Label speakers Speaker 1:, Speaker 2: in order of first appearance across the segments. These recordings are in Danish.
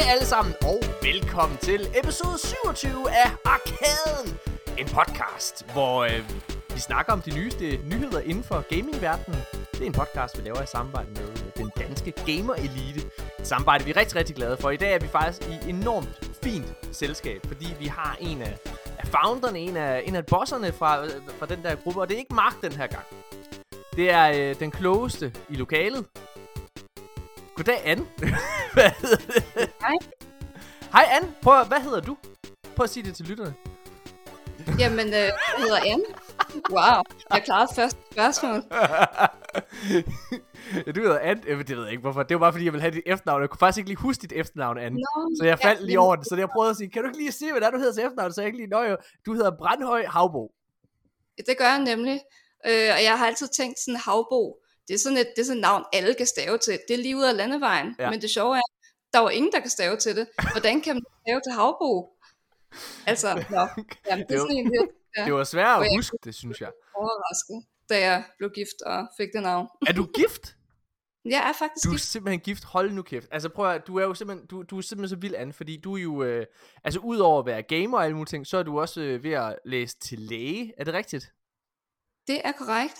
Speaker 1: Hej alle sammen, og velkommen til episode 27 af Arkaden. En podcast, hvor øh, vi snakker om de nyeste nyheder inden for gamingverdenen. Det er en podcast, vi laver i samarbejde med øh, den danske Gamer Elite. Et samarbejde, vi er rigtig, rigtig glade for. I dag er vi faktisk i enormt fint selskab, fordi vi har en af, af founderne, en af, en af bosserne fra, øh, fra den der gruppe, og det er ikke Mark den her gang. Det er øh, den klogeste i lokalet. Goddag, Anne. hvad?
Speaker 2: Hej.
Speaker 1: Hej, Anne. Prøv, hvad hedder du? Prøv at sige det til lytterne.
Speaker 2: Jamen, øh, jeg hedder Anne. Wow, jeg klarede første spørgsmål.
Speaker 1: ja, du hedder Anne. Øh, Det ved jeg ikke, hvorfor. Det var bare, fordi jeg ville have dit efternavn. Jeg kunne faktisk ikke lige huske dit efternavn, Anne.
Speaker 2: Nå,
Speaker 1: Så jeg faldt lige
Speaker 2: men-
Speaker 1: over det. Så jeg prøvede at sige, kan du ikke lige sige, hvad det er, du hedder til efternavn? Så jeg ikke lige, nå jo, du hedder Brandhøj Havbo.
Speaker 2: Det gør jeg nemlig. Øh, og jeg har altid tænkt sådan, havbo, det er sådan et, det er sådan et navn, alle kan stave til. Det er lige ud af landevejen.
Speaker 1: Ja.
Speaker 2: Ja. Men det sjove er, der var ingen, der kan stave til det. Hvordan kan man stave til havbo? Altså, nå. Jamen, det
Speaker 1: Det
Speaker 2: er sådan en lidt ja,
Speaker 1: Det var svært at huske, det synes jeg.
Speaker 2: overrasket, da jeg blev gift og fik det navn.
Speaker 1: Er du gift?
Speaker 2: Jeg er faktisk
Speaker 1: Du er
Speaker 2: gift.
Speaker 1: simpelthen gift. Hold nu kæft. Altså prøv at, du er jo simpelthen, du, du er simpelthen så vild an, fordi du er jo, øh, altså udover at være gamer og alle mulige ting, så er du også øh, ved at læse til læge. Er det rigtigt?
Speaker 2: Det er korrekt.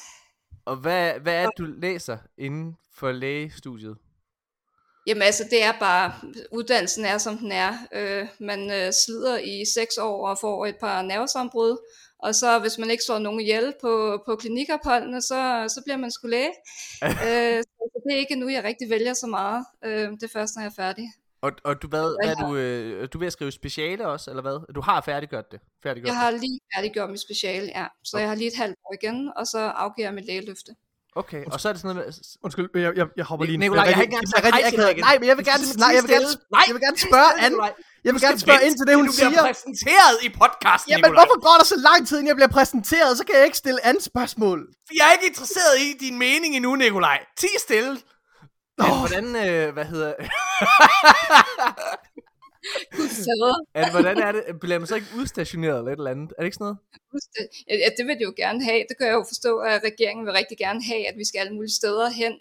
Speaker 1: Og hvad, hvad er det, du læser inden for lægestudiet?
Speaker 2: Jamen altså, det er bare, uddannelsen er som den er. Øh, man øh, slider i seks år og får et par nervesambrud, og så hvis man ikke slår nogen ihjel på, på klinikopholdene, så, så bliver man sgu læge. øh, så det er ikke nu, jeg rigtig vælger så meget. Øh, det er først, når jeg er færdig.
Speaker 1: Og, og du, hvad, hvad er du, øh, er du ved at skrive speciale også, eller hvad? Du har færdiggjort det. Færdiggjort
Speaker 2: Jeg har lige færdiggjort mit speciale, ja. Så jeg har lige et halvt år igen, og så afgiver jeg mit lægeløfte.
Speaker 1: Okay, og så er det sådan noget med...
Speaker 3: Undskyld, jeg, jeg, jeg hopper lige.
Speaker 1: Nikolaj,
Speaker 3: er
Speaker 1: jeg har ikke engang sagt hej til dig igen.
Speaker 3: Nej, men jeg vil gerne, nej, jeg vil gerne.
Speaker 1: Nej,
Speaker 3: jeg vil gerne spørge Anne. Jeg vil gerne spørge ind til det, hun
Speaker 1: Du bliver
Speaker 3: siger.
Speaker 1: præsenteret i podcasten,
Speaker 3: Jamen,
Speaker 1: Nikolaj.
Speaker 3: hvorfor går der så lang tid, inden jeg bliver præsenteret? Så kan jeg ikke stille andet spørgsmål.
Speaker 1: Jeg er ikke interesseret i din mening endnu, Nikolaj. Ti stille. Men hvordan, øh, hvad hedder... At, hvordan er det? Bliver man så ikke udstationeret eller et eller andet? Er det ikke sådan noget?
Speaker 2: Ja, det vil de jo gerne have. Det kan jeg jo forstå, at regeringen vil rigtig gerne have, at vi skal alle mulige steder hen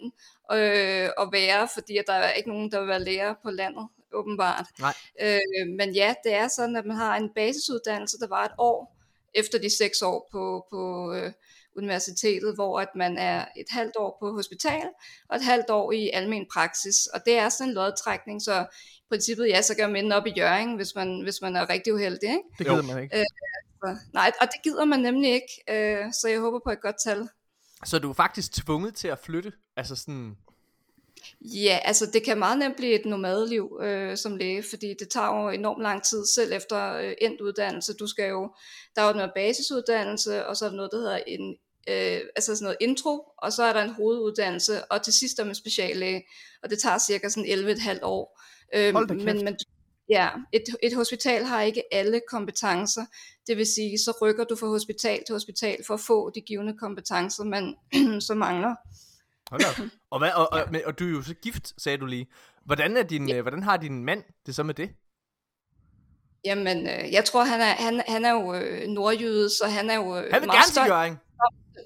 Speaker 2: øh, og være, fordi at der er ikke nogen, der vil være lærer på landet, åbenbart.
Speaker 1: Nej.
Speaker 2: Øh, men ja, det er sådan, at man har en basisuddannelse, der var et år efter de seks år på, på øh, universitetet, hvor at man er et halvt år på hospital og et halvt år i almen praksis. Og det er sådan en lodtrækning, så princippet, ja, så kan man ende op i Jørgen, hvis man, hvis man er rigtig uheldig. Ikke?
Speaker 3: Det gider man ikke.
Speaker 2: Så, nej, og det gider man nemlig ikke, øh, så jeg håber på et godt tal.
Speaker 1: Så du er faktisk tvunget til at flytte? Altså sådan...
Speaker 2: Ja, altså det kan meget nemt blive et nomadeliv øh, som læge, fordi det tager jo enormt lang tid selv efter øh, endt uddannelse. Du skal jo, der er jo noget basisuddannelse, og så er der noget, der hedder en, øh, altså sådan noget intro, og så er der en hoveduddannelse, og til sidst er man speciallæge, og det tager cirka sådan 11,5 år. Øh, men, men Ja, et, et hospital har ikke alle kompetencer. Det vil sige, så rykker du fra hospital til hospital for at få de givende kompetencer, man så mangler.
Speaker 1: Hold da. op. og, hvad, og, og, men, og du er jo så gift, sagde du lige. Hvordan, er din, øh, hvordan har din mand det så med det?
Speaker 2: Jamen, øh, jeg tror, han er, han, han er jo øh, nordjyde, så han er jo øh,
Speaker 1: Han vil
Speaker 2: meget
Speaker 1: gerne til. Jørgen.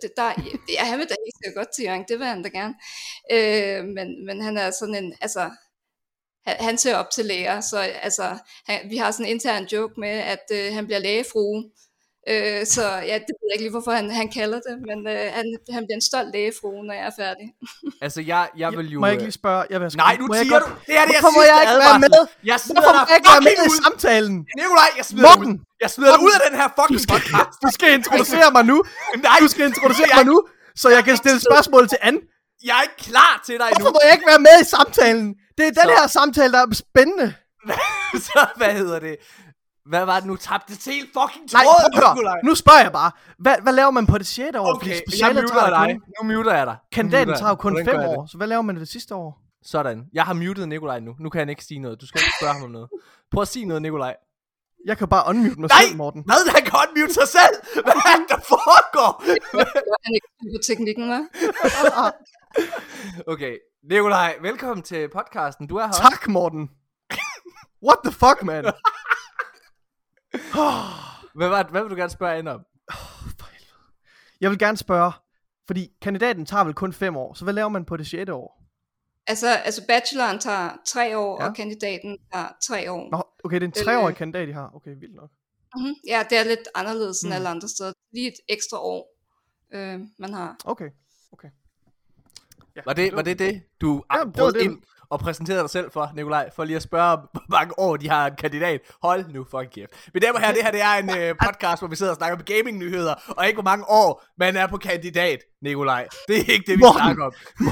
Speaker 2: Det, der, ja, han vil da ikke så godt til Jørgen, det vil han da gerne. Øh, men, men han er sådan en, altså, han, han ser op til læger, så altså, han, vi har sådan en intern joke med, at øh, han bliver lægefrue. Øh, så ja, det ved jeg ikke lige, hvorfor han, han kalder det, men øh, han, han bliver en stolt lægefrue, når jeg er færdig.
Speaker 1: Altså, jeg, jeg vil jo...
Speaker 3: Må jeg ikke
Speaker 1: øh,
Speaker 3: lige spørge? Jeg vil,
Speaker 1: Nej, nu
Speaker 3: må jeg
Speaker 1: siger du! Det er det, jeg
Speaker 3: Hvorfor må
Speaker 1: sidste
Speaker 3: jeg ikke være med?
Speaker 1: Jeg smider
Speaker 3: Hvorfor må
Speaker 1: dig
Speaker 3: jeg ikke være med i samtalen?
Speaker 1: Nikolaj, jeg smider dig
Speaker 3: Morten!
Speaker 1: ud! Jeg smider dig ud af den her fucking podcast!
Speaker 3: Du skal introducere mig nu.
Speaker 1: Nej,
Speaker 3: Du skal introducere mig nu, så jeg kan stille spørgsmål til Anne.
Speaker 1: jeg er ikke klar til dig
Speaker 3: Hvorfor
Speaker 1: endnu.
Speaker 3: må jeg ikke være med i samtalen? Det er den
Speaker 1: Så-
Speaker 3: her samtale, der er spændende.
Speaker 1: så hvad hedder det? Hvad var det nu? Tabte det helt fucking
Speaker 3: Nej, at
Speaker 1: Nikolaj.
Speaker 3: høre. Nu spørger jeg bare. Hvad, hvad laver man på det 6. år?
Speaker 1: Okay, jeg muter dig.
Speaker 3: kun,
Speaker 1: Nu muter jeg dig.
Speaker 3: Kandidaten tager jo kun
Speaker 1: Hvordan
Speaker 3: 5
Speaker 1: gør jeg det?
Speaker 3: år. Så hvad laver man det sidste år?
Speaker 1: Sådan. Jeg har muted Nikolaj nu. Nu kan han ikke sige noget. Du skal ikke spørge ham om noget. Prøv at sige noget, Nikolaj.
Speaker 3: Jeg kan bare unmute mig
Speaker 1: Nej!
Speaker 3: selv, Morten.
Speaker 1: Hvad? Han kan unmute sig selv! Hvad er det, der foregår?
Speaker 2: Han er ikke på teknikken, hva'?
Speaker 1: Okay. Nikolaj, velkommen til podcasten. Du er her
Speaker 3: Tak, Morten. What the fuck, man?
Speaker 1: Hvad, var, hvad vil du gerne spørge ind om?
Speaker 3: Jeg vil gerne spørge, fordi kandidaten tager vel kun 5 år, så hvad laver man på det 6. år?
Speaker 2: Altså, altså bacheloren tager tre år,
Speaker 3: Ja.
Speaker 2: og kandidaten tager tre år.
Speaker 3: Nå, okay, det er en
Speaker 2: Øh.
Speaker 3: treårig kandidat, de har. Okay, vildt nok.
Speaker 2: Mm-hmm. Ja, det er lidt anderledes end
Speaker 3: Mm.
Speaker 2: alle andre steder. Lige et ekstra år, øh, man har.
Speaker 3: Okay. Ja,
Speaker 1: Var det, var det det, du
Speaker 3: Ja, det
Speaker 1: brød
Speaker 3: det.
Speaker 1: ind og præsenterede dig selv for, Nikolaj, for lige at spørge, hvor mange år de har en kandidat. Hold nu fucking kæft. Men damer her, det her det er en øh, podcast, hvor vi sidder og snakker om gaming-nyheder, og ikke hvor mange år man er på kandidat, Nikolaj. Det er ikke det, vi
Speaker 3: Morten.
Speaker 1: snakker om.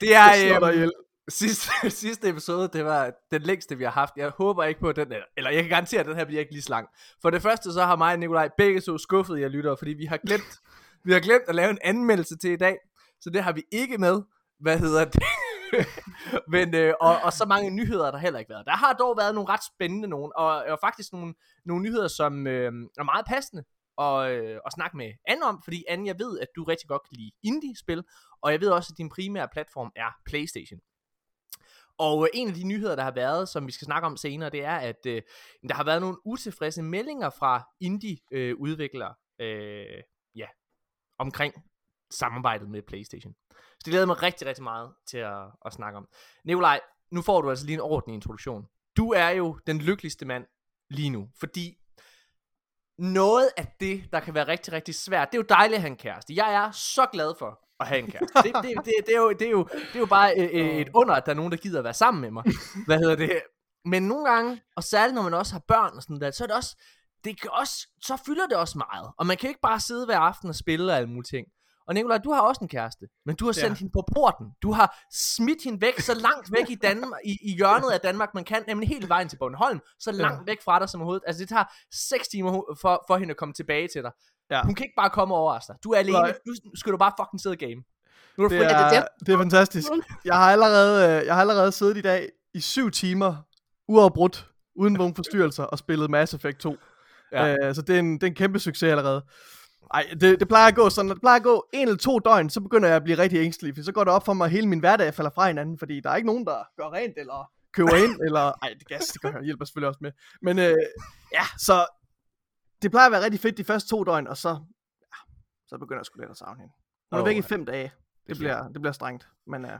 Speaker 1: det
Speaker 3: Jeg
Speaker 1: er øh, sidste, sidste episode, det var den længste, vi har haft. Jeg håber ikke på, at den er, eller jeg kan garantere, at den her bliver ikke lige så lang. For det første, så har mig og Nikolaj begge så skuffet jer lyttere, fordi vi har glemt, vi har glemt at lave en anmeldelse til i dag, så det har vi ikke med. Hvad hedder det? Men, øh, og, og så mange nyheder har der heller ikke været. Der har dog været nogle ret spændende nogen, og, og faktisk nogle, nogle nyheder, som øh, er meget passende at, øh, at snakke med Anne om, fordi Anne, jeg ved, at du rigtig godt kan lide indie-spil, og jeg ved også, at din primære platform er Playstation. Og øh, en af de nyheder, der har været, som vi skal snakke om senere, det er, at øh, der har været nogle utilfredse meldinger fra indie-udviklere øh, øh, ja, omkring samarbejdet med PlayStation. Så det glæder mig rigtig, rigtig meget til at, at snakke om. Nikolaj, nu får du altså lige en ordentlig introduktion. Du er jo den lykkeligste mand lige nu, fordi noget af det, der kan være rigtig, rigtig svært, det er jo dejligt at have en kæreste. Jeg er så glad for at have en kæreste. Det, det, det, det, er, jo, det, er, jo, det er jo bare øh, et under, at der er nogen, der gider at være sammen med mig. Hvad hedder det? Men nogle gange, og særligt når man også har børn og sådan der, så er det også, det kan også, så fylder det også meget. Og man kan ikke bare sidde hver aften og spille og alle mulige ting. Og Nicolaj, du har også en kæreste, men du har sendt
Speaker 3: Ja.
Speaker 1: hende på porten. Du har smidt hende væk så langt væk i, Danmark, i, i hjørnet af Danmark, man kan, nemlig hele vejen til Bornholm, så langt væk fra dig som overhovedet. Altså det tager 6 timer for, for hende at komme tilbage til dig.
Speaker 3: Ja.
Speaker 1: Hun kan ikke bare komme over dig. Du er alene.
Speaker 3: Nej.
Speaker 1: Nu skal du bare fucking sidde game. Nu er
Speaker 3: Det.
Speaker 2: Er
Speaker 3: er,
Speaker 2: det
Speaker 3: det er fantastisk. Jeg har allerede, øh, jeg har allerede siddet i dag i syv timer, uafbrudt, uden nogen forstyrrelser, og spillet Mass Effect 2.
Speaker 1: Ja.
Speaker 3: Øh, så det er, en, det er en kæmpe succes allerede. Ej, det, det plejer at gå sådan, det plejer at gå en eller to døgn, så begynder jeg at blive rigtig ængstelig, for så går det op for mig, at hele min hverdag falder fra hinanden, fordi der er ikke nogen, der gør rent, eller køber ind, eller... Ej, det gas, det gør hjælper selvfølgelig også med. Men øh, ja, så det plejer at være rigtig fedt de første to døgn, og så, ja, så begynder jeg sgu lidt at savne hende. Hun er væk i fem dage. Det
Speaker 1: er
Speaker 3: bliver, det bliver strengt, men uh,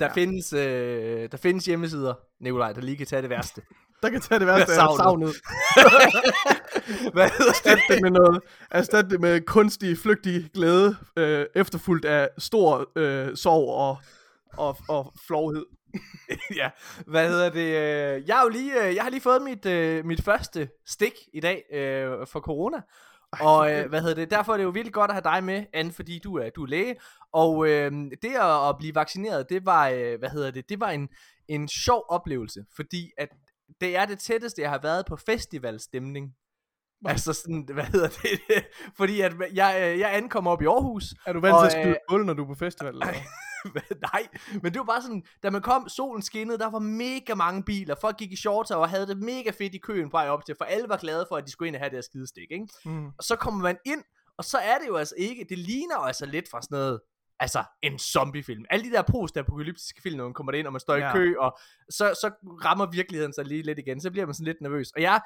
Speaker 1: Der,
Speaker 3: Ja.
Speaker 1: findes, øh, der findes hjemmesider, Nikolaj, der lige kan tage det værste.
Speaker 3: der kan tage det værste af
Speaker 1: savnet. Hvad hedder
Speaker 3: Erstat det med noget, erstat det med kunstig, flygtig glæde, øh, efterfulgt af stor øh, sorg og, og, og flovhed.
Speaker 1: ja, hvad hedder det? øh, Jeg har jo lige, øh, jeg har lige fået mit, øh, mit første stik i dag øh, for corona. Og øh, hvad hedder det? Derfor er det jo virkelig godt at have dig med, Anne, fordi du er, du er læge. Og øh, det at, at blive vaccineret, det var, øh, hvad hedder det? Det var en, en sjov oplevelse, fordi at det er det tætteste, jeg har været på festivalstemning. Altså sådan, hvad hedder det? fordi at jeg, øh, jeg ankommer op i Aarhus,
Speaker 3: Er du vant til at skyde gulv, når du er på festival? Eller?
Speaker 1: Nej, men det var bare sådan, da man kom, solen skinnede, der var mega mange biler, folk gik i shorts og havde det mega fedt i køen på vej op til, for alle var glade for, at de skulle ind og have det her skidestik, ikke?
Speaker 3: Mm.
Speaker 1: Og så kommer man ind, og så er det jo altså ikke, det ligner jo altså lidt fra sådan noget, altså en zombiefilm. Alle de der post-apokalyptiske film, når man kommer ind, og man står
Speaker 3: Ja.
Speaker 1: i kø, og så, så rammer virkeligheden sig lige lidt igen, så bliver man sådan lidt nervøs. Og jeg,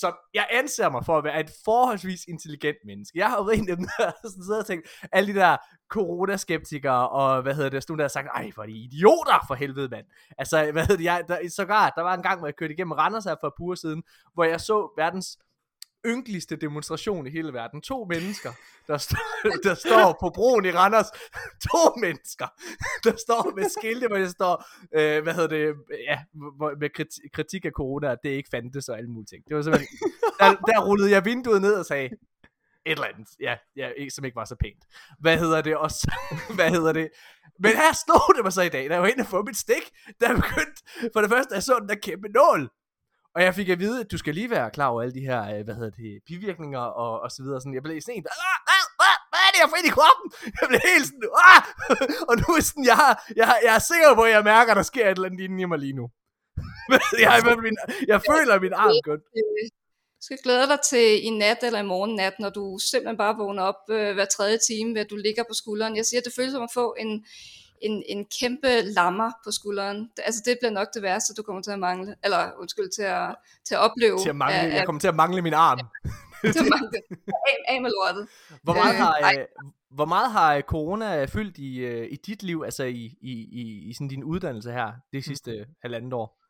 Speaker 1: så jeg anser mig for at være et forholdsvis intelligent menneske. Jeg har jo været en af dem, der sådan sidder og tænkt, alle de der coronaskeptikere, og hvad hedder det, sådan der har sagt, ej, hvor er de idioter for helvede, mand. Altså, hvad hedder det, jeg, der, sågar, der var en gang, hvor jeg kørte igennem Randers her for et par uger siden, hvor jeg så verdens ynkeligste demonstration i hele verden. To mennesker, der, st- der står på broen i Randers. To mennesker, der står med skilte, hvor der står, øh, hvad hedder det, ja, med kritik af corona, at det ikke fandtes og alle mulige ting. Det var simpelthen, der, der rullede jeg vinduet ned og sagde, et eller andet, ja, ja, ikke- som ikke var så pænt. Hvad hedder det også? hvad hedder det? Men her stod det mig så i dag, da jeg var inde og få mit stik, der begyndte, for det første, jeg så den der kæmpe nål, og jeg fik at vide, at du skal lige være klar over alle de her, øh, hvad hedder det, bivirkninger og, og så videre. Sådan, jeg blev sådan en, "Ah, ah, ah, hvad er det, jeg får ind i kroppen? Jeg blev helt sådan, ah! og nu er sådan, jeg, jeg, jeg er sikker på, at jeg mærker, at der sker et eller andet inde i mig lige nu. jeg, jeg, min, jeg føler min arm godt.
Speaker 2: Du skal glæde dig til i nat eller i morgen nat, når du simpelthen bare vågner op øh, hver tredje time, ved at du ligger på skulderen. Jeg siger, det føles som at få en, en, en kæmpe lammer på skulderen. Altså det bliver nok det værste, du kommer til at mangle, eller undskyld, til at, til at opleve.
Speaker 1: Til at mangle,
Speaker 2: af,
Speaker 1: jeg kommer til at mangle min arm.
Speaker 2: af, til at mangle. Af, af med lortet.
Speaker 1: Hvor meget,
Speaker 2: Øh,
Speaker 1: har, øh, hvor meget har øh, corona fyldt i, øh, i dit liv, altså i, i, i, i sådan din uddannelse her, det sidste mm. halvandet år?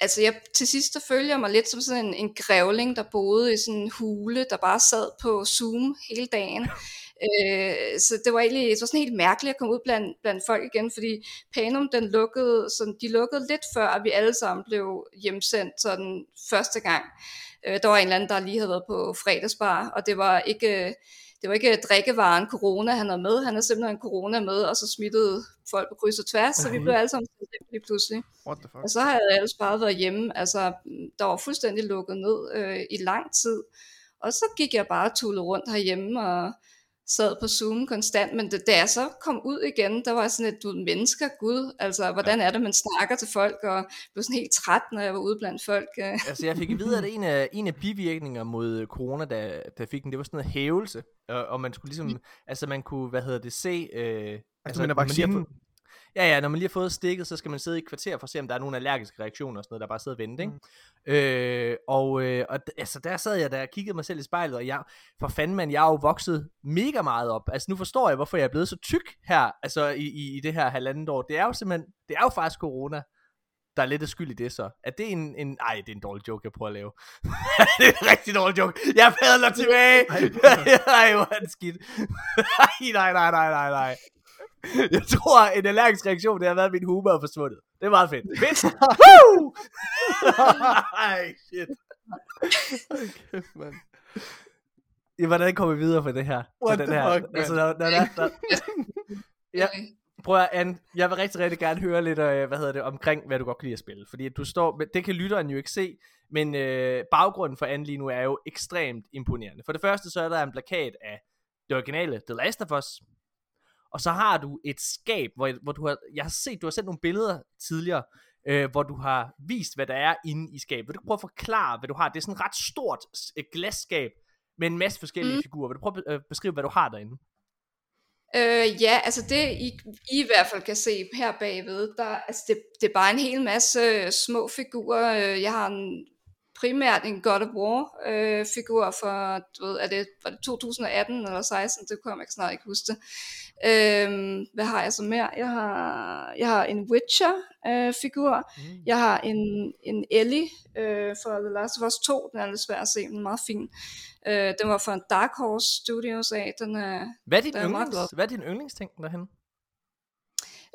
Speaker 2: Altså jeg, til sidst der følger jeg mig lidt som sådan en, en grævling, der boede i sådan en hule, der bare sad på Zoom hele dagen. Øh, så det var egentlig det var sådan helt mærkeligt at komme ud blandt, blandt folk igen, fordi Panum den lukkede, sådan, de lukkede lidt før, at vi alle sammen blev hjemsendt sådan første gang. Øh, der var en eller anden, der lige havde været på fredagsbar, og det var ikke det var ikke drikkevaren corona, han havde med. Han havde simpelthen corona med, og så smittede folk på kryds og tværs, så vi blev alle sammen lige pludselig.
Speaker 3: What the fuck?
Speaker 2: Og så har jeg ellers bare været hjemme. Altså, der var fuldstændig lukket ned øh, i lang tid. Og så gik jeg bare tullet rundt herhjemme og sad på Zoom konstant, men det, da jeg så kom ud igen, der var sådan et, du mennesker, gud, altså, hvordan er det, man snakker til folk, og blev sådan helt træt, når jeg var ude blandt folk. Øh.
Speaker 1: Altså, jeg fik at vide, at en af, en af bivirkninger mod corona, da, da fik den, det var sådan noget hævelse, og, og man skulle ligesom, mm. altså man kunne, hvad hedder det, se... Øh,
Speaker 3: altså, altså, vaccinen?
Speaker 1: Ja, ja, når man lige har fået stikket, så skal man sidde i et kvarter for at se, om der er nogle allergiske reaktioner og sådan noget, der bare sidder og venter, ikke? Mm. Øh, og øh, og altså, der sad jeg, der kiggede mig selv i spejlet, og jeg, for fanden man, jeg er jo vokset mega meget op. Altså nu forstår jeg, hvorfor jeg er blevet så tyk her, altså i, i, i det her halvandet år. Det er jo simpelthen, det er jo faktisk corona, der er lidt af skyld i det så. Er det en, en ej, det er en dårlig joke, jeg prøver at lave. det er en rigtig dårlig joke. Jeg padler tilbage. Ej, hvor er det skidt. nej, nej, nej, nej, nej. Jeg tror, en allergisk reaktion, det har været, at min humor er forsvundet. Det er meget fedt. Fedt! Woo! Ej, shit. Okay, man. Ja, hvordan kommer vi videre for det her?
Speaker 3: What
Speaker 1: den her?
Speaker 3: fuck, man?
Speaker 1: altså, der, der, der, der, ja, prøv at, Anne, jeg vil rigtig, rigtig gerne høre lidt, øh, hvad hedder det, omkring, hvad du godt kan lide at spille. Fordi du står, det kan lytteren jo ikke se, men øh, baggrunden for Anne lige nu er jo ekstremt imponerende. For det første, så er der en plakat af det originale The Last of Us, og så har du et skab, hvor, hvor du har, jeg har set, du har sendt nogle billeder tidligere, øh, hvor du har vist, hvad der er inde i skabet. Vil du prøve at forklare, hvad du har? Det er sådan et ret stort glasskab med en masse forskellige mm. figurer. Vil du prøve at øh, beskrive, hvad du har derinde?
Speaker 2: Øh, ja, altså det I, I i hvert fald kan se her bagved, der, altså det, det er bare en hel masse øh, små figurer. Øh, Jeg har en, primært en God of War øh, figur fra, du ved, er det, var det 2018 eller 16, det kunne jeg ikke snart ikke huske det. Øhm, hvad har jeg så mere? Jeg har, jeg har en Witcher øh, figur. Mm. Jeg har en, en Ellie øh, fra The Last of Us 2. Den er lidt svær at se, er meget fin. Øh, den var fra Dark Horse Studios af. Den er,
Speaker 1: Hvad er din, yndlings, hvad er din yndlingsting derhen?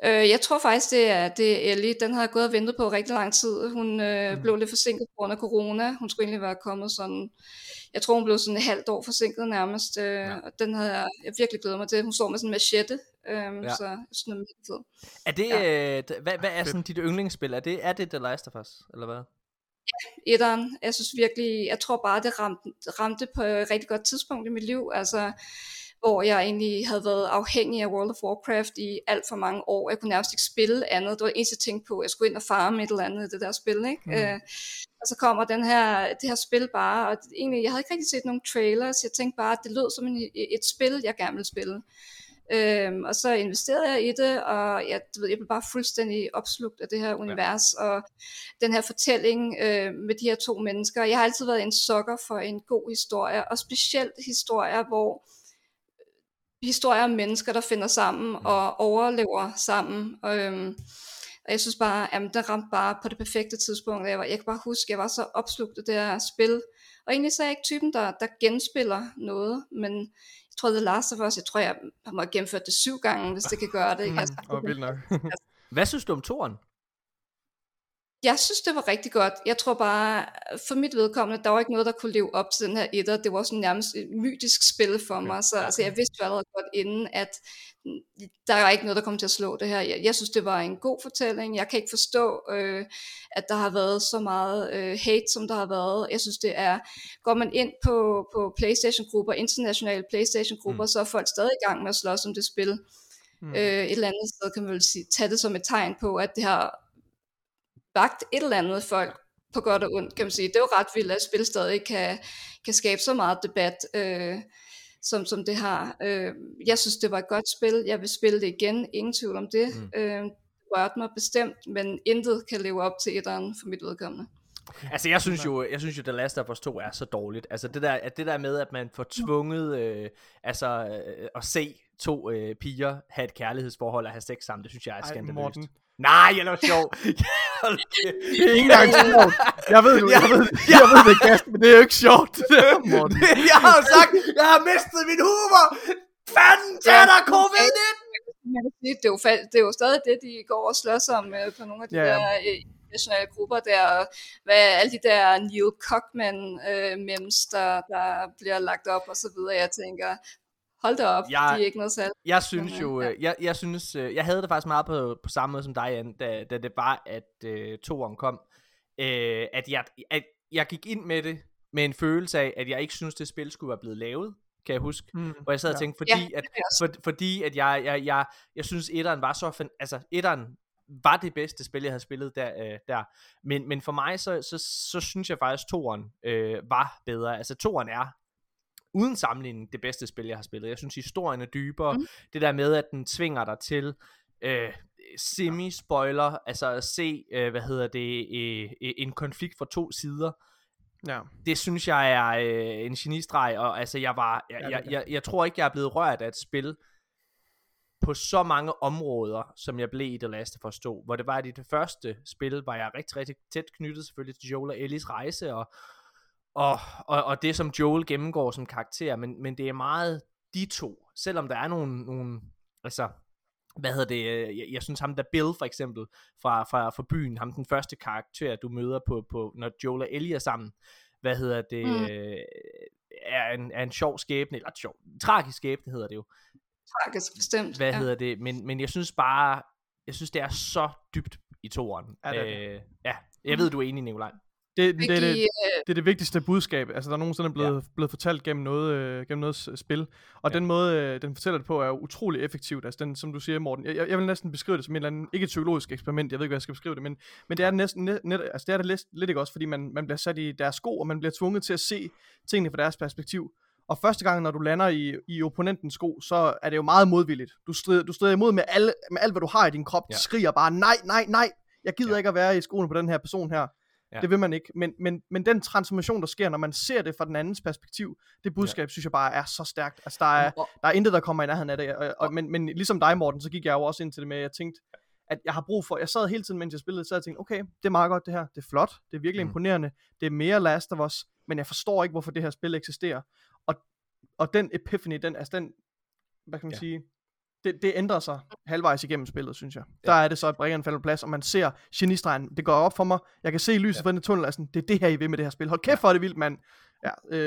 Speaker 2: Øh, jeg tror faktisk, det er, det er Ellie. Den har jeg gået og ventet på rigtig lang tid. Hun øh,
Speaker 1: Mm.
Speaker 2: blev lidt forsinket på grund af corona. Hun skulle egentlig være kommet sådan... Jeg tror, hun blev sådan et halvt år forsinket nærmest. Øh,
Speaker 1: Ja.
Speaker 2: Og den havde jeg, jeg virkelig glædet mig til. Hun står med sådan en machette. Øh,
Speaker 1: Ja.
Speaker 2: ja. Så jeg synes, den er
Speaker 1: det,
Speaker 2: Ja.
Speaker 1: øh, hvad, hvad er sådan dit yndlingsspil? Er det, er det The Last of Us, eller hvad?
Speaker 2: etteren. Jeg synes virkelig, jeg tror bare, det ramte, ramte på et rigtig godt tidspunkt i mit liv, altså hvor jeg egentlig havde været afhængig af World of Warcraft i alt for mange år. Jeg kunne nærmest ikke spille andet. Det var det eneste, jeg tænkte på. Jeg skulle ind og farme et eller andet i det der spil, ikke?
Speaker 1: Mm.
Speaker 2: Øh, og så kommer den her, det her spil bare, og egentlig, jeg havde ikke rigtig set nogen trailers. Jeg tænkte bare, at det lød som en, et spil, jeg gerne ville spille. Øhm, og så investerede jeg i det, og jeg, du ved, jeg blev bare fuldstændig opslugt af det her univers, og den her fortælling øh, med de her to mennesker. Jeg har altid været en sokker for en god historie, og specielt historier, hvor historier om mennesker, der finder sammen og overlever sammen. Og, øhm, og jeg synes bare, at den ramte bare på det perfekte tidspunkt. og Jeg, var, jeg kan bare huske, at jeg var så opslugt af det her spil. Og egentlig så er jeg ikke typen, der, der genspiller noget, men jeg tror, The Last of Us, jeg tror, jeg har måttet gennemført det syv gange, hvis det kan gøre det. Ikke? Altså,
Speaker 3: Åh, oh, vildt nok.
Speaker 1: Hvad synes du om toren?
Speaker 2: Jeg synes, det var rigtig godt. Jeg tror bare, for mit vedkommende, der var ikke noget, der kunne leve op til den her etter. Det var sådan nærmest et mytisk spil for mig. Så altså, jeg vidste jo allerede godt inden, at der er ikke noget, der kommer til at slå det her. Jeg, jeg synes, det var en god fortælling. Jeg kan ikke forstå, øh, at der har været så meget øh, hate, som der har været. Jeg synes, det er... Går man ind på, på Playstation-grupper, internationale Playstation-grupper, mm. så er folk stadig i gang med at slås om det spil.
Speaker 3: Mm.
Speaker 2: Øh, et eller andet sted kan man vel sige, tage det som et tegn på, at det har vagt et eller andet folk på godt og ondt, kan man sige. Det er jo ret vildt, at spil stadig kan, kan skabe så meget debat, øh, som, som det har. Øh, jeg synes, det var et godt spil. Jeg vil spille det igen. Ingen tvivl om det.
Speaker 1: Mm.
Speaker 2: Øh, det rørte mig bestemt, men intet kan leve op til etteren for mit vedkommende.
Speaker 1: Altså jeg synes jo, jeg synes jo, The Last of Us 2 er så dårligt. Altså det der, at det der med, at man får tvunget øh, altså, øh, at se to øh, piger have et kærlighedsforhold og have sex sammen. Det synes jeg er skandaløst.
Speaker 3: Morten.
Speaker 1: Nej, jeg er sjov.
Speaker 3: Det er ikke engang sjovt. Jeg ved, jeg ved, jeg ved det, Gast, men det er jo ikke sjovt. Det der, Morten.
Speaker 1: jeg har jo sagt, jeg har mistet min humor. Fanden dig, covid-19!
Speaker 2: Man kan sige, det, er jo, det er jo stadig det, de går og slås om øh, på nogle af de
Speaker 3: Ja,
Speaker 2: der øh, nationale grupper der, og hvad alle de der Neil Cockman øh, memes, der, der bliver lagt op og så videre. Jeg tænker, hold da op,
Speaker 1: Jeg-
Speaker 2: de er ikke noget særligt.
Speaker 1: Jeg synes jo,
Speaker 2: ja.
Speaker 1: øh, jeg, jeg synes, øh, jeg havde det faktisk meget på, på samme måde som dig, Jan, da, da det var, at øh, toeren kom. Øh, at, jeg, at jeg gik ind med det med en følelse af, at jeg ikke synes, det spil skulle være blevet lavet, kan jeg huske.
Speaker 3: Mm.
Speaker 1: Hvor jeg sad og
Speaker 3: Ja.
Speaker 1: tænkte, fordi,
Speaker 2: Ja,
Speaker 1: at,
Speaker 2: er også.
Speaker 1: for, fordi at jeg, jeg, jeg, jeg synes, etteren var så, fan, altså etteren var det bedste spil, jeg havde spillet der. Øh, der. Men, men for mig, så, så, så synes jeg faktisk, toeren øh, var bedre. Altså toeren er uden sammenligning det bedste spil, jeg har spillet. Jeg synes, historien er dybere. Mm. Det der med, at den tvinger dig til øh, semi-spoiler, altså at se, øh, hvad hedder det, øh, øh, en konflikt fra to sider.
Speaker 3: Ja.
Speaker 1: Det synes jeg er øh, en genistreg, og altså jeg var, jeg, jeg, jeg, jeg tror ikke, jeg er blevet rørt af et spil på så mange områder, som jeg blev i The Last of Us 2, hvor det var, at i det første spil, var jeg rigtig, rigtig tæt knyttet selvfølgelig til Joel og Ellies rejse, og, og, og, og det, som Joel gennemgår som karakter, men, men det er meget de to, selvom der er nogle, nogle altså, hvad hedder det, øh, jeg, jeg synes ham der Bill for eksempel, fra, fra, fra byen, ham den første karakter, du møder på, på når Joel og Ellie er sammen, hvad hedder det, mm. Øh, er, en, er en sjov skæbne, eller sjov, tragisk skæbne hedder det jo,
Speaker 2: Tragisk bestemt.
Speaker 1: hvad
Speaker 2: ja.
Speaker 1: hedder det, men, men jeg synes bare, jeg synes det er så dybt i toeren.
Speaker 3: Det er det.
Speaker 1: øh, ja, jeg ved du er enig, Nikolaj.
Speaker 3: Det, det, det,
Speaker 2: øh,
Speaker 3: det er det vigtigste budskab, altså der er nogensinde blevet, ja. blevet fortalt gennem noget, øh, gennem noget s- spil, og
Speaker 1: Ja.
Speaker 3: den måde, øh, den fortæller det på, er utrolig effektivt, altså den, som du siger, Morten, jeg, jeg vil næsten beskrive det som en eller anden, ikke et psykologisk eksperiment, jeg ved ikke, hvad jeg skal beskrive det, men, men det er næsten, net, net, altså det er det lidt, lidt ikke også, fordi man, man bliver sat i deres sko, og man bliver tvunget til at se tingene fra deres perspektiv, og første gang, når du lander i, i opponentens sko, så er det jo meget modvilligt. Du strider, du strider imod med, alle, med alt, hvad du har i din krop.
Speaker 1: Ja.
Speaker 3: Skriger bare, nej, nej, nej, jeg gider
Speaker 1: ja.
Speaker 3: ikke at være i skoene på den her person her.
Speaker 1: Ja.
Speaker 3: Det vil man ikke. Men, men, men den transformation, der sker, når man ser det fra den andens perspektiv, det budskab, ja. synes jeg bare er så stærkt. Altså, der er, der er intet, der kommer i nærheden af det. Og, og, men, men ligesom dig, Morten, så gik jeg jo også ind til det med, at jeg tænkte, at jeg har brug for, jeg sad hele tiden, mens jeg spillede, så jeg tænkte, okay, det er meget godt det her, det er flot, det er virkelig
Speaker 1: Mm.
Speaker 3: imponerende, det er mere Last of Us, men jeg forstår ikke, hvorfor det her spil eksisterer. Og, og den epiphany, den, altså den, hvad kan man
Speaker 1: ja.
Speaker 3: sige, det, det ændrer sig halvvejs igennem spillet, synes jeg. Der er det så, at brækkerne falder på plads, og man ser genistregen, det går op for mig, jeg kan se lyset
Speaker 1: Ja.
Speaker 3: ja. fra den tunnel, altså, det er det her, I vil med det her spil. Hold kæft, hvor er det vildt, mand. Ja, øh,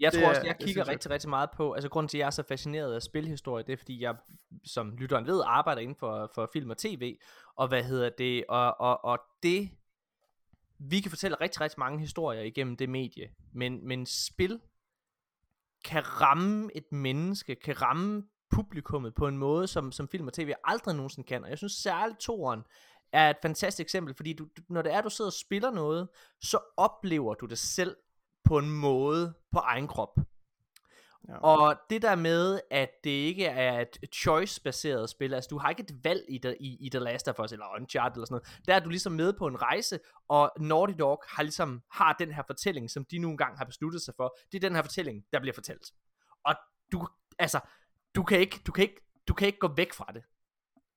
Speaker 1: Jeg
Speaker 3: det
Speaker 1: tror også,
Speaker 3: er-
Speaker 1: jeg
Speaker 3: det
Speaker 1: kigger rigtig, rigtig meget på, altså grunden til, at jeg er så fascineret af spilhistorie, det er, fordi jeg, som lytteren ved, arbejder inden for, for film og tv, og hvad hedder det, og, og, og det, vi kan fortælle rigtig, rigtig mange historier igennem det medie, men, men spil kan ramme et menneske, kan ramme publikummet på en måde, som, som film og tv aldrig nogensinde kan, og jeg synes særligt toren er et fantastisk eksempel, fordi du, du, når det er, du sidder og spiller noget, så oplever du det selv på en måde på egen krop.
Speaker 3: Ja.
Speaker 1: Og det der med, at det ikke er et choice-baseret spil, altså du har ikke et valg i, The, i, i The Last of Us, eller Uncharted eller sådan noget, der er du ligesom med på en rejse, og Naughty Dog har ligesom, har den her fortælling, som de nu engang har besluttet sig for, det er den her fortælling, der bliver fortalt. Og du, altså, du kan ikke, du kan ikke, du kan ikke gå væk fra det.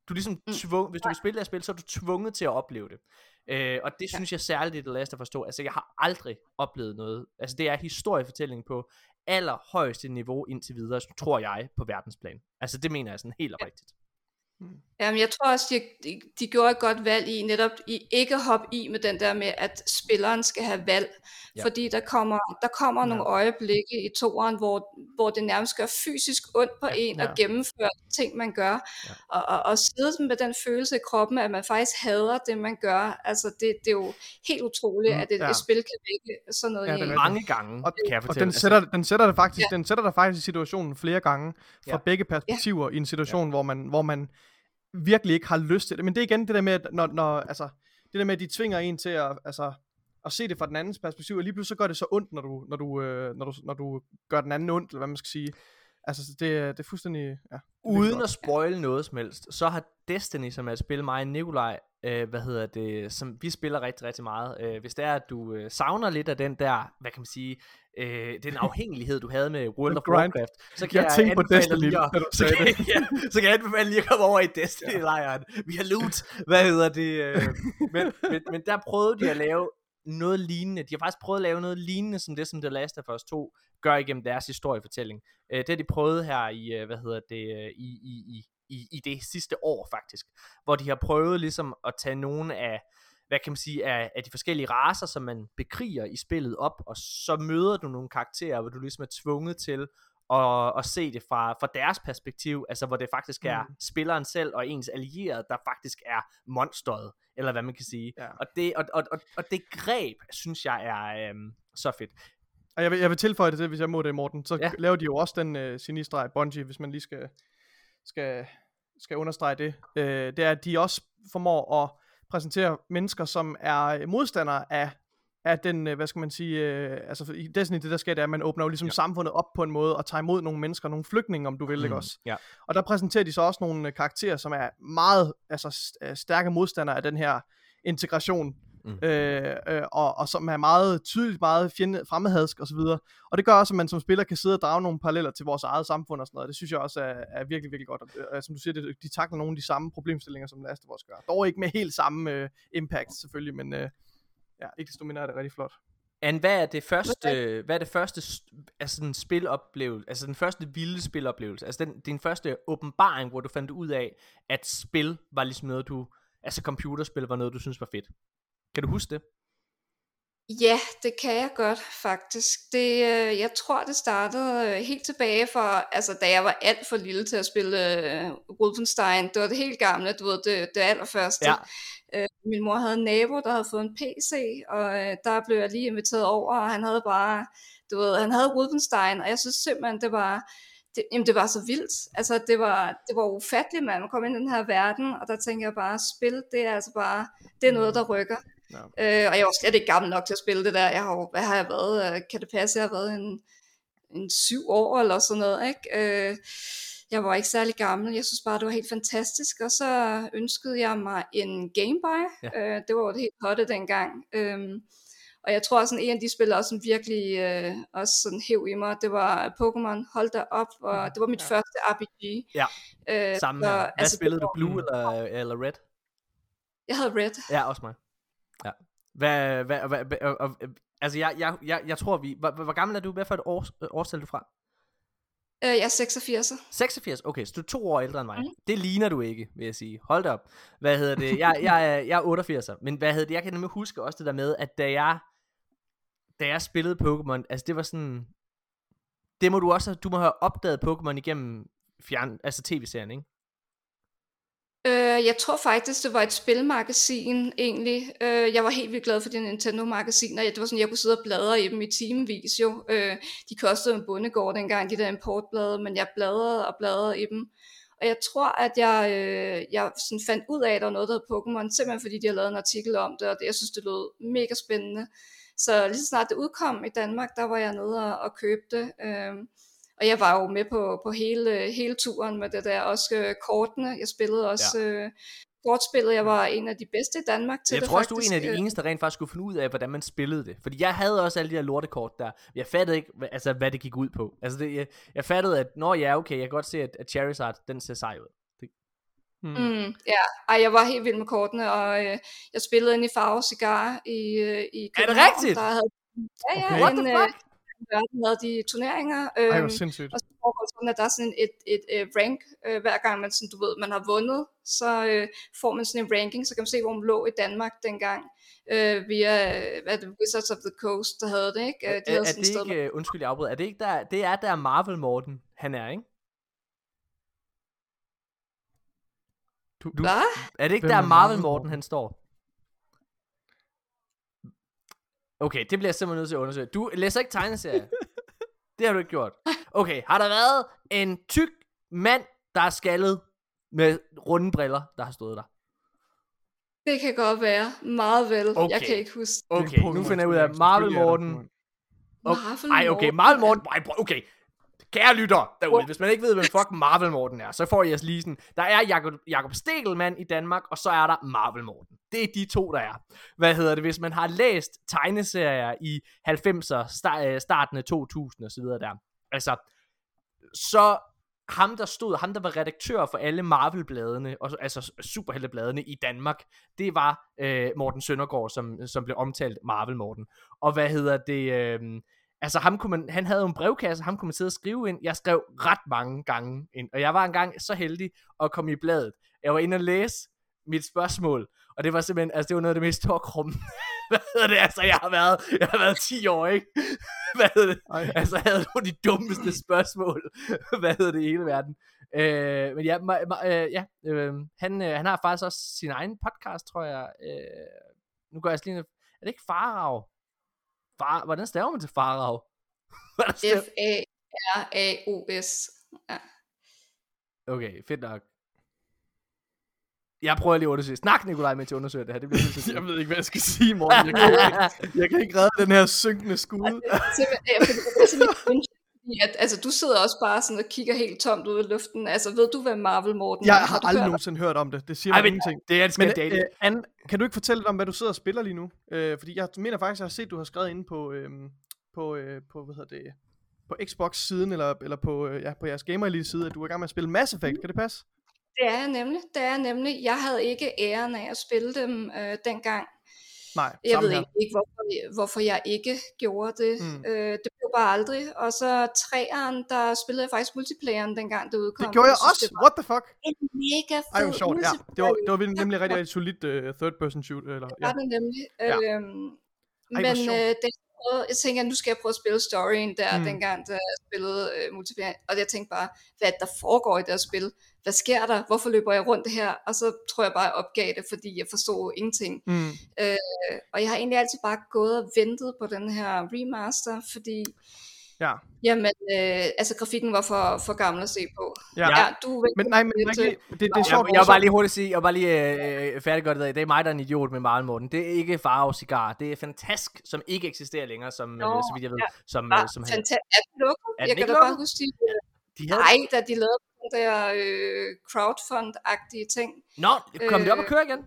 Speaker 1: Du er ligesom
Speaker 2: Mm.
Speaker 1: tvunget, hvis du vil spille det her spil, så er du tvunget til at opleve det. Øh, og det
Speaker 2: Ja.
Speaker 1: synes jeg særligt i The Last of Us 2. Altså jeg har aldrig oplevet noget. Altså det er historiefortælling på allerhøjeste niveau indtil videre, tror jeg, på verdensplan. Altså det mener jeg sådan helt oprigtigt.
Speaker 2: Jamen, jeg tror også, de, de, de gjorde et godt valg i netop i ikke at hoppe i med den der med, at spilleren skal have valg.
Speaker 1: Ja.
Speaker 2: Ja. Fordi der kommer, der kommer ja. nogle øjeblikke i toeren, hvor, hvor det nærmest gør fysisk ondt på
Speaker 1: Ja.
Speaker 2: ja. en
Speaker 3: Ja.
Speaker 2: at gennemføre ting, man gør.
Speaker 1: Ja.
Speaker 2: Ja. Og, og, og sidde med den følelse i kroppen, at man faktisk hader det, man gør. Altså, det, det er jo helt utroligt,
Speaker 3: Mm,
Speaker 2: at et,
Speaker 3: ja.
Speaker 2: et spil kan vække sådan noget
Speaker 3: Ja,
Speaker 2: i
Speaker 3: det er.
Speaker 1: Mange gange,
Speaker 3: Og-
Speaker 1: kan jeg
Speaker 3: Og den sætter, den sætter det faktisk, ja. den sætter dig faktisk i situationen flere gange fra
Speaker 1: Ja.
Speaker 3: begge perspektiver i en situation, hvor man hvor man virkelig ikke har lyst til det. Men det er igen det der med at når, når altså det der med at de tvinger en til at altså at se det fra den andens perspektiv, og lige pludselig så gør det så ondt, når du når du øh, når du når du gør den anden ondt, eller hvad man skal sige. Altså det det er fuldstændig ja.
Speaker 1: Uden at spoile noget som helst, så har Destiny, som er et spil, mig og Nikolaj øh, hvad hedder det, som vi spiller rigtig, rigtig meget. Øh, hvis det er, at du øh, savner lidt af den der, hvad kan man sige, øh, den afhængighed, du havde med World of. Warcraft, så kan
Speaker 3: Jeg
Speaker 1: jeg,
Speaker 3: tænkte på Destiny,
Speaker 1: lige at- så kan, ja, så kan jeg anbefale lige at komme over i Destiny-lejren. Vi har loot. Hvad hedder det? Øh, men, men, men der prøvede de at lave noget lignende. De har faktisk prøvet at lave noget lignende, som det, som The Last of Us 2 gør igennem deres historiefortælling. Øh, det har de prøvet her i, øh, hvad hedder det, øh, i, i, i, i, i det sidste år faktisk, hvor de har prøvet ligesom at tage nogle af, hvad kan man sige, af, af de forskellige raser, som man bekriger i spillet op, og så møder du nogle karakterer, hvor du ligesom er tvunget til at, at se det fra, fra deres perspektiv, altså hvor det faktisk er
Speaker 3: Mm.
Speaker 1: spilleren selv og ens allierede, der faktisk er monsteret, eller hvad man kan sige.
Speaker 3: Ja.
Speaker 1: Og, det, og, og, og, og det greb, synes jeg er øhm, så fedt.
Speaker 3: Og jeg vil, jeg vil tilføje det til, hvis jeg må det, Morten. Så
Speaker 1: Ja.
Speaker 3: laver de jo også den øh, genistreg, Bungie, hvis man lige skal, skal, skal understrege det. Øh, det er, at de også formår at præsentere mennesker, som er modstandere af, af den, øh, hvad skal man sige, øh, altså i Destiny, det der sker, det er, at man åbner jo ligesom
Speaker 1: Ja.
Speaker 3: samfundet op på en måde, og tager imod nogle mennesker, nogle flygtninge, om du vil, mm. ikke også?
Speaker 1: Ja.
Speaker 3: Og der præsenterer de så også nogle øh, karakterer, som er meget altså, øh, stærke modstandere af den her integration,
Speaker 1: Mm.
Speaker 3: øh, øh, og, og som er meget tydeligt, meget fjende, fremmedhadsk osv. Og det gør også, at man som spiller kan sidde og drage nogle paralleller til vores eget samfund og sådan noget. Det synes jeg også er, er virkelig, virkelig godt. Og, som du siger, det, de takler nogle af de samme problemstillinger, som Last of Us gør. Dog ikke med helt samme øh, impact selvfølgelig, men øh, ja, ikke desto mindre er det rigtig flot.
Speaker 1: Anne, hvad er det første, hvad er det første st- altså sådan spiloplevelse, altså den første vilde spiloplevelse, altså den, din første åbenbaring, hvor du fandt ud af, at spil var ligesom noget, du, altså computerspil var noget, du synes var fedt. Kan du huske det?
Speaker 2: Ja, det kan jeg godt faktisk. Det, øh, jeg tror, det startede øh, helt tilbage for, altså da jeg var alt for lille til at spille øh, Wolfenstein. Det var det helt gamle, du ved, det, det allerførste.
Speaker 1: Ja.
Speaker 2: Øh, min mor havde en nabo, der havde fået en PC, og øh, der blev jeg lige inviteret over, og han havde bare, du ved, han havde Wolfenstein, og jeg synes simpelthen, det var, det, jamen det var så vildt. Altså det var, det var ufatteligt, man kom ind i den her verden, og der tænker jeg bare, spil, det er altså bare, det er noget, der rykker.
Speaker 3: Ja.
Speaker 2: Øh, og jeg var slet ikke gammel nok til at spille det der. Jeg har hvad har jeg været? Øh, Kan det passe, jeg har været en, en syv år eller sådan noget, ikke? Øh, jeg var ikke særlig gammel. Jeg synes bare, det var helt fantastisk. Og så ønskede jeg mig en Game Boy.
Speaker 1: Ja.
Speaker 2: Øh, det var jo det helt hotte dengang. Øhm, og jeg tror sådan en af de spil, også sådan virkelig øh, også sådan hæv i mig, det var Pokémon. Hold da op. Og det var mit
Speaker 3: Ja.
Speaker 2: første RPG.
Speaker 1: Ja,
Speaker 2: øh,
Speaker 1: Samme
Speaker 2: så,
Speaker 1: her. Hvad
Speaker 2: altså,
Speaker 1: spillede du, Blue eller, eller Red?
Speaker 2: Jeg havde Red.
Speaker 1: Ja, også mig. Ja. Hvad, hvad, hvad, hvad og, og, altså jeg, jeg, jeg, jeg tror vi, hvor, hvor gammel er du? Hvad for et år, årstal er du fra?
Speaker 2: Øh, jeg er 86.
Speaker 1: 86, okay, så du er to år ældre end mig.
Speaker 2: Mm.
Speaker 1: Det ligner du ikke, vil jeg sige. Hold da op. Hvad hedder det? Jeg, jeg, er, jeg er 88, men hvad hedder det? Jeg kan nemlig huske også det der med, at da jeg, da jeg spillede Pokémon, altså det var sådan, det må du også, du må have opdaget Pokémon igennem fjern, altså tv-serien, ikke?
Speaker 2: Øh, jeg tror faktisk, det var et spilmagasin egentlig. Øh, jeg var helt vildt glad for de Nintendo-magasiner. Det var sådan, jeg kunne sidde og bladre i dem i timevis jo. Øh, de kostede en bondegård dengang, de der importblade, men jeg bladrede og bladrede i dem. Og jeg tror, at jeg, øh, jeg sådan fandt ud af, at der var noget, der hed Pokémon, simpelthen fordi de har lavet en artikel om det, og det, jeg synes, det lød mega spændende. Så lige så snart det udkom i Danmark, der var jeg nede og, og købte det. Øh, og jeg var jo med på, på hele, hele turen med det der, også øh, kortene. Jeg spillede også ja. øh, kortspillet. Jeg var en af de bedste i Danmark til
Speaker 1: Jeg
Speaker 2: det
Speaker 1: tror også, du
Speaker 2: faktisk.
Speaker 1: er en af de eneste, der rent faktisk skulle finde ud af, hvordan man spillede det. Fordi jeg havde også alle de her lortekort der. Jeg fattede ikke, hvad, altså, hvad det gik ud på. Altså, det, jeg, jeg fattede, at når ja, okay, jeg kan godt se, at, at Charizard, den ser sej ud.
Speaker 3: Mm.
Speaker 2: Mm, ja, Ej, jeg var helt vild med kortene, og øh, jeg spillede ind i Farve Cigar i, øh, i
Speaker 1: Er det
Speaker 2: København.
Speaker 1: rigtigt?
Speaker 2: Der havde, ja, ja,
Speaker 3: Okay.
Speaker 1: What
Speaker 2: en,
Speaker 1: the
Speaker 2: øh,
Speaker 1: fuck?
Speaker 2: Verden havde de turneringer.
Speaker 3: Ej,
Speaker 2: øhm,
Speaker 3: sindssygt.
Speaker 2: Og så foregår det sådan, at der er sådan et, et, et rank, øh, hver gang man, sådan, du ved, man har vundet, så øh, får man sådan en ranking, så kan man se, hvor man lå i Danmark dengang, øh, via øh, hvad er det, Wizards of the Coast, der havde det, ikke? Øh,
Speaker 1: er,
Speaker 2: de havde
Speaker 1: er
Speaker 2: sådan et
Speaker 1: det
Speaker 2: sted,
Speaker 1: ikke, undskyld jeg afbryder, er det ikke der, det er der Marvel Morten, han er, ikke? Du, du,
Speaker 2: Hvad?
Speaker 1: er det ikke
Speaker 3: Hvem
Speaker 1: der
Speaker 3: er
Speaker 1: Marvel Morten? han står? Okay, det bliver jeg simpelthen nødt til at undersøge. Du læser ikke tegneserier. det har du ikke gjort. Okay, har der været en tyk mand, der er skaldet med runde briller, der har stået der?
Speaker 2: Det kan godt være. Meget vel. Jeg
Speaker 1: Okay.
Speaker 2: kan ikke huske.
Speaker 3: Det
Speaker 1: Okay, nu finder jeg ud af. Marvel Morten. Og-
Speaker 2: Marvel
Speaker 1: Ej, okay,
Speaker 2: Morten.
Speaker 1: Marvel Morten. Ej, okay. Kære lytter derude, hvis man ikke ved, hvem fuck Marvel Morten er, så får I os lige sådan, der er Jakob, Jakob Stegelmann i Danmark, og så er der Marvel Morten. Det er de to, der er. Hvad hedder det, hvis man har læst tegneserier i 90'er, starten af 2000 og så videre der, altså, så ham, der stod, ham, der var redaktør for alle Marvel-bladene, altså superheltebladene i Danmark, det var øh, Morten Søndergaard, som, som blev omtalt Marvel-Morten. Og hvad hedder det... Øh, altså ham kunne man, han havde en brevkasse, ham kunne man sidde og skrive ind. Jeg skrev ret mange gange ind, og jeg var engang så heldig at komme i bladet. Jeg var inde og læse mit spørgsmål, og det var simpelthen, altså det var noget af det mest tårkrum. Hvad hedder det, altså jeg har været, jeg har været 10 år, ikke? Hvad hedder det? Ej. Altså jeg havde nogle af de dummeste spørgsmål, hvad hedder det i hele verden. Øh, men ja, ma, ma, øh, ja øh, han, øh, han har faktisk også sin egen podcast, tror jeg. Øh, nu går jeg lige Er det ikke Farag? Far, hvordan staver man til Farag?
Speaker 2: F-A-R-A-O-S. Ja.
Speaker 1: Okay, fedt nok. Jeg prøver lige at undersøge. Snak Nikolaj med til at undersøge det her. Det bliver
Speaker 3: helt jeg ved ikke, hvad jeg skal sige, Morten. Jeg kan ikke, jeg kan ikke redde den her synkende skud.
Speaker 2: at, altså, du sidder også bare sådan og kigger helt tomt ud i luften. Altså, ved du, hvad Marvel Morten
Speaker 3: Jeg har, har aldrig nogensinde hørt om det. Det siger mig ingenting.
Speaker 1: Det er en skandale. Men, øh,
Speaker 3: Anne, kan du ikke fortælle lidt om, hvad du sidder og spiller lige nu? Øh, fordi jeg mener faktisk, jeg har set, du har skrevet inde på, øh, på, øh, på hvad hedder det, på Xbox-siden, eller, eller på, øh, ja, på jeres Gamer Elite-side, at du er i gang med at spille Mass Effect. Kan det passe?
Speaker 2: Det er jeg nemlig. Det er jeg nemlig. Jeg havde ikke æren af at spille dem øh, dengang.
Speaker 3: Nej,
Speaker 2: jeg ved
Speaker 3: her.
Speaker 2: ikke, hvorfor, hvorfor jeg ikke gjorde det. Mm. Øh, det blev bare aldrig. Og så træeren, der spillede jeg faktisk multiplayeren dengang det udkom.
Speaker 3: Det gjorde jeg, jeg også. Det What the fuck?
Speaker 2: En mega fed
Speaker 3: Ej, sjovt. Ja, det var, det var nemlig rigtig, rigtig solid uh, third person shoot. Eller,
Speaker 2: det var ja. det nemlig. Ja. Øhm, Ej, men øh, det prøvet, jeg tænker, nu skal jeg prøve at spille storyen der, mm. dengang da jeg spillede uh, multiplayer, og jeg tænkte bare, hvad der foregår i det her spil? Hvad sker der? Hvorfor løber jeg rundt det her? Og så tror jeg bare, jeg opgav det, fordi jeg forstod ingenting. Mm. Uh, og jeg har egentlig altid bare gået og ventet på den her remaster, fordi
Speaker 3: Ja.
Speaker 2: Jamen, øh, altså grafikken var for, for gammel at se på.
Speaker 3: Ja, ja du men nej, men det, det, det, det er sjovt.
Speaker 1: Jeg, jeg vil bare lige hurtigt sige, jeg bare lige øh, færdiggøre det. Det er mig, der er en idiot med Marlon Morten. Det er ikke Farve Cigar. Det er Fantask, som ikke eksisterer længere, som, Nå, øh, så vidt jeg ved. Ja. Som,
Speaker 2: ah, som Fanta- er den lukket? Er jeg kan da bare huske, de, de havde... nej, da de lavede den der øh, crowdfund-agtige ting.
Speaker 1: Nå, kom øh, det op og køre igen?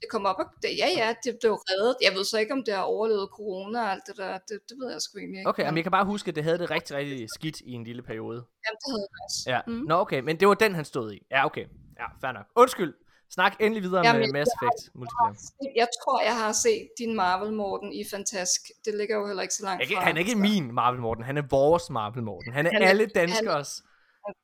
Speaker 2: Det kom op, og det, ja ja, det blev reddet. Jeg ved så ikke, om det har overlevet corona og alt det der, det, det ved jeg sgu egentlig ikke.
Speaker 1: Okay, men jeg kan bare huske, at det havde det rigtig, rigtig skidt i en lille periode.
Speaker 2: Jamen, det havde det også.
Speaker 1: Ja, mm. nå okay, men det var den, han stod i. Ja, okay. Ja, fair nok. Undskyld. Snak endelig videre Jamen, med Mass Effect multiplayer.
Speaker 2: Jeg tror, jeg har set din Marvel Morten i Fantask. Det ligger jo heller ikke så langt
Speaker 1: ikke,
Speaker 2: fra.
Speaker 1: Han er ikke min Marvel Morten, han er vores Marvel Morten. Han er han alle danskers. Han...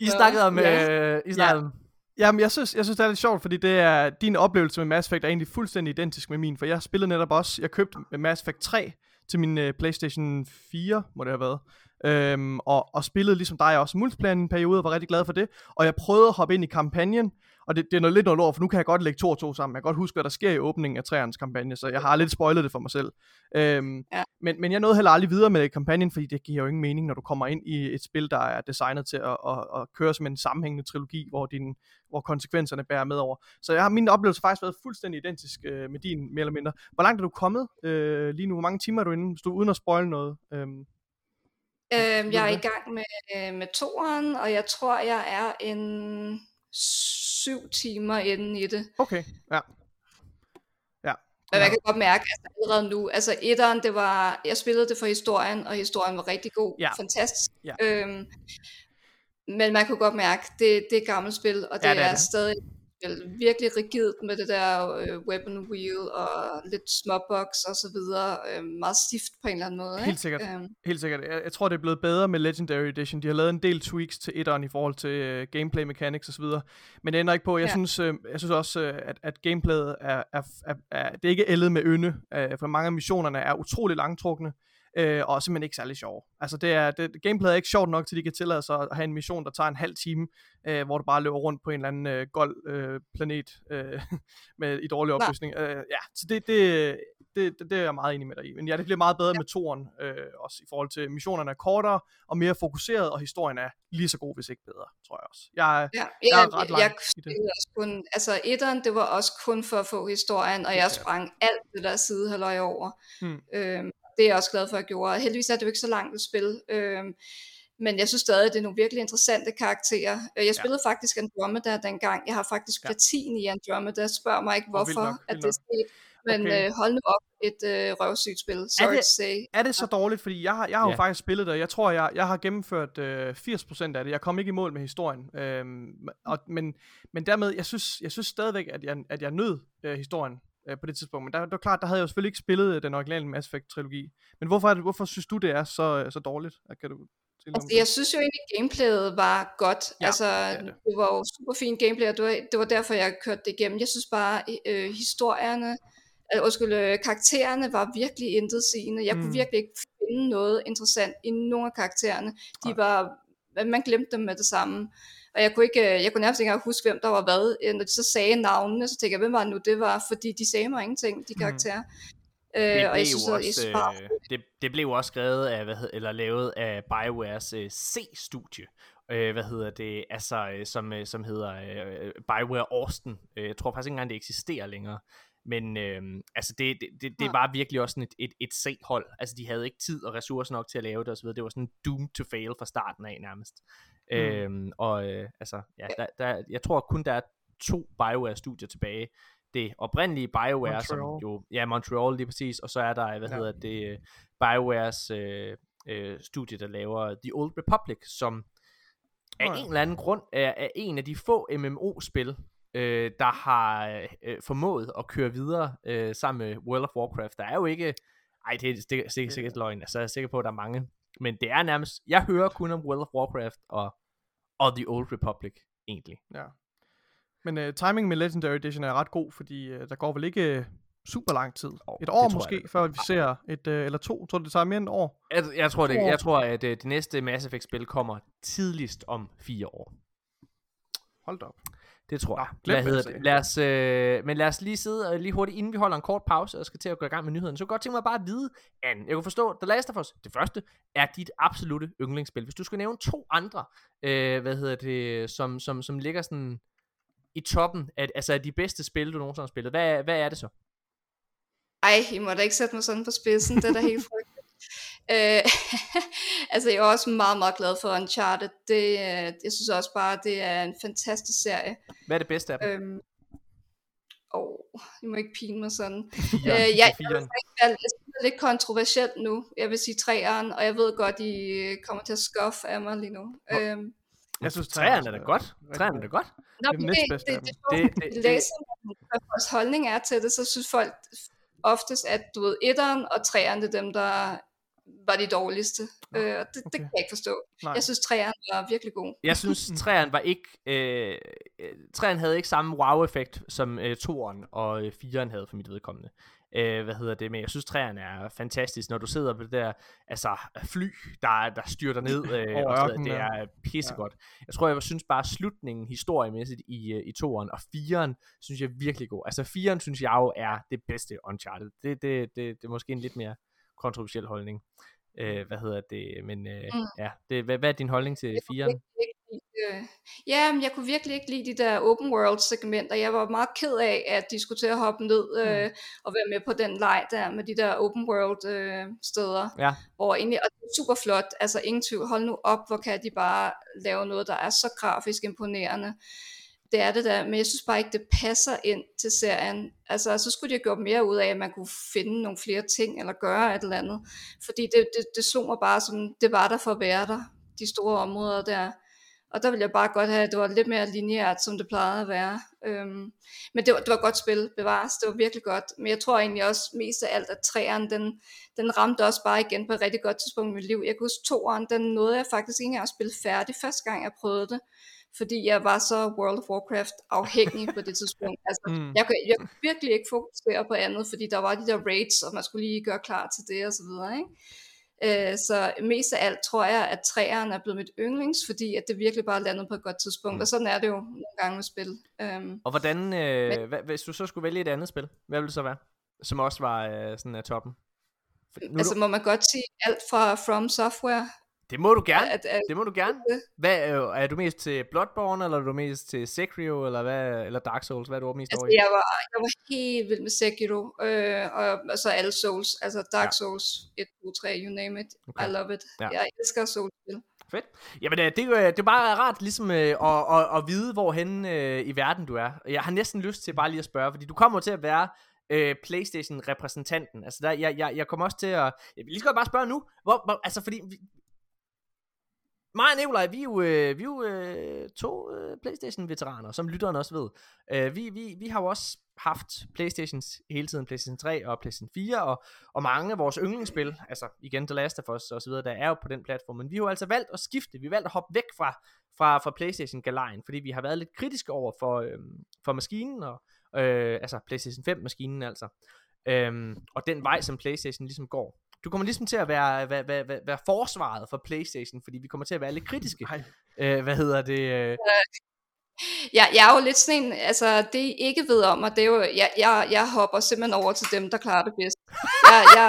Speaker 1: I snakkede om... Ja. Øh, I snakkede ja. om
Speaker 3: Jamen, jeg synes, jeg synes, det er lidt sjovt, fordi det er, din oplevelse med Mass Effect er egentlig fuldstændig identisk med min, for jeg spillede netop også, jeg købte Mass Effect 3 til min uh, Playstation 4, må det have været, øhm, og, og spillede ligesom dig også. Multiplayer i en periode, og var rigtig glad for det, og jeg prøvede at hoppe ind i kampagnen, og det, det er noget lidt noget lort, for nu kan jeg godt lægge to og to sammen. Jeg kan godt huske, hvad der sker i åbningen af træernes kampagne, så jeg har lidt spoilet det for mig selv. Øhm, ja. men, men jeg nåede heller aldrig videre med kampagnen, fordi det giver jo ingen mening, når du kommer ind i et spil, der er designet til at, at, at køre som en sammenhængende trilogi, hvor, din, hvor konsekvenserne bærer med over. Så jeg har min oplevelse faktisk været fuldstændig identisk øh, med din, mere eller mindre. Hvor langt er du kommet øh, lige nu? Hvor mange timer er du inde, du uden at spoil noget? Øhm,
Speaker 2: Øhm, jeg er i gang med, øh, med toeren, og jeg tror, jeg er en syv timer inden i det.
Speaker 3: Okay, ja.
Speaker 2: Ja. Men jeg kan godt mærke, at altså, allerede nu, altså etteren, det var, jeg spillede det for historien, og historien var rigtig god, ja. fantastisk. Ja. Øhm, men man kunne godt mærke, det, det er et gammelt spil, og det, ja, det er, er det. stadig spil. Virkelig rigidt med det der øh, weapon wheel og lidt småbox og så videre. Øh, meget stift på en eller anden måde.
Speaker 3: Helt ikke? sikkert. Um, Helt sikkert. Jeg, jeg tror, det er blevet bedre med Legendary Edition. De har lavet en del tweaks til etteren i forhold til uh, gameplay mechanics og så videre. Men det ender ikke på. Jeg, ja. synes, uh, jeg synes også, uh, at, at gameplayet er, er, er, er, det er ikke ældet med ynde. Uh, for mange af missionerne er utrolig langtrukne øh, og simpelthen ikke særlig sjov. Altså det er, det, gameplayet er ikke sjovt nok, til de kan tillade sig at have en mission, der tager en halv time, øh, hvor du bare løber rundt på en eller anden øh, gold øh, planet øh, med i dårlig opløsning. Øh, ja, så det, det, det, det, det er jeg meget enig med dig i. Men ja, det bliver meget bedre ja. med toren, øh, også i forhold til missionerne er kortere og mere fokuseret, og historien er lige så god, hvis ikke bedre, tror jeg også. Jeg,
Speaker 2: ja, jeg, jeg er ret langt jeg, i det. Også kun, altså etteren, det var også kun for at få historien, og jeg sprang alt det der side over. Hmm. Øhm, det er jeg også glad for, at jeg gjorde. Heldigvis er det jo ikke så langt at spille. Øh, men jeg synes stadig, at det er nogle virkelig interessante karakterer. Øh, jeg spillede ja. faktisk Andromeda dengang. Jeg har faktisk platin ja. i Andromeda. Spørg mig ikke, hvorfor oh, nok, at det er sket. Men okay. øh, hold nu op, et øh, røvsygt spil. Sorry
Speaker 3: er det,
Speaker 2: to say.
Speaker 3: Er det så dårligt? Fordi jeg har, jeg har ja. jo faktisk spillet det. Jeg tror, jeg, jeg har gennemført øh, 80% af det. Jeg kom ikke i mål med historien. Øhm, og, men, men dermed, jeg synes, jeg synes stadigvæk, at jeg, at jeg nød øh, historien øh, på det tidspunkt. Men der, det var klart, der havde jeg jo selvfølgelig ikke spillet den originale Mass Effect-trilogi. Men hvorfor, det, hvorfor synes du, det er så, så dårligt? Kan du
Speaker 2: Altså, jeg synes jo egentlig, at gameplayet var godt. Ja, altså, det, det. det var jo super fint gameplay, og det var, det var derfor, jeg kørte det igennem. Jeg synes bare, øh, historierne, øh, undskyld, øh, karaktererne var virkelig intetsigende. Jeg mm. kunne virkelig ikke finde noget interessant i nogle af karaktererne. De ja. var, man glemte dem med det samme. Og jeg kunne, ikke, øh, jeg kunne nærmest ikke engang huske, hvem der var hvad. Øh, når de så sagde navnene, så tænkte jeg, hvem var det nu? Det var, fordi de sagde mig ingenting, de mm. karakterer. Mm.
Speaker 1: Øh, det, og jeg synes, også, øh, det, det blev også skrevet af, hvad hedder, eller lavet af BioWares øh, C-studie, øh, hvad hedder det, altså, øh, som, øh, som hedder øh, BioWare Austin. Øh, jeg tror faktisk ikke engang, det eksisterer længere. Men øh, altså det, det, det, det var virkelig også sådan et, et, et C-hold. Altså de havde ikke tid og ressourcer nok til at lave det osv. Det var sådan doom to fail fra starten af nærmest. Mm. Øh, og øh, altså, ja, der, der, jeg tror kun der er to BioWare-studier tilbage, det oprindelige BioWare, Montreal. som jo, ja, Montreal lige præcis, og så er der, hvad ja. hedder det, øh, BioWares øh, øh, studie, der laver The Old Republic, som af oh, ja. en eller anden grund er, er en af de få MMO-spil, øh, der har øh, formået at køre videre øh, sammen med World of Warcraft. Der er jo ikke, ej, det er, det er sikkert, sikkert løgn, altså jeg er sikker på, at der er mange, men det er nærmest, jeg hører kun om World of Warcraft og, og The Old Republic, egentlig.
Speaker 3: Ja. Men uh, timing med Legendary Edition er ret god, fordi uh, der går vel ikke uh, super lang tid. Oh, et år måske, jeg, før vi ser et, uh, eller to. Tror du, det tager mere end et år?
Speaker 1: Jeg, jeg tror, det, jeg tror at uh, det næste Mass Effect-spil kommer tidligst om fire år.
Speaker 3: Hold da op.
Speaker 1: Det tror jeg. Nå, lad, det. lad os, øh, men lad os lige sidde og lige hurtigt, inden vi holder en kort pause og skal til at gå i gang med nyhederne. Så godt tænke mig bare at vide, Anne, jeg kan forstå, The Last of Us, det første, er dit absolute yndlingsspil. Hvis du skulle nævne to andre, øh, hvad hedder det, som, som, som ligger sådan i toppen af, altså af de bedste spil, du nogensinde har spillet. Hvad, hvad er det så?
Speaker 2: Ej, I må da ikke sætte mig sådan på spidsen, det er da helt frygteligt. Øh, altså jeg er også meget, meget glad for Uncharted. Det, øh, jeg synes også bare, det er en fantastisk serie.
Speaker 1: Hvad er det bedste af dem? Øhm,
Speaker 2: åh, I må ikke pine mig sådan. øh, jeg, jeg, jeg, jeg, jeg, er lidt kontroversielt nu. Jeg vil sige træeren, og jeg ved godt, I øh, kommer til at skuffe af mig lige nu. Øhm,
Speaker 1: jeg synes, træerne er da godt. Træerne er da godt.
Speaker 2: Nå, det er det, det, det, det, det, det, læser hvad vores holdning er til det, så synes folk oftest, at du ved, etteren og træerne, er dem, der var de dårligste. Nå, øh, det, okay. det kan jeg ikke forstå. Nej. Jeg synes, træerne var virkelig god.
Speaker 1: Jeg synes, træerne var ikke... Øh, træerne havde ikke samme wow-effekt, som øh, toeren og øh, fireren havde for mit vedkommende. Øh, hvad hedder det? Men jeg synes, træerne er fantastisk, når du sidder på det der altså, fly, der, der styrter ned. Øh, og ørken, det er pissegodt. Ja. Jeg tror, jeg synes bare slutningen historiemæssigt i, øh, i toeren og firen, synes jeg er virkelig god. Altså firen synes jeg jo er det bedste Uncharted. Det, det, det, det er måske en lidt mere kontroversiel holdning. Øh, hvad hedder det? Men øh, mm. ja, det, hvad, hvad er din holdning til firen?
Speaker 2: Øh, ja, men jeg kunne virkelig ikke lide de der open world segmenter. Jeg var meget ked af, at de skulle til at hoppe ned øh, mm. og være med på den leg der med de der open world øh, steder. Ja. Hvor egentlig, og det er super flot, altså ingen tvivl, hold nu op, hvor kan de bare lave noget, der er så grafisk imponerende. Det er det der, men jeg synes bare ikke, det passer ind til serien. Altså, så skulle de have gjort mere ud af, at man kunne finde nogle flere ting, eller gøre et eller andet. Fordi det, det, det slog mig bare som, det var der for at være der, de store områder der. Og der ville jeg bare godt have, at det var lidt mere lineært, som det plejede at være. Øhm, men det var, det var godt spil, bevares. Det var virkelig godt. Men jeg tror egentlig også mest af alt, at træeren, den, den ramte også bare igen på et rigtig godt tidspunkt i mit liv. Jeg kan huske toeren, den nåede jeg faktisk ikke engang at spille færdig første gang, jeg prøvede det. Fordi jeg var så World of Warcraft afhængig på det tidspunkt. Altså, mm. jeg, kunne, jeg kunne virkelig ikke fokusere på andet, fordi der var de der raids, og man skulle lige gøre klar til det og så videre. Ikke? Øh, så mest af alt tror jeg, at træerne er blevet mit yndlings, fordi at det virkelig bare landet på et godt tidspunkt, mm. og sådan er det jo nogle gange med spil. Um,
Speaker 1: og hvordan, øh, men, hvad, hvis du så skulle vælge et andet spil, hvad ville det så være? Som også var øh, sådan af toppen?
Speaker 2: Nu altså må man godt sige alt fra From Software,
Speaker 1: Det må du gerne.
Speaker 2: At, at,
Speaker 1: det må du gerne. Hvad, øh, er du mest til Bloodborne, eller er du mest til Sekiro, eller, hvad, eller Dark Souls? Hvad er du mest
Speaker 2: altså,
Speaker 1: over i?
Speaker 2: jeg var, jeg var helt vild med Sekiro, øh, og, og så alle Souls, altså Dark
Speaker 1: Ja.
Speaker 2: Souls 1, 2, 3, you name it.
Speaker 1: Okay.
Speaker 2: I love it.
Speaker 1: Ja.
Speaker 2: Jeg elsker Souls-spil.
Speaker 1: Fedt. Jamen, øh, det, er øh, det er bare rart ligesom øh, at, at, at vide, hvorhen øh, i verden du er. Jeg har næsten lyst til bare lige at spørge, fordi du kommer til at være øh, Playstation-repræsentanten. Altså, der, jeg, jeg, jeg kommer også til at... Jeg vil lige så godt bare spørge nu. Hvor, hvor, altså, fordi... Mig og Nikolaj, vi er jo, øh, vi er jo øh, to øh, Playstation-veteraner, som lytteren også ved. Øh, vi, vi, vi har jo også haft Playstations hele tiden, Playstation 3 og Playstation 4, og, og mange af vores yndlingsspil, altså igen The Last of Us og så videre, der er jo på den platform, men vi har jo altså valgt at skifte, vi har valgt at hoppe væk fra, fra, fra Playstation galejen, fordi vi har været lidt kritiske over for, øh, for maskinen, og, øh, altså Playstation 5 maskinen altså, øh, og den vej, som Playstation ligesom går. Du kommer ligesom til at være, være, være, være, være forsvaret for Playstation, fordi vi kommer til at være lidt kritiske.
Speaker 3: Nej.
Speaker 1: Øh, hvad hedder det? Øh,
Speaker 2: Ja, jeg er jo lidt sådan en, altså det I ikke ved om mig, det er jo, jeg, jeg, jeg hopper simpelthen over til dem, der klarer det bedst. Jeg, jeg,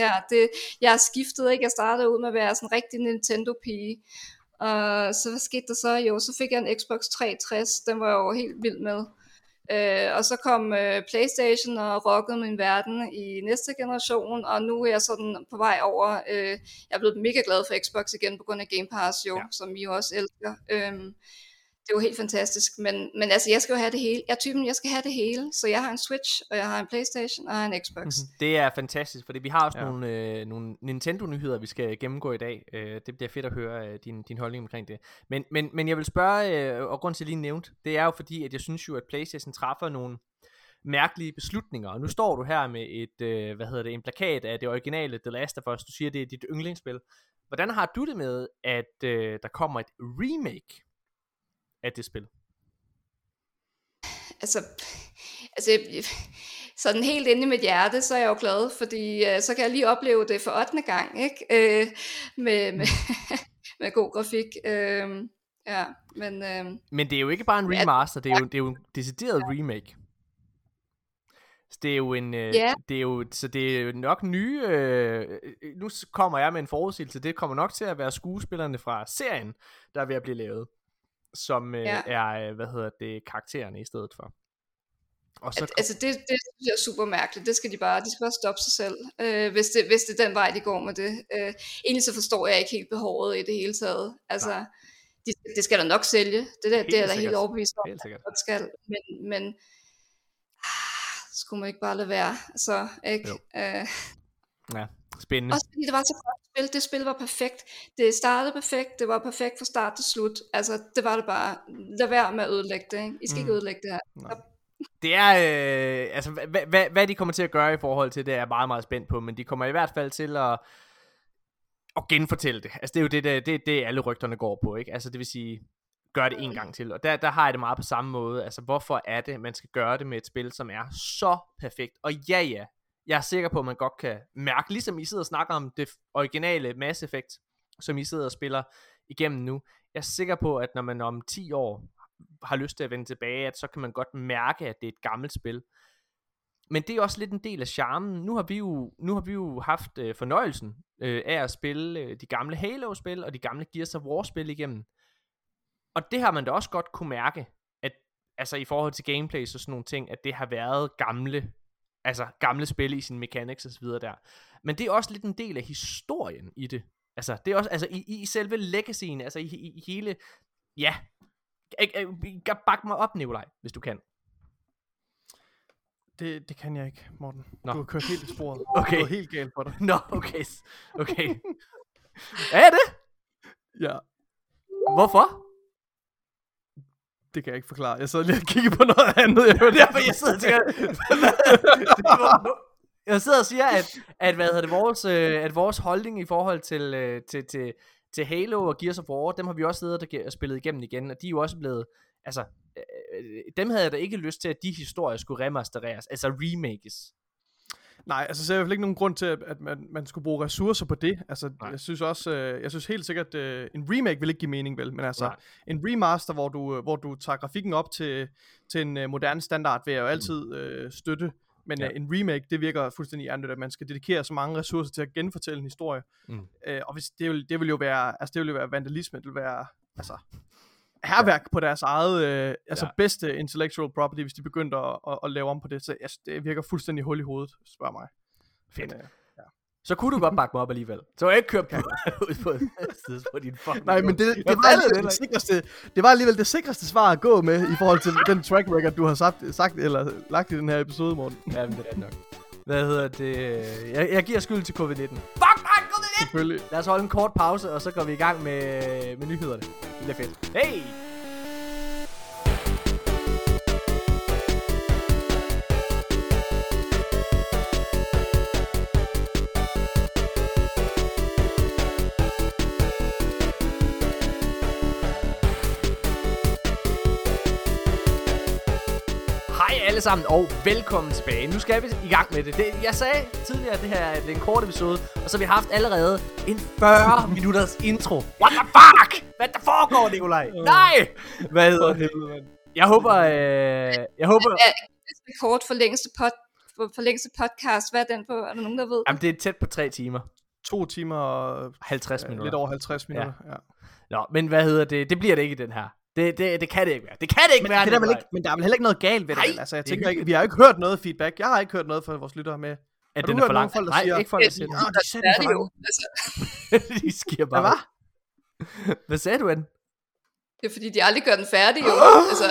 Speaker 2: her, det, jeg har skiftet, ikke? Jeg startede ud med at være sådan en rigtig Nintendo-pige. Og så hvad skete der så? Jo, så fik jeg en Xbox 360, den var jeg jo helt vild med. Øh, og så kom øh, Playstation og rockede min verden i næste generation, og nu er jeg sådan på vej over, øh, jeg er blevet mega glad for Xbox igen på grund af Game Pass jo,
Speaker 1: Ja.
Speaker 2: som I jo også elsker. Øhm, det er jo helt fantastisk, men, men altså jeg skal jo have det hele. Jeg er typen, jeg skal have det hele, så jeg har en Switch, og jeg har en Playstation, og jeg har en Xbox.
Speaker 1: Mhm. Det er fantastisk, fordi vi har også ja. Nogle, øh, nogle Nintendo-nyheder, vi skal gennemgå i dag. Øh, det bliver fedt at høre øh, din, din holdning omkring det. Men, men, men jeg vil spørge, øh, og grund til at jeg lige nævnt, det er jo fordi, at jeg synes jo, at PlayStation træffer nogle mærkelige beslutninger. Og nu står du her med et, øh, hvad hedder det, en plakat af det originale The Last of Us. Du siger, det er dit yndlingsspil. Hvordan har du det med, at øh, der kommer et remake af det spil?
Speaker 2: altså, altså sådan helt inde i mit hjerte, så er jeg jo glad, fordi øh, så kan jeg lige opleve det for 8. gang, ikke? Øh, med, med, med god grafik. Øh, ja, men øh,
Speaker 1: Men det er jo ikke bare en remaster, det er jo, det er jo en decideret remake. Så det er jo en, øh,
Speaker 2: Ja.
Speaker 1: det er jo, så det er nok nye, øh, øh, nu kommer jeg med en forudsigelse, det kommer nok til at være skuespillerne fra serien, der er ved at blive lavet, som øh,
Speaker 2: Ja.
Speaker 1: er, øh, hvad hedder det, karaktererne i stedet for. Og så,
Speaker 2: at, altså det, det synes jeg er super mærkeligt. Det skal de bare, de skal bare stoppe sig selv, øh, hvis, det, hvis det er den vej, de går med det. Øh, egentlig så forstår jeg ikke helt behovet i det hele taget. Altså, de, det skal da nok sælge. Det, der, det er da helt overbevist om,
Speaker 1: helt
Speaker 2: at det skal. Men, men ah, skulle man ikke bare lade være, så ikke?
Speaker 1: Jo.
Speaker 2: Øh,
Speaker 1: Ja, spændende.
Speaker 2: også fordi det var så godt spil. Det spil var perfekt. Det startede perfekt. Det var perfekt fra start til slut. Altså, det var det bare. Lad være med at ødelægge det. Ikke? I skal
Speaker 1: Mm.
Speaker 2: ikke ødelægge det her.
Speaker 3: Nej.
Speaker 1: Det er, øh, altså, hvad, hvad, hvad de kommer til at gøre i forhold til det, er jeg meget, meget spændt på, men de kommer i hvert fald til at, at genfortælle det. Altså, det er jo det, det, det, det alle rygterne går på, ikke? Altså, det vil sige, gør det en gang til. Og der, der har jeg det meget på samme måde. Altså, hvorfor er det, man skal gøre det med et spil, som er så perfekt? Og ja, ja, jeg er sikker på, at man godt kan mærke, ligesom I sidder og snakker om det originale Mass Effect, som I sidder og spiller igennem nu. Jeg er sikker på, at når man om 10 år har lyst til at vende tilbage, at så kan man godt mærke, at det er et gammelt spil. Men det er også lidt en del af charmen. Nu har vi jo, nu har vi jo haft øh, fornøjelsen øh, af at spille øh, de gamle Halo-spil og de gamle Gears of War-spil igennem. Og det har man da også godt kunne mærke, at altså i forhold til gameplay og sådan nogle ting, at det har været gamle, altså gamle spil i sin mechanics og så videre der. Men det er også lidt en del af historien i det. Altså, det er også, altså i, i selve legacyen, altså i, i, i hele, ja, Bak mig op, Nikolaj, hvis du kan.
Speaker 3: Det, det kan jeg ikke, Morten.
Speaker 1: Nå.
Speaker 3: Du har kørt helt i sporet.
Speaker 1: Okay.
Speaker 3: Det er helt galt for dig.
Speaker 1: Nå, okay. Okay. er det?
Speaker 3: Ja,
Speaker 1: Hvorfor?
Speaker 3: Det kan jeg ikke forklare. Jeg sad lige og kiggede på noget andet. Jeg hørte
Speaker 1: Derfor jeg sidder og tænker, jeg sidder og siger, at, at, hvad hedder det, vores, øh, at vores holdning i forhold til, øh, til, til, til Halo og Gears of War, dem har vi også siddet og spillet igennem igen, og de er jo også blevet, altså, øh, dem havde jeg da ikke lyst til, at de historier skulle remastereres, altså remakes.
Speaker 3: Nej, altså så er jeg i hvert fald ikke nogen grund til, at, at man, man skulle bruge ressourcer på det. Altså,
Speaker 1: Nej.
Speaker 3: jeg synes også, øh, jeg synes helt sikkert, øh, en remake vil ikke give mening, vel? Men altså,
Speaker 1: Nej.
Speaker 3: en remaster, hvor du, øh, hvor du tager grafikken op til, til en øh, moderne standard, vil jeg jo altid øh, støtte. Men
Speaker 1: Ja.
Speaker 3: ja. en remake, det virker fuldstændig andet, at man skal dedikere så mange ressourcer til at genfortælle en historie.
Speaker 1: Mm.
Speaker 3: Øh, og hvis, det, vil, det vil jo være, altså det vil jo være vandalisme, det vil være, altså, herværk på deres eget, øh, altså
Speaker 1: Ja.
Speaker 3: ja. bedste intellectual property, hvis de begyndte at, at, at lave om på det. Så altså, det virker fuldstændig hul i hovedet, spørg mig.
Speaker 1: Fedt.
Speaker 3: Men, øh,
Speaker 1: Så kunne du godt bakke mig op alligevel. Så jeg ikke kørt på, ud på, på din fucking
Speaker 3: Nej, men det, det, var alligevel
Speaker 1: det
Speaker 3: sikreste, det var alligevel det sikreste svar at gå med i forhold til den track record, du har sagt, sagt eller lagt i den her episode, Morten.
Speaker 1: Ja, men det er nok. Hvad hedder det? Jeg, jeg giver skyld til covid-19. Fuck mig, covid-19!
Speaker 3: Selvfølgelig.
Speaker 1: Lad os holde en kort pause, og så går vi i gang med, med nyhederne. Det bliver fedt. Hey! Sammen, og velkommen tilbage. Nu skal vi i gang med det. det jeg sagde tidligere, at det her er en kort episode, og så har vi haft allerede en 40 minutters intro. What the fuck? Hvad der foregår, Nikolaj? Nej! Hvad hedder det? Jeg håber, øh, jeg håber...
Speaker 2: Ja, rekord for længste, pod, for, for længste podcast. Hvad er den på? Er der nogen, der ved?
Speaker 1: Jamen, det er tæt på 3 timer.
Speaker 3: To timer og
Speaker 1: 50
Speaker 3: ja,
Speaker 1: minutter.
Speaker 3: lidt over 50 minutter. Ja. Ja.
Speaker 1: Nå, men hvad hedder det? Det bliver det ikke i den her. Det, det, det kan det ikke være. Det kan det ikke
Speaker 3: Men,
Speaker 1: være,
Speaker 3: det er der vel ikke, men der er vel heller ikke noget galt ved det. Vel? Altså, jeg
Speaker 1: er
Speaker 3: tænker ikke, vi har ikke hørt noget feedback. Jeg har ikke hørt noget fra vores lyttere med.
Speaker 1: At
Speaker 3: du
Speaker 1: den er for lang.
Speaker 3: folk, der
Speaker 1: Nej,
Speaker 3: siger-
Speaker 1: ikke folk, der siger.
Speaker 3: Ja, de sagde
Speaker 2: er det jo. Altså,
Speaker 1: de
Speaker 3: Hvad
Speaker 1: bare.
Speaker 3: var?
Speaker 1: Hvad sagde du, Anne?
Speaker 2: det er fordi, de aldrig gør den færdig, jo. altså,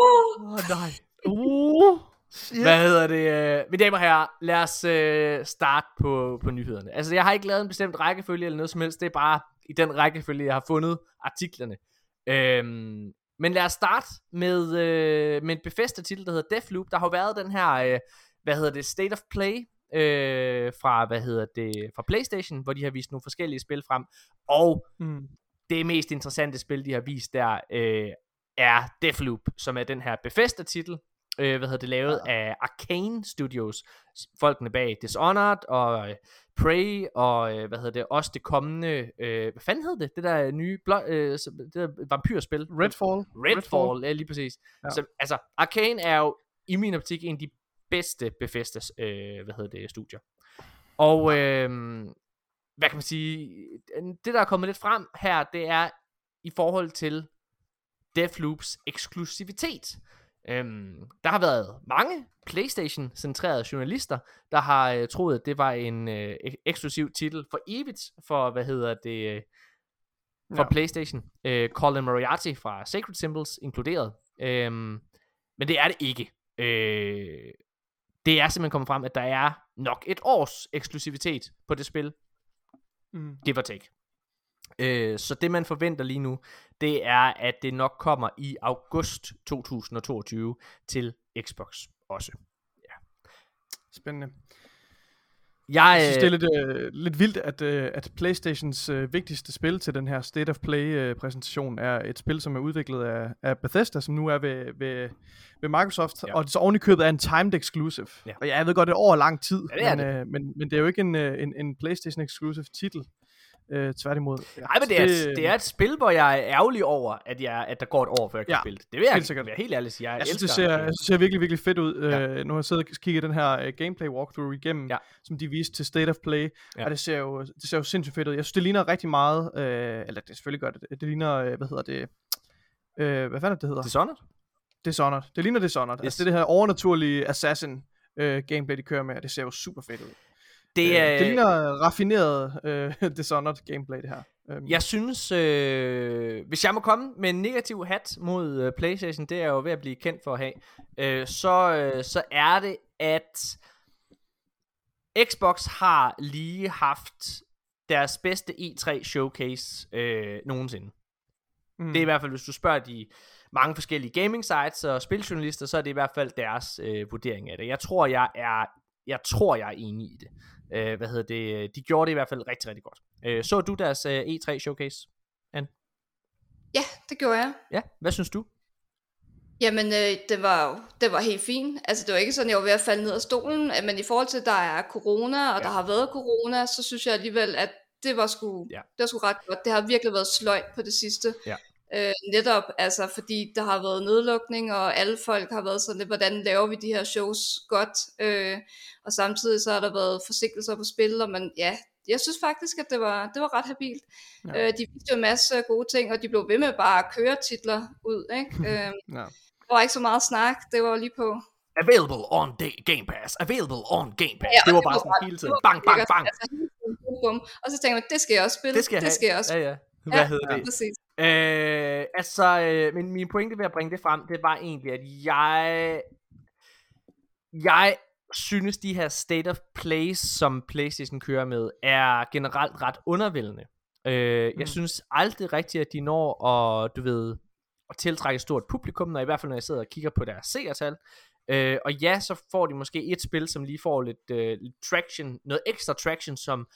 Speaker 1: Åh, oh, nej.
Speaker 3: Uh, shit.
Speaker 1: Hvad hedder det? øh, Mine damer og herrer, lad os øh, starte på, på nyhederne. Altså, jeg har ikke lavet en bestemt rækkefølge eller noget som helst. Det er bare i den rækkefølge, jeg har fundet artiklerne. Øhm, men lad os starte med, øh, med en befæstet titel, der hedder Deathloop. Der har jo været den her, øh, hvad hedder det, State of Play øh, fra, hvad hedder det, fra Playstation, hvor de har vist nogle forskellige spil frem. Og
Speaker 3: Mm.
Speaker 1: det mest interessante spil, de har vist der, øh, er Deathloop, som er den her Bethesda titel, øh, hvad hedder det, lavet ja. af Arcane Studios, folkene bag Dishonored og øh, Prey, og øh, hvad hedder det, også det kommende, øh, hvad fanden hed det, det der nye, blå, øh, det der vampyrspil,
Speaker 3: Redfall.
Speaker 1: Redfall, ja lige præcis. Ja. Så, altså, Arcane er jo i min optik en af de bedste Bethesdas, øh, hvad hedder det, studier. Og øh, hvad kan man sige, det der er kommet lidt frem her, det er i forhold til Deathloops eksklusivitet. Øhm, der har været mange PlayStation-centrerede journalister, der har øh, troet, at det var en øh, ek- eksklusiv titel for evigt, for hvad hedder det, øh, for
Speaker 3: Ja.
Speaker 1: PlayStation. Øh, Colin Moriarty fra Sacred Symbols inkluderet. Øhm, men det er det ikke. Øh, det er simpelthen kommet frem, at der er nok et års eksklusivitet på det spil,
Speaker 3: Mm.
Speaker 1: give or take. Øh, så det man forventer lige nu, det er, at det nok kommer i august 2022 til Xbox også.
Speaker 3: Spændende.
Speaker 1: Jeg,
Speaker 3: Jeg synes,
Speaker 1: øh,
Speaker 3: det er lidt, øh, lidt vildt, at, øh, at Playstations øh, vigtigste spil til den her State of Play-præsentation er et spil, som er udviklet af, af Bethesda, som nu er ved, ved, ved Microsoft,
Speaker 1: Ja.
Speaker 3: ja. og det så oven i købet er en timed exclusive.
Speaker 1: Ja.
Speaker 3: Og ja, jeg ved godt, det er over lang tid,
Speaker 1: Ja, det er
Speaker 3: men, Øh, men, men det er jo ikke en, øh, en, en Playstation exclusive titel. Øh, tværtimod. Ja,
Speaker 1: Nej, men det er, det, det er et spil, hvor jeg er ærgerlig over, at, jeg, at der går et år, før jeg kan
Speaker 3: Ja,
Speaker 1: spille det. Det vil jeg
Speaker 3: helt sikkert.
Speaker 1: være helt ærlig sige. Jeg,
Speaker 3: Jeg synes, det ser, jeg synes, det ser virkelig, virkelig fedt ud.
Speaker 1: Ja.
Speaker 3: Uh, nu har jeg siddet og kigget den her uh, gameplay walkthrough igennem,
Speaker 1: Ja.
Speaker 3: som de viste til State of Play,
Speaker 1: Ja.
Speaker 3: og det ser, jo, det ser jo sindssygt fedt ud. Jeg synes, det ligner rigtig meget, uh, eller det selvfølgelig gør det, det ligner, uh, hvad hedder det, uh, hvad fanden det, det hedder?
Speaker 1: Dishonored?
Speaker 3: Dishonored. Det ligner Dishonored.
Speaker 1: Yes.
Speaker 3: Yes. Altså det, er det her overnaturlige assassin uh, gameplay, de kører med, og det ser jo super fedt ud.
Speaker 1: Det,
Speaker 3: Øh,
Speaker 1: er,
Speaker 3: det ligner raffineret uh, Dishonored gameplay, det her. Um,
Speaker 1: Jeg synes, øh, hvis jeg må komme med en negativ hat mod øh, PlayStation, det er jeg jo ved at blive kendt for at have, øh, så, øh, så er det, at Xbox har lige haft deres bedste E3 showcase øh, nogensinde.
Speaker 3: mm,
Speaker 1: Det er i hvert fald, hvis du spørger de mange forskellige gaming sites og spiljournalister, så er det i hvert fald deres øh, vurdering af det. Jeg tror, jeg er, jeg tror, jeg er enig i det. Øh, hvad hedder det? De gjorde det i hvert fald rigtig, rigtig godt. Øh, så du deres øh, E3 showcase?
Speaker 2: ja, det gjorde jeg.
Speaker 1: Ja, hvad synes du?
Speaker 2: Jamen, øh, det var jo det var helt fint. Altså, det var ikke sådan, jeg var ved at falde ned af stolen, øh, men i forhold til, at der er corona, og ja. der har været corona, så synes jeg alligevel, at det var sgu,
Speaker 1: ja.
Speaker 2: det var sgu ret godt. Det har virkelig været sløjt på det sidste.
Speaker 1: Ja.
Speaker 2: Øh, netop, altså fordi der har været nedlukning, og alle folk har været sådan lidt, hvordan laver vi de her shows godt, øh, og samtidig så har der været forsinkelser på spil, og man, ja, jeg synes faktisk, at det var, det var ret habilt. Ja. Øh, de viste jo en masse gode ting, og de blev ved med bare at køre titler ud, ikke? øh, ja. Der var ikke så meget snak, det var lige på,
Speaker 1: Available on Game Pass. Available on Game Pass. Ja, det var bare sådan hele tiden. Bang, bang, bang. Altså,
Speaker 2: og så tænkte jeg, det skal jeg også spille.
Speaker 1: Det skal jeg,
Speaker 2: det skal jeg også.
Speaker 1: Ja, ja. Hvad ja, hedder det? Præcis. Øh, altså, øh, min, min pointe ved at bringe det frem, det var egentlig, at jeg... Jeg synes, de her state of play, som PlayStation kører med, er generelt ret undervældende. Øh, mm. Jeg synes aldrig rigtigt, at de når at, du ved, at tiltrække et stort publikum, når i hvert fald når jeg sidder og kigger på deres seertal. Øh, og ja, så får de måske et spil, som lige får lidt, øh, lidt traction, noget ekstra traction, som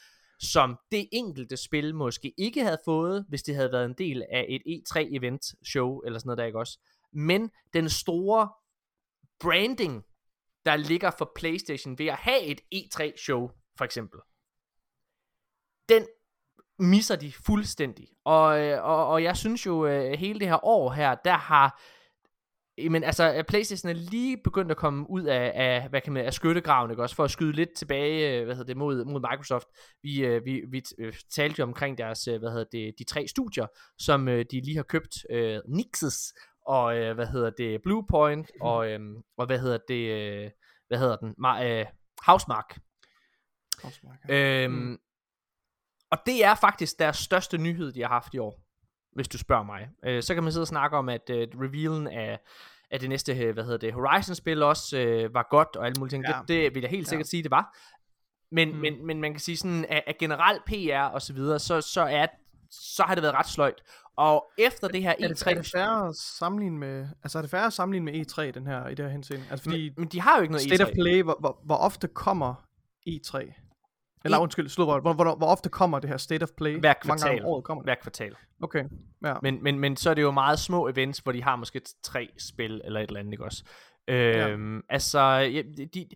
Speaker 1: som det enkelte spil måske ikke havde fået, hvis det havde været en del af et E3-event show, eller sådan noget der, ikke også? Men den store branding, der ligger for PlayStation ved at have et E3-show, for eksempel, den misser de fuldstændig. Og, øh, og, og jeg synes jo, øh, hele det her år her, der har men altså, Playstation er lige begyndt at komme ud af, af hvad kan man, af skyttegraven, ikke også, for at skyde lidt tilbage, øh, hvad hedder det, mod, mod Microsoft. Vi, øh, vi, vi øh, talte jo omkring deres, hvad hedder det, de tre studier, som de lige har købt, uh, Nixes, og hvad hedder det, Bluepoint, og, um, og hvad hedder det, uh, hvad hedder den, Ma, uh, Housemark. Housemark ja. øhm, mm. Og det er faktisk deres største nyhed, de har haft i år hvis du spørger mig. Øh, så kan man sidde og snakke om, at øh, revealen af, af det næste, øh, hvad hedder det, Horizon-spil også øh, var godt, og alle mulige ting. Ja. Det, det vil jeg helt sikkert ja. sige, det var. Men, mm. men, men man kan sige sådan, at, at generelt PR og så videre, så, så, er, så har det været ret sløjt. Og efter det her E3...
Speaker 3: Er det, er det færre at sammenligne med, altså er det færre at sammenligne med E3 den her, i det her henseende? Altså fordi
Speaker 1: men, men de har jo ikke noget
Speaker 3: State
Speaker 1: E3.
Speaker 3: of Play, hvor, hvor, hvor ofte kommer E3? Eller undskyld, slå hvor, hvor, hvor ofte kommer det her State of Play?
Speaker 1: Hver kvartal. Mange
Speaker 3: gange året kommer
Speaker 1: det? Hver kvartal.
Speaker 3: Okay, ja.
Speaker 1: Men, men, men så er det jo meget små events, hvor de har måske tre spil eller et eller andet, ikke også? Øhm, ja. Altså, ja, de,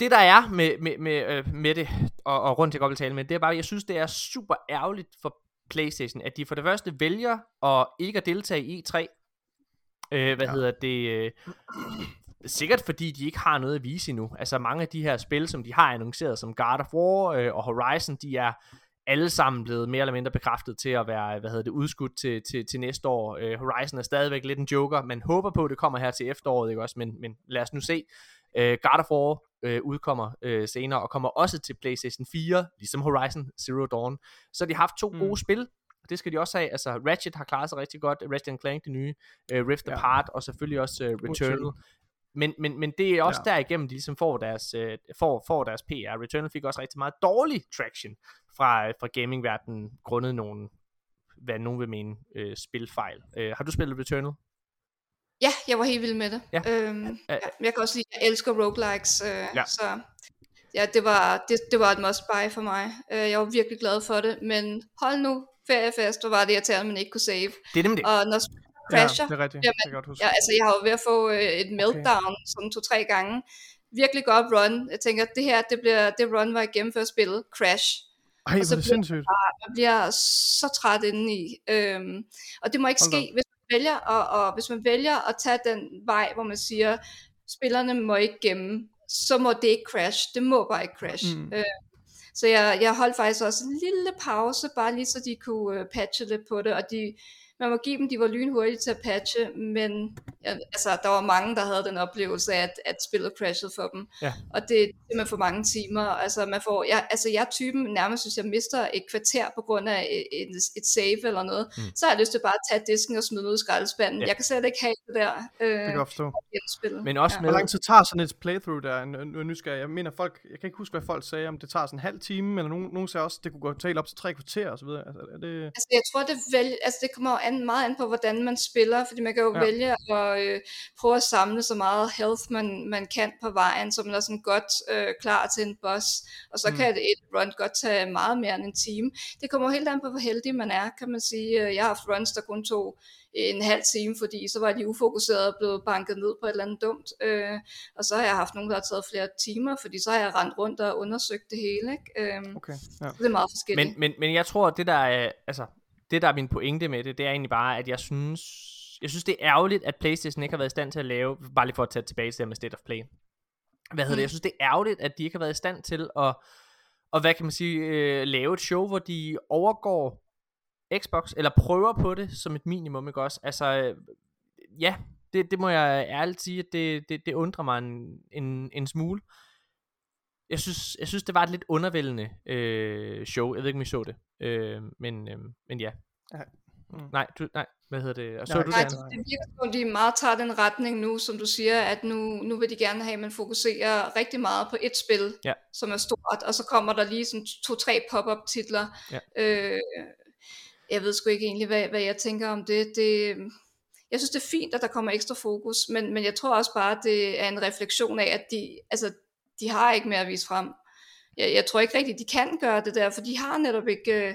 Speaker 1: det der er med, med, med, øh, med det, og, og rundt til godt tale med, det er bare, jeg synes, det er super ærgerligt for Playstation, at de for det første vælger at ikke at deltage i E3, øh, hvad ja. hedder det, øh, Sikkert fordi de ikke har noget at vise endnu. Altså mange af de her spil, som de har annonceret som God of War øh, og Horizon, de er alle sammen blevet mere eller mindre bekræftet til at være, hvad hedder det, udskudt til, til, til næste år. Øh, Horizon er stadigvæk lidt en joker. Man håber på, at det kommer her til efteråret, ikke også? Men, men lad os nu se. Øh, God of War øh, udkommer øh, senere, og kommer også til PlayStation 4, ligesom Horizon Zero Dawn. Så de har haft to mm. gode spil, og det skal de også have. Altså, Ratchet har klaret sig rigtig godt. Ratchet Clank, det nye. Uh, Rift ja. Apart, og selvfølgelig også uh, Returnal. Men, men, men det er også ja. derigennem, de ligesom får deres, øh, får, får deres PR. Returnal fik også rigtig meget dårlig traction fra, fra gamingverdenen, grundet nogle, hvad nogen vil mene, øh, spilfejl. Øh, har du spillet Returnal?
Speaker 2: Ja, jeg var helt vild med det. Ja. Øhm, ja, jeg kan også lide, jeg elsker roguelikes, øh, ja. så ja, det var, det, det var et must buy for mig. Øh, jeg var virkelig glad for det, men hold nu feriefest, hvor var det irriterende, at man ikke kunne save.
Speaker 1: Det er nemlig
Speaker 2: Og når crasher.
Speaker 3: Ja, det er rigtigt. Jamen, det kan godt huske.
Speaker 2: Ja, altså, jeg har jo ved at få øh, et meltdown okay. sådan to-tre gange. Virkelig godt run. Jeg tænker, at det her, det bliver det run, hvor jeg gennemfører spillet. Crash.
Speaker 3: Ej, og så det sindssygt.
Speaker 2: Jeg, jeg bliver så træt indeni. Øhm, og det må ikke ske, hvis man vælger, og, og hvis man vælger at tage den vej, hvor man siger, spillerne må ikke gemme, så må det ikke crash. Det må bare ikke crash. Mm. Øh, så jeg, jeg holdt faktisk også en lille pause, bare lige så de kunne uh, patche lidt på det, og de, man må give dem, de var lynhurtige til at patche, men ja, altså, der var mange, der havde den oplevelse af, at, at spillet crashede for dem. Ja. Og det er simpelthen for mange timer. Altså, man får, jeg, altså, jeg er typen nærmest, hvis jeg mister et kvarter på grund af et, et, save eller noget, mm. så har jeg lyst til bare at tage disken og smide ud i skraldespanden. Ja. Jeg kan slet ikke have det der. Øh, det
Speaker 3: kan jeg forstå.
Speaker 1: Men også ja.
Speaker 3: med... Hvor lang tid tager sådan et playthrough der? Nu, nu skal jeg, jeg mener folk, jeg kan ikke huske, hvad folk sagde, om det tager sådan en halv time, eller nogen, nogen sagde også, det kunne gå tale op til tre kvarter og så videre. Altså, er det...
Speaker 2: altså jeg tror, det, vel, altså, det kommer an, meget an på, hvordan man spiller, fordi man kan jo ja. vælge at øh, prøve at samle så meget health, man, man kan på vejen, så man er sådan godt øh, klar til en boss, og så mm. kan et run godt tage meget mere end en time. Det kommer helt an på, hvor heldig man er, kan man sige. Jeg har haft runs, der kun tog en halv time, fordi så var de ufokuseret og blevet banket ned på et eller andet dumt. Øh, og så har jeg haft nogen, der har taget flere timer, fordi så har jeg rendt rundt og undersøgt det hele. Ikke? Øh,
Speaker 3: okay, ja.
Speaker 2: Det er meget forskelligt.
Speaker 1: Men, men, men jeg tror, det der er, altså, det der er min pointe med det, det er egentlig bare, at jeg synes, jeg synes det er ærgerligt, at Playstation ikke har været i stand til at lave, bare lige for at tage tilbage til det med State of Play. Hvad hedder mm. det? Jeg synes det er ærgerligt, at de ikke har været i stand til at, og hvad kan man sige, øh, lave et show, hvor de overgår Xbox, eller prøver på det som et minimum, ikke også? Altså, øh, ja, det, det må jeg ærligt sige, at det, det, det undrer mig en, en, en smule. Jeg synes, jeg synes, det var et lidt undervældende øh, show. Jeg ved ikke, om I så det. Øh, men, øh, men ja.
Speaker 3: Ja.
Speaker 1: Mm. Nej, du, nej, hvad hedder det? Og så
Speaker 3: Nej,
Speaker 1: du
Speaker 2: Nej,
Speaker 1: det?
Speaker 2: det, virker som om, de meget tager den retning nu, som du siger, at nu, nu vil de gerne have, at man fokuserer rigtig meget på et spil,
Speaker 1: Ja.
Speaker 2: som er stort, og så kommer der lige sådan to-tre pop-up titler.
Speaker 1: Ja.
Speaker 2: Øh, jeg ved sgu ikke egentlig, hvad, hvad jeg tænker om det. det. Jeg synes, det er fint, at der kommer ekstra fokus, men, men jeg tror også bare, at det er en refleksion af, at de, altså, de har ikke mere at vise frem. Jeg, jeg tror ikke rigtigt, de kan gøre det der, for de har netop ikke... Øh,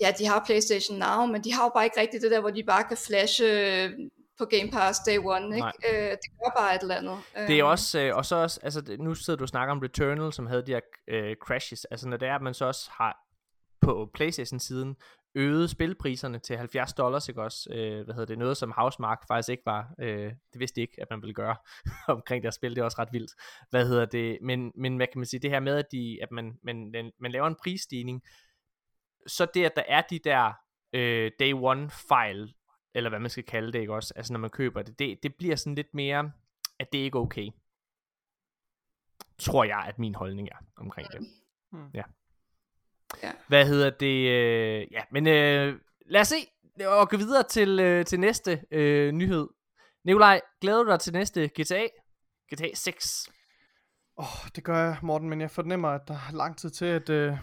Speaker 2: ja, de har PlayStation Now, men de har jo bare ikke rigtigt det der, hvor de bare kan flashe øh, på Game Pass Day One, ikke? Øh, det gør bare et eller andet.
Speaker 1: Det er
Speaker 2: Øh,
Speaker 1: også, øh, og så også, altså nu sidder du og snakker om Returnal, som havde de her øh, crashes, altså når det er, at man så også har på Playstation-siden øget spilpriserne til 70 dollars, ikke også? Øh, hvad hedder det? Noget, som Housemark faktisk ikke var, øh, det vidste de ikke, at man ville gøre omkring deres spil, det er også ret vildt. Hvad hedder det? Men, men hvad kan man sige, det her med, at, de, at man, man, man, man laver en prisstigning, så det, at der er de der øh, day one fejl, eller hvad man skal kalde det, ikke også? Altså når man køber det, det, det bliver sådan lidt mere, at det ikke er okay. Tror jeg, at min holdning er omkring det.
Speaker 3: Hmm.
Speaker 1: Ja.
Speaker 2: Ja.
Speaker 1: Hvad hedder det? Øh, ja, men øh, lad os se, og gå videre til, øh, til næste øh, nyhed. Nikolaj, glæder du dig til næste GTA? GTA 6.
Speaker 3: Åh, oh, det gør jeg, Morten, men jeg fornemmer, at der er lang tid til, at, øh,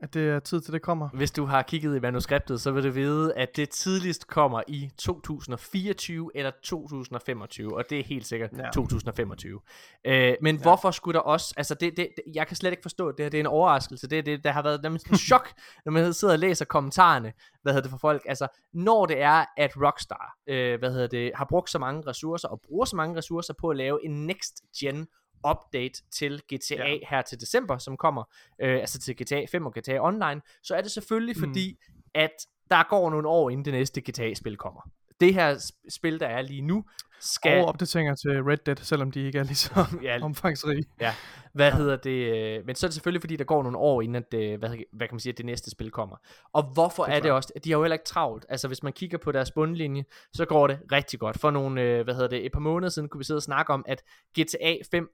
Speaker 3: at det er tid til, det kommer.
Speaker 1: Hvis du har kigget i manuskriptet, så vil du vide, at det tidligst kommer i 2024 eller 2025, og det er helt sikkert ja.
Speaker 3: Ja.
Speaker 1: 2025. Øh, men ja. hvorfor skulle der også, altså det, det, det, jeg kan slet ikke forstå, det her det er en overraskelse, det, det der har været nærmest en chok, når man sidder og læser kommentarerne, hvad hedder det for folk, altså når det er, at Rockstar, øh, hvad hedder det, har brugt så mange ressourcer, og bruger så mange ressourcer på at lave en next gen update til GTA ja.
Speaker 3: Ja.
Speaker 1: her til december, som kommer, øh, altså til GTA 5 og GTA Online, så er det selvfølgelig
Speaker 3: Mm.
Speaker 1: fordi, at der går nogle år, inden det næste GTA-spil kommer. Det her sp- spil, der er lige nu, skal...
Speaker 3: Og opdateringer til Red Dead, selvom de ikke er lige så
Speaker 1: Ja.
Speaker 3: omfangsrige.
Speaker 1: Ja, hvad hedder det? øh, Men så er det selvfølgelig, fordi der går nogle år, inden at, øh, hvad, hvad kan man sige, at det næste spil kommer. Og hvorfor
Speaker 3: Det
Speaker 1: er,
Speaker 3: er
Speaker 1: det også, de har jo heller ikke travlt. Altså hvis man kigger på deres bundlinje, så går det rigtig godt. For nogle, øh, hvad hedder det, et par måneder siden kunne vi sidde og snakke om, at GTA 5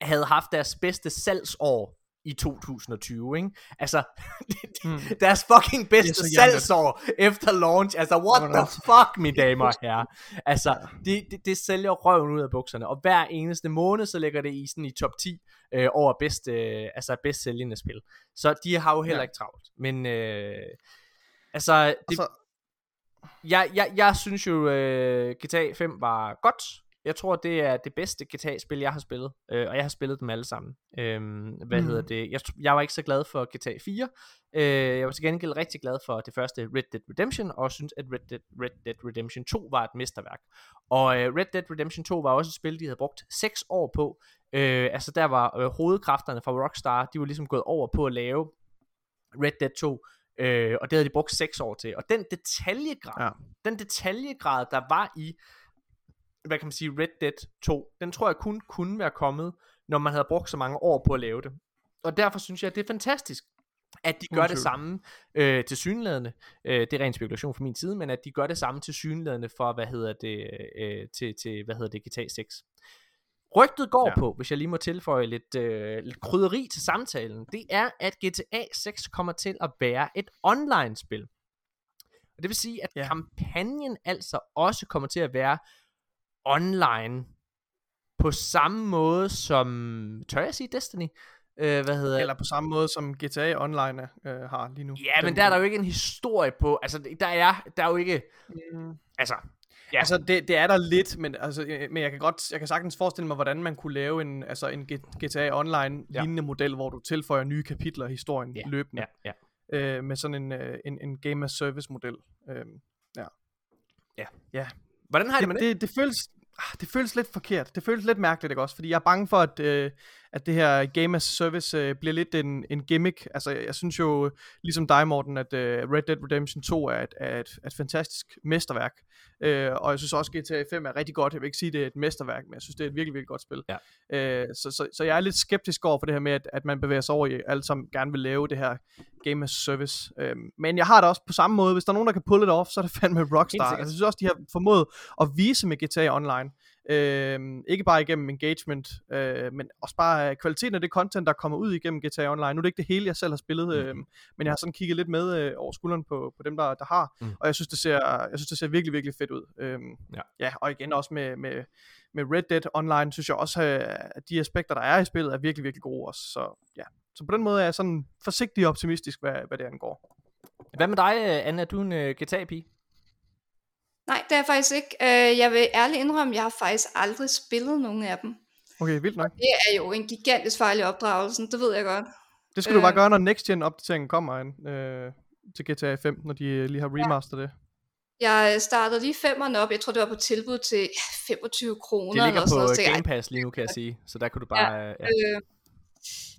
Speaker 1: havde haft deres bedste salgsår i 2020, ikke? Altså,
Speaker 3: Mm.
Speaker 1: deres fucking bedste salgsår efter launch. Altså, what the
Speaker 3: altså.
Speaker 1: fuck, mine damer og herrer. Altså, det, det, det sælger røven ud af bukserne, og hver eneste måned, så ligger det i sådan i top 10 øh, over bedst, øh, altså bedst sælgende spil. Så de har jo heller
Speaker 3: Ja.
Speaker 1: ikke travlt. Men, øh, altså, det,
Speaker 3: Og så,
Speaker 1: jeg, jeg, jeg synes jo, øh, GTA 5 var godt. Jeg tror, det er det bedste GTA-spil, jeg har spillet. Øh, og jeg har spillet dem alle sammen. Øhm, hvad
Speaker 3: Mm.
Speaker 1: hedder det? Jeg, jeg var ikke så glad for GTA 4. Øh, jeg var til gengæld rigtig glad for det første Red Dead Redemption, og synes, at Red Dead, Red Dead Redemption 2 var et mesterværk. Og øh, Red Dead Redemption 2 var også et spil, de havde brugt 6 år på. Øh, altså der var øh, hovedkræfterne fra Rockstar, de var ligesom gået over på at lave Red Dead 2, øh, og det havde de brugt 6 år til. Og den detaljegrad,
Speaker 3: Ja.
Speaker 1: den detaljegrad, der var i, hvad kan man sige, Red Dead 2, den tror jeg kun kunne være kommet, når man havde brugt så mange år på at lave det. Og derfor synes jeg, at det er fantastisk, at de gør det samme øh, til synlædende. Øh, det er ren spekulation fra min side, men at de gør det samme til synlædende for, hvad hedder det, øh, til, til, hvad hedder det, GTA 6. Rygtet går ja. På, hvis jeg lige må tilføje lidt, øh, lidt krydderi til samtalen, det er, at GTA 6 kommer til at være et online-spil. Og det vil sige, at. Ja. kampagnen altså også kommer til at være online på samme måde som, tør jeg sige Destiny? Øh, hvad hedder
Speaker 3: eller på samme måde, som GTA Online øh, har lige nu.
Speaker 1: Ja, men der er der jo ikke en historie på. Altså, der er, der er jo ikke...
Speaker 3: Mm.
Speaker 1: Altså, Ja.
Speaker 3: Altså, det, det er der lidt, men, altså, øh, men jeg kan godt, jeg kan sagtens forestille mig, hvordan man kunne lave en, altså en GTA Online
Speaker 1: Ja.
Speaker 3: lignende model, hvor du tilføjer nye kapitler i historien
Speaker 1: Ja,
Speaker 3: løbende,
Speaker 1: ja, ja.
Speaker 3: øh, med sådan en, øh, en, en game as service model. Øh,
Speaker 1: Hvordan har I det med
Speaker 3: det,
Speaker 1: det?
Speaker 3: det, det føles, Ah, det føles lidt forkert. Det føles lidt mærkeligt, ikke også? Fordi jeg er bange for, at, øh, at det her Game as Service øh, bliver lidt en, en gimmick. Altså, jeg synes jo, ligesom dig, Morten, at øh, Red Dead Redemption 2 er et, er et, et fantastisk mesterværk. Øh, og jeg synes også, GTA 5 er rigtig godt. Jeg vil ikke sige, det er et mesterværk, men jeg synes, det er et virkelig, virkelig godt spil.
Speaker 1: Ja.
Speaker 3: Øh, så, så, så jeg er lidt skeptisk over for det her med, at, at man bevæger sig over i, alle som gerne vil lave det her Game as Service. Øh, men jeg har det også på samme måde. Hvis der er nogen, der kan pull it off, så er det fandme Rockstar. Altså, jeg synes også, de har formået at vise med GTA Online. Øh, ikke bare igennem engagement, øh, men også bare kvaliteten af det content, der kommer ud igennem GTA Online. Nu er det ikke det hele, jeg selv har spillet, øh, mm. men jeg har sådan kigget lidt med øh, over skulderen på, på dem, der, der har, mm. og jeg synes, det ser, jeg synes, det ser virkelig, virkelig fedt ud. Øh, ja. ja, og igen også med, med, med Red Dead Online, synes jeg også, at de aspekter, der er i spillet, er virkelig, virkelig gode også. Så ja, så på den måde er jeg sådan forsigtig optimistisk, hvad, hvad det angår.
Speaker 1: Hvad med dig, Anna? Er du en uh, GTA-pige?
Speaker 2: Nej, det er jeg faktisk ikke. Uh, jeg vil ærligt indrømme, jeg har faktisk aldrig spillet nogen af dem.
Speaker 3: Okay, vildt nok.
Speaker 2: Og det er jo en gigantisk fejl i opdragelsen, det ved jeg godt.
Speaker 3: Det skal uh, du bare gøre, når Next Gen opdateringen kommer ind, uh, til GTA 5, når de lige har remasteret ja. det.
Speaker 2: Jeg startede lige femmeren op, jeg tror det var på tilbud til 25 kroner.
Speaker 1: Det ligger
Speaker 2: eller
Speaker 1: på
Speaker 2: sådan
Speaker 1: Game Pass lige nu, kan jeg sige, så der kunne du bare... Ja, ja.
Speaker 2: Øh,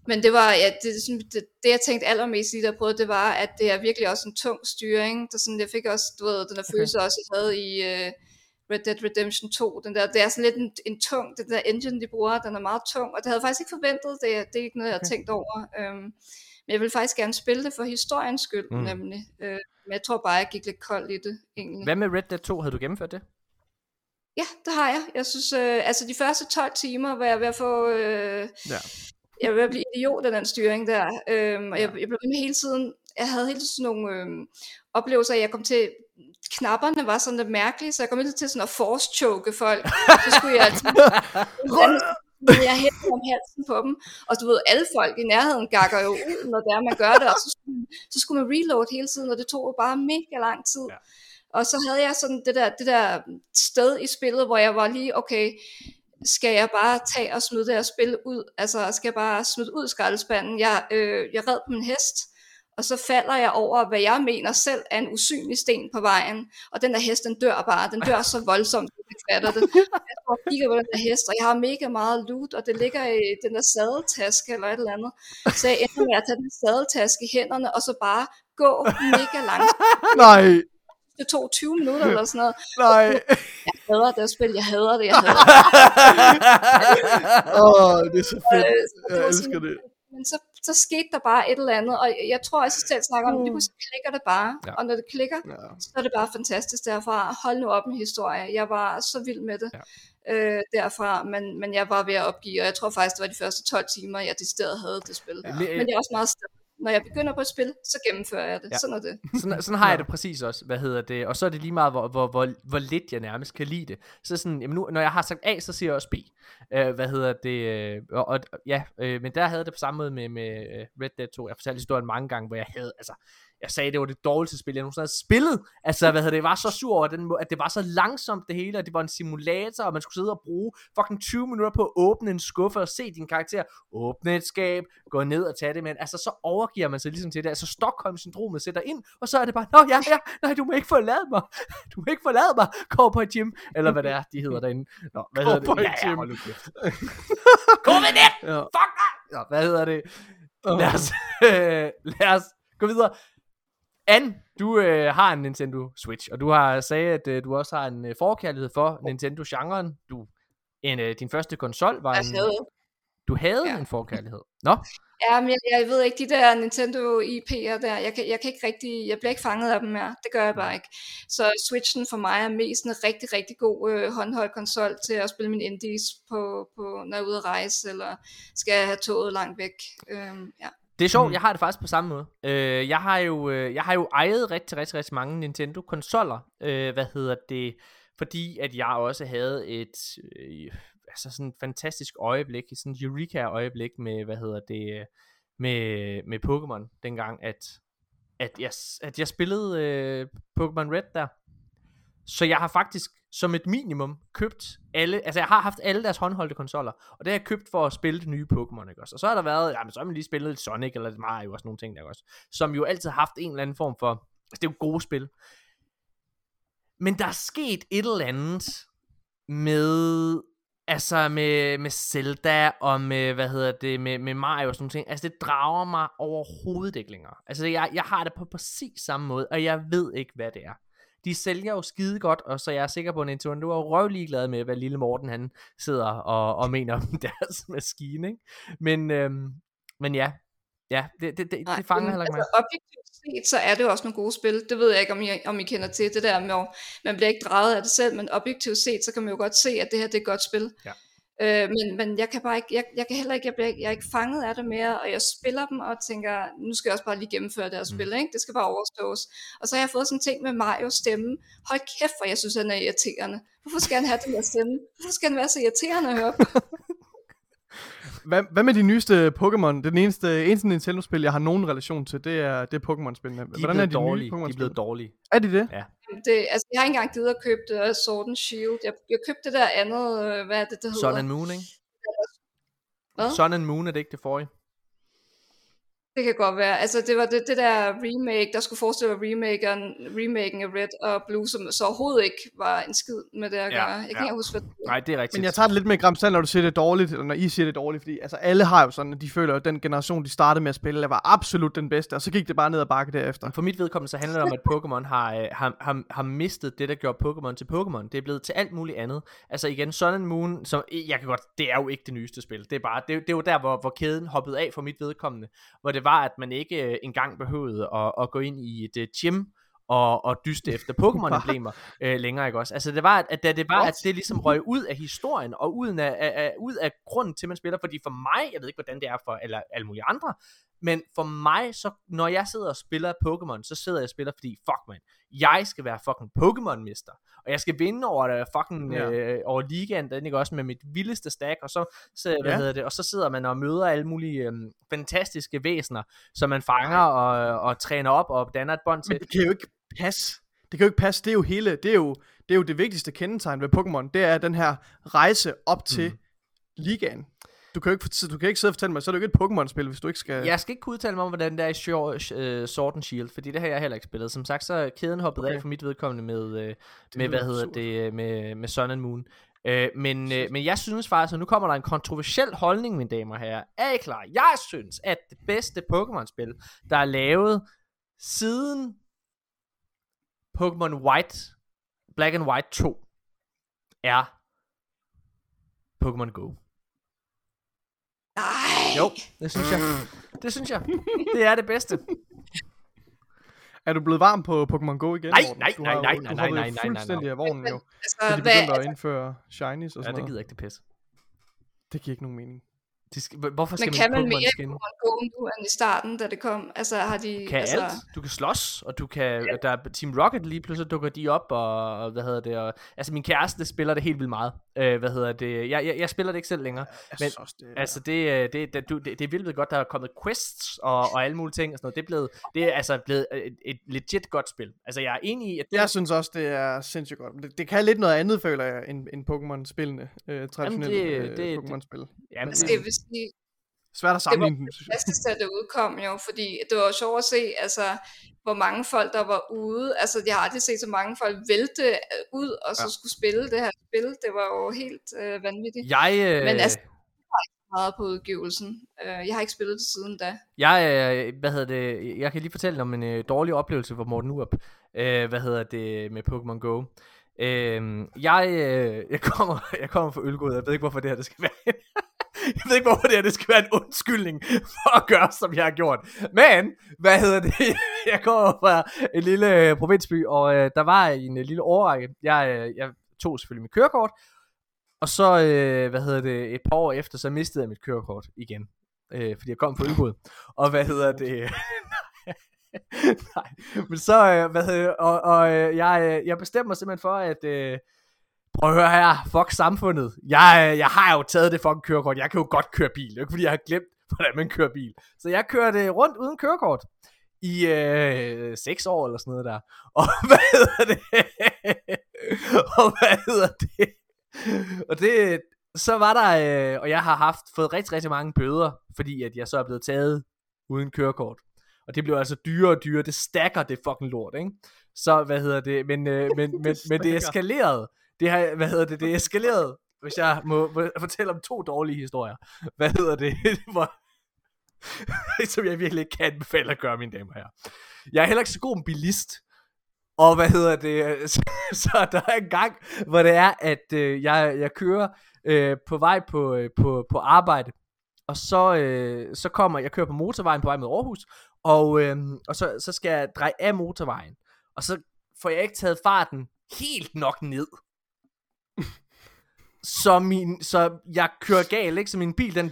Speaker 2: men det var, ja, det, det, det jeg tænkte allermest lige der på, det var, at det er virkelig også en tung styring. Der sådan, jeg fik også, du ved, den der følelse okay. også, jeg havde i uh, Red Dead Redemption 2. Den der, det er sådan lidt en, en tung, den der engine, de bruger, den er meget tung, og det havde jeg faktisk ikke forventet, det, det er ikke noget, jeg har tænkt over. Um, men jeg vil faktisk gerne spille det for historiens skyld, mm. nemlig. Uh, men jeg tror bare, jeg gik lidt kold i det, egentlig.
Speaker 1: Hvad med Red Dead 2? Havde du gennemført det?
Speaker 2: Ja, det har jeg. Jeg synes, øh, altså de første 12 timer var jeg ved at få... Øh, ja jeg var ved at blive idiot af den styring der, øhm, og jeg, jeg blev hele tiden, jeg havde hele tiden sådan nogle øhm, oplevelser, at jeg kom til, knapperne var sådan lidt mærkelige, så jeg kom til sådan at force-choke folk, så skulle jeg altid, jeg hældte om halsen på dem, og du ved, alle folk i nærheden gakker jo ud, når det er, man gør det, og så skulle, så skulle man reload hele tiden, og det tog jo bare mega lang tid. Ja. Og så havde jeg sådan det der, det der sted i spillet, hvor jeg var lige, okay, skal jeg bare tage og smide det her spil ud? Altså, skal jeg bare smide ud skraldespanden? Jeg, øh, jeg red på min hest, og så falder jeg over, hvad jeg mener selv er en usynlig sten på vejen, og den der hest, den dør bare, den dør så voldsomt, at jeg fatter det. Jeg står og kigger på den der hest, og jeg har mega meget loot, og det ligger i den der sadeltaske eller et eller andet. Så jeg ender med at tage den sadeltaske i hænderne, og så bare gå mega langt.
Speaker 3: Nej
Speaker 2: det tog 20 minutter eller sådan noget.
Speaker 3: Nej.
Speaker 2: Jeg hader det spil, jeg hader det, jeg hader det.
Speaker 3: Åh, oh, det er så fedt. Øh, så jeg elsker det.
Speaker 2: Men så, så skete der bare et eller andet, og jeg tror også, at selv snakker om, mm. lige klikker det bare, ja. og når det klikker, ja. så er det bare fantastisk derfra. Hold nu op med historie. Jeg var så vild med det. Ja øh, derfra, men, men jeg var ved at opgive, og jeg tror faktisk, det var de første 12 timer, jeg decideret havde det spil. Ja. Men det er også meget stille når jeg begynder på et spil, så gennemfører jeg det. Ja. Sådan er det.
Speaker 1: Sådan, sådan har jeg det præcis også, hvad hedder det. Og så er det lige meget, hvor, hvor, hvor, hvor lidt jeg nærmest kan lide det. Så sådan, jamen nu, når jeg har sagt A, så siger jeg også B. Uh, hvad hedder det. Uh, og, og, ja, uh, men der havde det på samme måde med, med Red Dead 2. Jeg fortalte historien mange gange, hvor jeg havde, altså, jeg sagde, det var det dårligste spil, jeg nogensinde havde spillet. Altså, hvad hedder det, jeg var så sur over, den, at det var så langsomt det hele, og det var en simulator, og man skulle sidde og bruge fucking 20 minutter på at åbne en skuffe og se din karakter, åbne et skab, gå ned og tage det, men altså, så overgiver man sig ligesom til det. Altså, Stockholm-syndromet sætter ind, og så er det bare, nå ja, ja, nej, du må ikke forlade mig. Du må ikke forlade mig. Gå på et gym, eller hvad det er, de hedder derinde. Nå, hvad hedder
Speaker 3: på
Speaker 1: det?
Speaker 3: Et
Speaker 1: ja,
Speaker 3: gym.
Speaker 1: ja, hold med det! Ja. Fuck dig! Ja, hvad hedder det? Lad os, øh, lad os gå videre. Anne, du øh, har en Nintendo Switch, og du har sagt, at øh, du også har en øh, forkærlighed for Nintendo-genren. Du, en, øh, din første konsol var en...
Speaker 2: Havde.
Speaker 1: Du havde ja. en forkærlighed. Nå?
Speaker 2: Ja, men jeg, jeg ved ikke, de der Nintendo IP'er der, jeg kan, jeg kan ikke rigtig, jeg bliver ikke fanget af dem mere. Det gør jeg bare ikke. Så Switchen for mig er mest en rigtig, rigtig god øh, håndholdt konsol til at spille min indies på, på, når jeg er ude at rejse, eller skal jeg have toget langt væk. Øhm, ja.
Speaker 1: Det er sjovt, mm. jeg har det faktisk på samme måde. Øh, jeg, har jo, øh, jeg har jo ejet rigtig, rigtig, rigtig mange Nintendo-konsoller. Øh, hvad hedder det? Fordi at jeg også havde et øh, altså sådan fantastisk øjeblik, sådan et Eureka-øjeblik med, hvad hedder det, med, med Pokémon, dengang at, at, jeg, at jeg spillede øh, Pokémon Red der. Så jeg har faktisk som et minimum købt alle, altså jeg har haft alle deres håndholdte konsoller, og det har jeg købt for at spille det nye Pokémon, ikke også? Og så har der været, jamen så har man lige spillet lidt Sonic eller lidt Mario og sådan nogle ting der også, som jo altid har haft en eller anden form for, altså det er jo gode spil. Men der er sket et eller andet med altså med, med Zelda og med, hvad hedder det, med, med Mario og sådan ting, altså det drager mig overhovedet ikke længere. Altså jeg, jeg har det på præcis samme måde, og jeg ved ikke, hvad det er. De sælger jo skide godt, og så jeg er sikker på, at Nintendo er røvlig glad med, hvad lille Morten han sidder og, og mener om deres maskine, ikke? Men, øhm, men ja, ja, det, det, det,
Speaker 2: Nej,
Speaker 1: det fanger heller ikke mig.
Speaker 2: altså, objektivt set, så er det jo også nogle gode spil. Det ved jeg ikke, om I, om I kender til det der med, man bliver ikke drejet af det selv, men objektivt set, så kan man jo godt se, at det her det er et godt spil.
Speaker 1: Ja.
Speaker 2: Øh, men, men jeg kan bare ikke, jeg, jeg kan heller ikke, jeg, bliver, jeg er ikke fanget af det mere, og jeg spiller dem og tænker, nu skal jeg også bare lige gennemføre det her
Speaker 1: Mm.
Speaker 2: spil, ikke? det skal bare overstås. Og så har jeg fået sådan en ting med Mario stemme. Hold kæft, hvor jeg synes, han er irriterende. Hvorfor skal han have den her stemme? Hvorfor skal han være så irriterende at høre på?
Speaker 3: Hvad, hvad med de nyeste Pokémon? Den eneste, eneste Nintendo-spil, jeg har nogen relation til, det er, det er Pokémon-spillene.
Speaker 1: De er blevet dårlige, de er blevet dårlige.
Speaker 3: Er de det?
Speaker 2: Det, altså, jeg har ikke engang givet at købe det uh, Sword and Shield. Jeg, jeg købte det der andet, øh, hvad er det, det hedder?
Speaker 1: Sun and Moon, ikke?
Speaker 2: Hvad?
Speaker 1: Sun and Moon er det ikke det forrige?
Speaker 2: Det kan godt være. Altså, det var det, det der remake, der skulle forestille sig remaken, remaken af Red og Blue, som så overhovedet ikke var en skid med det at
Speaker 1: Ja,
Speaker 2: gøre. Jeg kan
Speaker 1: ja.
Speaker 2: ikke huske, hvad det var.
Speaker 1: Nej, det er rigtigt.
Speaker 3: Men jeg tager det lidt med Gram Sand, når du siger det dårligt, eller når I siger det dårligt, fordi altså alle har jo sådan, at de føler, at den generation, de startede med at spille, der var absolut den bedste, og så gik det bare ned ad bakke derefter.
Speaker 1: For mit vedkommende så handler det om, at Pokémon har, øh, har, har, har mistet det, der gjorde Pokémon til Pokémon. Det er blevet til alt muligt andet. Altså igen, Sun and Moon, som jeg kan godt, det er jo ikke det nyeste spil. Det er bare, det, det er jo der, hvor, hvor kæden hoppede af for mit vedkommende. Hvor det var, at man ikke øh, engang behøvede at, at gå ind i et uh, gym og, og dyste efter Pokémon-emblemer øh, længere, ikke også? Altså det var, at, da det var,
Speaker 3: What?
Speaker 1: at det ligesom røg ud af historien, og ud af, af, af, ud af grunden til, at man spiller, fordi for mig, jeg ved ikke, hvordan det er for eller, alle mulige andre, men for mig, så, når jeg sidder og spiller Pokémon, så sidder jeg og spiller, fordi, fuck man, jeg skal være fucking Pokémon-mester, og jeg skal vinde over uh, fucking,
Speaker 3: Ja.
Speaker 1: øh, over ligaen, den ikke også, med mit vildeste stack, og så, så hvad
Speaker 3: Ja.
Speaker 1: hedder det, og så sidder man og møder alle mulige øhm, fantastiske væsener, som man fanger og, og træner op og danner et bånd til.
Speaker 3: Men det kan jo ikke passe. Det kan jo ikke passe. Det er jo hele, det er jo det, er jo det vigtigste kendetegn ved Pokémon. Det er den her rejse op til
Speaker 1: Mm.
Speaker 3: ligaen. Du kan jo ikke, du kan ikke sidde og fortælle mig, så er det jo ikke et Pokémon-spil, hvis du ikke skal...
Speaker 1: Jeg skal ikke kunne udtale mig om, hvordan det er i Shore, uh, Sword and Shield, fordi det har jeg heller ikke spillet. Som sagt, så er kæden hoppet okay. Af for mit vedkommende med, uh, med hvad hedder
Speaker 3: absurd.
Speaker 1: det, øh, med, med Sun and Moon. Uh, men, uh, men jeg synes faktisk, at nu kommer der en kontroversiel holdning, mine damer og herrer. Er I klar? Jeg synes, at det bedste Pokémon-spil, der er lavet siden Pokémon White, Black and White 2, er Pokémon Go.
Speaker 2: Nej!
Speaker 1: Jo, det synes jeg. Det synes jeg. Det er det bedste.
Speaker 3: Er du blevet varm på Pokémon Go igen?
Speaker 1: Nej, nej, nej, nej, nej, nej,
Speaker 3: jo
Speaker 1: nej, nej, nej.
Speaker 3: fuldstændig af vognen jo.
Speaker 2: Altså,
Speaker 3: Så de begyndte at indføre shinies og
Speaker 1: Ja,
Speaker 3: sådan
Speaker 1: det
Speaker 3: noget.
Speaker 1: gider ikke det pis.
Speaker 3: Det giver ikke nogen mening.
Speaker 1: De skal, hvor- hvorfor skal
Speaker 2: men kan man
Speaker 1: Pokémon
Speaker 2: mere i
Speaker 1: skin?
Speaker 2: Pokémon Go nu end i starten, da det kom? Altså, har de...
Speaker 1: Kan
Speaker 2: altså,
Speaker 1: alt. Du kan slås, og du kan, der er Team Rocket lige pludselig dukker de op, og, og hvad hedder det, og, altså min kæreste spiller det helt vildt meget, øh, hvad hedder det, jeg, jeg, jeg spiller det ikke selv længere,
Speaker 3: Jeg
Speaker 1: Men,
Speaker 3: synes også, det er...
Speaker 1: altså det, øh, det, det, du- det, det er vildt godt, der er kommet quests, og, og alle mulige ting, og sådan noget, det er blevet, det er altså blevet et, et legit godt spil, altså jeg er enig i, at det,
Speaker 3: Jeg synes også, det er sindssygt godt. Men Det, det kan lidt noget andet, føler jeg, end, end Pokémon-spillene. Øh, traditionelle
Speaker 1: det-
Speaker 3: øh,
Speaker 1: det- det-
Speaker 3: Pokémon-spil.
Speaker 1: jamen,
Speaker 2: jeg vil sige,
Speaker 3: Svært at
Speaker 2: det var
Speaker 3: sammenligne dem, synes jeg.
Speaker 2: fantastisk, da det udkom jo, fordi det var jo sjovt at se, altså, hvor mange folk, der var ude. Altså, jeg har aldrig set så mange folk vælte øh, ud, og så
Speaker 3: Ja.
Speaker 2: skulle spille det her spil. Det var jo helt øh, vanvittigt.
Speaker 1: Jeg, øh,
Speaker 2: Men altså, meget på udgivelsen. Øh, jeg har ikke spillet det siden da.
Speaker 1: Jeg, øh, hvad hedder det, jeg kan lige fortælle om en øh, dårlig oplevelse for Morten Urup, øh, hvad hedder det, med Pokémon Go. Øh, jeg, jeg, kommer, jeg kommer fra Ølgod, jeg ved ikke, hvorfor det her det skal være jeg ved ikke, hvorfor det her det skal være en undskyldning for at gøre, som jeg har gjort. Men, hvad hedder det, jeg kommer fra en lille øh, provinsby, og øh, der var en øh, lille overrække. Jeg, øh, jeg tog selvfølgelig mit kørekort, og så, øh, hvad hedder det, et par år efter, så mistede jeg mit kørekort igen. Øh, fordi jeg kom på Ølgod. Og hvad hedder det? Nej, men så, øh, hvad hedder det, og, og øh, jeg, øh, jeg bestemte mig simpelthen for, at, øh, prøv at høre her, fuck samfundet. Jeg, jeg har jo taget det fucking kørekort, jeg kan jo godt køre bil, det er ikke fordi, jeg har glemt, hvordan man kører bil. Så jeg kørte rundt uden kørekort i øh, 6 år eller sådan noget der. Og hvad hedder det? og hvad hedder det? Og det, så var der, øh, og jeg har haft fået rigtig, rigtig mange bøder, fordi at jeg så er blevet taget uden kørekort. Og det blev altså dyrere og dyrere. Det stakker det fucking lort, ikke? Så hvad hedder det? Men, øh, men, men, men det eskalerede det har, hvad hedder det, det er eskaleret, hvis jeg må, fortælle om to dårlige historier. Hvad hedder det, hvor, som jeg virkelig ikke kan anbefale at gøre, mine damer her. Jeg er heller ikke så god en bilist, og hvad hedder det, så, så der er en gang, hvor det er, at øh, jeg, jeg kører øh, på vej på, øh, på, på arbejde, og så, øh, så kommer, jeg kører på motorvejen på vej mod Aarhus, og, øh, og så, så skal jeg dreje af motorvejen, og så får jeg ikke taget farten helt nok ned så, min, så jeg kører galt, ikke? Så min bil, den,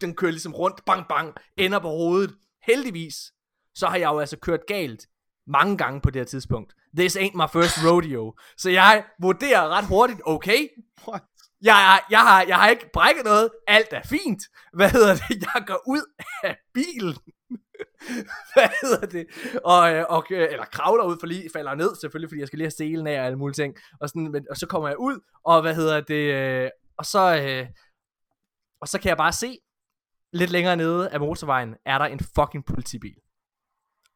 Speaker 1: den kører ligesom rundt, bang, bang, ender på hovedet. Heldigvis, så har jeg jo altså kørt galt mange gange på det her tidspunkt. This ain't my first rodeo. Så jeg vurderer ret hurtigt, okay,
Speaker 3: What?
Speaker 1: jeg, jeg, har, jeg har ikke brækket noget, alt er fint. Hvad hedder det? Jeg går ud af bilen. Hvad hedder det? Og, øh, og, øh, eller kravler ud, for lige falder ned, selvfølgelig, fordi jeg skal lige have selen af og alle mulige ting. Og, sådan, men, og så kommer jeg ud, og hvad hedder det? Øh, og så, øh, og så kan jeg bare se, lidt længere nede af motorvejen, er der en fucking politibil.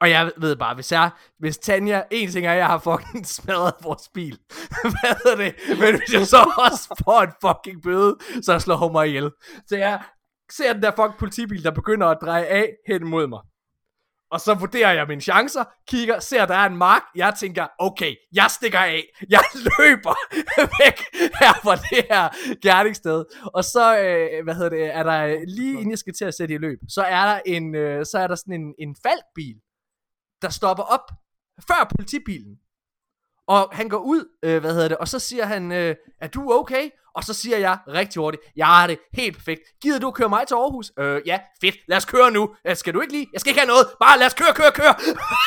Speaker 1: Og jeg ved bare, hvis jeg, hvis Tanja, en ting er, jeg har fucking smadret vores bil. Hvad hedder det? Men hvis jeg så også får en fucking bøde, så slår hun mig ihjel. Så jeg ser den der fucking politibil, der begynder at dreje af hen mod mig. Og så vurderer jeg mine chancer, kigger, ser der er en mark, jeg tænker, okay, jeg stikker af, jeg løber væk her fra det her gerningssted. Og så, øh, hvad hedder det, er der lige inden jeg skal til at sætte i løb, så er der en, øh, så er der sådan en, en faldbil, der stopper op før politibilen. Og han går ud, øh, hvad hedder det, og så siger han, øh, er du okay? Og så siger jeg rigtig hurtigt, jeg har det helt perfekt. Gider du køre mig til Aarhus? Øh, ja, fedt, lad os køre nu. Øh, skal du ikke lige? Jeg skal ikke have noget, bare lad os køre, køre, køre.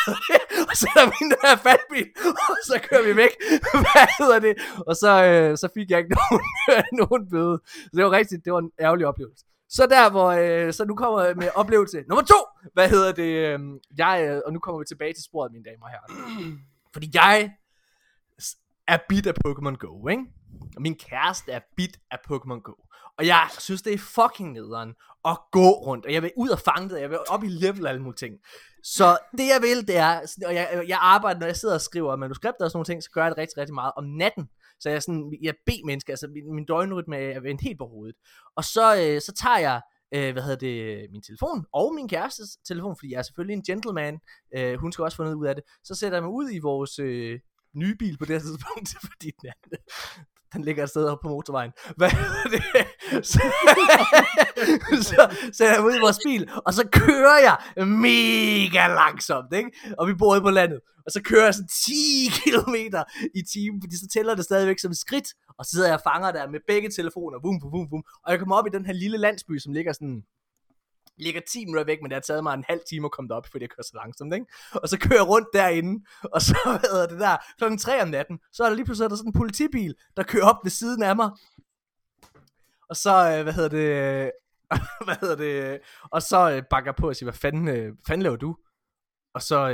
Speaker 1: og så er min der fatbil, og så kører vi væk. hvad hedder det? Og så, øh, så fik jeg ikke nogen, nogen bøde. Så det var rigtigt, det var en ærgerlig oplevelse. Så der, hvor, øh, så nu kommer jeg med oplevelse nummer to. Hvad hedder det? Øh, jeg, øh, og nu kommer vi tilbage til sporet, mine damer og herrer. Fordi jeg er bit af Pokémon Go, ikke? Og min kæreste er bit af Pokémon Go. Og jeg synes, det er fucking nederen at gå rundt. Og jeg vil ud og fange det. Jeg vil op i level og alle mulige ting. Så det jeg vil, det er... Og jeg, jeg arbejder, når jeg sidder og skriver manuskripter og sådan nogle ting, så gør jeg det rigtig, rigtig meget om natten. Så jeg sådan, jeg beder mennesker, altså min, min døgnrytme er vendt helt på hovedet. Og så, øh, så tager jeg, øh, hvad hedder det, min telefon og min kærestes telefon, fordi jeg er selvfølgelig en gentleman. Øh, hun skal også få noget ud af det. Så sætter jeg mig ud i vores øh, nye bil på det her tidspunkt, fordi den, anden, den ligger et sted oppe på motorvejen. Hvad er det? Så, så så jeg ud i vores bil, og så kører jeg mega langsomt, ikke? Og vi bor ude på landet. Og så kører jeg sådan 10 km i timen, fordi så tæller det stadigvæk som et skridt. Og så sidder jeg og fanger der med begge telefoner, bum, bum, bum, bum. Og jeg kommer op i den her lille landsby, som ligger sådan ligger 10 minutter væk, men det har taget mig en halv time at komme derop, fordi jeg kører så langsomt, ikke? Og så kører jeg rundt derinde, og så, hedder det der, klokken 3 om natten, så er der lige pludselig der sådan en politibil, der kører op ved siden af mig. Og så, øh, hvad hedder det, hvad hedder det, og så øh, bakker jeg på og siger, hvad fanden, øh, hvad fanden laver du? Og så,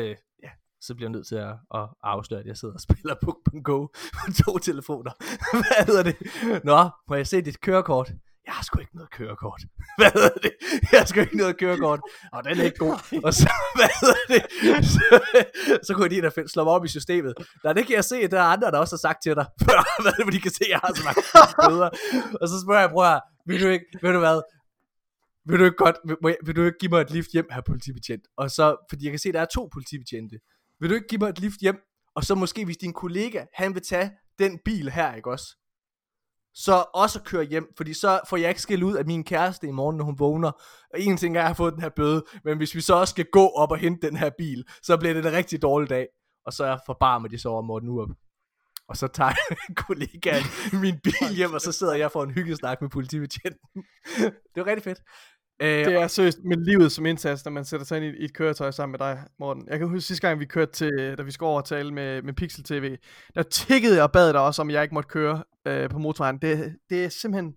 Speaker 1: ja, så bliver jeg nødt til at, at afsløre, at jeg sidder og spiller Pokémon Go på to telefoner. hvad hedder det? Nå, må jeg se dit kørekort? Jeg har sgu ikke noget kørekort. Hvad hedder det? Jeg har sgu ikke noget kørekort. Og den er ikke god. Og så, hvad hedder det? Så, så kunne de der slå mig op i systemet. Nej, det kan jeg se, der er andre, der også har sagt til dig. hvad det, de kan se, at jeg har så mange bøder. Og så spørger jeg, bror vil du ikke, ved du hvad, vil du ikke godt, vil, vil du ikke give mig et lift hjem, her politibetjent? Og så, fordi jeg kan se, at der er to politibetjente. Vil du ikke give mig et lift hjem? Og så måske, hvis din kollega, han vil tage den bil her, ikke også? Så også køre hjem, fordi så får jeg ikke skæld ud af min kæreste i morgen, når hun vågner. Og en ting er, at jeg har fået den her bøde, men hvis vi så også skal gå op og hente den her bil, så bliver det en rigtig dårlig dag. Og så er jeg forbarmet de så over Morten Urup. Og så tager kollegaen min bil hjem, og så sidder jeg for en hyggesnak med politibetjenten. det var rigtig fedt.
Speaker 3: Øh, det er seriøst med livet som indsats, når man sætter sig ind i, et køretøj sammen med dig, Morten. Jeg kan huske sidste gang, vi kørte til, da vi skulle over og tale med, med Pixel TV, der tikkede jeg og bad dig også, om jeg ikke måtte køre øh, på motorvejen. Det, det er simpelthen...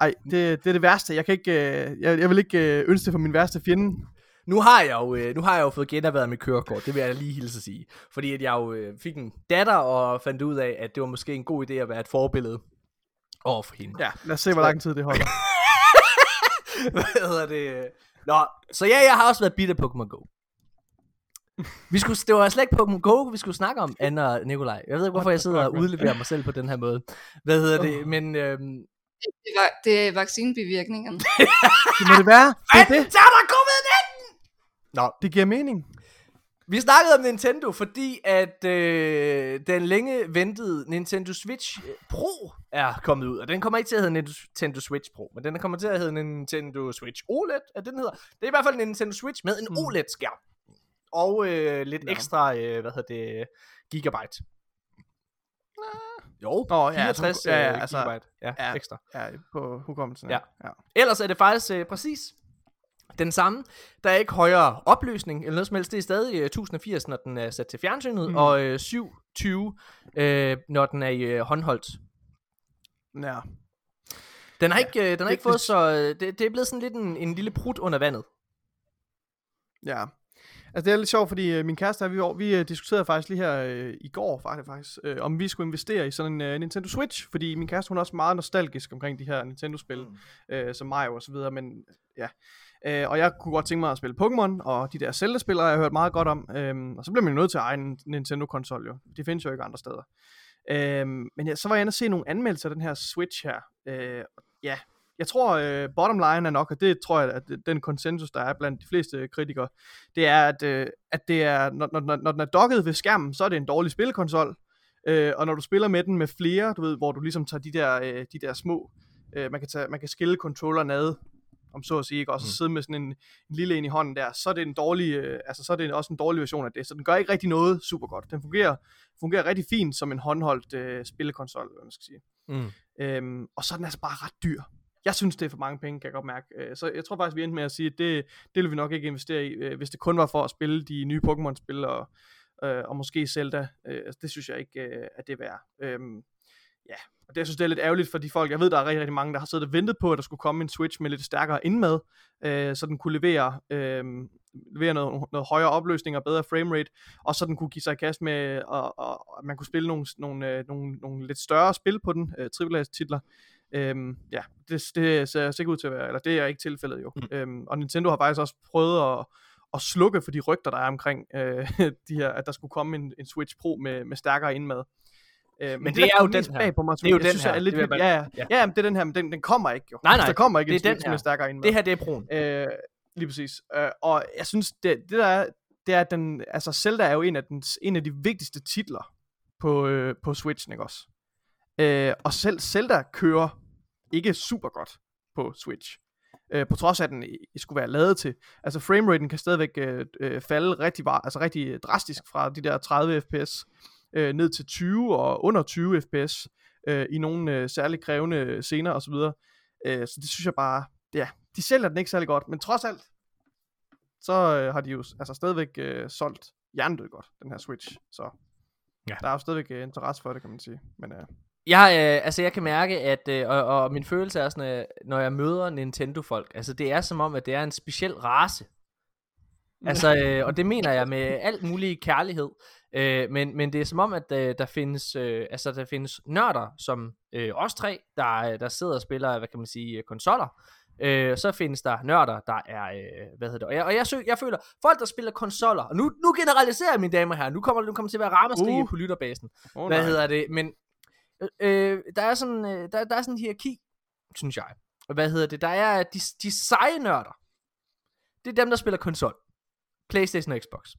Speaker 3: Ej, det, det er det værste. Jeg kan ikke, øh, jeg, jeg vil ikke øh, ønske det for min værste fjende.
Speaker 1: Nu har jeg jo, øh, nu har jeg jo fået generværet mit kørekort, det vil jeg lige hilse at sige. Fordi at jeg jo øh, fik en datter og fandt ud af, at det var måske en god idé at være et forbillede over for hende.
Speaker 3: Ja, lad os se, hvor lang tid det holder.
Speaker 1: Hvad hedder det? Nå, så ja, jeg har også været bitte Pokémon Go. Vi skulle, det var slet ikke Pokémon Go, vi skulle snakke om, Anna og Nikolaj. Jeg ved ikke, hvorfor jeg sidder og udleverer mig selv på den her måde. Hvad hedder det? Men øhm,
Speaker 2: Det, var, det er vaccinebivirkningerne.
Speaker 3: Det må det være. Det er det.
Speaker 1: så er der covid-19! Nå,
Speaker 3: Det giver mening.
Speaker 1: Vi snakkede om Nintendo, fordi at øh, den længe ventede Nintendo Switch Pro er kommet ud. Og den kommer ikke til at hedde Nintendo Switch Pro, men den kommer til at hedde Nintendo Switch OLED, er det den hedder. Det er i hvert fald en Nintendo Switch med en
Speaker 3: Mm.
Speaker 1: OLED-skærm. Og øh, lidt
Speaker 3: Ja.
Speaker 1: ekstra, øh, hvad hedder det, gigabyte. Jo,
Speaker 3: Nå, ja, altså,
Speaker 1: 64
Speaker 3: ja, ja,
Speaker 1: øh,
Speaker 3: altså,
Speaker 1: gigabyte. Ja,
Speaker 3: ja.
Speaker 1: ekstra.
Speaker 3: Ja, på hukommelsen.
Speaker 1: Ja.
Speaker 3: ja.
Speaker 1: Ellers er det faktisk øh, præcis den samme. Der er ikke højere opløsning eller noget som helst. Det er stadig øh, 1080, når den er sat til fjernsynet, mm. Og øh, 720, øh, når den er i øh, håndholdt.
Speaker 3: ja.
Speaker 1: Den har ikke, øh, den har
Speaker 3: det-
Speaker 1: ikke fået
Speaker 3: det-
Speaker 1: så... Øh, det, det er blevet sådan lidt en, en lille prut under vandet.
Speaker 3: Ja. Altså det er lidt sjovt, fordi øh, min kæreste og vi, vi øh, diskuterede faktisk lige her øh, i går, faktisk, faktisk øh, om vi skulle investere i sådan en øh, Nintendo Switch, fordi min kæreste hun er også meget nostalgisk omkring de her Nintendo-spil, mm. øh, som Mario og så videre, men ja. Øh, og jeg kunne godt tænke mig at spille Pokémon, og de der Zelda-spil har jeg hørt meget godt om, Øh, og så blev man jo nødt til at eje en Nintendo-konsol jo. Det findes jo ikke andre steder. Øh, men ja, så var jeg inde og se nogle anmeldelser af den her Switch her. Øh, ja, jeg tror, øh, bottom line er nok, og det tror jeg, at den konsensus, der er blandt de fleste kritikere, det er, at, øh, at det er, når, når, når- den er dokket ved skærmen, så er det en dårlig spillekonsol. Øh, og når du spiller med den med flere, du ved, hvor du ligesom tager de der, øh, de der små, øh, man, kan tage, man kan skille controlleren ad, om så at sige, ikke? og så
Speaker 1: Mm.
Speaker 3: sidde med sådan en, en lille en i hånden der, så er det en dårlig, øh, altså så er det også en dårlig version af det, så den gør ikke rigtig noget super godt. Den fungerer, fungerer rigtig fint som en håndholdt øh, spillekonsol, hvad man skal sige.
Speaker 1: Mm.
Speaker 3: Øhm, og så er den altså bare ret dyr. Jeg synes, det er for mange penge, kan jeg godt mærke. Øh, så jeg tror faktisk, vi endte med at sige, at det, det vil vi nok ikke investere i, øh, hvis det kun var for at spille de nye Pokémon-spil, og, øh, og måske Zelda. Øh, altså, det synes jeg ikke, øh, at det er værd. Øhm, ja, og det jeg synes, det er lidt ærgerligt for de folk. Jeg ved, der er rigtig, rigtig mange, der har siddet og ventet på, at der skulle komme en Switch med lidt stærkere indmad, øh, så den kunne levere, øh, levere noget, noget højere opløsning og bedre framerate, og så den kunne give sig i kast med, og, og, og man kunne spille nogle, nogle, øh, nogle, nogle lidt større spil på den, øh, AAA-titler. Øhm, ja, det, det ser sikkert ud til at være, eller det er ikke tilfældet jo.
Speaker 1: Mm.
Speaker 3: Øhm, og Nintendo har faktisk også prøvet at, at slukke for de rygter, der er omkring øh, de her, at der skulle komme en, en Switch Pro med, med stærkere indmad. Øh, men,
Speaker 1: det
Speaker 3: der
Speaker 1: er jo den her.
Speaker 3: Bag på mig,
Speaker 1: Det er jo den
Speaker 3: synes,
Speaker 1: her.
Speaker 3: Er lidt,
Speaker 1: Det
Speaker 3: ja,
Speaker 1: bare-
Speaker 3: ja.
Speaker 1: ja.
Speaker 3: ja, jamen, det er den her, men den, den kommer ikke jo.
Speaker 1: Nej, nej.
Speaker 3: Der kommer ikke
Speaker 1: Det
Speaker 3: en
Speaker 1: er den
Speaker 3: Switch
Speaker 1: her.
Speaker 3: stærkere indmad.
Speaker 1: Det her, det er broen.
Speaker 3: Øh, lige præcis. Øh, og jeg synes, det, det der er, det er, at den, altså Zelda er jo en af, den, en af de vigtigste titler på, øh, på Switchen, ikke også? Øh, og selv Zelda kører ikke super godt på Switch. Øh, på trods af, at den i- skulle være lavet til. Altså frameraten kan stadigvæk øh, øh, falde rigtig, var, altså rigtig drastisk fra de der 30 fps øh, ned til 20 og under 20 fps øh, i nogle øh, særligt krævende scener osv. Øh, så det synes jeg bare, ja, de sælger den ikke særlig godt, men trods alt, så øh, har de jo altså stadigvæk øh, solgt hjernedød godt, den her Switch. Så
Speaker 1: Ja.
Speaker 3: ja. der er jo stadigvæk øh, interesse for det, kan man sige. Men øh,
Speaker 1: Jeg, øh, altså jeg kan mærke, at, øh, og, og min følelse er sådan, at når jeg møder Nintendo-folk, altså det er som om, at det er en speciel race. Altså, øh, og det mener jeg med alt mulig kærlighed. Øh, men, men det er som om, at øh, der findes, øh, altså der findes nørder, som øh, os tre, der, der sidder og spiller, hvad kan man sige, øh, konsoller. Øh, så findes der nørder, der er, øh, hvad hedder det, og jeg, og jeg, jeg føler, folk der spiller konsoller, og nu, nu generaliserer jeg mine damer her, nu kommer nu kommer til at være ramaskrig uh. På lytterbasen.
Speaker 3: oh,
Speaker 1: Hvad hedder det? Men øh, øh, der er sådan øh, der, der er sådan en hierarki, synes jeg. Hvad hedder det? Der er de, de seje nørder. Det er dem, der spiller konsol. PlayStation og Xbox.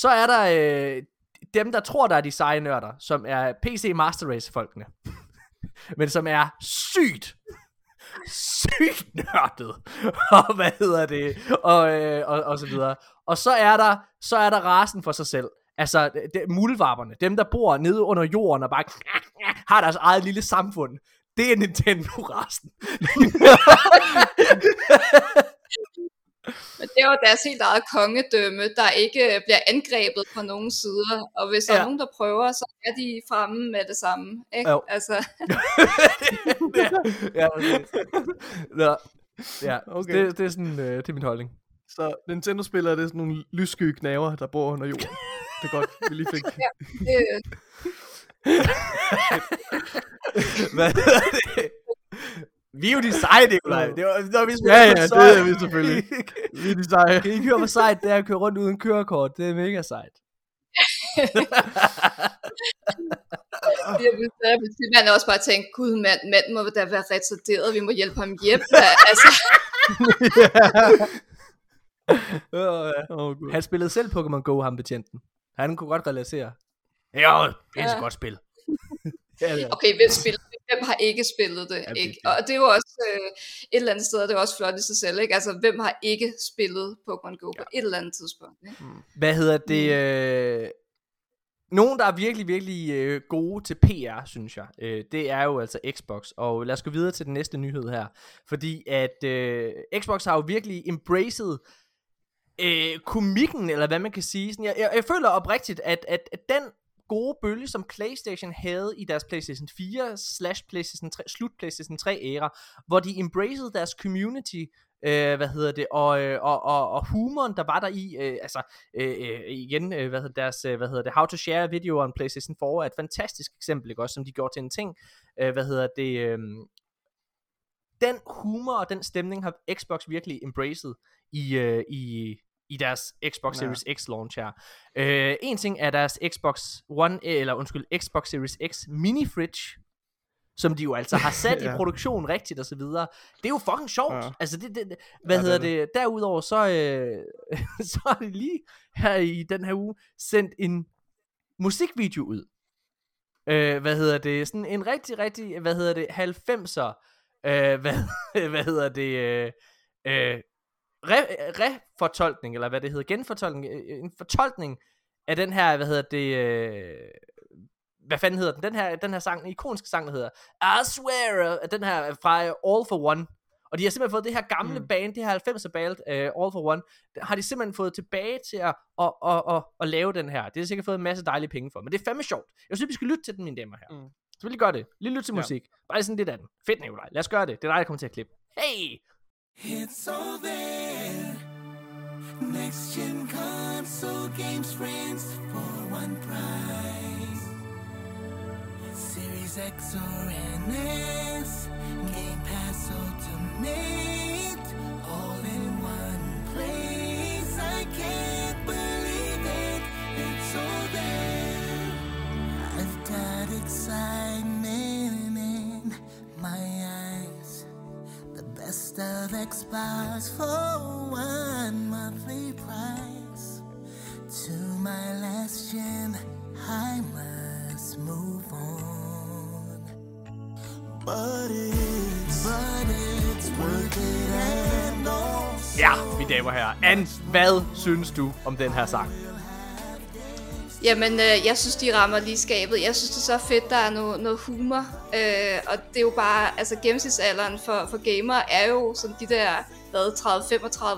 Speaker 1: Så er der øh, dem, der tror, der er designnørder, som er PC Master Race folkene. Men som er sygt sygt nørdet. og hvad hedder det? Og, øh, og, og så videre. Og så er der, så er der rasen for sig selv. Altså, de, mulvarperne, dem der bor nede under jorden og bare har deres eget lille samfund. Det er Nintendo-rasen.
Speaker 2: Men det er jo deres helt eget kongedømme, der ikke øh, bliver angrebet på nogen sider. Og hvis der
Speaker 1: Ja.
Speaker 2: er nogen, der prøver, så er de fremme med det samme. Ikke?
Speaker 1: Jo.
Speaker 2: Altså,
Speaker 1: ja, ja, præcis. Nå, ja okay.
Speaker 3: Okay.
Speaker 1: det, det, er sådan, øh, det er min holdning.
Speaker 3: Så Nintendo-spillere, det er sådan nogle lyssky knaver, der bor under jorden. Det er godt, vi lige fik.
Speaker 2: det,
Speaker 1: Hvad hedder det? Vi er jo de seje, Nikolaj. Det var, når vi
Speaker 3: Ja, ja, det er vi selvfølgelig. Vi er de seje.
Speaker 1: Kan I høre, hvor sejt det er at køre rundt uden kørekort? Det er mega sejt.
Speaker 2: Jeg vil, er også bare tænkt, gud mand, manden må da være retarderet, vi må hjælpe ham hjem. altså,
Speaker 3: Gud.
Speaker 1: Han spillede selv Pokémon Go, ham betjenten. Han kunne godt relatere. Ja, det er
Speaker 2: Ja.
Speaker 1: godt spil. ja, er.
Speaker 2: okay, hvem, spiller? Hvem har ikke spillet det?
Speaker 1: det-
Speaker 2: ikke? Og det er jo også øh, et eller andet sted, det er også flot i sig selv. Ikke? Altså, hvem har ikke spillet Pokémon Go på et eller andet tidspunkt? Ikke?
Speaker 1: Hvad hedder det? Øh... Nogen, der er virkelig, virkelig øh, gode til PR, synes jeg, øh, det er jo altså Xbox. Og lad os gå videre til den næste nyhed her. Fordi at øh, Xbox har jo virkelig embraced øh, komikken, eller hvad man kan sige. Sådan, jeg, jeg, jeg føler oprigtigt, at, at, at den gode bølge, som PlayStation havde i deres PlayStation 4 slash PlayStation 3, slut PlayStation 3 æra, hvor de embraced deres community, øh, hvad hedder det, og, øh, og, og, og humoren, der var der i, øh, altså øh, øh, igen, øh, hvad hedder deres, øh, hvad hedder det, How to Share Video on PlayStation 4 er et fantastisk eksempel, ikke også, som de gjorde til en ting, øh, hvad hedder det, øh, den humor og den stemning har Xbox virkelig embraced i, øh, i, i deres Xbox
Speaker 3: Ja.
Speaker 1: Series X launch her. Øh, en ting er deres Xbox One, eller undskyld, Xbox Series X mini fridge, som de jo altså har sat
Speaker 3: Ja.
Speaker 1: i produktion rigtigt og så videre. Det er jo fucking sjovt.
Speaker 3: Ja.
Speaker 1: Altså det, det, hvad
Speaker 3: Ja,
Speaker 1: hedder
Speaker 3: det
Speaker 1: det? Derudover så, øh, så har de lige her i den her uge sendt en musikvideo ud. Øh, hvad hedder det? Sådan en rigtig, rigtig, hvad hedder det, 90'er, øh, hvad, hvad hedder det, øh, øh, re, refortolkning, eller hvad det hedder, genfortolkning, øh, en fortolkning af den her, hvad hedder det, øh, hvad fanden hedder den, den her, den her sang, en ikoniske sang, der hedder I swear, øh, den her fra øh, All for One, og de har simpelthen fået det her gamle
Speaker 3: Mm.
Speaker 1: band, det her 90'er band, uh, All for One, har de simpelthen fået tilbage til at, at, at, at, at lave den her. Det har de sikkert fået en masse dejlige penge for, men det er fandme sjovt. Jeg synes, vi skal lytte til den, mine damer her.
Speaker 3: Mm.
Speaker 1: Så vil I gøre det. Lige lytte til
Speaker 3: Ja.
Speaker 1: musik. Bare sådan lidt af den. Fedt, Nikolaj. Lad os gøre det. Det er dig, der kommer til at klippe. Hey!
Speaker 4: It's all there. Next gen console games friends for one price. Series X or NS, Game Pass Ultimate, all in one place. I can't believe it. It's all there. I've got excitement best of Xbox for one monthly price. To my last gen, I must move on. But it's, but it's worth it and also
Speaker 1: Ja, mine damer herrer. Anne, hvad synes du om den her sang?
Speaker 2: Jamen, øh, jeg synes, de rammer lige skabet. Jeg synes, det er så fedt, der er noget, noget humor. Øh, og det er jo bare, altså gennemsnitsalderen for, for gamer er jo sådan de der, hvad,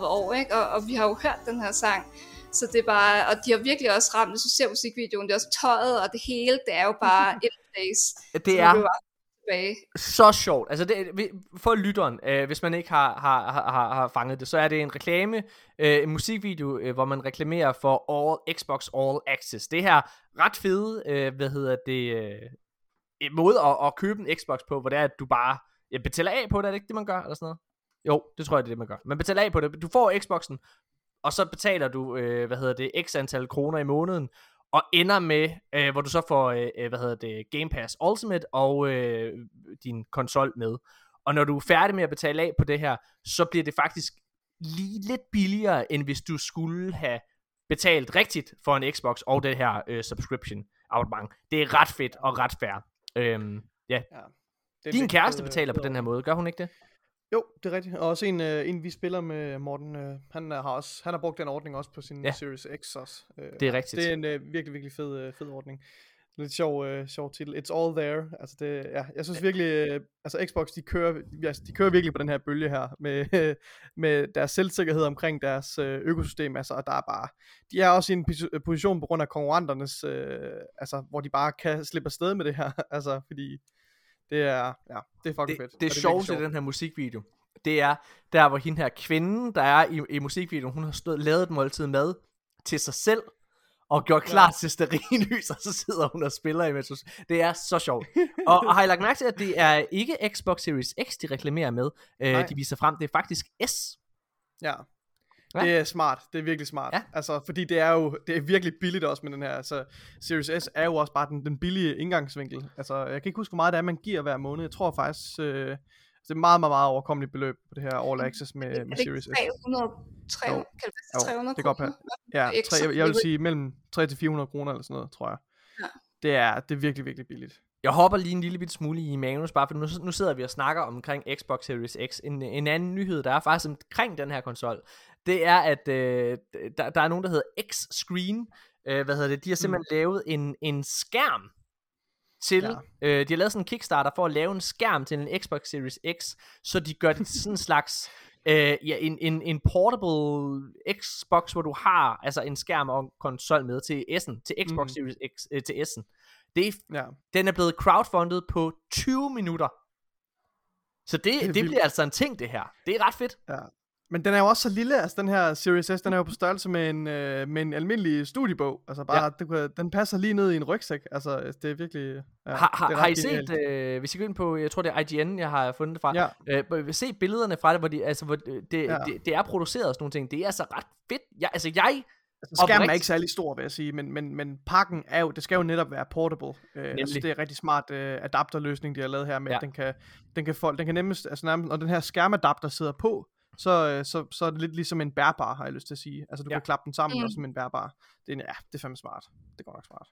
Speaker 2: 30-35 år, ikke? Og, og vi har jo hørt den her sang. Så det er bare, og de har virkelig også ramt, hvis du ser musikvideoen, det er også tøjet, og det hele, det er jo bare et place.
Speaker 1: Det er
Speaker 2: tilbage.
Speaker 1: så sjovt. Altså det, for lytteren, øh, hvis man ikke har, har, har, har, fanget det, så er det en reklame, øh, en musikvideo, øh, hvor man reklamerer for All Xbox All Access. Det her ret fede, øh, hvad hedder det, øh, måde at, at købe en Xbox på, hvor det er, at du bare ja, betaler af på det, er det ikke det, man gør, eller sådan noget? Jo, det tror jeg, det er det, man gør. Man betaler af på det. Du får Xboxen, og så betaler du, øh, hvad hedder det, x antal kroner i måneden, og ender med, øh, hvor du så får, øh, øh, hvad hedder det, Game Pass Ultimate og øh, din konsol med. Og når du er færdig med at betale af på det her, så bliver det faktisk lige lidt billigere, end hvis du skulle have betalt rigtigt for en Xbox og det her øh, subscription abonnement. Det er ret fedt og ret fair. Øhm, ja,
Speaker 3: Ja. Det
Speaker 1: din kæreste
Speaker 3: øh,
Speaker 1: betaler på den her måde, gør hun ikke det?
Speaker 3: Jo, det er rigtigt. Og også en, øh, en vi spiller med Morten, øh, han, øh, har også, han har brugt den ordning også på sin
Speaker 1: Ja.
Speaker 3: Series X også. Øh,
Speaker 1: Det er rigtigt.
Speaker 3: Det er en øh, virkelig, virkelig fed, øh, fed ordning. Lidt sjov, øh, sjov titel. It's all there. Altså det, ja, jeg synes virkelig, øh, altså Xbox, de kører, altså, de kører virkelig på den her bølge her, med, med deres selvsikkerhed omkring deres øh, økosystem, altså, og der er bare, de er også i en pos- position på grund af konkurrenternes, øh, altså, hvor de bare kan slippe afsted med det her, altså, fordi det er, ja, det er fucking
Speaker 1: det,
Speaker 3: fedt.
Speaker 1: det
Speaker 3: og
Speaker 1: er sjovt i den her musikvideo, det er der, hvor hende her kvinde, der er i, i musikvideoen, hun har stået, lavet et måltid mad til sig selv, og gjort klar ja. til sterinlys, og så sidder hun og spiller imens. hun- Det er så sjovt. og, og har I lagt mærke til, at det er ikke Xbox Series X, de reklamerer med, øh, de viser frem, det er faktisk S.
Speaker 3: Ja. Det er smart. Det er virkelig smart.
Speaker 1: Ja.
Speaker 3: Altså, fordi det er jo det er virkelig billigt også med den her. Altså, Series S er jo også bare den, den billige indgangsvinkel. Altså, jeg kan ikke huske, hvor meget det er, man giver hver måned. Jeg tror faktisk, øh, det er meget, meget, meget overkommeligt beløb på det her All Access med,
Speaker 2: Er
Speaker 3: med
Speaker 2: det ikke
Speaker 3: Series S.
Speaker 2: 300, 300, kan det være
Speaker 3: Jo,
Speaker 2: 300
Speaker 3: det kan godt
Speaker 2: kroner?
Speaker 3: Ja,
Speaker 2: Ikke
Speaker 3: tre,
Speaker 2: så
Speaker 3: jeg, jeg vil sige mellem 3 til 400 kroner eller sådan noget, tror jeg.
Speaker 2: Ja.
Speaker 3: Det er, det er virkelig, virkelig billigt.
Speaker 1: Jeg hopper lige en lille bit smule i manus, bare for nu, nu sidder vi og snakker omkring Xbox Series X. En, en anden nyhed, der er faktisk omkring den her konsol, det er, at øh, der, der er nogen, der hedder X-Screen. Øh, hvad hedder det? De har simpelthen mm. lavet en, en skærm til, ja. Øh, de har lavet sådan en Kickstarter for at lave en skærm til en Xbox Series X, så de gør det sådan en slags, øh, ja, en, en, en portable Xbox, hvor du har altså en skærm og en konsol med til S'en, til Xbox
Speaker 3: Mm.
Speaker 1: Series X, øh, til S'en. Det er
Speaker 3: Ja.
Speaker 1: den er blevet crowdfundet på 20 minutter. Så det, det, det
Speaker 3: vildt.
Speaker 1: bliver altså en ting, det her. Det er ret fedt.
Speaker 3: Ja. Men den er jo også så lille, altså den her Series S, den er jo på størrelse med en, øh, med en almindelig studiebog. Altså bare,
Speaker 1: Ja.
Speaker 3: kan, den passer lige ned i en rygsæk. Altså, det er virkelig... Ja,
Speaker 1: har, har,
Speaker 3: det er
Speaker 1: har I
Speaker 3: genialt.
Speaker 1: set, øh, hvis I går ind på, jeg tror det er IGN, jeg har fundet det fra,
Speaker 3: Ja,
Speaker 1: øh, se billederne fra det, hvor, de, altså, hvor det, det,
Speaker 3: Ja.
Speaker 1: det, det er produceret og sådan nogle ting. Det er altså ret fedt. Jeg, altså jeg,
Speaker 3: altså skærmen er ikke særlig stor, vil jeg sige, men, men, men pakken er jo, det skal jo netop være portable. Øh, altså, det er en rigtig smart øh, adapterløsning, de har lavet her med,
Speaker 1: Ja.
Speaker 3: den kan, den kan, folk, den kan nemmest, altså nærmest, når den her skærmadapter sidder på, så, øh, så, så er det lidt ligesom en bærbar, har jeg lyst til at sige. Altså du
Speaker 1: Ja.
Speaker 3: ja. kan klappe den sammen
Speaker 2: Mm.
Speaker 3: også som en bærbar. Det er, ja, det er fandme smart. Det er godt nok smart.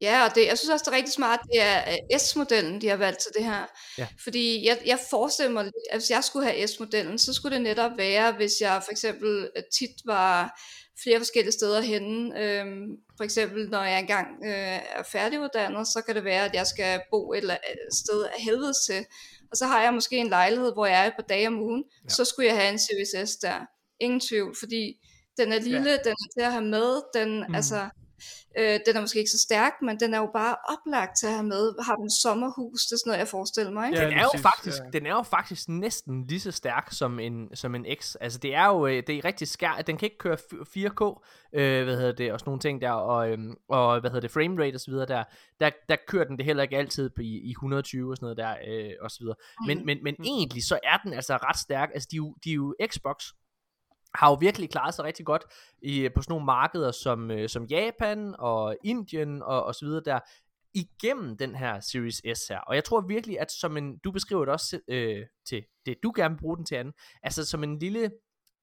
Speaker 2: Ja, og det, jeg synes også, det er rigtig smart, det er øh, S-modellen, de har valgt til det her.
Speaker 1: Ja.
Speaker 2: Fordi jeg, jeg forestiller mig, at hvis jeg skulle have S-modellen, så skulle det netop være, hvis jeg for eksempel øh, tit var flere forskellige steder henne. Øhm, for eksempel, når jeg engang øh, er færdiguddannet, så kan det være, at jeg skal bo et eller andet sted af helvede til. Og så har jeg måske en lejlighed, hvor jeg er et par dage om ugen.
Speaker 1: Ja.
Speaker 2: Så skulle jeg have en Series S der. Ingen tvivl, fordi den er lille, ja. den er til at have med, den, mm. altså, øh, den er måske ikke så stærk, men den er jo bare oplagt til at have med. Har den sommerhus, det er sådan noget, jeg forestiller mig. Ikke?
Speaker 3: Ja,
Speaker 1: den, er jo
Speaker 3: præcis,
Speaker 1: faktisk,
Speaker 3: ja.
Speaker 1: den er jo faktisk næsten lige så stærk som en, som en X. Altså det er jo øh, det er rigtig skær. Den kan ikke køre f- 4K, øh, hvad hedder det, og sådan nogle ting der, og, øhm, og hvad hedder det, frame rate og så videre der. Der, der kører den det heller ikke altid på, i, i 120 og sådan noget der, øh, og så videre. Men, men, men egentlig så er den altså ret stærk. Altså de, er jo- de er jo Xbox har jo virkelig klaret sig rigtig godt i, på sådan nogle markeder som, øh, som Japan og Indien og, og så videre der, igennem den her Series S her. Og jeg tror virkelig, at som en, du beskriver det også øh, til det, du gerne vil bruge den til anden, altså som en lille,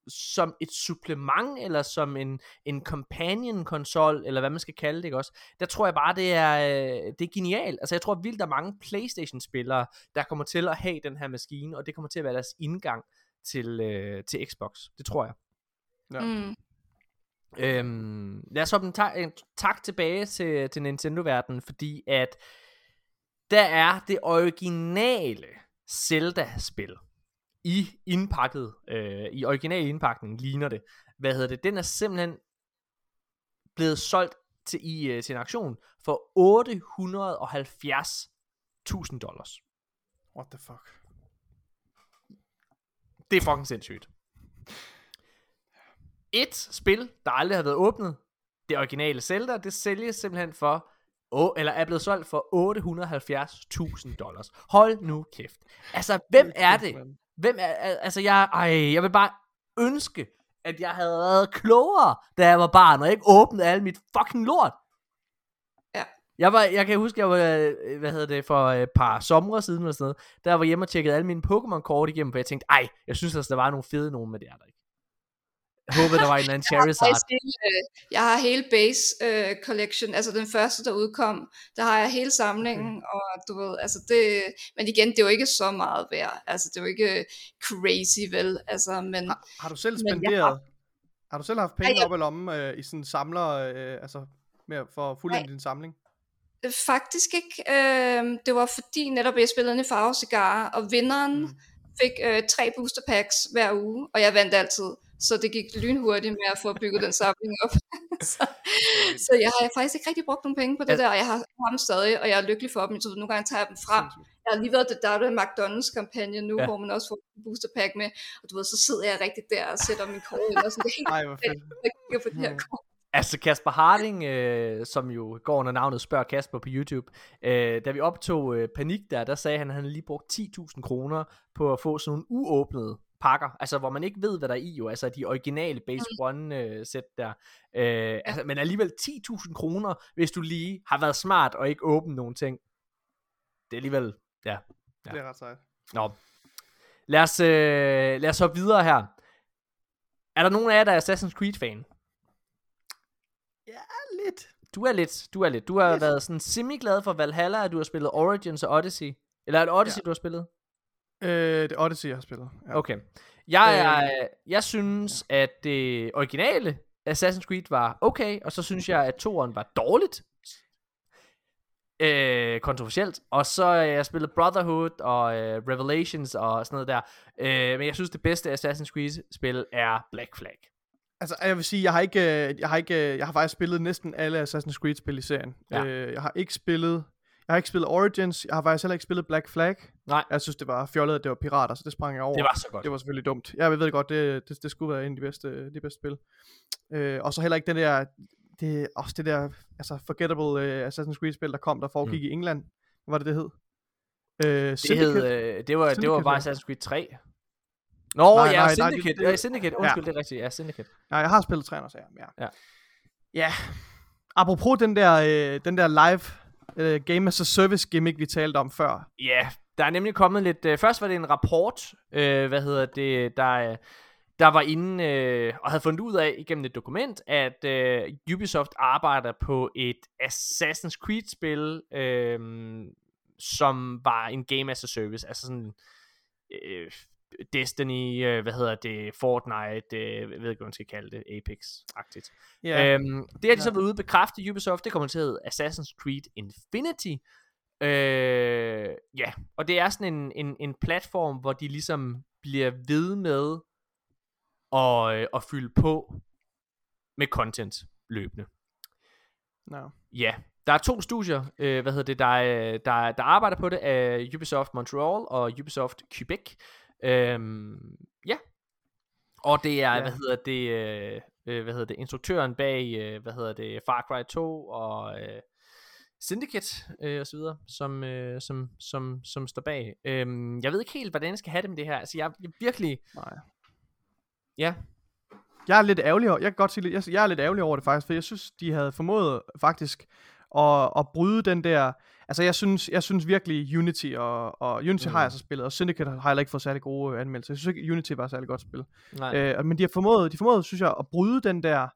Speaker 1: som et supplement, eller som en, en companion konsol, eller hvad man skal kalde det, ikke også? Der tror jeg bare, det er, øh, det er genialt. Altså jeg tror vildt, der er mange Playstation-spillere, der kommer til at have den her maskine, og det kommer til at være deres indgang til, øh, til Xbox. Det tror jeg.
Speaker 3: Ja.
Speaker 2: Mm.
Speaker 1: Øhm, lad os hoppe en, ta- en tak tilbage til, til Nintendo-verdenen, fordi at der er det originale Zelda-spil i indpakket, øh, i original indpakning ligner det. Hvad hedder det? Den er simpelthen blevet solgt til, i, øh, til en auktion for 870.000 dollars.
Speaker 3: What the fuck?
Speaker 1: Det er fucking sindssygt. Et spil, der aldrig har været åbnet, det originale Zelda, det sælges simpelthen for, oh, eller er blevet solgt for 870.000 dollars. Hold nu kæft. Altså, hvem er det? Hvem er, al- altså jeg, ej, jeg vil bare ønske, at jeg havde været klogere, da jeg var barn, og ikke åbnede alt mit fucking lort.
Speaker 2: Ja.
Speaker 1: Jeg, var, jeg kan huske, jeg var, øh, hvad hedder det, for et par somre siden eller sådan noget, der var hjemme og tjekkede alle mine Pokémon-kort igennem, for jeg tænkte, ej, jeg synes altså, der var nogle fede nogen med det er der ikke. Jeg håbede, der var en eller anden Charizard.
Speaker 2: Faktisk hele, øh, jeg har hele base øh, collection, altså den første, der udkom, der har jeg hele samlingen,
Speaker 3: Mm.
Speaker 2: og du ved, altså det, men igen, det er jo ikke så meget værd, altså det er jo ikke crazy, vel, altså, men
Speaker 3: Har du selv
Speaker 2: jeg
Speaker 3: spenderet, har... har du selv haft penge
Speaker 2: Ja, jeg-
Speaker 3: op i lommen øh, i sådan en samler, øh, altså med, for at fuldende din samling?
Speaker 2: faktisk ikke, øh, det var fordi netop jeg spillede i Farve Cigar, og vinderen
Speaker 3: Mm.
Speaker 2: Fik øh, tre booster packs hver uge, og jeg vandt altid. Så det gik lynhurtigt med at få bygget den samling op. så, så jeg har faktisk ikke rigtig brugt nogen penge på det der, og jeg har dem stadig, og jeg er lykkelig for dem, så nogle gange tager jeg dem frem. Jeg har lige været til der er en McDonald's kampagne nu,
Speaker 1: Ja.
Speaker 2: hvor man også får en booster pack med, og du ved, så sidder jeg rigtig der og sætter min kort ind, og sådan, det er helt
Speaker 3: Ej, hvor fedt.
Speaker 2: jeg kigger på de her kort.
Speaker 1: Altså Kasper Harding, øh, som jo går under navnet Spørg Kasper på YouTube, øh, da vi optog øh, Panik der, der sagde han, at han lige brugt 10.000 kroner på at få sådan nogle uåbnede pakker, altså hvor man ikke ved, hvad der er i jo, altså de originale Base
Speaker 2: Mm.
Speaker 1: One øh, sæt der, øh, altså, men alligevel 10.000 kroner, hvis du lige har været smart og ikke åbnet nogen ting. Det er alligevel, ja. Ja.
Speaker 3: Det er ret sejt.
Speaker 1: Nå. Lad os, øh, lad os hoppe videre her. Er der nogen af jer, der er Assassin's Creed-fan?
Speaker 3: Ja, lidt.
Speaker 1: Du er lidt, du er lidt. Du har
Speaker 3: Lidt.
Speaker 1: været sådan semi-glad for Valhalla, at du har spillet Origins og Odyssey. Eller er det Odyssey,
Speaker 3: Ja.
Speaker 1: du har spillet?
Speaker 3: Øh, det er Odyssey, jeg har spillet. Ja.
Speaker 1: Okay. Jeg,
Speaker 3: Øh,
Speaker 1: jeg synes, at det originale Assassin's Creed var okay, og så synes jeg, at toeren var dårligt. Øh, kontroversielt. Og så har jeg spillet Brotherhood og øh, Revelations og sådan noget der. Øh, men jeg synes, det bedste Assassin's Creed-spil er Black Flag.
Speaker 3: Altså, jeg vil sige, jeg har ikke, øh, jeg har ikke, øh, jeg har faktisk spillet næsten alle Assassin's Creed spil i serien.
Speaker 1: Ja.
Speaker 3: Øh, jeg har ikke spillet, jeg har ikke spillet Origins, jeg har faktisk heller ikke spillet Black Flag.
Speaker 1: Nej.
Speaker 3: Jeg synes, det var fjollet, at det var pirater, så det sprang jeg over.
Speaker 1: Det var så godt.
Speaker 3: det var selvfølgelig dumt. Jeg ved godt, det, det, det skulle være en af de bedste, de bedste spil. Øh, og så heller ikke den der, det, også det der, altså forgettable øh, Assassin's Creed spil, der kom, der foregik mm. i England. Hvad var det, det hed? Øh,
Speaker 1: Det, hed, øh, det, var, det var
Speaker 3: Syndicate,
Speaker 1: bare
Speaker 3: ja.
Speaker 1: Assassin's Creed 3. Nå,
Speaker 3: Nej,
Speaker 1: ja,
Speaker 3: nej, nej,
Speaker 1: Syndicate.
Speaker 3: det- det-
Speaker 1: ja, Syndicate. Undskyld, det er rigtigt. Ja, Syndicate.
Speaker 3: Nej, jeg har spillet 300 sager. Ja.
Speaker 1: Ja.
Speaker 3: ja. Apropos den der, øh, den der live øh, Game as a Service gimmick, vi talte om før.
Speaker 1: Ja, der er nemlig kommet lidt... Øh, først var det en rapport, øh, hvad hedder det, der, øh, der var inde øh, og havde fundet ud af igennem et dokument, at øh, Ubisoft arbejder på et Assassin's Creed-spil, øh, som var en game as a service, altså sådan... Øh, Destiny, øh, hvad hedder det, Fortnite, øh, jeg ved ikke, hvad man skal kalde det, Apex-agtigt.
Speaker 3: Ja.
Speaker 1: Øhm, det har de så været ude at bekræfte Ubisoft, det kommer til at hedde Assassin's Creed Infinity. Øh, ja, og det er sådan en, en, en platform, hvor de ligesom bliver ved med at, øh, at fylde på med content løbende.
Speaker 3: No.
Speaker 1: Ja, der er to studier, øh, hvad hedder det, der, er- der, der arbejder på det, af Ubisoft Montreal og Ubisoft Quebec. Øhm, ja. Og det er,
Speaker 3: Ja.
Speaker 1: hvad hedder det, øh, øh, hvad hedder det, instruktøren bag, øh, hvad hedder det, Far Cry 2 og øh, Syndicate øh, og så videre, som, øh, som, som, som står bag. Øhm, jeg ved ikke helt, hvordan jeg skal have det med det her. Altså, jeg, jeg virkelig,
Speaker 3: Nej.
Speaker 1: ja,
Speaker 3: Jeg er lidt ærgerlig over, jeg kan godt sige jeg, jeg er lidt ærgerlig over det faktisk, for jeg synes, de havde formået faktisk at, at bryde den der, altså jeg synes, jeg synes virkelig Unity, og, og Unity mm. har jeg så spillet, og Syndicate har heller ikke fået særlig gode øh, anmeldelser. Jeg synes ikke, Unity var et særlig godt spil.
Speaker 1: nej.
Speaker 3: Øh, men de har formået, de formået, synes jeg, at bryde den der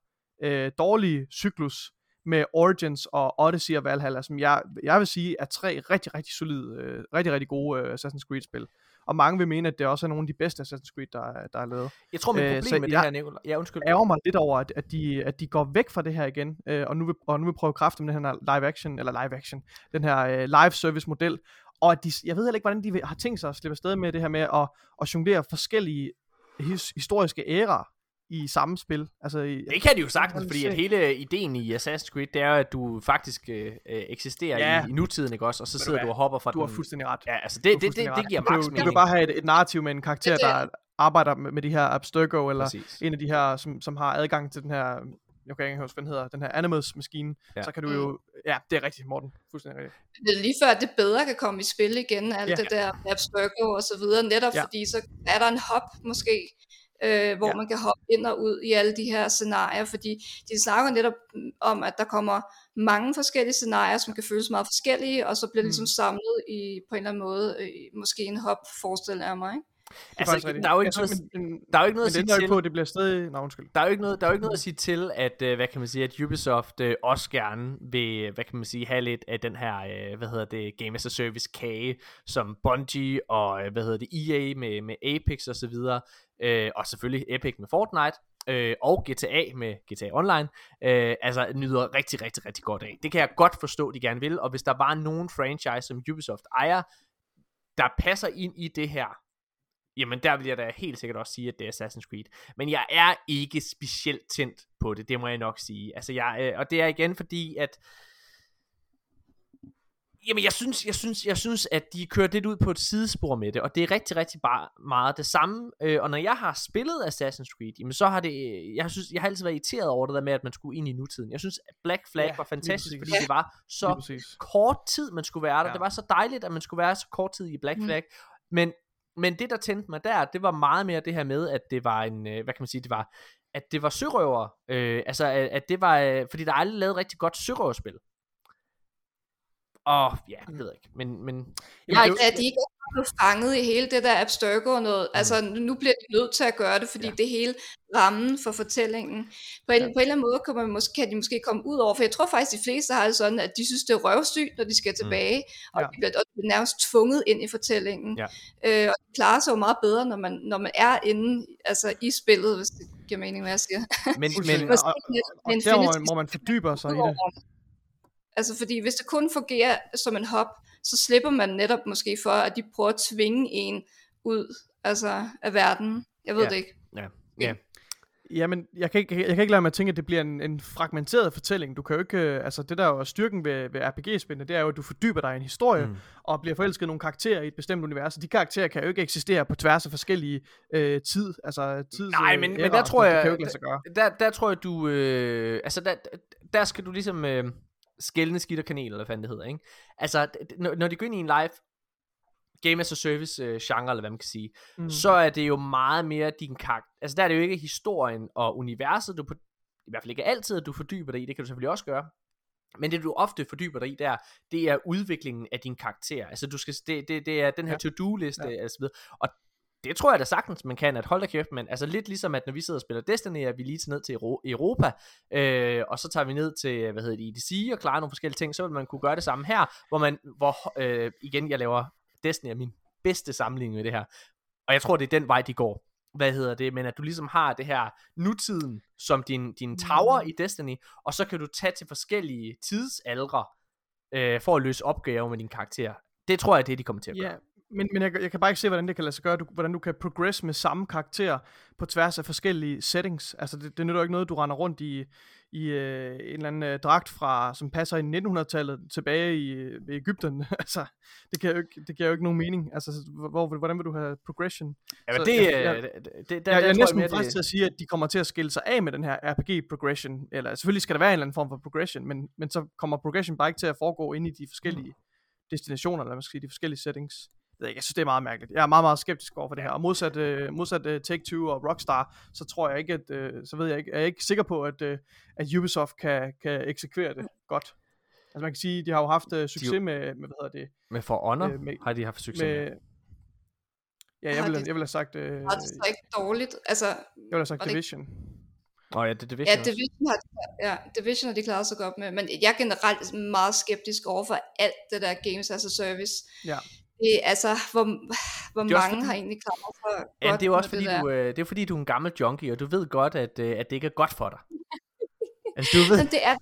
Speaker 3: øh, dårlige cyklus med Origins og Odyssey og Valhalla, som jeg, jeg vil sige er tre rigtig, rigtig solide, øh, rigtig, rigtig gode øh, Assassin's Creed-spil. Og mange vil mene, at det også er nogle af de bedste Assassin's Creed, der, er- der er lavet.
Speaker 1: Jeg tror, mit
Speaker 3: øh,
Speaker 1: problem
Speaker 3: så
Speaker 1: med det
Speaker 3: jeg-
Speaker 1: her, Nicolai, ja, undskyld.
Speaker 3: ærger mig lidt over, at, at, de, at de går væk fra det her igen, øh, og, nu vil, og nu vil prøve kræfte med den her live action, eller live action, den her øh, live service model, og at de, jeg ved heller ikke, hvordan de har tænkt sig at slippe afsted med det her med at, at jonglere forskellige his, historiske æraer i samme spil. Altså, i,
Speaker 1: Det kan de jo sagtens, fordi at hele ideen i Assassin's Creed, det er jo, at du faktisk øh, øh, eksisterer
Speaker 3: Ja.
Speaker 1: i, i nutiden, ikke også? Og så sidder du og hopper fra
Speaker 3: du har
Speaker 1: den...
Speaker 3: fuldstændig ret.
Speaker 1: Ja, altså
Speaker 3: Du har
Speaker 1: det, det, det,
Speaker 3: fuldstændig
Speaker 1: det
Speaker 3: ret.
Speaker 1: giver
Speaker 3: jo-
Speaker 1: mening.
Speaker 3: Du kan bare have et, et narrativ med en karakter,
Speaker 2: Det er
Speaker 3: der arbejder med, med de her Abstergo, eller
Speaker 1: Præcis.
Speaker 3: en af de her, som, som har adgang til den her, jeg kan ikke huske, hvad den hedder, den her Animus-maskine,
Speaker 1: Ja.
Speaker 3: så kan du jo, ja, det er rigtigt, Morten, fuldstændig rigtigt.
Speaker 2: Det er lige før, det bedre kan komme i spil igen, alt
Speaker 3: Ja.
Speaker 2: det der Abstergo og så videre, netop
Speaker 3: Ja.
Speaker 2: fordi så er der en hop måske, øh, hvor
Speaker 3: Ja.
Speaker 2: man kan hoppe ind og ud i alle de her scenarier, fordi de snakker netop om, at der kommer mange forskellige scenarier, som kan føles meget forskellige, og så bliver det ligesom
Speaker 3: Mm.
Speaker 2: samlet i på en eller anden måde, øh, måske en hop, forestiller jeg mig, ikke?
Speaker 1: Altså, der er jo ikke noget- Der er jo ikke noget
Speaker 3: men
Speaker 1: at sige til...
Speaker 3: på, at det bliver stadig... Nå, undskyld.
Speaker 1: Der er jo ikke noget, der er jo ikke noget at sige til, at, øh, hvad kan man sige, at Ubisoft øh, også gerne vil, hvad kan man sige, have lidt af den her, øh, hvad hedder det, Game as a Service kage, som Bungie og, hvad hedder det, EA med, med Apex og så videre, øh, og selvfølgelig Epic med Fortnite, øh, og GTA med GTA Online, øh, altså nyder rigtig, rigtig, rigtig godt af. Det kan jeg godt forstå, de gerne vil, og hvis der var nogen franchise, som Ubisoft ejer, der passer ind i det her, jamen der vil jeg da helt sikkert også sige, at det er Assassin's Creed. Men jeg er ikke specielt tændt på det, det må jeg nok sige. Altså jeg, øh, og det er igen fordi, at Jamen jeg synes, jeg synes, jeg synes, at de kører lidt ud på et sidespor med det, og det er rigtig, rigtig bare meget det samme. Øh, og når jeg har spillet Assassin's Creed, jamen så har det, jeg synes, jeg har altid været irriteret over det der med, at man skulle ind i nutiden. Jeg synes, at Black Flag
Speaker 3: Ja,
Speaker 1: var fantastisk, fordi det var så kort tid, man skulle være der. Ja. Det var så dejligt, at man skulle være så kort tid i Black
Speaker 2: Mm.
Speaker 1: Flag. Men men det, der tændte mig der, det var meget mere det her med, at det var en, øh, hvad kan man sige, det var, at det var sørøver, øh, altså at, at det var, øh, fordi der er aldrig lavet et rigtig godt sørøverspil. Og ja, jeg ved ikke, men, men
Speaker 2: Nej,
Speaker 3: det er jo-
Speaker 2: at de ikke er blevet fanget i hele det der Abstergo og noget. Altså, nu bliver de nødt til at gøre det, fordi
Speaker 1: Ja.
Speaker 2: ja. det er hele rammen for fortællingen. På en,
Speaker 1: Ja.
Speaker 2: ja. på en eller anden måde kan, man måske, kan de måske komme ud over, for jeg tror faktisk, de fleste har det sådan, at de synes, det er røvsygt, når de skal tilbage, og,
Speaker 3: Ja.
Speaker 2: de bliver, og de bliver nærmest tvunget ind i fortællingen.
Speaker 1: Ja.
Speaker 2: Øh, og de klarer sig jo meget bedre, når man, når man er inde altså, i spillet, hvis det giver mening, hvad jeg siger.
Speaker 1: men, men
Speaker 3: og, og, og der, hvor
Speaker 2: Infinity
Speaker 3: man, hvor man fordyber sig i det.
Speaker 2: Altså fordi hvis det kun fungerer som en hop, så slipper man netop måske for, at de prøver at tvinge en ud altså af verden. Jeg ved
Speaker 1: Ja.
Speaker 2: det ikke.
Speaker 1: ja, ja,
Speaker 3: Jamen, jeg kan, ikke, jeg kan ikke lade mig at tænke, at det bliver en, en fragmenteret fortælling. Du kan jo ikke, øh, altså det der er jo styrken ved, ved RPG-spillene, det er jo, at du fordyber dig i en historie,
Speaker 1: Mm.
Speaker 3: og bliver forelsket i nogle karakterer i et bestemt univers. De karakterer kan jo ikke eksistere på tværs af forskellige øh, tid, altså tids,
Speaker 1: Nej, men- men
Speaker 3: æraer,
Speaker 1: der tror
Speaker 3: det
Speaker 1: jeg-
Speaker 3: kan jo ikke lade sig gøre.
Speaker 1: der, der tror jeg, du... Øh, altså, der, der skal du ligesom øh, skælne skidt og kanel, eller hvad fanden det hedder, ikke? Altså, når, når de går ind i en live game as a service øh, genre, eller hvad man kan sige, mm. Så er det jo meget mere din karakter. Altså, der er det jo ikke historien og universet, du på, i hvert fald ikke altid, at du fordyber dig i, det kan du selvfølgelig også gøre. Men det du ofte fordyber dig i der, det er udviklingen af din karakter. Altså du skal, det, det, det er den her
Speaker 3: Ja.
Speaker 1: to-do-liste
Speaker 3: Ja.
Speaker 1: og så videre. Og det tror jeg da sagtens, man kan, at hold da kæft, men altså lidt ligesom, at når vi sidder og spiller Destiny, er vi lige ned til Euro- Europa, øh, og så tager vi ned til, hvad hedder det, EDC, og klarer nogle forskellige ting, så vil man kunne gøre det samme her, hvor man, hvor, øh, igen, jeg laver Destiny er min bedste sammenligning med det her, og jeg tror, det er den vej, de går. Hvad hedder det, men at du ligesom har det her nutiden som din, din tower i Destiny, og så kan du tage til forskellige tidsaldre, øh, for at løse opgaver med din karakter. Det tror jeg, det er, de kommer til at gøre.
Speaker 3: Ja, men, men jeg, jeg kan bare ikke se, hvordan det kan lade sig gøre, du, hvordan du kan progress med samme karakter på tværs af forskellige settings. Altså, det, det nytter jo ikke noget, du render rundt i, i øh, en eller anden øh, dragt, fra, som passer i 1900-tallet tilbage i, øh, i Ægypten. altså, det, kan jo ikke, det giver jo ikke nogen mening. Altså, hvor, hvordan vil du have progression?
Speaker 1: Ja, men det,
Speaker 3: jeg-
Speaker 1: jeg,
Speaker 3: jeg-
Speaker 1: det, det, der,
Speaker 3: jeg, jeg
Speaker 1: der
Speaker 3: er næsten fristet til at sige, at de kommer til at skille sig af med den her RPG-progression. Eller selvfølgelig skal der være en eller anden form for progression, men, men så kommer progression bare ikke til at foregå ind i de forskellige destinationer, eller man skal sige, de forskellige settings. Jeg, ved ikke, jeg synes, det er meget mærkeligt. Jeg er meget, meget skeptisk over for det her. Og modsat, øh, modsat uh, Take-Two og Rockstar, så tror jeg ikke, at, øh, så ved jeg ikke, er jeg ikke sikker på, at, øh, at Ubisoft kan, kan eksekvere det godt. Altså man kan sige, de har jo haft øh, succes
Speaker 1: jo-
Speaker 3: med, med, hvad hedder det,
Speaker 1: med For Honor
Speaker 3: øh, med-
Speaker 1: har de haft succes med.
Speaker 3: med, ja, jeg
Speaker 2: Har
Speaker 3: vil,
Speaker 2: de-
Speaker 3: jeg vil have sagt, øh,
Speaker 2: Og det er så ikke dårligt. Altså,
Speaker 3: jeg vil have sagt
Speaker 2: det
Speaker 3: Division.
Speaker 1: Åh oh, ja, det, det
Speaker 2: ja, Division har, ja, Division har de klaret sig godt med, men jeg er generelt meget skeptisk over for alt det der Games as a Service.
Speaker 3: Ja.
Speaker 2: Det, er altså, hvor, hvor
Speaker 1: Det
Speaker 2: mange
Speaker 1: fordi-
Speaker 2: har egentlig klaret sig
Speaker 1: Ja,
Speaker 2: godt
Speaker 1: det er også fordi,
Speaker 2: det
Speaker 1: du, øh, det er fordi, du er en gammel junkie, og du ved godt, at, øh, at det ikke er godt for dig. altså, du ved,
Speaker 2: Men det er.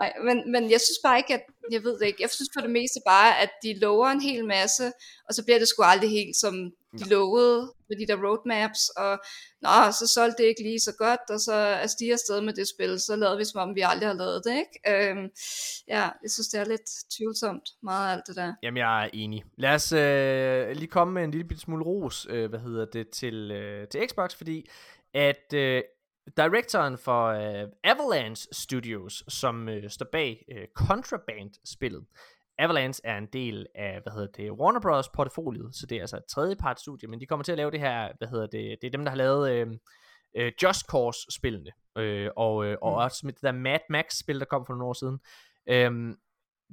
Speaker 2: Nej, men, men jeg synes bare ikke, at, jeg ved det ikke, jeg synes for det meste bare, at de lover en hel masse, og så bliver det sgu aldrig helt, som de lovede med de der roadmaps, og nå, så solgte det ikke lige så godt, og så er stiger afsted med det spil, så lavede vi som om, vi aldrig har lavet det, ikke? Øhm, ja, jeg synes, det er lidt tvivlsomt, meget af alt det der.
Speaker 1: Jamen, jeg er enig. Lad os øh, lige komme med en lille smule ros, øh, hvad hedder det, til, øh, til Xbox, fordi at øh, directoren for øh, Avalanche Studios, som øh, står bag øh, Contraband-spillet, Avalanche er en del af, hvad hedder det, Warner Bros. portfoliet, så det er altså et tredjepart studie, men de kommer til at lave det her, hvad hedder det, det er dem, der har lavet øh, øh, Just Cause-spillene, øh, og, øh, og
Speaker 3: Mm.
Speaker 1: også med det der Mad Max-spil, der kom for nogle år siden. Øhm,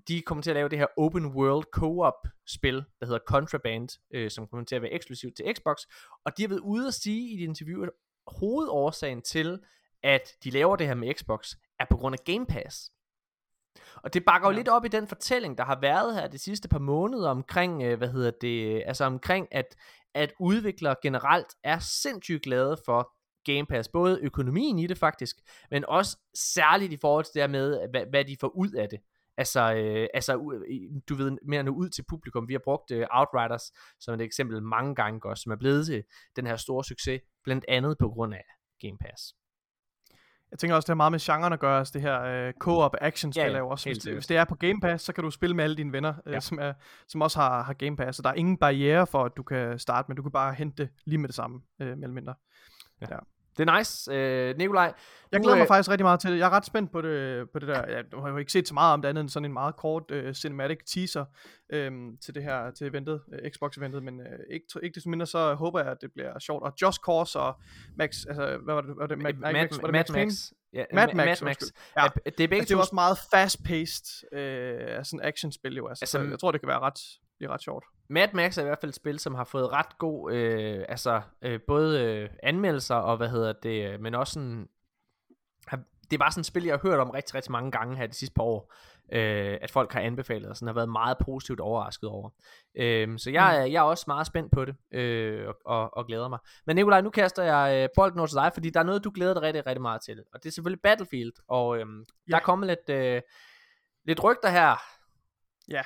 Speaker 1: de kommer til at lave det her open world co-op spil, der hedder Contraband, øh, som kommer til at være eksklusivt til Xbox, og de har været ude at sige i et interview, at hovedårsagen til, at de laver det her med Xbox, er på grund af Game Pass. Og det bakker jo
Speaker 3: Ja.
Speaker 1: lidt op i den fortælling, der har været her de sidste par måneder omkring, øh, hvad hedder det, altså omkring, at, at udviklere generelt er sindssygt glade for Game Pass, både økonomien i det faktisk, men også særligt i forhold til det med, hvad, hvad de får ud af det. Altså, øh, altså i- du ved, mere nu ud til publikum. Vi har brugt øh, Outriders som et eksempel mange gange også, som er blevet til den her store succes, blandt andet på grund af Game Pass.
Speaker 3: Jeg tænker også, det har meget med genren at gøre, altså det her øh, co-op action spil
Speaker 1: Ja,
Speaker 3: ja, også. Hvis det, hvis det er på Game Pass, så kan du spille med alle dine venner, øh,
Speaker 1: Ja.
Speaker 3: som, er, som også har, har Game Pass. Så der er ingen barriere for, at du kan starte, men du kan bare hente det lige med det samme, øh, mere eller mindre.
Speaker 1: Ja.
Speaker 3: Ja.
Speaker 1: Det er nice. Øh, Nikolaj,
Speaker 3: Jeg
Speaker 1: du,
Speaker 3: glæder mig
Speaker 1: øh,
Speaker 3: faktisk rigtig meget til det. Jeg er ret spændt på det, på det der. Jeg har jo ikke set så meget om det andet end sådan en meget kort uh, cinematic teaser øhm, til det her til eventet, uh, Xbox-eventet, men uh, ikke, ikke desto mindre så håber jeg, at det bliver sjovt. Og Just Cause og Max, altså hvad var det? Var det Mad,
Speaker 1: Mad,
Speaker 3: Max, var det
Speaker 1: Mad
Speaker 3: Max?
Speaker 1: Max. Ja,
Speaker 3: Mad
Speaker 1: Ma-
Speaker 3: Max,
Speaker 1: Mad Max.
Speaker 3: Ja.
Speaker 1: Det er begge
Speaker 3: Altså, det er også meget fast-paced, øh, sådan actionspil jo. Altså,
Speaker 1: Altså,
Speaker 3: så jeg tror, det kan være ret, blive ret sjovt.
Speaker 1: Mad Max er i hvert fald et spil, som har fået ret god, øh, altså øh, både øh, anmeldelser og hvad hedder det, øh, men også sådan, det er bare sådan et spil, jeg har hørt om rigtig, rigtig mange gange her de sidste par år, øh, at folk har anbefalet, og sådan har været meget positivt overrasket over. Øh, så jeg, er, jeg er også meget spændt på det, øh, og, og, og glæder mig. Men Nikolaj, nu kaster jeg øh, bolden over til dig, fordi der er noget, du glæder dig rigtig, rigtig meget til, og det er selvfølgelig Battlefield, og øh, der er kommet lidt, øh, lidt rygter her,
Speaker 3: Ja.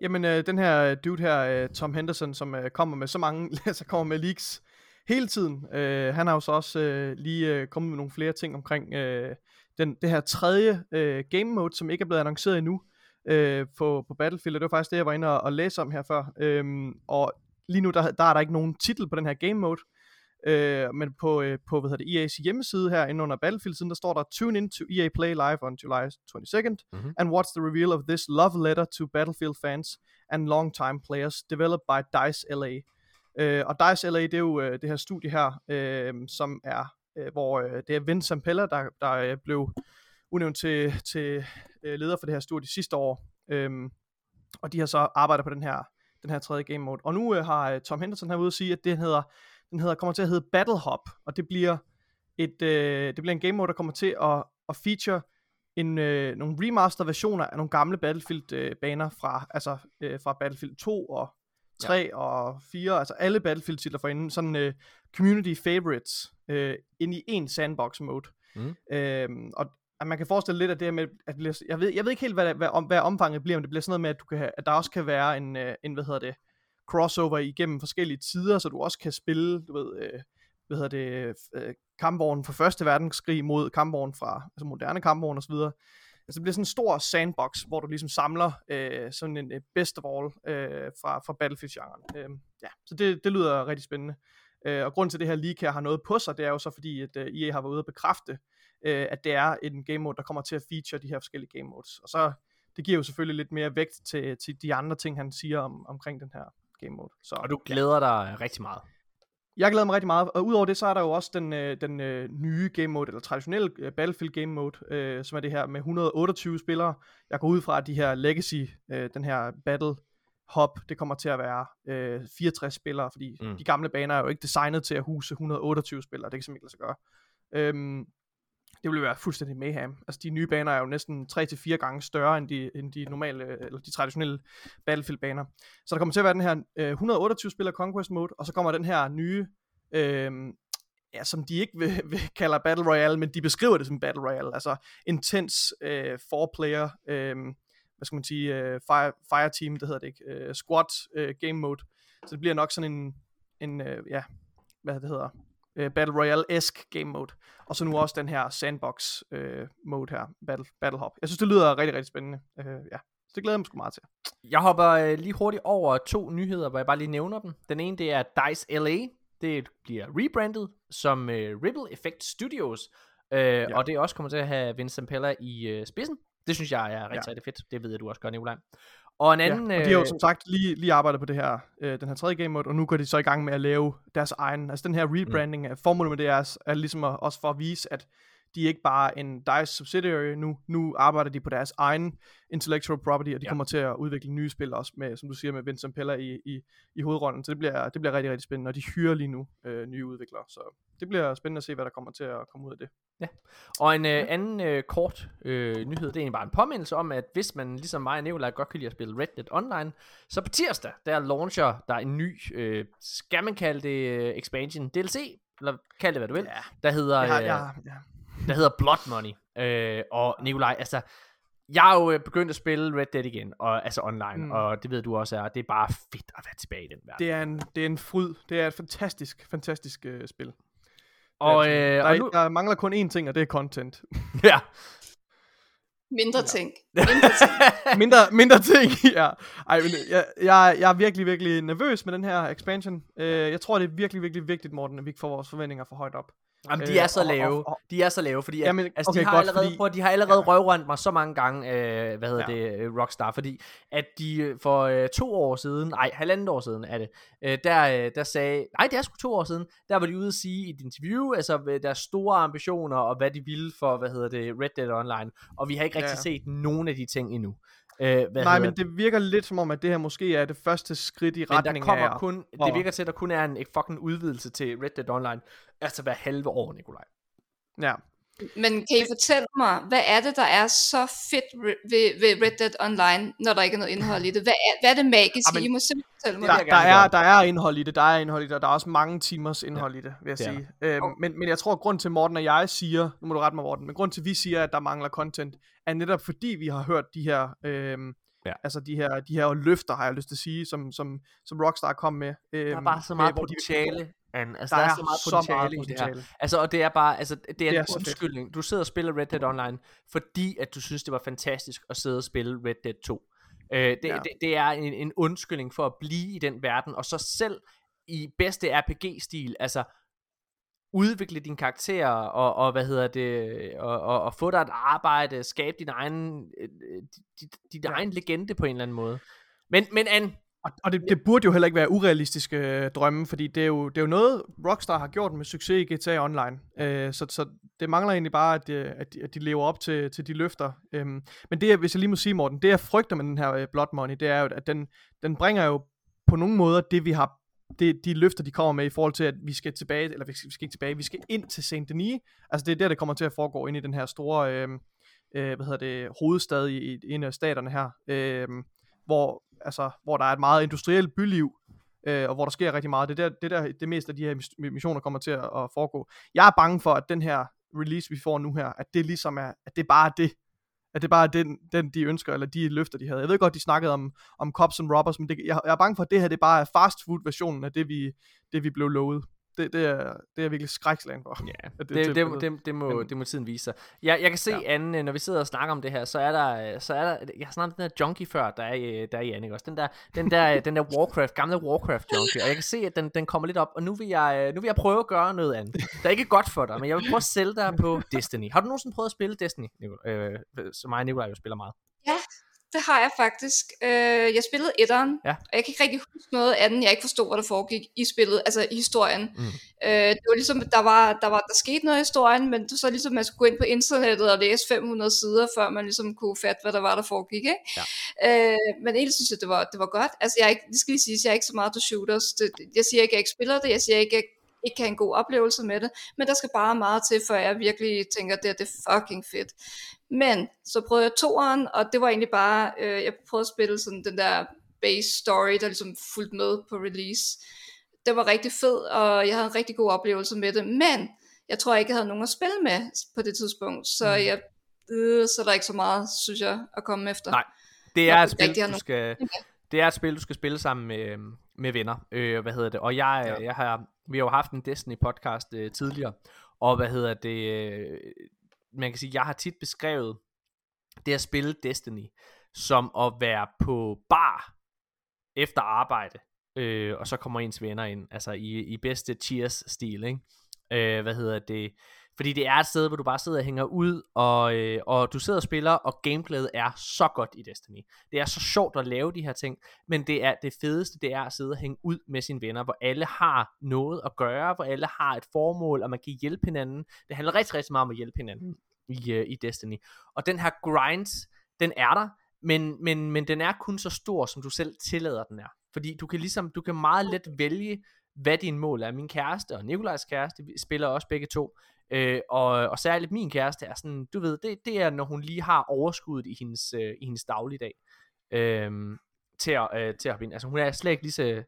Speaker 3: Jamen, øh, den her øh, dude her, øh, Tom Henderson, som øh, kommer med så mange, altså kommer med leaks hele tiden. Øh, han har jo så også øh, lige øh, kommet med nogle flere ting omkring øh, den, det her tredje øh, game mode, som ikke er blevet annonceret endnu øh, på, på Battlefield. Og det var faktisk det, jeg var inde og, og læse om her før. Øhm, og lige nu, der, der er der ikke nogen titel på den her game mode. Øh, men på, øh, på hvad hedder det, EA's hjemmeside her inde under Battlefield-siden, der står der Tune in to EA Play live on July 22nd
Speaker 1: Mhm.
Speaker 3: and watch the reveal of this love letter to Battlefield fans and longtime players developed by DICE LA. Øh, og DICE LA, det er jo øh, det her studie her, øh, som er, øh, hvor øh, det er Vince Zampella, der, der øh, blev udnævnt til, til øh, leder for det her studie sidste år. Øhm, og de har så arbejdet på den her, den her tredje game mode. Og nu øh, har øh, Tom Henderson her ude at sige, at det hedder, den hedder, kommer til at hedde Battle Hop, og det bliver et, øh, det bliver en game mode, der kommer til at, at feature en, øh, nogle remaster versioner af nogle gamle Battlefield øh, baner fra, altså øh, fra Battlefield 2 og 3 ja. og 4, altså alle Battlefield titler for inden, sådan øh, community favorites, øh, ind i en sandbox mode.
Speaker 1: Mm.
Speaker 3: Øhm, og at man kan forestille lidt af det her med, at jeg, ved, jeg ved ikke helt, hvad, hvad, om, hvad omfanget bliver, men det bliver sådan noget med, at, du kan have, at der også kan være en, øh, en, hvad hedder det, crossover igennem forskellige tider, så du også kan spille, du ved, øh, hvad hedder det, øh, kampvognen fra Første Verdenskrig mod kampvognen fra, altså moderne kampvogn osv. Altså det bliver sådan en stor sandbox, hvor du ligesom samler øh, sådan en øh, best of all øh, fra, fra Battlefield-genren. Øh, ja, så det, det lyder rigtig spændende. Øh, og grund til at det her leak her har noget på sig, det er jo så fordi, at øh, EA har været ude at bekræfte, øh, at det er en game mode, der kommer til at feature de her forskellige game modes. Og så, det giver jo selvfølgelig lidt mere vægt til, til de andre ting, han siger om, omkring den her game mode. Så,
Speaker 1: og du glæder dig rigtig meget.
Speaker 3: jeg glæder mig rigtig meget, og udover det, så er der jo også den, øh, den øh, nye game mode, eller traditionelle øh, Battlefield game mode, øh, som er det her med 128 spillere. Jeg går ud fra, at de her Legacy, øh, den her Battle Hop, det kommer til at være øh, 64 spillere, fordi
Speaker 1: mm.
Speaker 3: de gamle baner er jo ikke designet til at huse 128 spillere, det kan simpelthen ikke lade sig gøre. Øhm, det ville være fuldstændig mayhem. Altså de nye baner er jo næsten 3-4 gange større end de, end de normale, eller de traditionelle Battlefield baner. Så der kommer til at være den her øh, 128 spiller Conquest mode, og så kommer den her nye, øh, ja, som de ikke vil, vil kalder Battle Royale, men de beskriver det som Battle Royale, altså intens øh, four player, øh, hvad skal man sige, øh, fire, fire team, det hedder det ikke, øh, squad øh, game mode. Så det bliver nok sådan en, en øh, ja, hvad det hedder, øh, Battle Royale-esk game mode. Og så nu også den her sandbox øh, mode her, Battle, Battle Hop. Jeg synes, det lyder rigtig, rigtig spændende. Øh, ja. Så det glæder jeg mig sgu meget til.
Speaker 1: Jeg hopper øh, lige hurtigt over to nyheder, hvor jeg bare lige nævner dem. Den ene, det er DICE LA. Det bliver rebrandet som øh, Ripple Effect Studios. Øh, ja. Og det også kommer til at have Vince Zampella i øh, spidsen. Det synes jeg er rigtig. Ja. rigtig fedt. Det ved jeg, du også gør, Nicolaj. Og en anden...
Speaker 3: ja, og de har jo
Speaker 1: øh,
Speaker 3: som sagt lige, lige arbejdet på det her, øh, den her tredje game mode, og nu går de så i gang med at lave deres egen, altså den her rebranding, mm. formålet med det er, er ligesom at, også for at vise, at de er ikke bare en DICE subsidiary nu, nu arbejder de på deres egen intellectual property, og de
Speaker 1: Ja.
Speaker 3: ja. kommer til at udvikle nye spil også med, som du siger, med Vincent Pella i, i, i hovedrollen, så det bliver, det bliver rigtig, rigtig spændende, og de hyrer lige nu øh, nye udviklere, så det bliver spændende at se, hvad der kommer til at komme ud af det.
Speaker 1: Og en øh, anden øh, kort øh, nyhed, det er egentlig bare en påmindelse om, at hvis man ligesom mig og Nicolaj godt kan lide at spille Red Dead Online, så på tirsdag, der launcher der en ny, øh, skal man kalde det øh, expansion DLC, eller kald det hvad du vil,
Speaker 3: Ja.
Speaker 1: der hedder, øh,
Speaker 3: jeg, ja.
Speaker 1: Der hedder Blood Money. Øh, og Nikolaj, altså, jeg er jo øh, begyndt at spille Red Dead igen, og, altså online, mm. Og det ved du også er, det er bare fedt at være tilbage i den verden.
Speaker 3: Det er en, det er en fryd. Det er et fantastisk, fantastisk øh, spil.
Speaker 1: og, øh,
Speaker 3: der,
Speaker 1: og nu,
Speaker 3: der mangler kun én ting, og det er content.
Speaker 1: ja,
Speaker 2: Mindre ting. Mindre ting.
Speaker 3: mindre, mindre ting, ja. Ej, men jeg, jeg, jeg er virkelig, virkelig nervøs med den her expansion. Uh, jeg tror, det er virkelig, virkelig vigtigt, Morten, at vi ikke får vores forventninger for højt op.
Speaker 1: Jamen, de
Speaker 3: Øh,
Speaker 1: er så
Speaker 3: og- og-
Speaker 1: lave.
Speaker 3: og-
Speaker 1: de er så lave, fordi at,
Speaker 3: Jamen,
Speaker 1: altså,
Speaker 3: okay,
Speaker 1: de har
Speaker 3: godt,
Speaker 1: allerede,
Speaker 3: fordi-
Speaker 1: prøv, de har allerede
Speaker 3: Ja.
Speaker 1: røvrendt mig så mange gange, øh, hvad hedder
Speaker 3: Ja.
Speaker 1: det, øh, Rockstar, fordi at de øh, for øh, to år siden, nej, halvandet år siden er det, øh, der, øh, der sagde, nej, det er sgu to år siden, der var de ude at sige i et interview, altså deres store ambitioner, og hvad de ville for, hvad hedder det, Red Dead Online, og vi har ikke rigtig
Speaker 3: Ja.
Speaker 1: set nogen af de ting endnu. Øh, hvad
Speaker 3: Nej, men det virker lidt som om, at det her måske er det første skridt i
Speaker 1: Men der
Speaker 3: retning
Speaker 1: kommer
Speaker 3: af...
Speaker 1: kun, det virker til, at der kun er en, en fucking udvidelse til Red Dead Online, altså hver halve år, Nikolaj.
Speaker 3: Ja.
Speaker 2: Men kan I fortælle mig, hvad er det, der er så fedt ved, ved Red Dead Online, når der ikke er noget indhold i det? Hvad er, hvad er det magiske?
Speaker 1: Jamen,
Speaker 2: I må simpelthen fortælle mig.
Speaker 1: det
Speaker 3: Der, der, er, der er indhold i det, der er indhold i det, og der er også mange timers indhold i det, vil jeg
Speaker 1: er
Speaker 3: sige. Øhm, men, men jeg tror, at grund til Morten og jeg siger, nu må du rette mig Morten, men grund til, at vi siger, at der mangler content, er netop fordi, vi har hørt de her, øhm,
Speaker 1: Ja.
Speaker 3: altså de her, de her løfter, har jeg lyst til at sige, som, som, som Rockstar kom med. Øhm,
Speaker 1: Der er bare så meget potentiale, Anne. Altså,
Speaker 3: Der,
Speaker 1: der,
Speaker 3: er
Speaker 1: så meget
Speaker 3: så
Speaker 1: potentiale,
Speaker 3: meget
Speaker 1: i det her.
Speaker 3: potentiale.
Speaker 1: Altså, og det er bare, altså, det er
Speaker 3: Det
Speaker 1: en
Speaker 3: er så fedt.
Speaker 1: undskyldning. Du sidder og spiller Red Dead Online, fordi at du synes, det var fantastisk at sidde og spille Red Dead 2. Øh, det,
Speaker 3: Ja.
Speaker 1: det, det er en, en undskyldning for at blive i den verden, og så selv i bedste RPG-stil, altså udvikle dine karakterer, og, og hvad hedder det, og, og, og få dig et arbejde, skabe din egen, øh, din, din
Speaker 3: Ja.
Speaker 1: egen legende på en eller anden måde. Men, men Anne,
Speaker 3: Og, og det, det burde jo heller ikke være urealistiske øh, drømme, fordi det er, jo, det er jo noget, Rockstar har gjort med succes i GTA Online. Øh, så, så det mangler egentlig bare, at, øh, at, de, at de lever op til, til de løfter. Øhm, men det, hvis jeg lige må sige, Morten, det jeg frygter med den her øh, Blood Money, det er jo, at den, den bringer jo på nogle måder det, vi har det, de løfter, de kommer med i forhold til, at vi skal tilbage, eller vi skal, vi skal ikke tilbage, vi skal ind til Saint Denis. Altså det er der, det kommer til at foregå ind i den her store, øh, øh, hvad hedder det, hovedstad i, i en af staterne her. Øh, hvor, altså, hvor der er et meget industrielt byliv, øh, og hvor der sker rigtig meget. Det er der, det, der det meste af de her missioner kommer til at, at foregå. Jeg er bange for, at den her release, vi får nu her, at det ligesom er, at det bare er det. At det bare er den, den, de ønsker, eller de løfter, de havde. Jeg ved godt, de snakkede om, om cops and robbers, men det, jeg, jeg er bange for, at det her, det bare er fast food versionen af det, vi, det, vi blev lovet. Det, det, er, det er jeg virkelig skrækslagen for.
Speaker 1: Ja, det, det, det, det, det, må, det må tiden vise sig. Jeg, jeg kan se,
Speaker 3: Ja.
Speaker 1: ja. Anne, når vi sidder og snakker om det her, så er der, så er der jeg har snakket den der junkie før, der er, i- der er i Anne, ikke også? Den der, den der, den der Warcraft, gamle Warcraft junkie, og jeg kan se, at den, den kommer lidt op, og nu vil, jeg, nu vil jeg prøve at gøre noget andet. Der er ikke godt for dig, men jeg vil prøve at sælge dig på Destiny. Har du nogensinde prøvet at spille Destiny, Nicol- øh, som mig og Nikolaj jo spiller meget?
Speaker 2: Det har jeg faktisk. Øh, jeg spillede etteren,
Speaker 1: Ja.
Speaker 2: og jeg kan ikke rigtig huske noget andet, jeg ikke forstod, hvad der foregik i spillet, altså i historien.
Speaker 1: Mm.
Speaker 2: Øh, det var ligesom, der var, der var der skete noget i historien, men det så ligesom, man skulle gå ind på internettet og læse 500 sider, før man ligesom kunne fatte, hvad der var, der foregik. Ikke?
Speaker 1: Ja.
Speaker 2: Øh, men egentlig synes jeg, det var, det var godt. Altså, jeg er ikke, det skal lige sige, jeg er ikke så meget til shooters. Det, jeg siger ikke, at jeg ikke spiller det, jeg siger ikke, at jeg ikke kan have en god oplevelse med det, men der skal bare meget til, før jeg virkelig tænker, det, det er fucking fedt. Men så prøvede jeg toeren, og det var egentlig bare, øh, jeg prøvede at spille sådan den der base story, der ligesom fulgte med på release. Det var rigtig fed, og jeg havde en rigtig god oplevelse med det, men jeg tror ikke, jeg havde nogen at spille med på det tidspunkt, så
Speaker 1: Mm.
Speaker 2: jeg, øh, så er der ikke så meget, synes jeg, at komme efter.
Speaker 1: Nej. Det er
Speaker 2: Nå,
Speaker 1: et spil,
Speaker 2: rigtig
Speaker 1: du skal, det er et spil, du skal spille sammen med, med venner. Øh, hvad hedder det? Og jeg,
Speaker 3: ja.
Speaker 1: jeg har, vi har jo haft en Destiny podcast øh, tidligere, og hvad hedder det? Øh, man kan sige, jeg har tit beskrevet det at spille Destiny som at være på bar efter arbejde, øh, og så kommer ens venner ind, altså i, i bedste cheers-stil, ikke? Øh, hvad hedder det? Fordi det er et sted, hvor du bare sidder og hænger ud, og, øh, og du sidder og spiller, og gameplayet er så godt i Destiny. Det er så sjovt at lave de her ting, men det er det fedeste, det er at sidde og hænge ud med sine venner, hvor alle har noget at gøre, hvor alle har et formål, og man kan hjælpe hinanden. Det handler rigtig, rigtig meget om at hjælpe hinanden i, øh, i Destiny. Og den her grind, den er der, men, men, men den er kun så stor, som du selv tillader den er. Fordi du kan ligesom, du kan meget let vælge, hvad din mål er. Min kæreste og Nikolajs kæreste vi spiller også begge to. Øh, og, og særligt min kæreste er sådan, du ved, det, det er når hun lige har overskuddet i hendes, øh, i hendes dagligdag. Øh, til at, øh, til at hoppe ind. Altså hun er slet ikke lige så,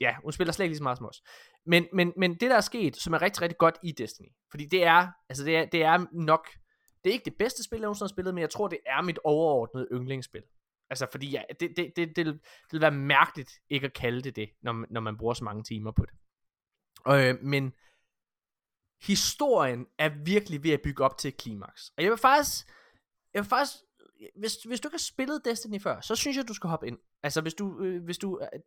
Speaker 1: ja, hun spiller slet ikke lige så meget som os. Men, men, men det der er sket, som er rigtig, rigtig godt i Destiny, fordi det er, altså det er, det er nok, det er ikke det bedste spil, jeg nogensinde har spillet, men jeg tror, det er mit overordnede yndlingsspil. Altså fordi ja, det, det, det, det, det vil være mærkeligt ikke at kalde det det, når, når man bruger så mange timer på det. Øh, men historien er virkelig ved at bygge op til et klimaks. Og jeg vil faktisk, jeg vil faktisk, hvis, hvis du ikke har spillet Destiny før, så synes jeg, du skal hoppe ind. Altså hvis du, øh, hvis du, øh,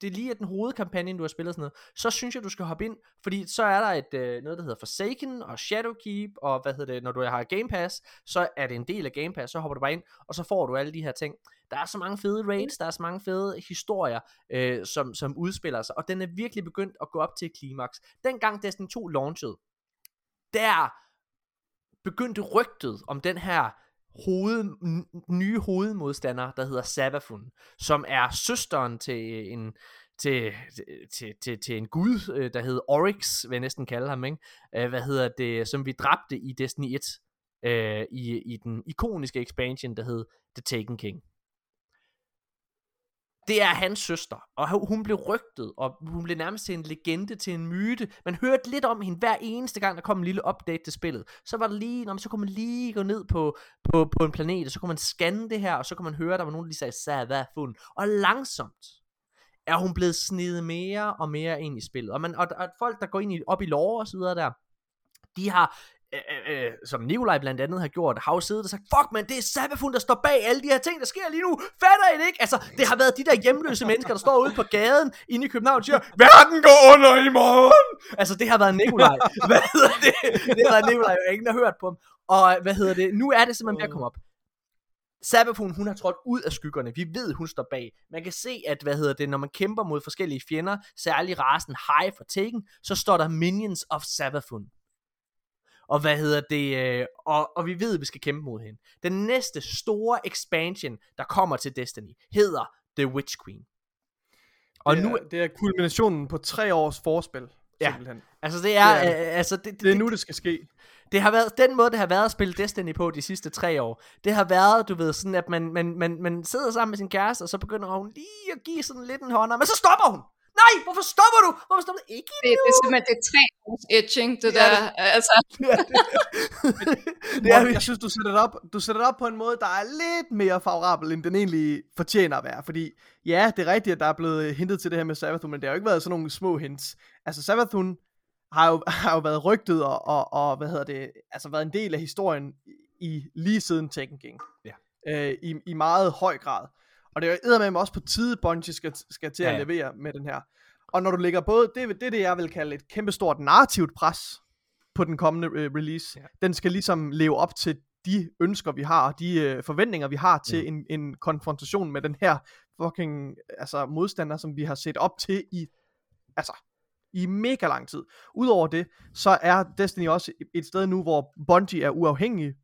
Speaker 1: det lige er den hovedkampagne, du har spillet sådan noget, så synes jeg, du skal hoppe ind, fordi så er der et, øh, noget, der hedder Forsaken og Shadowkeep, og hvad hedder det, når du har Game Pass, så er det en del af Game Pass, så hopper du bare ind, og så får du alle de her ting. Der er så mange fede raids, der er så mange fede historier, øh, som, som udspiller sig, og den er virkelig begyndt at gå op til klimaks. Dengang Destiny 2 launchede, der begyndte rygtet om den her hoved, nye hovedmodstander, der hedder Sabafun, som er søsteren til en til, til, til, til en gud, øh, der hedder Oryx, vil jeg næsten kalde ham, ikke? Øh, hvad hedder det, som vi dræbte i Destiny 1, øh, i, i den ikoniske expansion, der hed The Taken King. Det er hans søster, og hun blev rygtet, og hun blev nærmest til en legende, til en myte. Man hørte lidt om hende hver eneste gang, der kom en lille update til spillet. Så var der lige, når man, så kunne man lige gå ned på, på, på en planet, og så kunne man scanne det her, og så kunne man høre, at der var nogen, der lige sagde, Savafun. Og langsomt er hun blevet snedet mere og mere ind i spillet. Og, man, og, og folk, der går ind i, op i lore og så videre der, de har, øh, øh, øh, som Nikolaj blandt andet har gjort, har jo siddet og sagt, fuck man, det er Sabafun, der står bag alle de her ting, der sker lige nu. Fatter I det ikke? Altså, det har været de der hjemløse mennesker, der står ude på gaden inde i København og siger, verden går under i morgen. Altså, det har været Nikolaj. Hvad hedder det? Det har været Nikolaj, og ingen har hørt på ham. Og hvad hedder det? Nu er det simpelthen ved at komme op. Sabafun, hun har trådt ud af skyggerne. Vi ved, hun står bag. Man kan se, at hvad hedder det, når man kæmper mod forskellige fjender, særligt rasen Hive og Taken, så står der Minions of Sabafun. Og hvad hedder det, øh, og, og vi ved, at vi skal kæmpe mod hende. Den næste store expansion, der kommer til Destiny, hedder The Witch Queen. Og
Speaker 3: det
Speaker 1: nu,
Speaker 3: er, det er kulminationen på tre års forspil,
Speaker 1: Ja.
Speaker 3: simpelthen.
Speaker 1: altså det er,
Speaker 3: det
Speaker 1: øh, altså det, det,
Speaker 3: Det er nu, det skal ske.
Speaker 1: det har været, den måde, det har været at spille Destiny på de sidste tre år, det har været, du ved, sådan at man, man, man, man sidder sammen med sin kæreste, og så begynder hun lige at give sådan lidt en hånd, men så stopper hun! Nej, hvorfor stopper du? Hvorfor stopper du? Ikke
Speaker 2: Det, det er simpelthen det er tre års etching, det
Speaker 1: Ja,
Speaker 2: der. Altså,
Speaker 1: det er,
Speaker 3: jeg synes, du sætter det op, du sætter det op på en måde, der er lidt mere favorabel, end den egentlig fortjener at være. Fordi ja, det er rigtigt, at der er blevet hintet til det her med Savathun, men det har jo ikke været sådan nogle små hints. Altså Savathun har jo, har jo været rygtet og, og, og, hvad hedder det, altså været en del af historien i lige siden Taken King.
Speaker 1: Ja.
Speaker 3: Øh, i, I meget høj grad. Og det er jo med også på tide, Bungie skal, skal til
Speaker 1: Ja,
Speaker 3: at
Speaker 1: ja.
Speaker 3: levere med den her. Og når du lægger både, det, er- det det, jeg vil kalde et kæmpestort narrativt pres på den kommende øh, release.
Speaker 1: Ja.
Speaker 3: Den skal ligesom leve op til de ønsker, vi har, og de øh, forventninger, vi har til
Speaker 1: Mm.
Speaker 3: en, en konfrontation med den her fucking altså, modstander, som vi har set op til i, altså, i mega lang tid. Udover det, så er Destiny også et sted nu, hvor Bungie er uafhængig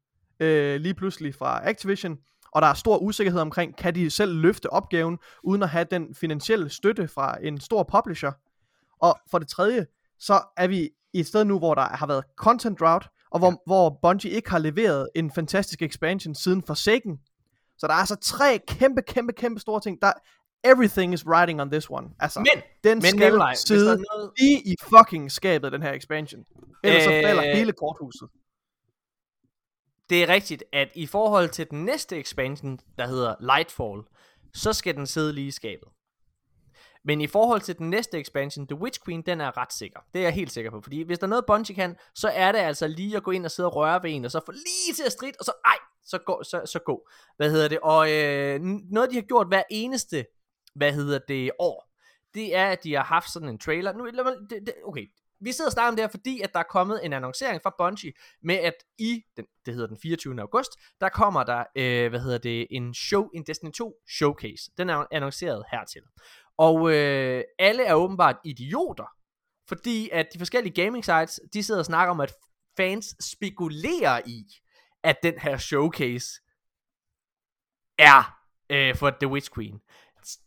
Speaker 3: øh, lige pludselig fra Activision, og der er stor usikkerhed omkring, kan de selv løfte opgaven, uden at have den finansielle støtte fra en stor publisher. Og for det tredje, så er vi i et sted nu, hvor der har været content drought, og hvor, ja. hvor Bungie ikke har leveret en fantastisk expansion siden Forsaken. Så der er altså tre kæmpe, kæmpe, kæmpe store ting. Der, everything is riding on this one. Altså,
Speaker 1: Men,
Speaker 3: den
Speaker 1: men
Speaker 3: skal
Speaker 1: Nikolaj,
Speaker 3: sidde
Speaker 1: noget...
Speaker 3: lige i fucking skabet, den her expansion. Ellers så falder
Speaker 1: Øh,
Speaker 3: hele korthuset.
Speaker 1: Det er rigtigt, at i forhold til den næste expansion, der hedder Lightfall, så skal den sidde lige i skabet. Men i forhold til den næste expansion, The Witch Queen, den er ret sikker. Det er jeg helt sikker på. Fordi hvis der er noget Bungie kan, så er det altså lige at gå ind og sidde og røre ved en, og så få lige til at stride, og så ej, så gå, så, så gå. Hvad hedder det? Og øh, noget de har gjort hver eneste, hvad hedder det, år, det er, at de har haft sådan en trailer. Nu, lad mig, det, det, okay, vi sidder og snakker om det her, fordi at der er kommet en annoncering fra Bungie, med at i, den, det hedder den 24. august, der kommer der, øh, hvad hedder det, en show, en Destiny 2 showcase. Den er annonceret hertil. Og øh, alle er åbenbart idioter, fordi at de forskellige gaming sites, de sidder og snakker om, at fans spekulerer i, at den her showcase er øh, for The Witch Queen.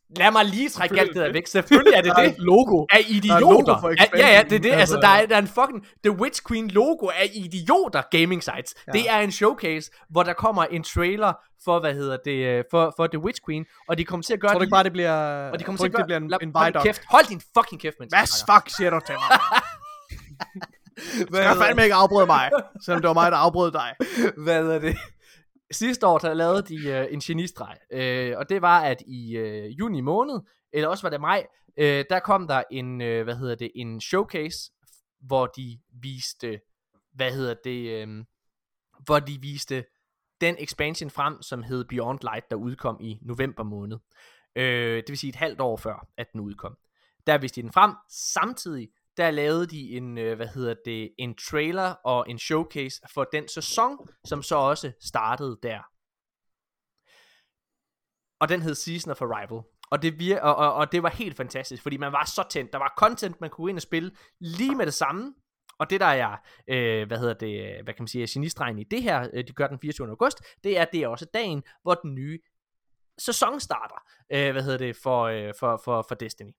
Speaker 1: Lad mig lige trække alt det der væk. Selvfølgelig er det
Speaker 3: er
Speaker 1: det
Speaker 3: et logo.
Speaker 1: af idioter.
Speaker 3: logo for
Speaker 1: ja, ja, ja, det er det. Altså,
Speaker 3: Altså-
Speaker 1: der er, der er en fucking The Witch Queen logo af idioter gaming sites. Ja. Det er en showcase, hvor der kommer en trailer for, hvad hedder det, øh, for, for The Witch Queen, og de kommer til at gøre
Speaker 3: Tror du ikke bare, det bliver,
Speaker 1: og de kommer til at
Speaker 3: det
Speaker 1: gøre,
Speaker 3: bliver en,
Speaker 1: lad-
Speaker 3: en
Speaker 1: hold din kæft, hold din fucking kæft, mens
Speaker 3: Hvad fuck siger du til mig? Du skal fandme ikke afbryde mig, selvom det var mig, der afbrød dig.
Speaker 1: hvad hedder det? Sidste år, der lavede de øh, en genistreg, øh, og det var, at i øh, juni måned, eller også var det maj, øh, der kom der en, øh, hvad hedder det, en showcase, hvor de viste, hvad hedder det, øh, hvor de viste den expansion frem, som hed Beyond Light, der udkom i november måned. Øh, det vil sige et halvt år før, at den udkom. Der viste de den frem. Samtidig, der lavede de en, øh, hvad hedder det, en trailer og en showcase for den sæson, som så også startede der. Og den hed Season of Arrival. Og det, vir- og, og, og det var helt fantastisk, fordi man var så tændt. Der var content, man kunne gå ind og spille lige med det samme. Og det der er, øh, hvad hedder det, hvad kan man sige, genistregen i det her, øh, de gør den 24. august, det er, det er også dagen, hvor den nye sæson starter, øh, hvad hedder det, for, øh, for, for, for Destiny.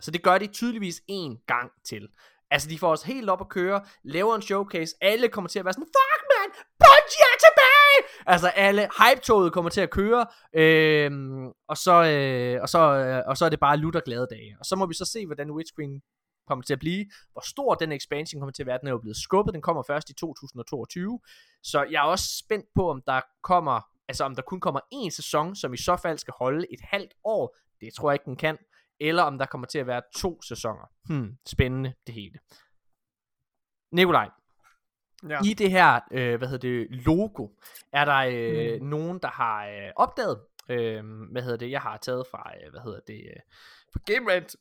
Speaker 1: Så det gør de tydeligvis en gang til. Altså, de får os helt op at køre, laver en showcase, alle kommer til at være sådan, fuck man, Bungie er tilbage! Altså, alle hype-toget kommer til at køre, øh, og, så, øh, og, så, øh, og så er det bare lutter glade dage. Og så må vi så se, hvordan Witch Queen kommer til at blive, hvor stor den expansion kommer til at være. Den er jo blevet skubbet, den kommer først i 2022. Så jeg er også spændt på, om der kommer, altså om der kun kommer en sæson, som i så fald skal holde et halvt år. Det tror jeg ikke, den kan. Eller om der kommer til at være to sæsoner. Hmm, spændende det hele. Nikolaj,
Speaker 3: Ja.
Speaker 1: i det her, øh, hvad hedder det, logo, er der øh, mm. nogen, der har øh, opdaget, øh, hvad hedder det, jeg har taget fra, øh, hvad hedder det, øh, fra Game Rant,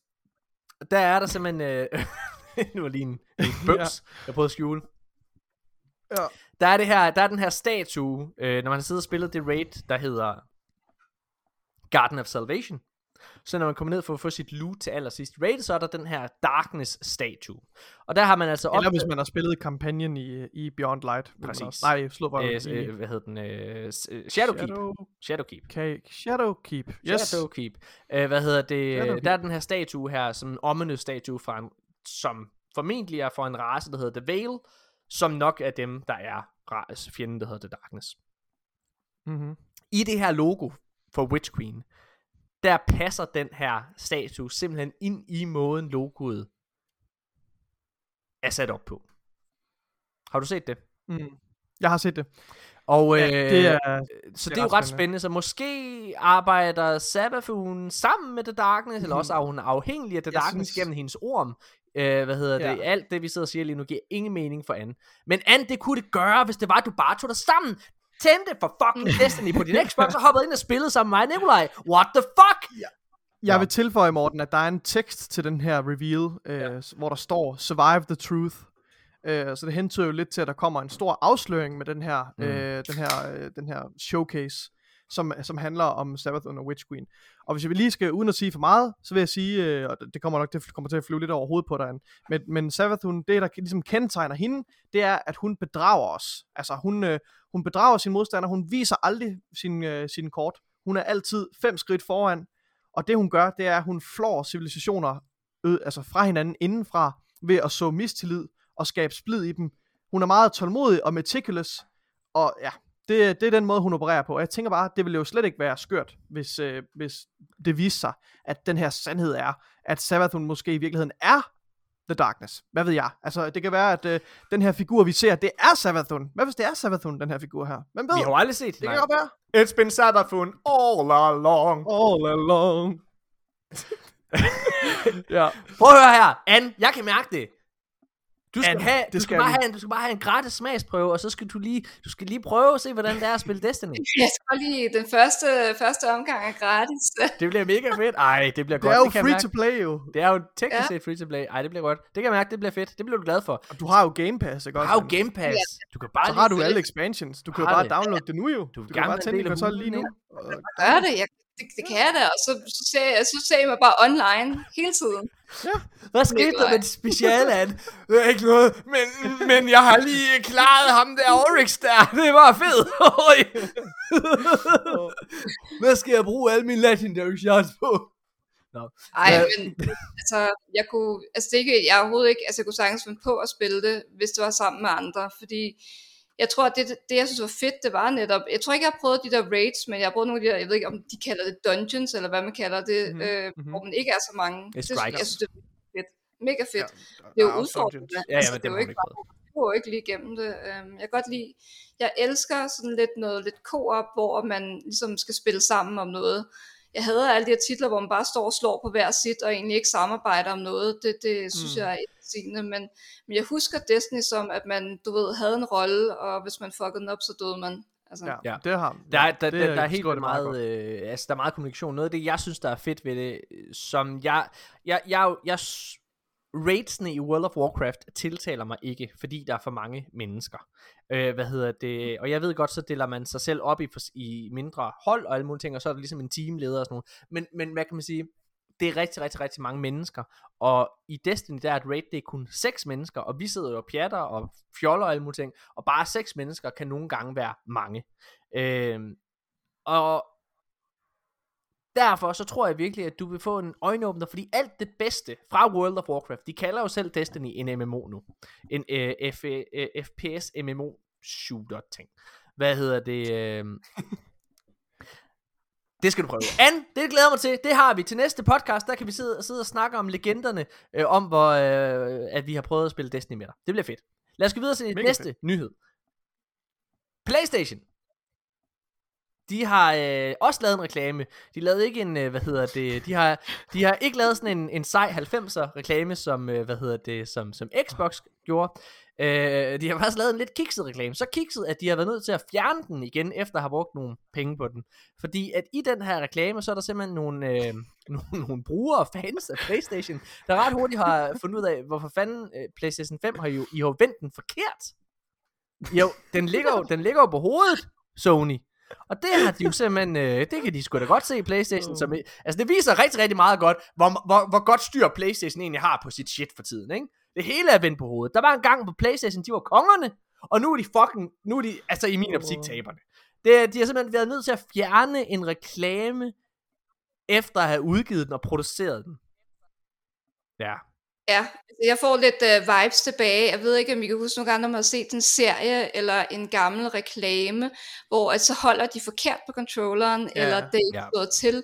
Speaker 1: der er der simpelthen, øh, nu er lige en, en bøms, jeg prøvede at skjule,
Speaker 3: Ja.
Speaker 1: der er det her, der er den her statue, øh, når man har siddet og spillet det raid, der hedder Garden of Salvation. Så når man kommer ned for at få sit loot til allersidst raid, så er der den her Darkness statue. Og der har man altså
Speaker 3: Eller
Speaker 1: opdaget-
Speaker 3: hvis man har spillet kampagnen i, i Beyond Light.
Speaker 1: Præcis.
Speaker 3: også- Nej, slå bare.
Speaker 1: øh, øh, hvad hedder den, øh, s- øh, Shadowkeep.
Speaker 3: Shadow,
Speaker 1: Shadowkeep.
Speaker 3: Cake. Shadowkeep. Yes.
Speaker 1: Shadowkeep. Øh, hvad hedder det?
Speaker 3: Shadowkeep.
Speaker 1: Der er den her statue her, som en ominous statue fra en, som formentlig er for en race, der hedder The Veil, som nok er dem, der er fjenden, der hedder The Darkness.
Speaker 3: Mm-hmm.
Speaker 1: I det her logo for Witch Queen, der passer den her statue simpelthen ind i måden logoet er sat op på. Har du set det?
Speaker 3: Mm. Jeg har set det.
Speaker 1: Og
Speaker 3: Ja,
Speaker 1: øh,
Speaker 3: det er,
Speaker 1: så
Speaker 3: det
Speaker 1: det
Speaker 3: er
Speaker 1: er jo
Speaker 3: ret spændende.
Speaker 1: spændende. Så måske arbejder Sabathun sammen med The Darkness, eller også er hun afhængig af The
Speaker 3: Jeg
Speaker 1: Darkness
Speaker 3: synes-
Speaker 1: gennem hendes orm. Øh, hvad hedder det?
Speaker 3: Ja.
Speaker 1: Alt det, vi sidder og siger lige nu, giver ingen mening for Anne. Men Anne, det kunne det gøre, hvis det var, at du bare tog dig sammen. Tændte for fucking Destiny på din Xbox, og hoppede ind og spillede sammen med mig, Nikolaj. What the fuck?
Speaker 3: Jeg
Speaker 1: Nå.
Speaker 3: vil tilføje, Morten, at der er en tekst til den her reveal, øh, ja. hvor der står, Survive the Truth. Øh, så det hentyder jo lidt til, at der kommer en stor afsløring med den her,
Speaker 1: Mm.
Speaker 3: mm. øh, den her, øh, den her showcase, som, som handler om Sabbath under Witch Queen. Og hvis jeg lige skal, uden at sige for meget, så vil jeg sige, øh, og det- kommer nok det kommer til at flyve lidt over hovedet på dig, men, men, men Sabathun, det der ligesom kendetegner hende, det er, at hun bedrager os. Altså hun, øh, hun bedrager sin modstander, hun viser aldrig sin, øh, sin kort. Hun er altid fem skridt foran, og det hun gør, det er, at hun flår civilisationer ø- altså fra hinanden indenfra, ved at så mistillid og skabe splid i dem. Hun er meget tålmodig og meticulous, og ja, det, det er den måde, hun opererer på. Og jeg tænker bare, det ville jo slet ikke være skørt, hvis, øh, hvis det viste sig, at den her sandhed er, at Savathun måske i virkeligheden er The Darkness. Hvad ved jeg? Altså, det kan være, at øh, den her figur, vi ser, det er Savathun. Hvad hvis det er Savathun, den her figur her? Hvem ved?
Speaker 1: Vi har jo aldrig set
Speaker 3: det kan godt være.
Speaker 1: It's been Sabathun all along.
Speaker 3: All along. ja.
Speaker 1: Prøv at høre her, Anne, jeg kan mærke det. Du skal,
Speaker 3: Anne,
Speaker 1: have,
Speaker 3: det
Speaker 1: du, skal
Speaker 3: skal
Speaker 1: bare
Speaker 3: vi.
Speaker 1: have en, du skal bare have en gratis smagsprøve, og så skal du lige, du skal lige prøve at se, hvordan det er at spille Destiny.
Speaker 2: Jeg tror lige, den første, første omgang er gratis.
Speaker 1: Det bliver mega fedt. Ej, det bliver
Speaker 3: Det
Speaker 1: godt.
Speaker 3: er jo
Speaker 1: kan jeg
Speaker 3: free
Speaker 1: mærke.
Speaker 3: to play jo.
Speaker 1: Det er jo teknisk
Speaker 2: Ja.
Speaker 1: set free to play. Ej, det bliver godt. Det kan jeg mærke, det bliver fedt. Det bliver du glad for.
Speaker 3: Og du har jo Game Pass, ikke
Speaker 1: Du
Speaker 3: også?
Speaker 1: har jo? Game Pass. Du kan bare
Speaker 3: Så
Speaker 1: lige
Speaker 3: har du alle expansions. Du kan jo bare
Speaker 1: det.
Speaker 3: downloade det nu jo.
Speaker 1: Du
Speaker 3: Du, kan bare tænde din konsol lige nu.
Speaker 2: Gør det, jeg, det, det kan jeg da, og så, så, ser jeg, så ser jeg mig bare online hele tiden.
Speaker 1: Hvad skete der med det speciale, Anne? Det er ikke noget, men, men jeg har lige klaret ham der Oryx der. Det var fedt. Hvad skal jeg bruge alle mine legendary shots på?
Speaker 2: Ej,
Speaker 1: Ja.
Speaker 2: men altså, jeg kunne, altså det ikke, jeg er overhovedet ikke, altså jeg kunne sagtens finde på at spille det, hvis det var sammen med andre, fordi jeg tror, at det, det jeg synes var fedt, det var netop, jeg tror ikke, jeg har prøvet de der raids, men jeg har prøvet nogle af de der, jeg ved ikke, om de kalder det dungeons, eller hvad man kalder det,
Speaker 3: Mhm,
Speaker 2: mm-hmm. øh,
Speaker 3: mhm.
Speaker 2: hvor man ikke er så mange.
Speaker 1: Det er strikes.
Speaker 2: jeg synes, det er fedt. Mega fedt.
Speaker 3: Ja,
Speaker 2: det er jo udfordrende.
Speaker 1: Ja, ja, men
Speaker 2: det
Speaker 1: det
Speaker 2: er
Speaker 1: man
Speaker 2: ikke bare, går ikke lige igennem det. Øhm, jeg kan godt lide, jeg elsker sådan lidt noget lidt co-op, hvor man ligesom skal spille sammen om noget. Jeg hader alle de her titler, hvor man bare står og slår på hver sit, og egentlig ikke samarbejder om noget. Det, det synes
Speaker 3: Mm.
Speaker 2: jeg er sigende, men, men jeg husker Destiny som, at man, du ved, havde en rolle, og hvis man fuckede den op, så døde man. Altså,
Speaker 3: Ja,
Speaker 1: Ja.
Speaker 3: det har
Speaker 1: Der, er- der,
Speaker 3: det
Speaker 1: der, der er helt
Speaker 3: meget
Speaker 1: meget, øh, altså der er meget kommunikation. Noget af det, jeg synes, der er fedt ved det, som jeg, jeg, jeg, jeg, raidsene i World of Warcraft tiltaler mig ikke, fordi der er for mange mennesker. Øh, hvad hedder det? Og jeg ved godt, så deler man sig selv op i, i mindre hold og alle mulige ting, og så er der ligesom en teamleder og sådan noget. Men, men hvad kan man sige? Det er rigtig, rigtig, rigtig mange mennesker. Og i Destiny, der er et raid, det er kun seks mennesker, og vi sidder jo og pjatter og fjoller og alle mulige ting, og bare seks mennesker kan nogle gange være mange. Øh, og derfor så tror jeg virkelig, at du vil få en øjenåbner, fordi alt det bedste fra World of Warcraft, de kalder jo selv Destiny en MMO nu. En øh, F, øh, FPS MMO shooter ting. Hvad hedder det? Øh... Det skal du prøve. An, det glæder mig til. Det har vi til næste podcast. Der kan vi sidde, sidde og snakke om legenderne, øh, om hvor øh, at vi har prøvet at spille Destiny med dig. Det bliver fedt. Lad os gå videre til
Speaker 3: Mega
Speaker 1: næste
Speaker 3: fedt.
Speaker 1: nyhed. PlayStation. De har øh, også lavet en reklame. De lavede ikke en, øh, hvad hedder det, de har, de har ikke lavet sådan en, en sej 90'er reklame, som, øh, hvad hedder det, som, som Xbox gjorde. Øh, de har faktisk lavet en lidt kikset reklame. Så kikset, at de har været nødt til at fjerne den igen, efter at have brugt nogle penge på den. Fordi at i den her reklame, så er der simpelthen nogle, øh, nogle, nogle brugere og fans af Playstation, der ret hurtigt har fundet ud af, hvorfor fanden øh, Playstation 5 har jo, I har vendt den forkert. Jo, den ligger jo, den ligger jo på hovedet, Sony. Og det har de jo simpelthen, øh, det kan de sgu da godt se i Playstation. Som, altså det viser rigtig, rigtig meget godt, hvor, hvor, hvor godt styr Playstation egentlig har på sit shit for tiden, ikke? Det hele er vendt på hovedet. Der var en gang på Playstation, de var kongerne, og nu er de fucking, nu er de, altså i min optik, taberne. Det, de har simpelthen været nødt til at fjerne en reklame, efter at have udgivet den og produceret den. Ja.
Speaker 2: Ja, altså jeg får lidt uh, vibes tilbage. Jeg ved ikke, om I kan huske nogle gange, når man har set en serie eller en gammel reklame, hvor at så holder de forkert på controlleren,
Speaker 3: Ja,
Speaker 2: eller det er ikke
Speaker 1: ja.
Speaker 2: gået til.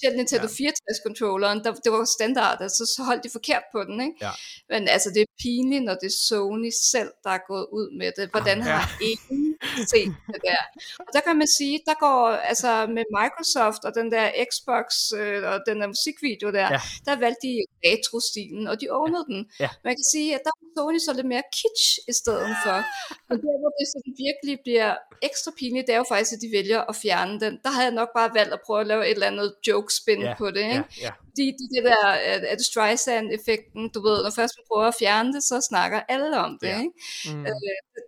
Speaker 2: Specielt Nintendo
Speaker 3: Ja.
Speaker 2: 64-controlleren, der, det var standard, altså så holdt de forkert på den, ikke?
Speaker 1: Ja.
Speaker 2: Men altså, det er pinligt, når det er Sony selv, der er gået ud med det. Hvordan
Speaker 3: Ja.
Speaker 2: har ingen set det der? Og der kan man sige, der går, altså med Microsoft og den der Xbox øh, og den der musikvideo der,
Speaker 1: Ja.
Speaker 2: ja. der valgte de retro-stilen, og de ownede den.
Speaker 1: Ja.
Speaker 2: Man kan sige, at der er Sony så lidt mere kitsch i stedet for. Men der, hvor det sådan virkelig bliver ekstra pinligt, det er jo faktisk, at de vælger at fjerne den. Der havde jeg nok bare valgt at prøve at lave et eller andet joke-spin
Speaker 1: Ja,
Speaker 2: på det, ikke?
Speaker 1: Ja, ja.
Speaker 2: Fordi det, det der, er er det Streisand-effekten, du ved, når først man prøver at fjerne det, så snakker alle om det,
Speaker 1: Ja.
Speaker 2: ikke?
Speaker 3: Mm.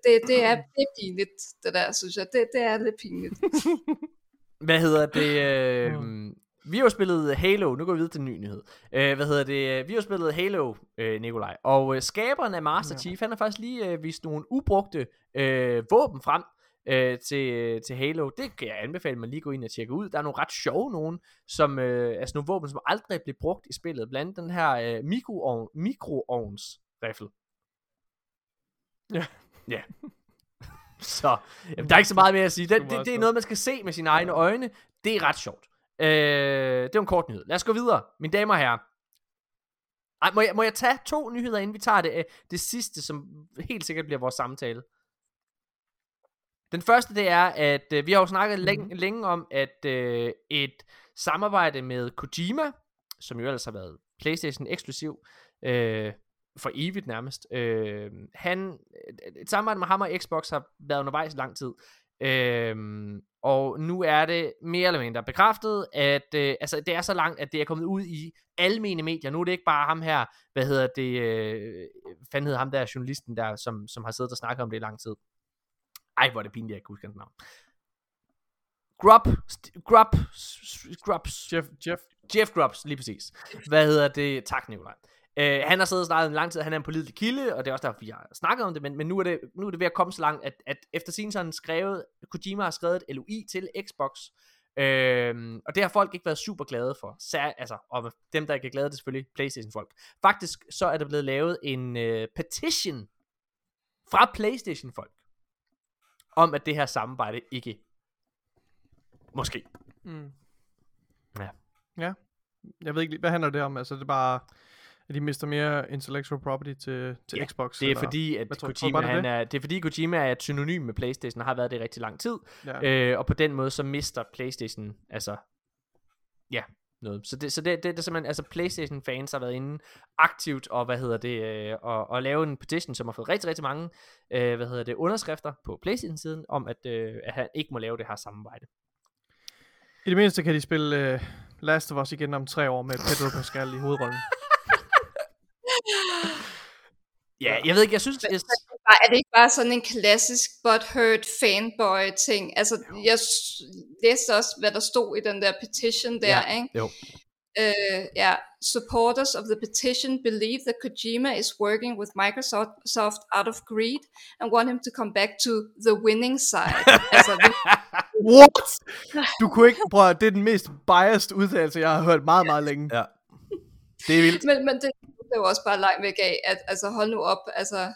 Speaker 2: Det, det, er, det er pinligt, det der, synes jeg. Det, det er lidt pinligt.
Speaker 1: Hvad hedder det? Øh, vi har jo spillet Halo, nu går vi videre til en ny nyhed. Øh, hvad hedder det? Vi har jo spillet Halo, øh, Nikolaj, og øh, skaberen af Master
Speaker 3: Ja.
Speaker 1: Chief, han har faktisk lige øh, vist nogle ubrugte øh, våben frem øh, til, til Halo. Det kan jeg anbefale, man lige gå ind og tjekke ud. Der er nogle ret sjove nogen, som, øh, altså nogle våben, som aldrig blev brugt i spillet. Blandt andet den her øh, mikroovn, mikroovns riffel.
Speaker 3: Ja.
Speaker 1: Ja. Så, jamen, der er ikke så meget mere at sige. Det,
Speaker 3: Det
Speaker 1: det, er noget, man skal se med sine egne øjne. Det er ret sjovt. Øh, det var en kort nyhed. Lad os gå videre, mine damer og herrer. Ej, må, jeg, må jeg tage to nyheder, inden vi tager det, øh, det sidste, som helt sikkert bliver vores samtale? Den første, det er, at øh, vi har jo snakket
Speaker 3: Mhm.
Speaker 1: længe, længe om, at øh, et samarbejde med Kojima, som jo ellers har været PlayStation eksklusiv, øh, for evigt nærmest. Øh, han, et samarbejde med ham og Xbox har været undervejs i lang tid. Øh, og nu er det mere eller mindre bekræftet, at øh, altså, det er så langt, at det er kommet ud i almene medier. Nu er det ikke bare ham her, hvad hedder det, øh, fanden hedder ham der, journalisten der, som, som har siddet og snakket om det i lang tid. Ej, hvor er det pinligt, jeg ikke kan huske hans navn. Grub, st- Grub, Grubs,
Speaker 3: Jeff, Jeff,
Speaker 1: Jeff Grubbs, lige præcis. Hvad hedder det? Tak, Nikolaj. Uh, han har siddet og snakket en lang tid, han er en pålidelig kilde, og det er også derfor, vi har snakket om det, men, men nu, er det, nu er det ved at komme så langt, at, at efter sin sådan skrevet, Kojima har skrevet et LOI til Xbox, Øhm, og det har folk ikke været super glade for. Sær, altså, og dem, der ikke er glade, det er selvfølgelig Playstation-folk. Faktisk så er der blevet lavet en øh, petition fra Playstation-folk, om at det her samarbejde ikke måske.
Speaker 3: Mm.
Speaker 1: Ja.
Speaker 3: Ja. Jeg ved ikke, hvad handler det om? Altså, det er bare, at de mister mere intellectual property til, til
Speaker 1: Ja,
Speaker 3: Xbox?
Speaker 1: Det er
Speaker 3: eller?
Speaker 1: fordi, at
Speaker 3: tror- tror
Speaker 1: Kojima,
Speaker 3: bare, det er
Speaker 1: han er, det er fordi Kojima er et synonym med Playstation, og har været det i rigtig lang tid.
Speaker 3: Ja.
Speaker 1: Øh, og på den måde, så mister Playstation, altså, ja, noget. Så det, så det, det, det er simpelthen, altså Playstation fans har været inde aktivt og, hvad hedder det, øh, og, og lave en petition, som har fået rigtig, rigtig mange, øh, hvad hedder det, underskrifter på Playstation-siden, om at, øh, at han ikke må lave det her samarbejde.
Speaker 3: I det mindste kan de spille uh, Last of Us igen om tre år med Pedro Pascal i hovedrollen.
Speaker 1: Ja, jeg ved ikke, jeg synes, jeg,
Speaker 2: Er det ikke bare sådan en klassisk butthurt fanboy ting? Altså, jeg s- læste også, hvad der stod i den der petition der,
Speaker 1: Ja,
Speaker 2: ikke?
Speaker 1: jo.
Speaker 2: Uh, yeah, supporters of the petition believe that Kojima is working with Microsoft out of greed and want him to come back to the winning side. altså, det,
Speaker 3: What? Du kunne ikke, prøv at- det er den mest biased udtalelse, jeg har hørt meget, meget længe.
Speaker 1: Ja. Det er vildt.
Speaker 2: men, men det, det er jo også bare langt væk af, at altså, hold nu op, altså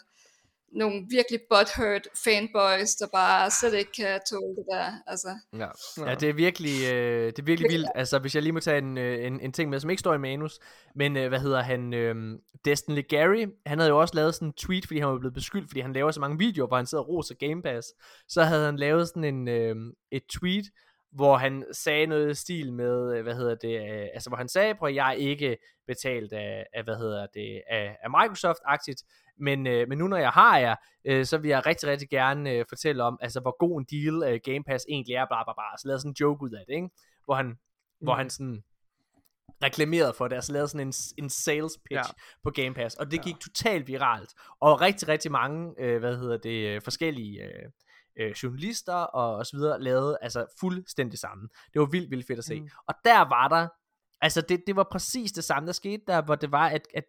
Speaker 2: nogle virkelig butthurt fanboys, der bare slet ikke kan tåle det der. Altså,
Speaker 1: Ja. ja, det er virkelig, øh, det er virkelig vildt. Altså, hvis jeg lige må tage en, øh, en, en ting med, som ikke står i manus, men øh, hvad hedder han, øh, Destiny Gary, han havde jo også lavet sådan en tweet, fordi han var blevet beskyldt, fordi han laver så mange videoer, hvor han sidder og roser Game Pass. Så havde han lavet sådan en, øh, et tweet, hvor han sagde noget i stil med, øh, hvad hedder det, øh, altså hvor han sagde, prøv at jeg er ikke betalt af, af hvad hedder det, af, af Microsoft-aktigt, men, øh, men nu når jeg har jer, øh, så vil jeg rigtig, rigtig gerne øh, fortælle om, altså hvor god en deal øh, Game Pass egentlig er, bla bla bla, så lavede sådan en joke ud af det, ikke? Hvor han, mm. hvor han sådan reklamerede for det, altså lavede sådan en, en sales pitch
Speaker 3: Ja.
Speaker 1: ja. på Game Pass, og det gik totalt viralt, og rigtig, rigtig mange, øh, hvad hedder det, øh, forskellige øh, øh, journalister og, og så videre, lavede altså fuldstændig samme. Det var vildt, vildt fedt at se.
Speaker 3: Mm.
Speaker 1: Og der var der, altså det, det var præcis det samme, der skete der, hvor det var, at, at,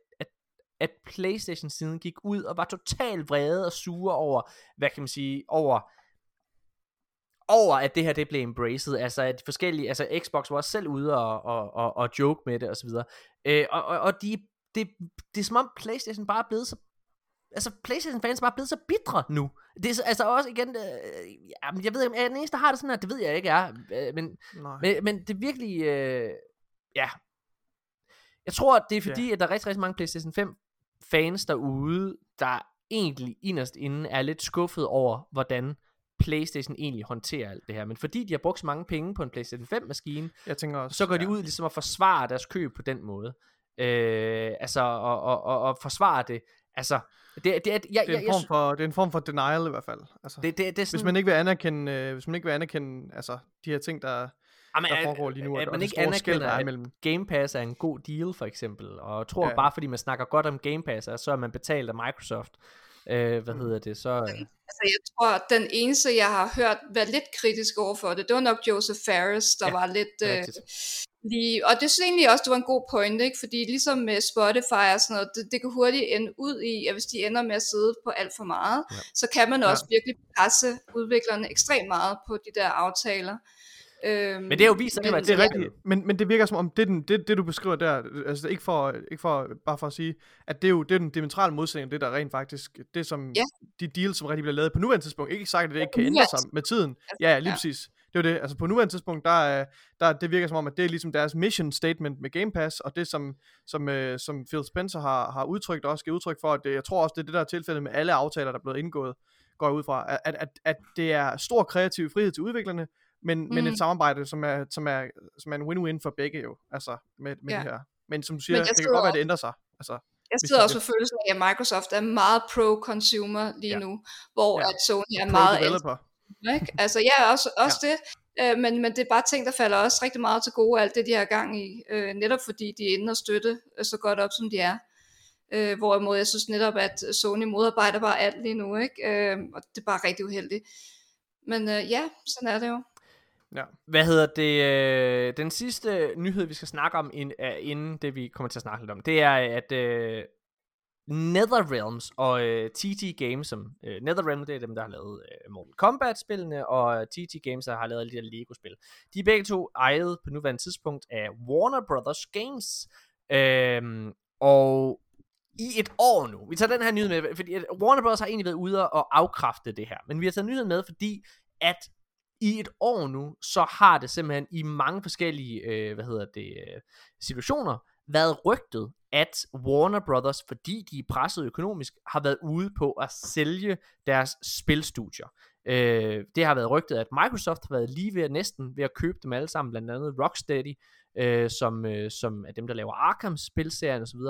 Speaker 1: at at Playstation siden gik ud og var totalt vrede og sure over, hvad kan man sige, over over at det her det blev embraced, altså at de forskellige, altså Xbox var også selv ude og, og, og, og joke med det og så videre, øh, og, og, og de, det, det er som om Playstation bare er blevet så altså Playstation fans er bare blevet så bitre nu. Det er så, altså også igen, øh, jamen, jeg ved ikke, om jeg er den eneste, der har det sådan her, det ved jeg ikke er, øh, men,
Speaker 3: Nej.
Speaker 1: men, men det er virkelig, øh, ja, jeg tror, det er fordi, at der er rigtig, rigtig mange PlayStation 5 fans derude, der egentlig inderst inde er lidt skuffet over, hvordan PlayStation egentlig håndterer alt det her. Men fordi de har brugt så mange penge på en PlayStation 5 maskine,
Speaker 3: Jeg tænker også,
Speaker 1: så går de
Speaker 3: ja.
Speaker 1: ud ligesom at forsvare deres køb på den måde. Øh, altså, og, og, og, og forsvare det. Altså, det, det, det, jeg,
Speaker 3: Det er,
Speaker 1: jeg,
Speaker 3: en
Speaker 1: jeg,
Speaker 3: form for, det er en form for denial i hvert fald. Altså,
Speaker 1: det, det, det er sådan,
Speaker 3: hvis man ikke vil anerkende, øh, hvis man ikke vil anerkende altså, de her ting, der,
Speaker 1: Jamen,
Speaker 3: der
Speaker 1: at-
Speaker 3: foregår lige nu,
Speaker 1: at
Speaker 3: og
Speaker 1: man ikke anerkender,
Speaker 3: der er
Speaker 1: at
Speaker 3: mellem.
Speaker 1: Game Pass er en god deal, for eksempel, og jeg tror
Speaker 3: Ja.
Speaker 1: ja. bare, fordi man snakker godt om Game Pass, og så er man betalt af Microsoft, øh, hvad
Speaker 3: Mm.
Speaker 1: hedder det, så... Øh,
Speaker 2: altså, jeg tror, at den eneste, jeg har hørt være lidt kritisk over for det, det var nok Joseph Ferris, der
Speaker 1: Ja,
Speaker 2: var lidt øh, lige... Og det synes jeg egentlig også, det var en god point, ikke? Fordi ligesom med Spotify og sådan noget, det, det kan hurtigt ende ud i, at hvis de ender med at sidde på alt for meget,
Speaker 1: Ja.
Speaker 2: ja. så kan man
Speaker 3: Ja.
Speaker 2: også virkelig presse udviklerne ekstremt meget på de der aftaler. Øhm,
Speaker 1: Men det er jo vist at det
Speaker 3: er
Speaker 1: Ja.
Speaker 3: rigtigt, men, men det virker som om, det, den, det, det du beskriver der, altså ikke for, ikke for, bare for at sige, at det er jo det er den dimensionale modsætning, det der rent faktisk, det som,
Speaker 2: Ja.
Speaker 3: de deals, som rigtig bliver lavet på nuværende tidspunkt, ikke sagt, at det ikke kan ændre sig med tiden.
Speaker 2: Altså,
Speaker 3: Ja, ja, lige
Speaker 2: ja.
Speaker 3: præcis. Det er jo det, altså på nuværende tidspunkt, der, er, der det virker som om, at det er ligesom deres mission statement med Game Pass, og det som, som, øh, som Phil Spencer har, har udtrykt, og også givet udtryk for, at det, jeg tror også, det er det der er tilfældet med alle aftaler, der er blevet indgået, går jeg ud fra, at, at, at, at det er stor kreativ frihed til udviklerne, men, mm. men et samarbejde, som er, som er, som er en win-win for begge jo, altså med, med
Speaker 2: Ja.
Speaker 3: det her. Men som du siger, det kan godt være,
Speaker 2: også-
Speaker 3: det ændrer sig. Altså,
Speaker 2: Jeg sidder også med følelsen af, at Microsoft er meget pro-consumer lige
Speaker 3: Ja.
Speaker 2: nu, hvor
Speaker 3: Ja.
Speaker 2: at Sony er meget
Speaker 3: pro-developer.
Speaker 2: ikke? Altså ja, også, også ja. det. Øh, men, men det er bare ting, der falder også rigtig meget til gode, alt det, de har gang i. Øh, netop fordi de er inde og støtte øh, så godt op, som de er. Øh, hvorimod jeg synes netop, at Sony modarbejder bare alt lige nu, ikke? Øh, og det er bare rigtig uheldigt. Men øh, ja, sådan er det jo.
Speaker 3: Ja.
Speaker 1: Hvad hedder det? Øh, den sidste nyhed, vi skal snakke om, inden det vi kommer til at snakke lidt om, det er, at uh, NetherRealms og øh, uh, TT Games, som uh, NetherRealm, det er dem, der har lavet uh, Mortal Kombat-spillene, og TT Games, der har lavet lidt af Lego-spil. De er begge to ejet på nuværende tidspunkt af Warner Brothers Games. Øhm, og i et år nu, vi tager den her nyhed med, fordi Warner Bros. har egentlig været ude og afkræfte det her, men vi har taget nyheden med, fordi at i et år nu, så har det simpelthen i mange forskellige, øh, hvad hedder det, øh, situationer, været rygtet, at Warner Brothers, fordi de er presset økonomisk, har været ude på at sælge deres spilstudier. Øh, det har været rygtet, at Microsoft har været lige ved at næsten ved at købe dem alle sammen, blandt andet Rocksteady, øh, som, øh, som er dem, der laver Arkham-spilserien osv.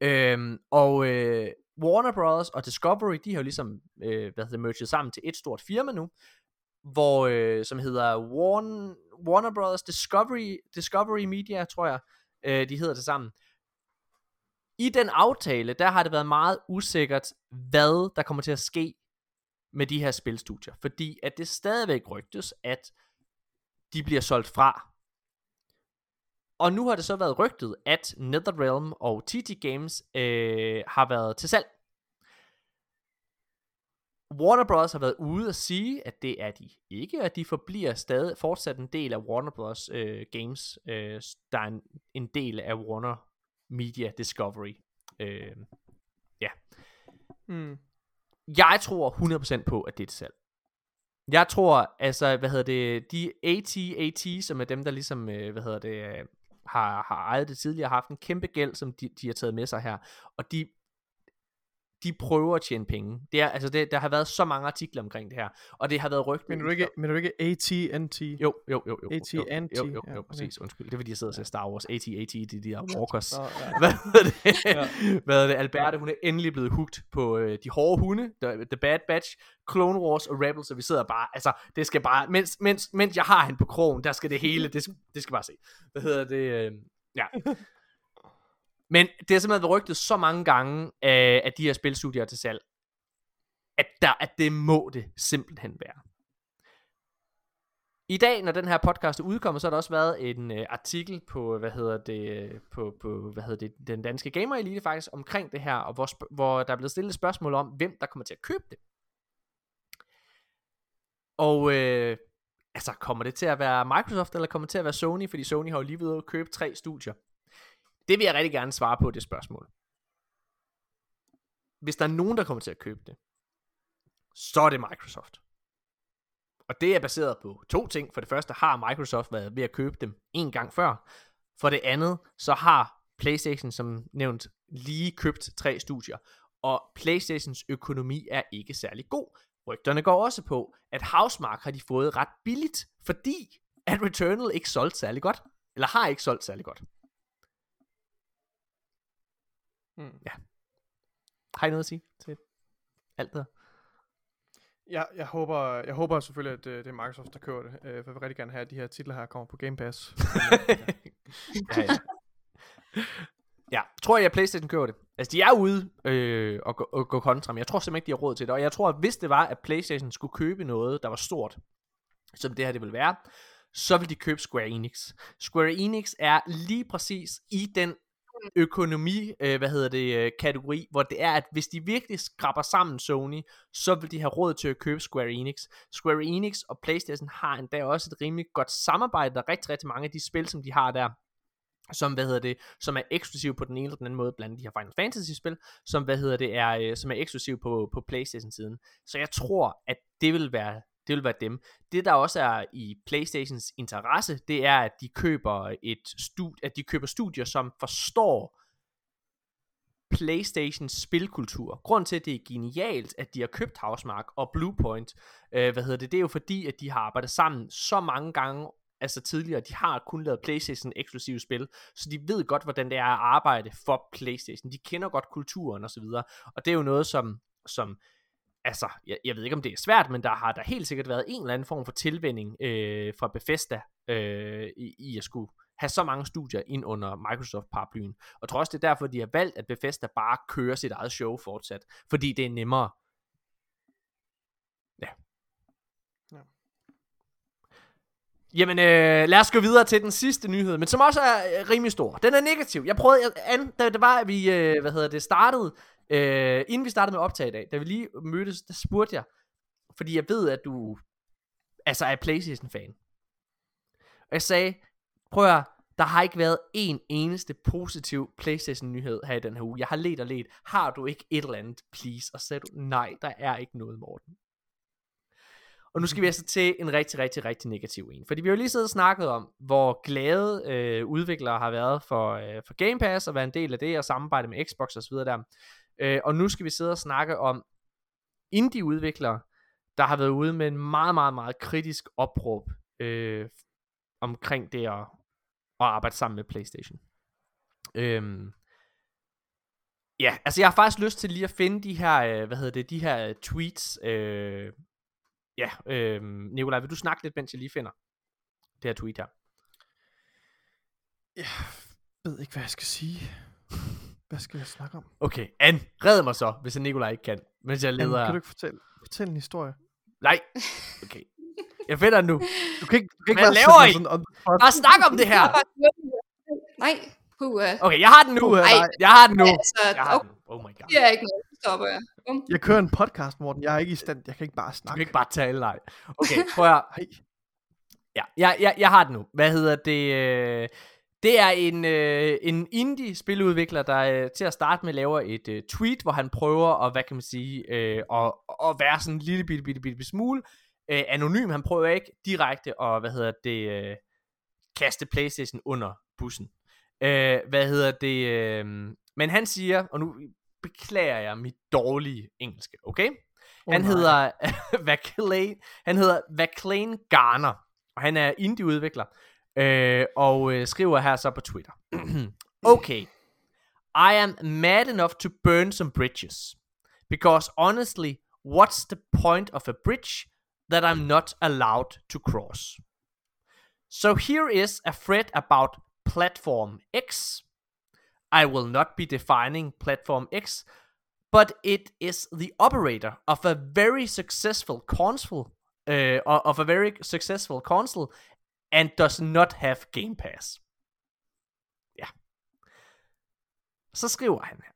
Speaker 1: Øh, og øh, Warner Brothers og Discovery, de har jo ligesom øh, hvad hedder det, merged sammen til et stort firma nu, hvor, øh, som hedder Warn, Warner Brothers Discovery, Discovery Media, tror jeg, øh, de hedder det sammen. I den aftale, der har det været meget usikkert, hvad der kommer til at ske med de her spilstudier. Fordi at det stadigvæk rygtes, at de bliver solgt fra. Og nu har det så været rygtet, at NetherRealm og TT Games øh, har været til salg. Warner Bros. har været ude at sige, at det er de ikke, og de forbliver stadig fortsat en del af Warner Bros. Øh, Games, øh, der er en, en del af Warner Media Discovery. Øh, ja.
Speaker 3: Mm.
Speaker 1: Jeg tror 100% på, at det er et salg. Jeg tror, altså, hvad hedder det, de AT&T, som er dem, der ligesom, øh, hvad hedder det, har, har ejet det tidligere, har haft en kæmpe gæld, som de, de har taget med sig her, og de de prøver at tjene penge. Det er, altså det, der har været så mange artikler omkring det her, og det har været rygtet.
Speaker 3: Men du ikke, men du ikke AT&T?
Speaker 1: Jo, jo, jo, jo. jo,
Speaker 3: AT&T,
Speaker 1: jo, jo, jo,
Speaker 3: ja,
Speaker 1: jo,
Speaker 3: okay.
Speaker 1: præcis, undskyld. Det er fordi, jeg sidder og ser Star Wars. AT-AT, det er de der walkers.
Speaker 3: Nå, ja.
Speaker 1: Hvad hedder det? Hvad hedder det? Alberte, hun er endelig blevet hooked på øh, de hårde hunde, The, the Bad Batch, Clone Wars og Rebels, og vi sidder bare, altså, det skal bare, mens, mens, mens jeg har hende på krogen, der skal det hele, det, skal- det skal bare se. Hvad hedder det? Øh, ja. Men det har simpelthen været rygtet så mange gange, øh, at de her spilstudier er til salg, at, der, at det må det simpelthen være. I dag, når den her podcast er udkommet, så har der også været en øh, artikel på, hvad hedder det, på, på, hvad hedder det, den danske gamer elite faktisk, omkring det her, og hvor, hvor der er blevet stillet et spørgsmål om, hvem der kommer til at købe det. Og øh, altså, kommer det til at være Microsoft, eller kommer det til at være Sony, fordi Sony har jo lige ved at købe tre studier. Det vil jeg rigtig gerne svare på, det spørgsmål. Hvis der er nogen, der kommer til at købe det, så er det Microsoft. Og det er baseret på to ting. For det første har Microsoft været ved at købe dem en gang før. For det andet, så har PlayStation som nævnt lige købt tre studier. Og PlayStations økonomi er ikke særlig god. Rygterne går også på, at Housemark har de fået ret billigt, fordi at Returnal ikke solgte særlig godt. Eller har ikke solgt særlig godt.
Speaker 3: Mm.
Speaker 1: Har I noget at sige til alt det her?
Speaker 3: Jeg, jeg, håber, jeg håber selvfølgelig, at øh, det er Microsoft, der kører det. Øh, for jeg vil rigtig gerne have, at de her titler her kommer på Game Pass.
Speaker 1: ja, ja. ja, tror jeg, at PlayStation køber det. Altså, de er ude øh, og, gå, og gå kontra, men jeg tror simpelthen ikke, de har råd til det. Og jeg tror, at hvis det var, at PlayStation skulle købe noget, der var stort, som det her det vil være, så vil de købe Square Enix. Square Enix er lige præcis i den Mm. økonomi, øh, hvad hedder det, øh, kategori, hvor det er, at hvis de virkelig skraber sammen Sony, så vil de have råd til at købe Square Enix. Square Enix og Playstation har endda også et rimelig godt samarbejde, der er rigtig, rigtig mange af de spil, som de har der, som hvad hedder det, som er eksklusiv på den ene eller den anden måde, blandt de her Final Fantasy spil, som hvad hedder det, er, øh, som er eksklusiv på, på Playstation siden. Så jeg tror, at det vil være det vil være dem. Det der også er i PlayStations interesse, det er at de køber et stud at de køber studier som forstår PlayStations spilkultur. Grund til at det er genialt at de har købt Housemark og Bluepoint, øh, hvad hedder det, det er jo fordi at de har arbejdet sammen så mange gange altså tidligere, de har kun lavet Playstation eksklusive spil, så de ved godt, hvordan det er at arbejde for Playstation. De kender godt kulturen og så videre, og det er jo noget, som, som altså, jeg, jeg ved ikke, om det er svært, men der har der helt sikkert været en eller anden form for tilvænding øh, fra Bethesda øh, i, i at skulle have så mange studier ind under Microsoft-paraplyen. Og jeg tror også, det er derfor, de har valgt, at Bethesda bare kører sit eget show fortsat, fordi det er nemmere. Ja.
Speaker 3: Ja.
Speaker 1: Jamen, øh, lad os gå videre til den sidste nyhed, men som også er øh, rimelig stor. Den er negativ. Jeg prøvede, jeg, an, da det var, at vi, øh, hvad hedder det, startede, øh, inden vi startede med optag i dag, da vi lige mødtes, der spurgte jeg, fordi jeg ved, at du altså er Playstation-fan. Og jeg sagde, prøv at der har ikke været en eneste positiv Playstation-nyhed her i den her uge. Jeg har let og let. Har du ikke et eller andet, please? Og så sagde du, nej, der er ikke noget, Morten. Og nu skal vi altså til en rigtig, rigtig, rigtig negativ en. Fordi vi har jo lige siddet og snakket om, hvor glade øh, udviklere har været for, øh, for Game Pass, og være en del af det, og samarbejde med Xbox osv. der. Øh, og nu skal vi sidde og snakke om indie-udviklere, der har været ude med en meget, meget, meget kritisk opråb øh, omkring det at, at arbejde sammen med PlayStation. Øhm, ja, altså jeg har faktisk lyst til lige at finde de her, øh, hvad hedder det, de her øh, tweets. Øh, ja, øh, Nikolaj, vil du snakke lidt, mens jeg lige finder det her tweet her?
Speaker 3: Jeg ved ikke, hvad jeg skal sige. Hvad skal jeg snakke om?
Speaker 1: Okay, Ann, red mig så, hvis Nikolaj ikke kan, mens jeg
Speaker 3: Anne,
Speaker 1: leder...
Speaker 3: kan du ikke fortælle, fortælle en historie?
Speaker 1: Nej, okay. Jeg finder den nu.
Speaker 3: Du kan ikke, du kan ikke
Speaker 1: Hvad
Speaker 3: bare
Speaker 1: laver I?
Speaker 3: sådan on.
Speaker 1: Bare snak om det her.
Speaker 2: Nej, puha.
Speaker 1: Okay, jeg har den nu.
Speaker 3: Puha,
Speaker 2: Ej.
Speaker 3: nej.
Speaker 1: Jeg har den nu.
Speaker 2: Altså,
Speaker 1: Jeg har
Speaker 2: okay,
Speaker 1: den. Oh my god.
Speaker 2: det er ikke noget. Stopper jeg. Bum.
Speaker 3: Jeg kører en podcast, Morten. Jeg er ikke i stand. Jeg kan ikke bare
Speaker 1: Du
Speaker 3: snakke.
Speaker 1: kan ikke bare tale, nej. Okay, prøv at. Ja, jeg, jeg, jeg har den nu. Hvad hedder det? Det er en, øh, en indie-spiludvikler, der øh, til at starte med laver et øh, tweet, hvor han prøver at, hvad kan man sige, øh, at, at være sådan en lille bitte, bitte, bitte smule øh, anonym. Han prøver ikke direkte at, hvad hedder det, øh, kaste Playstation under bussen. Øh, hvad hedder det? Øh, men han siger, og nu beklager jeg mit dårlige engelske, okay? Han
Speaker 3: nej.
Speaker 1: hedder Vaclain, han hedder Vaclain Garner, og han er indie-udvikler, øh, og øh, skriver her så på Twitter. okay, I am mad enough to burn some bridges, because honestly, what's the point of a bridge that I'm not allowed to cross? So here is a thread about Platform X. I will not be defining Platform X, but it is the operator of a very successful console, uh, of a very successful console, and does not have Game Pass. Ja. Så skriver han her.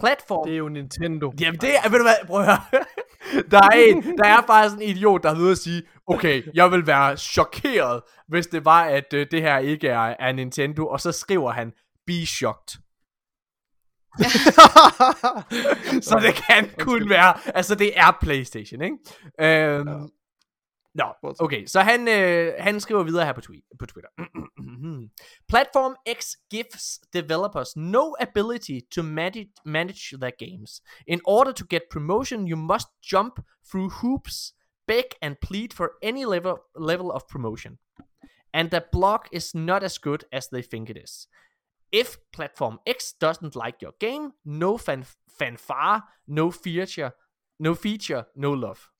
Speaker 1: Platform
Speaker 3: Det er jo Nintendo.
Speaker 1: Jamen det er, ved du hvad, prøv at høre. Der er, en, der er faktisk en idiot, der er ude at sige, okay, jeg vil være chokeret, hvis det var, at øh, det her ikke er, er Nintendo, og så skriver han, be shocked. Så det kan kun være, altså det er Playstation, ikke? Øhm,
Speaker 3: Ja.
Speaker 1: Nå,
Speaker 3: Fortsæt.
Speaker 1: okay, så han, øh, han skriver videre her på, tweet, på Twitter. Platform X gives developers no ability to manage, manage their games. In order to get promotion, you must jump through hoops, beg and plead for any level, level of promotion. And the blog is not as good as they think it is. If Platform X doesn't like your game, no fan- fanfare, no feature, no feature, no love.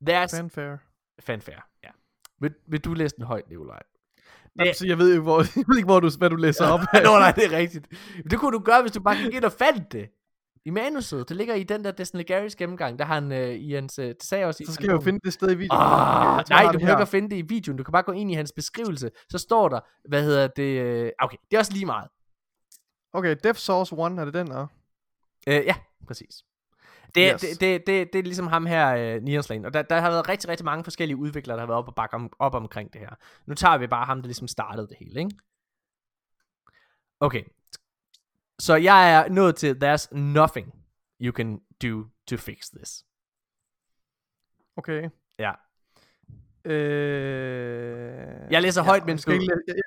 Speaker 1: There's
Speaker 3: Fanfare.
Speaker 1: Fanfare, ja. Vil, vil du læse den højt, Nikolaj?
Speaker 3: Altså, jeg ved ikke, hvor, jeg ved ikke, hvor du, hvad du læser op.
Speaker 1: Nå, nej, det er rigtigt. Men Det kunne du gøre, hvis du bare gik ind og fandt det. I manuset. Det ligger i den der Destiny Garys gennemgang. Der har han øh, i hans... Øh, det sagde også i
Speaker 3: Så skal jeg jo finde det sted i videoen.
Speaker 1: Ah,
Speaker 3: Jeg tror,
Speaker 1: nej, du
Speaker 3: det
Speaker 1: kan ikke at finde det i videoen. Du kan bare gå ind i hans beskrivelse. Så står der, hvad hedder det... Øh, okay, det er også lige meget.
Speaker 3: Okay, Dev Source 1, er det den, der?
Speaker 1: Øh, ja, præcis. Det,
Speaker 3: Yes.
Speaker 1: det, det, det, det er ligesom ham her, øh, Niels Lane. Og der, der har været rigtig, rigtig mange forskellige udviklere, der har været op og bakke om, op omkring det her. Nu tager vi bare ham, der ligesom startede det hele, ikke? Okay. Så jeg er nået til, there's nothing you can do to fix this.
Speaker 3: Okay.
Speaker 1: Ja.
Speaker 3: Øh...
Speaker 1: Jeg læser højt, mens du-
Speaker 3: jeg,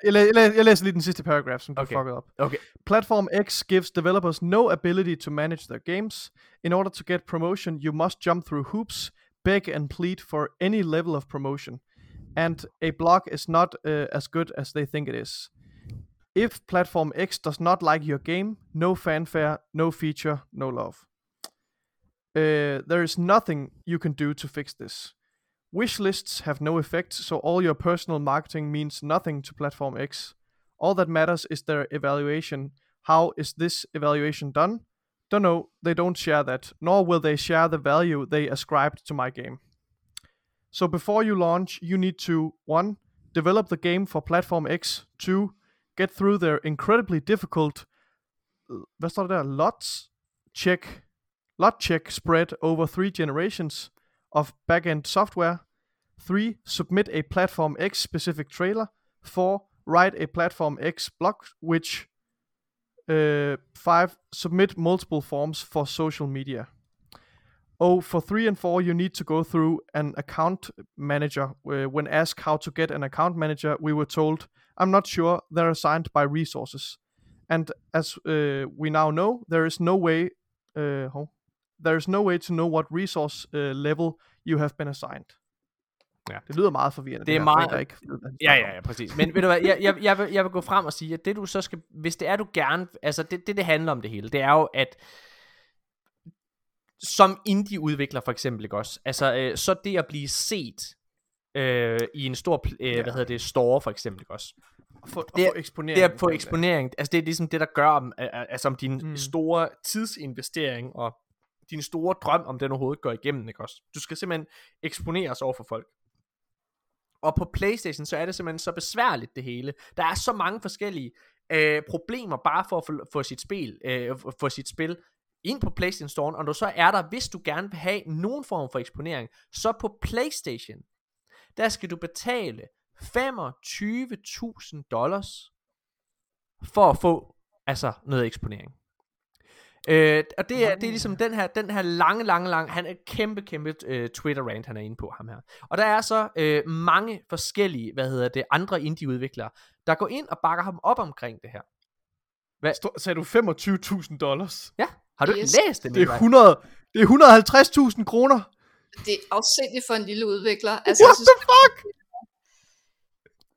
Speaker 3: jeg, læ- jeg, læ- jeg læser lige den sidste paragraf, som du
Speaker 1: Okay.
Speaker 3: fuckede op.
Speaker 1: Okay.
Speaker 3: Platform X gives developers no ability to manage their games. In order to get promotion, you must jump through hoops, beg and plead for any level of promotion. And a blog is not uh, as good as they think it is. If Platform X does not like your game, no fanfare, no feature, no love. Uh, there is nothing you can do to fix this. Wish lists have no effect, so all your personal marketing means nothing to Platform X. All that matters is their evaluation. How is this evaluation done? Don't know, they don't share that, nor will they share the value they ascribed to my game. So before you launch, you need to 1. Develop the game for Platform X. 2. Get through their incredibly difficult hvad står? Lots check lot check spread over three generations of backend software. 3. Submit a Platform X specific trailer. 4. Write a Platform X blog, which uh, 5. Submit multiple forms for social media. Oh, for 3 and 4, you need to go through an account manager. Uh, when asked how to get an account manager, we were told, I'm not sure, they're assigned by resources. And as uh, we now know, there is no way, uh, oh, there is no way to know what resource uh, level you have been assigned.
Speaker 1: Ja.
Speaker 3: Det lyder meget forvirrende.
Speaker 1: Det er
Speaker 3: for
Speaker 1: meget-
Speaker 3: der ikke
Speaker 1: Ja, ja, ja, præcis. Men ved du hvad, jeg, jeg, jeg, vil, jeg vil gå frem og sige, at det du så skal, hvis det er du gerne, altså det, det, det handler om det hele, det er jo, at som indie-udvikler for eksempel, ikke også, altså øh, så det at blive set øh, i en stor, øh,
Speaker 3: Ja.
Speaker 1: hvad hedder det, store for eksempel, ikke også,
Speaker 3: om. Få,
Speaker 1: det er-
Speaker 3: få eksponering.
Speaker 1: det at få eksponering, altså det er ligesom det, der gør om, altså om din
Speaker 3: mm.
Speaker 1: store tidsinvestering og din store drøm, om den overhovedet går igennem, ikke også? Du skal simpelthen eksponeres over for folk. Og på Playstation, så er det simpelthen så besværligt det hele. Der er så mange forskellige øh, problemer bare for at få, få sit spil, øh, få sit spil ind på Playstation Store, og når så er der, hvis du gerne vil have nogen form for eksponering, så på Playstation, der skal du betale 25.000 dollars for at få altså noget eksponering. Øh, og det er, det er ligesom den her, den her lange, lange, lange, han er kæmpe, kæmpe øh, Twitter-rant, han er inde på, ham her. Og der er så øh, mange forskellige, hvad hedder det, andre indie-udviklere, der går ind og bakker ham op omkring det her.
Speaker 3: Stå, sagde du 25.000 dollars?
Speaker 1: Ja, har du
Speaker 2: Yes.
Speaker 1: ikke læst det,
Speaker 3: Det er
Speaker 1: Nikolaj?
Speaker 3: 100, det er 150.000 kroner.
Speaker 2: Det er afsindigt for en lille udvikler. Altså,
Speaker 3: What
Speaker 2: jeg synes,
Speaker 3: the fuck?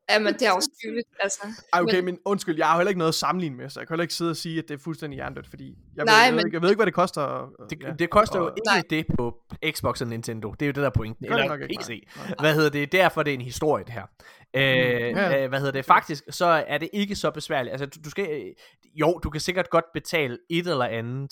Speaker 2: Jamen, det er afskyeligt, altså.
Speaker 3: Ej, okay,
Speaker 2: Men-
Speaker 3: men undskyld, jeg har jo heller ikke noget at sammenligne med, så jeg kan heller ikke sidde og sige, at det er fuldstændig hjernedødt, fordi jeg,
Speaker 2: Nej,
Speaker 3: ved, jeg, ved,
Speaker 2: men-
Speaker 3: ikke, jeg ved ikke, hvad det koster. og-
Speaker 1: Det,
Speaker 3: ja.
Speaker 1: det koster jo
Speaker 3: og-
Speaker 1: ikke
Speaker 2: Nej.
Speaker 1: det på Xbox og Nintendo. Det er jo det der er pointen.
Speaker 3: Det
Speaker 1: Eller
Speaker 3: nok ikke,
Speaker 1: PC.
Speaker 3: nej.
Speaker 1: Hvad hedder det? Derfor det er en historie, det her. Øh,
Speaker 3: ja.
Speaker 1: øh, hvad hedder det? Faktisk, så er det ikke så besværligt. Altså, du, du skal... øh, Jo, du kan sikkert godt betale et eller andet.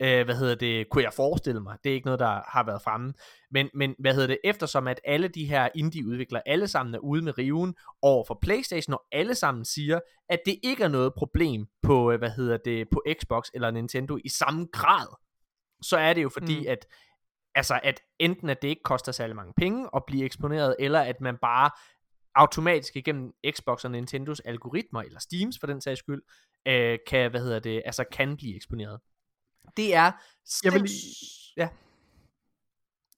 Speaker 1: Øh, hvad hedder det? Kunne jeg forestille mig. Det er ikke noget, der har været fremme. Men, men hvad hedder det? Eftersom at alle de her indie-udviklere, alle sammen er ude med riven over for Playstation, og alle sammen siger, at det ikke er noget problem på, øh, hvad hedder det, på Xbox eller Nintendo i samme grad, så er det jo fordi,
Speaker 3: Mm.
Speaker 1: mm. at altså at enten at det ikke koster særlig mange penge at blive eksponeret, eller at man bare automatisk igennem Xbox og Nintendos algoritmer, eller Steams for den sags skyld, øh, kan, hvad hedder det, altså kan blive eksponeret. Det er
Speaker 3: Jeg vil
Speaker 1: sinds- Ja,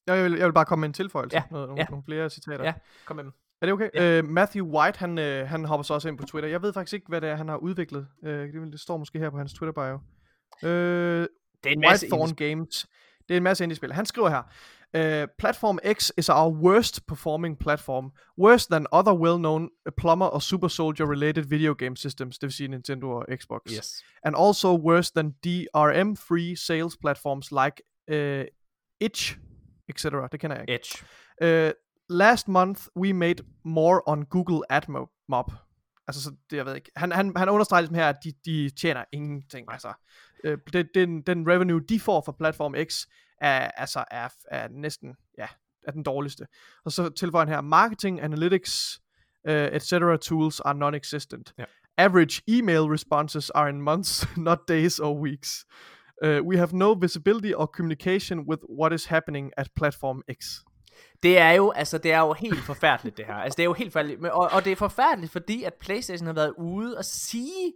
Speaker 3: Jeg vil, jeg vil bare komme med en tilføjelse.
Speaker 1: Ja,
Speaker 3: Noget, nogle,
Speaker 1: ja.
Speaker 3: nogle flere citater.
Speaker 1: Ja. kom med dem.
Speaker 3: Er det okay?
Speaker 1: Ja.
Speaker 3: Uh, Matthew White, han, uh, han hopper så også ind på Twitter. Jeg ved faktisk ikke, hvad det er, han har udviklet. Uh, det, det står måske her på hans Twitter-bio. Uh,
Speaker 1: Det er en masse
Speaker 3: Whitethorn Games. Det er en masse indie-spil. Han skriver her. Uh, platform X is our worst performing platform. Worse than other well-known plumber or super soldier-related video game systems. Det vil sige Nintendo og Xbox.
Speaker 1: Yes.
Speaker 3: and also worse than DRM-free sales platforms like uh, Itch, etc. Det kender jeg ikke.
Speaker 1: Edge.
Speaker 3: Uh, last month we made more on Google AdMob. Mob. Altså, så det, jeg ved ikke. Han, han, han understreger ligesom her, at de, de tjener ingenting. Altså, uh, det, den, den revenue, de får fra Platform X, er, altså, er, er næsten, ja, er den dårligste. Og så tilføjer han her, marketing, analytics, uh, etc. tools are non-existent.
Speaker 1: Ja.
Speaker 3: Average email responses are in months, not days or weeks. Uh, we have no visibility or communication with what is happening at Platform X.
Speaker 1: Det er jo, altså, det er jo helt forfærdeligt, det her. Altså, det er jo helt forfærdeligt. Og, og det er forfærdeligt, fordi at Playstation har været ude og sige,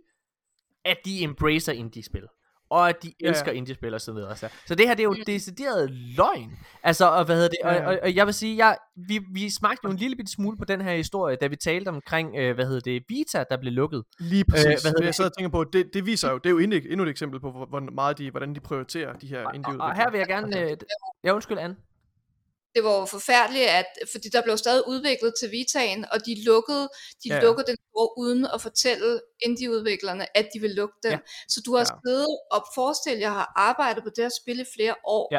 Speaker 1: at de embracer indie-spil. Og at de
Speaker 3: Ja, ja.
Speaker 1: elsker indie-spil og så videre. Så, så det her, det er jo decideret løgn. Altså, og hvad hedder det? Og, og, og jeg vil sige, jeg, vi, vi smagte jo en lille bitte smule på den her historie, da vi talte omkring, øh, hvad hedder det, Vita, der blev lukket.
Speaker 3: Lige præcis.
Speaker 1: Øh, hvad hedder
Speaker 3: hvad jeg
Speaker 1: det?
Speaker 3: sidder og tænker på, det, det viser jo, det er jo endnu, endnu et eksempel på, hvor, meget de, hvordan de prioriterer de her indie
Speaker 1: Og, og her vil jeg gerne... Øh, ja, undskyld, Anne.
Speaker 2: Det var jo forfærdeligt, at, fordi der blev stadig udviklet til Vitaen, og de lukkede, de
Speaker 3: Ja,
Speaker 2: lukkede den store uden at fortælle indie-udviklerne, at de vil lukke den.
Speaker 1: Ja.
Speaker 2: Så du har
Speaker 3: Ja.
Speaker 2: siddet og forestillet, jeg har arbejdet på det her spil i flere år,
Speaker 1: Ja.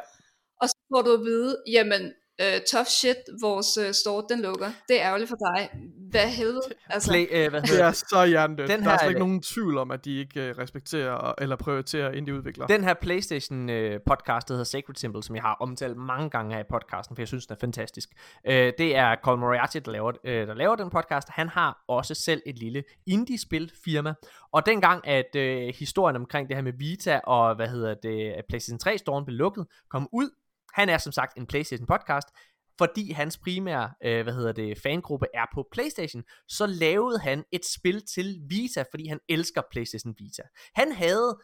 Speaker 2: og så får du at vide, jamen, uh, tough shit, vores uh, store, den lukker. Det er ærgerligt for dig. Hvad helvede? Altså,
Speaker 1: Play, øh, hvad
Speaker 3: Det
Speaker 1: hedder
Speaker 3: er så hjernedødt.
Speaker 1: Den
Speaker 3: Der er slet ikke nogen tvivl om, at de ikke uh, respekterer eller prioriterer indie-udviklere.
Speaker 1: Den her PlayStation øh, podcast, der hedder Sacred Symbol, som jeg har omtalt mange gange her i podcasten, for jeg synes, den er fantastisk. Øh, det er Colin Moriarty, der laver, øh, der laver den podcast. Han har også selv et lille indie-spil firma. Og dengang, at øh, historien omkring det her med Vita og, hvad hedder det, at PlayStation 3 storen blev lukket, kom ud. Han er som sagt en PlayStation podcast, fordi hans primære, øh, hvad hedder det, fangruppe er på PlayStation, så lavede han et spil til Vita, fordi han elsker PlayStation Vita. Han havde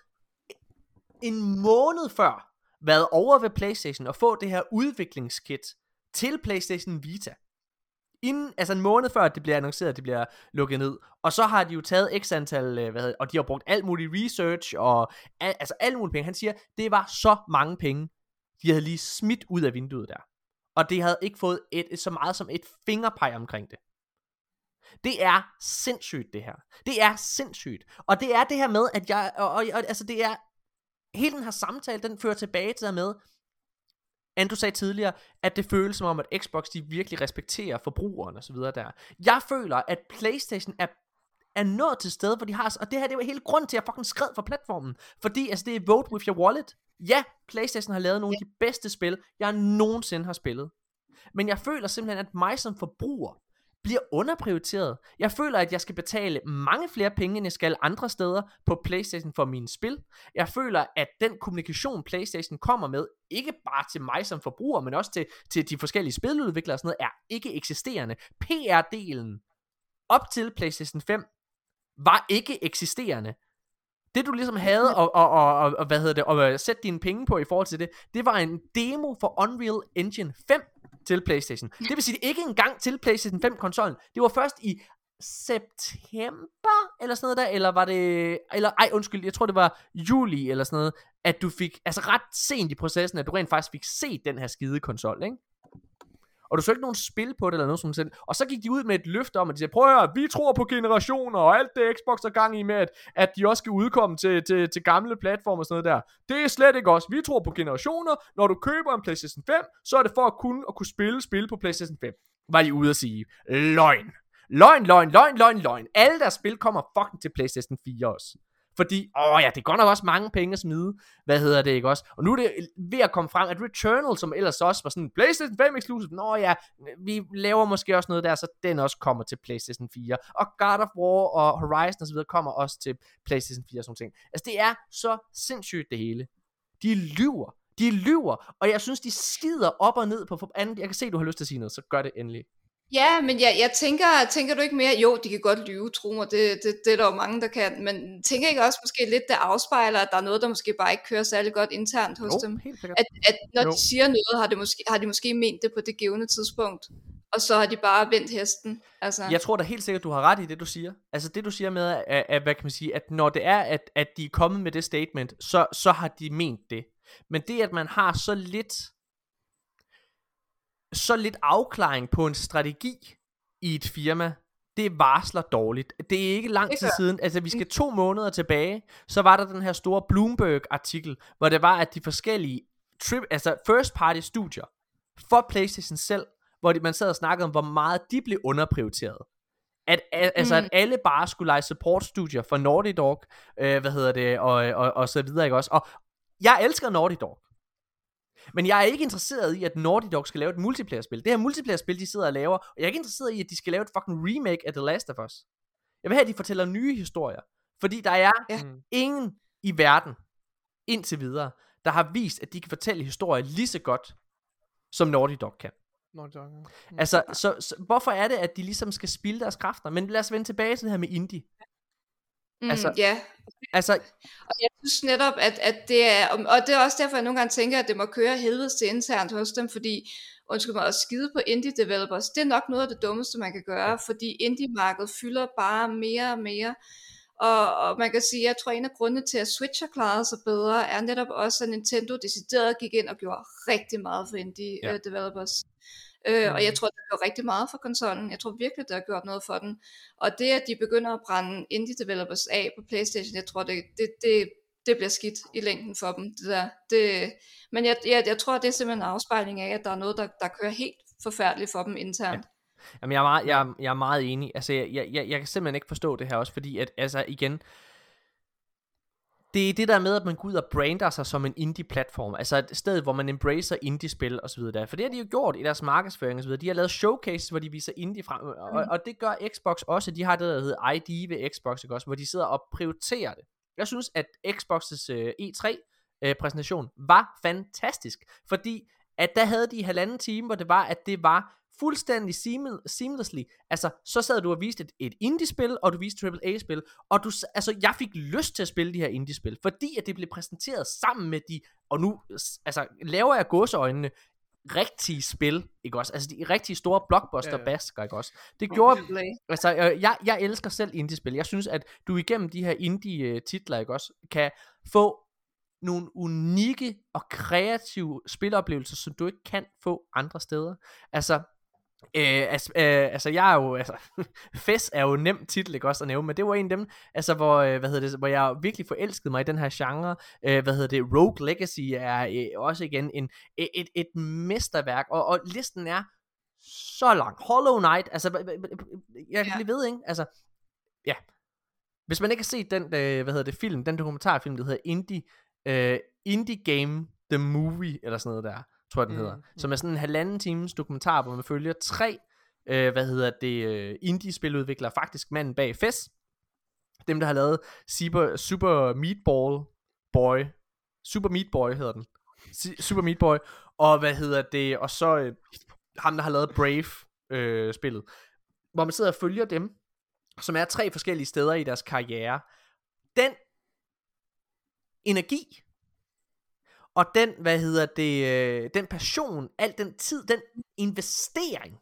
Speaker 1: en måned før været over ved PlayStation og få det her udviklingskit til PlayStation Vita. Inden, altså en måned før, at det bliver annonceret, at det bliver lukket ned. Og så har de jo taget x antal, øh, hvad hedder, og de har brugt alt muligt research, og al, altså alt muligt penge. Han siger, det var så mange penge, de havde lige smidt ud af vinduet der. Og det havde ikke fået et, så meget som et fingerpeg omkring det. Det er sindssygt det her. Det er sindssygt. Og det er det her med, at jeg, og, og, og altså det er, hele den her samtale, den fører tilbage til det med, end du sagde tidligere, at det føles som om, at Xbox de virkelig respekterer forbrugeren og så videre der. Jeg føler, at Playstation er er nået til sted, hvor de har, og det her det var hele grund til, at jeg fucking skred for platformen, fordi altså det er vote with your wallet. Ja, Playstation har lavet nogle af de bedste spil, jeg nogensinde har spillet. Men jeg føler simpelthen, at mig som forbruger bliver underprioriteret. Jeg føler, at jeg skal betale mange flere penge, end jeg skal andre steder på Playstation for mine spil. Jeg føler, at den kommunikation, Playstation kommer med, ikke bare til mig som forbruger, men også til, til de forskellige spiludviklere og sådan noget, er ikke eksisterende. PR-delen op til Playstation 5 var ikke eksisterende. Det du ligesom havde og, og, og, og, og hvad hedder det, og sætte dine penge på i forhold til det, det var en demo for Unreal Engine 5 til PlayStation. Det vil sige, ikke engang til PlayStation 5 konsollen. Det var først i september eller sådan noget der, eller var det, eller ej undskyld, jeg tror det var juli eller sådan noget, at du fik, altså ret sent i processen, at du rent faktisk fik set den her skide konsol, ikke? Og du så ikke nogen spil på det eller noget som sådan. Og så gik de ud med et løfte om, at de sagde, prøv at høre, vi tror på generationer, og alt det Xbox er gang i med, at, at de også skal udkomme til, til, til gamle platformer og sådan noget der. Det er slet ikke os. Vi tror på generationer. Når du køber en PlayStation 5, så er det for at kunne, at kunne spille spil på PlayStation 5. Var de ude at sige. Løgn. Løgn, løgn, løgn, løgn, løgn. Alle deres spil kommer fucking til PlayStation 4 også. Fordi, åh ja, det er godt nok også mange penge at smide. Hvad hedder det ikke også? Og nu er det ved at komme frem, at Returnal, som ellers også var sådan en PlayStation 5 exclusive, nå ja, vi laver måske også noget der, så den også kommer til PlayStation 4. Og God of War og Horizon osv. kommer også til PlayStation 4 og sådan ting. Altså det er så sindssygt det hele. De lyver. De lyver, og jeg synes, de skider op og ned på for andet. Jeg kan se, du har lyst til at sige noget, så gør det endelig.
Speaker 2: Ja, men jeg, jeg tænker, tænker du ikke mere, jo, de kan godt lyve, tro mig, det, det, det er der jo mange, der kan, men tænker ikke også måske lidt, det afspejler, at der er noget, der måske bare ikke kører særlig godt internt hos
Speaker 1: Jo,
Speaker 2: dem? At, at når
Speaker 3: Jo.
Speaker 2: de siger noget, har, det måske, har de måske ment det på det givende tidspunkt, og så har de bare vendt hesten. Altså,
Speaker 1: Jeg tror da helt sikkert, du har ret i det, du siger. Altså det, du siger med, at, at hvad kan man sige, at når det er, at, at de er kommet med det statement, så, så har de ment det. Men det, at man har så lidt, så lidt afklaring på en strategi i et firma, det varsler dårligt. Det er ikke lang tid siden, altså vi skal to måneder tilbage, så var der den her store Bloomberg-artikel, hvor det var, at de forskellige trip, altså first party studier for Playstation selv, hvor de, man sad og snakkede om, hvor meget de blev underprioriteret. At, at, altså,
Speaker 2: Mm.
Speaker 1: at alle bare skulle lege support-studier for Naughty Dog, øh, hvad hedder det, og, og, og så videre, ikke også? Og jeg elsker Naughty Dog. Men jeg er ikke interesseret i, at Naughty Dog skal lave et multiplayer-spil. Det her multiplayer-spil, de sidder og laver, og jeg er ikke interesseret i, at de skal lave et fucking remake af The Last of Us. Jeg vil have, at de fortæller nye historier. Fordi der er
Speaker 2: Ja.
Speaker 3: Mm.
Speaker 1: ingen i verden, indtil videre, der har vist, at de kan fortælle historier lige så godt, som Naughty Dog kan.
Speaker 3: Nå, det var- Mm.
Speaker 1: Altså, så, så hvorfor er det, at de ligesom skal spilde deres kræfter? Men lad os vende tilbage til det her med indie.
Speaker 2: Mm,
Speaker 1: altså-
Speaker 2: ja,
Speaker 1: Altså,
Speaker 2: Og jeg synes netop, at, at det er, og det er også derfor, jeg nogle gange tænker, at det må køre helvedes til internt hos dem, fordi, undskyld mig, at skide på indie developers, det er nok noget af det dummeste, man kan gøre, fordi indie-markedet fylder bare mere og mere, og, og man kan sige, jeg tror, en af grundene til, at Switch har klaret sig bedre, er netop også, at Nintendo decideret gik ind og gjorde rigtig meget for indie
Speaker 1: Ja.
Speaker 2: Ja. Øh. Og jeg tror, det gjort rigtig meget for konsollen. Jeg tror virkelig, det har gjort noget for den. Og det, at de begynder at brænde indie developers af på Playstation, jeg tror, det, det, det, det bliver skidt i længden for dem. Det der. Det, men jeg, jeg, jeg tror, det er simpelthen en afspejling af, at der er noget, der, der kører helt forfærdeligt for dem internt.
Speaker 1: Jamen, jeg er meget, jeg, er- jeg er meget enig. Altså, jeg, jeg, jeg, jeg kan simpelthen ikke forstå det her også, fordi at, altså, igen, det er det der med, at man går ud og brander sig som en indie-platform, altså et sted, hvor man embracer indie-spil og så videre der. For det har de jo gjort i deres markedsføring og så videre. De har lavet showcases, hvor de viser indie frem, og, og det gør Xbox også. De har det, der hedder ID ved Xbox, ikke også, hvor de sidder og prioriterer det. Jeg synes, at Xbox's øh, E3-præsentation var fantastisk, fordi at der havde de halvanden time, hvor det var, at det var fuldstændig seamle- seamlessly. Altså, så sad du og viste et, et indie-spil, og du viste AAA-spil, og du, altså, jeg fik lyst til at spille de her indie-spil, fordi at det blev præsenteret sammen med de, og nu, altså, laver jeg gåseøjnene, rigtige spil, ikke også? Altså, de rigtige store blockbuster
Speaker 3: Ja, ja.
Speaker 1: basker, ikke også? Det gjorde. Altså, øh, jeg, jeg elsker selv indie-spil. Jeg synes, at du igennem de her indie-titler, ikke også, kan få nogle unikke og kreative spiloplevelser, som du ikke kan få andre steder. Altså, øh, altså, øh, altså jeg er jo, altså, FES er jo nem titel, ikke også at nævne, men det var en af dem, altså hvor, øh, hvad hedder det, hvor jeg virkelig forelskede mig i den her genre, øh, hvad hedder det, Rogue Legacy er øh, også igen en, et, et, et mesterværk, og, og listen er så lang. Hollow Knight, altså, jeg kan lige ved, ikke? Altså, ja. Hvis man ikke har set den, øh, hvad hedder det, film, den dokumentarfilm, der hedder Indie, øh, Indie Game The Movie, eller sådan noget der, tror jeg den
Speaker 3: Mm,
Speaker 1: hedder,
Speaker 3: mm.
Speaker 1: som er sådan en halvanden times dokumentar, hvor man følger tre, øh, hvad hedder det, øh, indie-spiludviklere, faktisk manden bag FES, dem der har lavet Super, Super Meatball Boy, Super Meat Boy hedder den, Super Meat Boy, og hvad hedder det, og så øh, ham der har lavet Brave øh, spillet, hvor man sidder og følger dem, som er tre forskellige steder i deres karriere. Den energi, og den, hvad hedder det, øh, den passion, al den tid, den investering,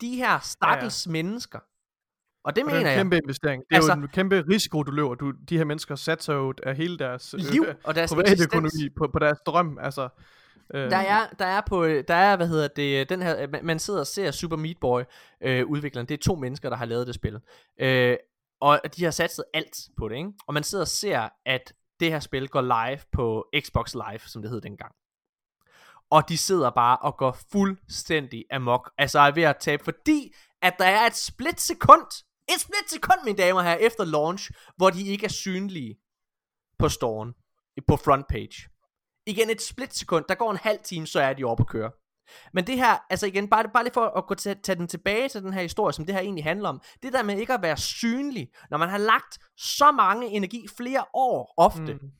Speaker 1: de her stakkels ja, ja. mennesker, og det
Speaker 3: Og det er
Speaker 1: mener
Speaker 3: en
Speaker 1: jeg,
Speaker 3: kæmpe investering. Det er
Speaker 1: Altså-
Speaker 3: jo en kæmpe risiko, du løber. Du, de her mennesker satser jo af hele deres øh,
Speaker 1: liv og deres
Speaker 3: private økonomi på, på deres drøm. Altså, øh,
Speaker 1: Der er, der er på, der er, hvad hedder det, den her, man- man sidder og ser Super Meat Boy øh, udvikleren, det er to mennesker, der har lavet det spil. Øh, og de har satset alt på det, ikke? Og man sidder og ser, at det her spil går live på Xbox Live, som det hed dengang. Og de sidder bare og går fuldstændig amok. Altså er ved at tabe, fordi at der er et split sekund, et split sekund, mine damer her, efter launch, hvor de ikke er synlige på storen, på frontpage. Igen et split sekund, der går en halv time, så er de oppe at køre. Men det her, altså igen, bare, bare lige for at gå til, tage den tilbage til den her historie, som det her egentlig handler om. Det der med ikke at være synlig, når man har lagt så mange energi, flere år ofte, mm.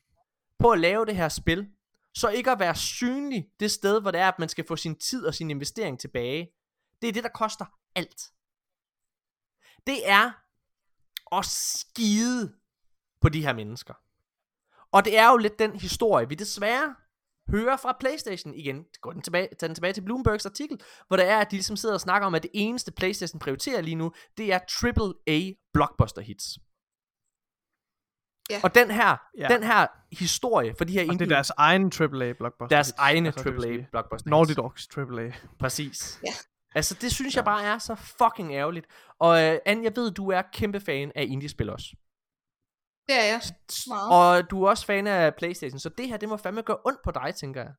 Speaker 1: På at lave det her spil, så ikke at være synlig det sted, hvor det er, at man skal få sin tid og sin investering tilbage. Det er det, der koster alt. Det er at skide på de her mennesker. Og det er jo lidt den historie, vi desværre hører fra Playstation igen. Går den tilbage, tager den tilbage til Bloombergs artikel, hvor der er, at de ligesom sidder og snakker om, at det eneste Playstation prioriterer lige nu, det er AAA blockbuster hits.
Speaker 2: Ja.
Speaker 1: Og den her,
Speaker 3: Ja.
Speaker 1: den her historie for de her
Speaker 3: Og det
Speaker 1: indie,
Speaker 3: er deres egen AAA blockbuster.
Speaker 1: deres
Speaker 3: hits.
Speaker 1: egne
Speaker 3: Altså,
Speaker 1: AAA blockbuster
Speaker 3: Naughty. Dogs AAA.
Speaker 1: Præcis.
Speaker 2: Ja.
Speaker 1: Altså, det synes jeg bare er så fucking ærgerligt. Og uh, Anne, jeg ved, du er kæmpe fan af indie-spil også.
Speaker 2: Det er jeg. Meget.
Speaker 1: Og du er også fan af Playstation, så det her, det må fandme gøre ondt på dig, tænker jeg.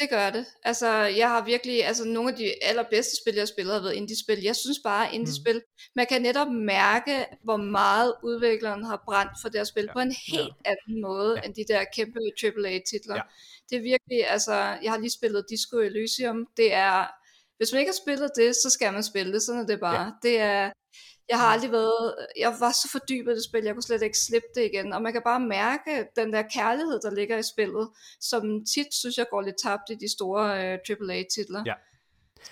Speaker 2: Det gør det. Altså, jeg har virkelig, altså nogle af de allerbedste spil, jeg har spillet, har været indie-spil. Jeg synes bare,
Speaker 1: Mm.
Speaker 2: indie-spil, man kan netop mærke, hvor meget udvikleren har brændt for deres spil, ja. på en helt ja. anden måde,
Speaker 1: Ja.
Speaker 2: end de der kæmpe AAA-titler.
Speaker 1: Ja.
Speaker 2: Det er virkelig, altså, jeg har lige spillet Disco Elysium. Det er, hvis man ikke har spillet det, så skal man spille det. Sådan er det bare.
Speaker 1: Ja.
Speaker 2: Det er, jeg har aldrig været, jeg var så fordybet i det spil, jeg kunne slet ikke slippe det igen, og man kan bare mærke den der kærlighed, der ligger i spillet, som tit, synes jeg, går lidt tabt i de store øh, AAA-titler.
Speaker 1: Ja.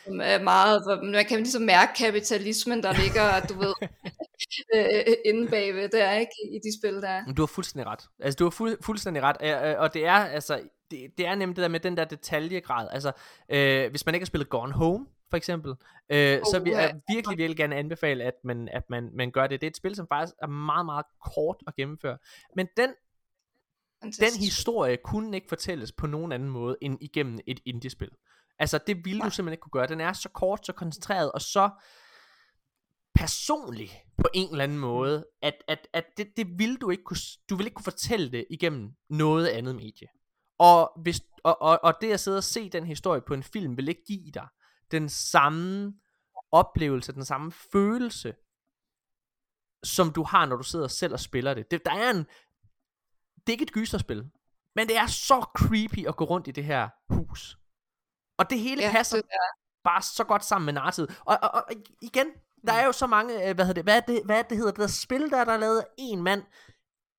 Speaker 2: Som er meget, man kan ligesom mærke kapitalismen, der ligger, du ved, øh, inde bagved, det er ikke i de spil, der er.
Speaker 1: Du har fuldstændig ret. Altså, du har fuld, fuldstændig ret. Øh, øh, Og det er, altså, det, det er nemlig det der med den der detaljegrad. Altså, øh, hvis man ikke har spillet Gone Home, for eksempel, øh, så vil jeg virkelig, virkelig gerne anbefale, at man, at man, man gør det. Det er et spil, som faktisk er meget, meget kort at gennemføre. Men den, den historie kunne ikke fortælles på nogen anden måde, end igennem et indie-spil. Altså, det ville du simpelthen ikke kunne gøre. Den er så kort, så koncentreret, og så personlig på en eller anden måde, at, at, at det, det ville du ikke kunne, du ville ikke kunne fortælle det igennem noget andet medie. Og, hvis, og, og, og det at sidde og se den historie på en film, vil ikke give dig den samme oplevelse, den samme følelse, som du har, når du sidder selv og spiller det. det der er en, det er ikke et gyserspil, men det er så creepy at gå rundt i det her hus. Og det hele ja, passer
Speaker 2: det er,
Speaker 1: bare så godt sammen med narrativet. Og, og, og igen, der er jo så mange, øh, hvad hedder det, hvad er det, hvad er det hedder, det der spil der, der er lavet af en mand.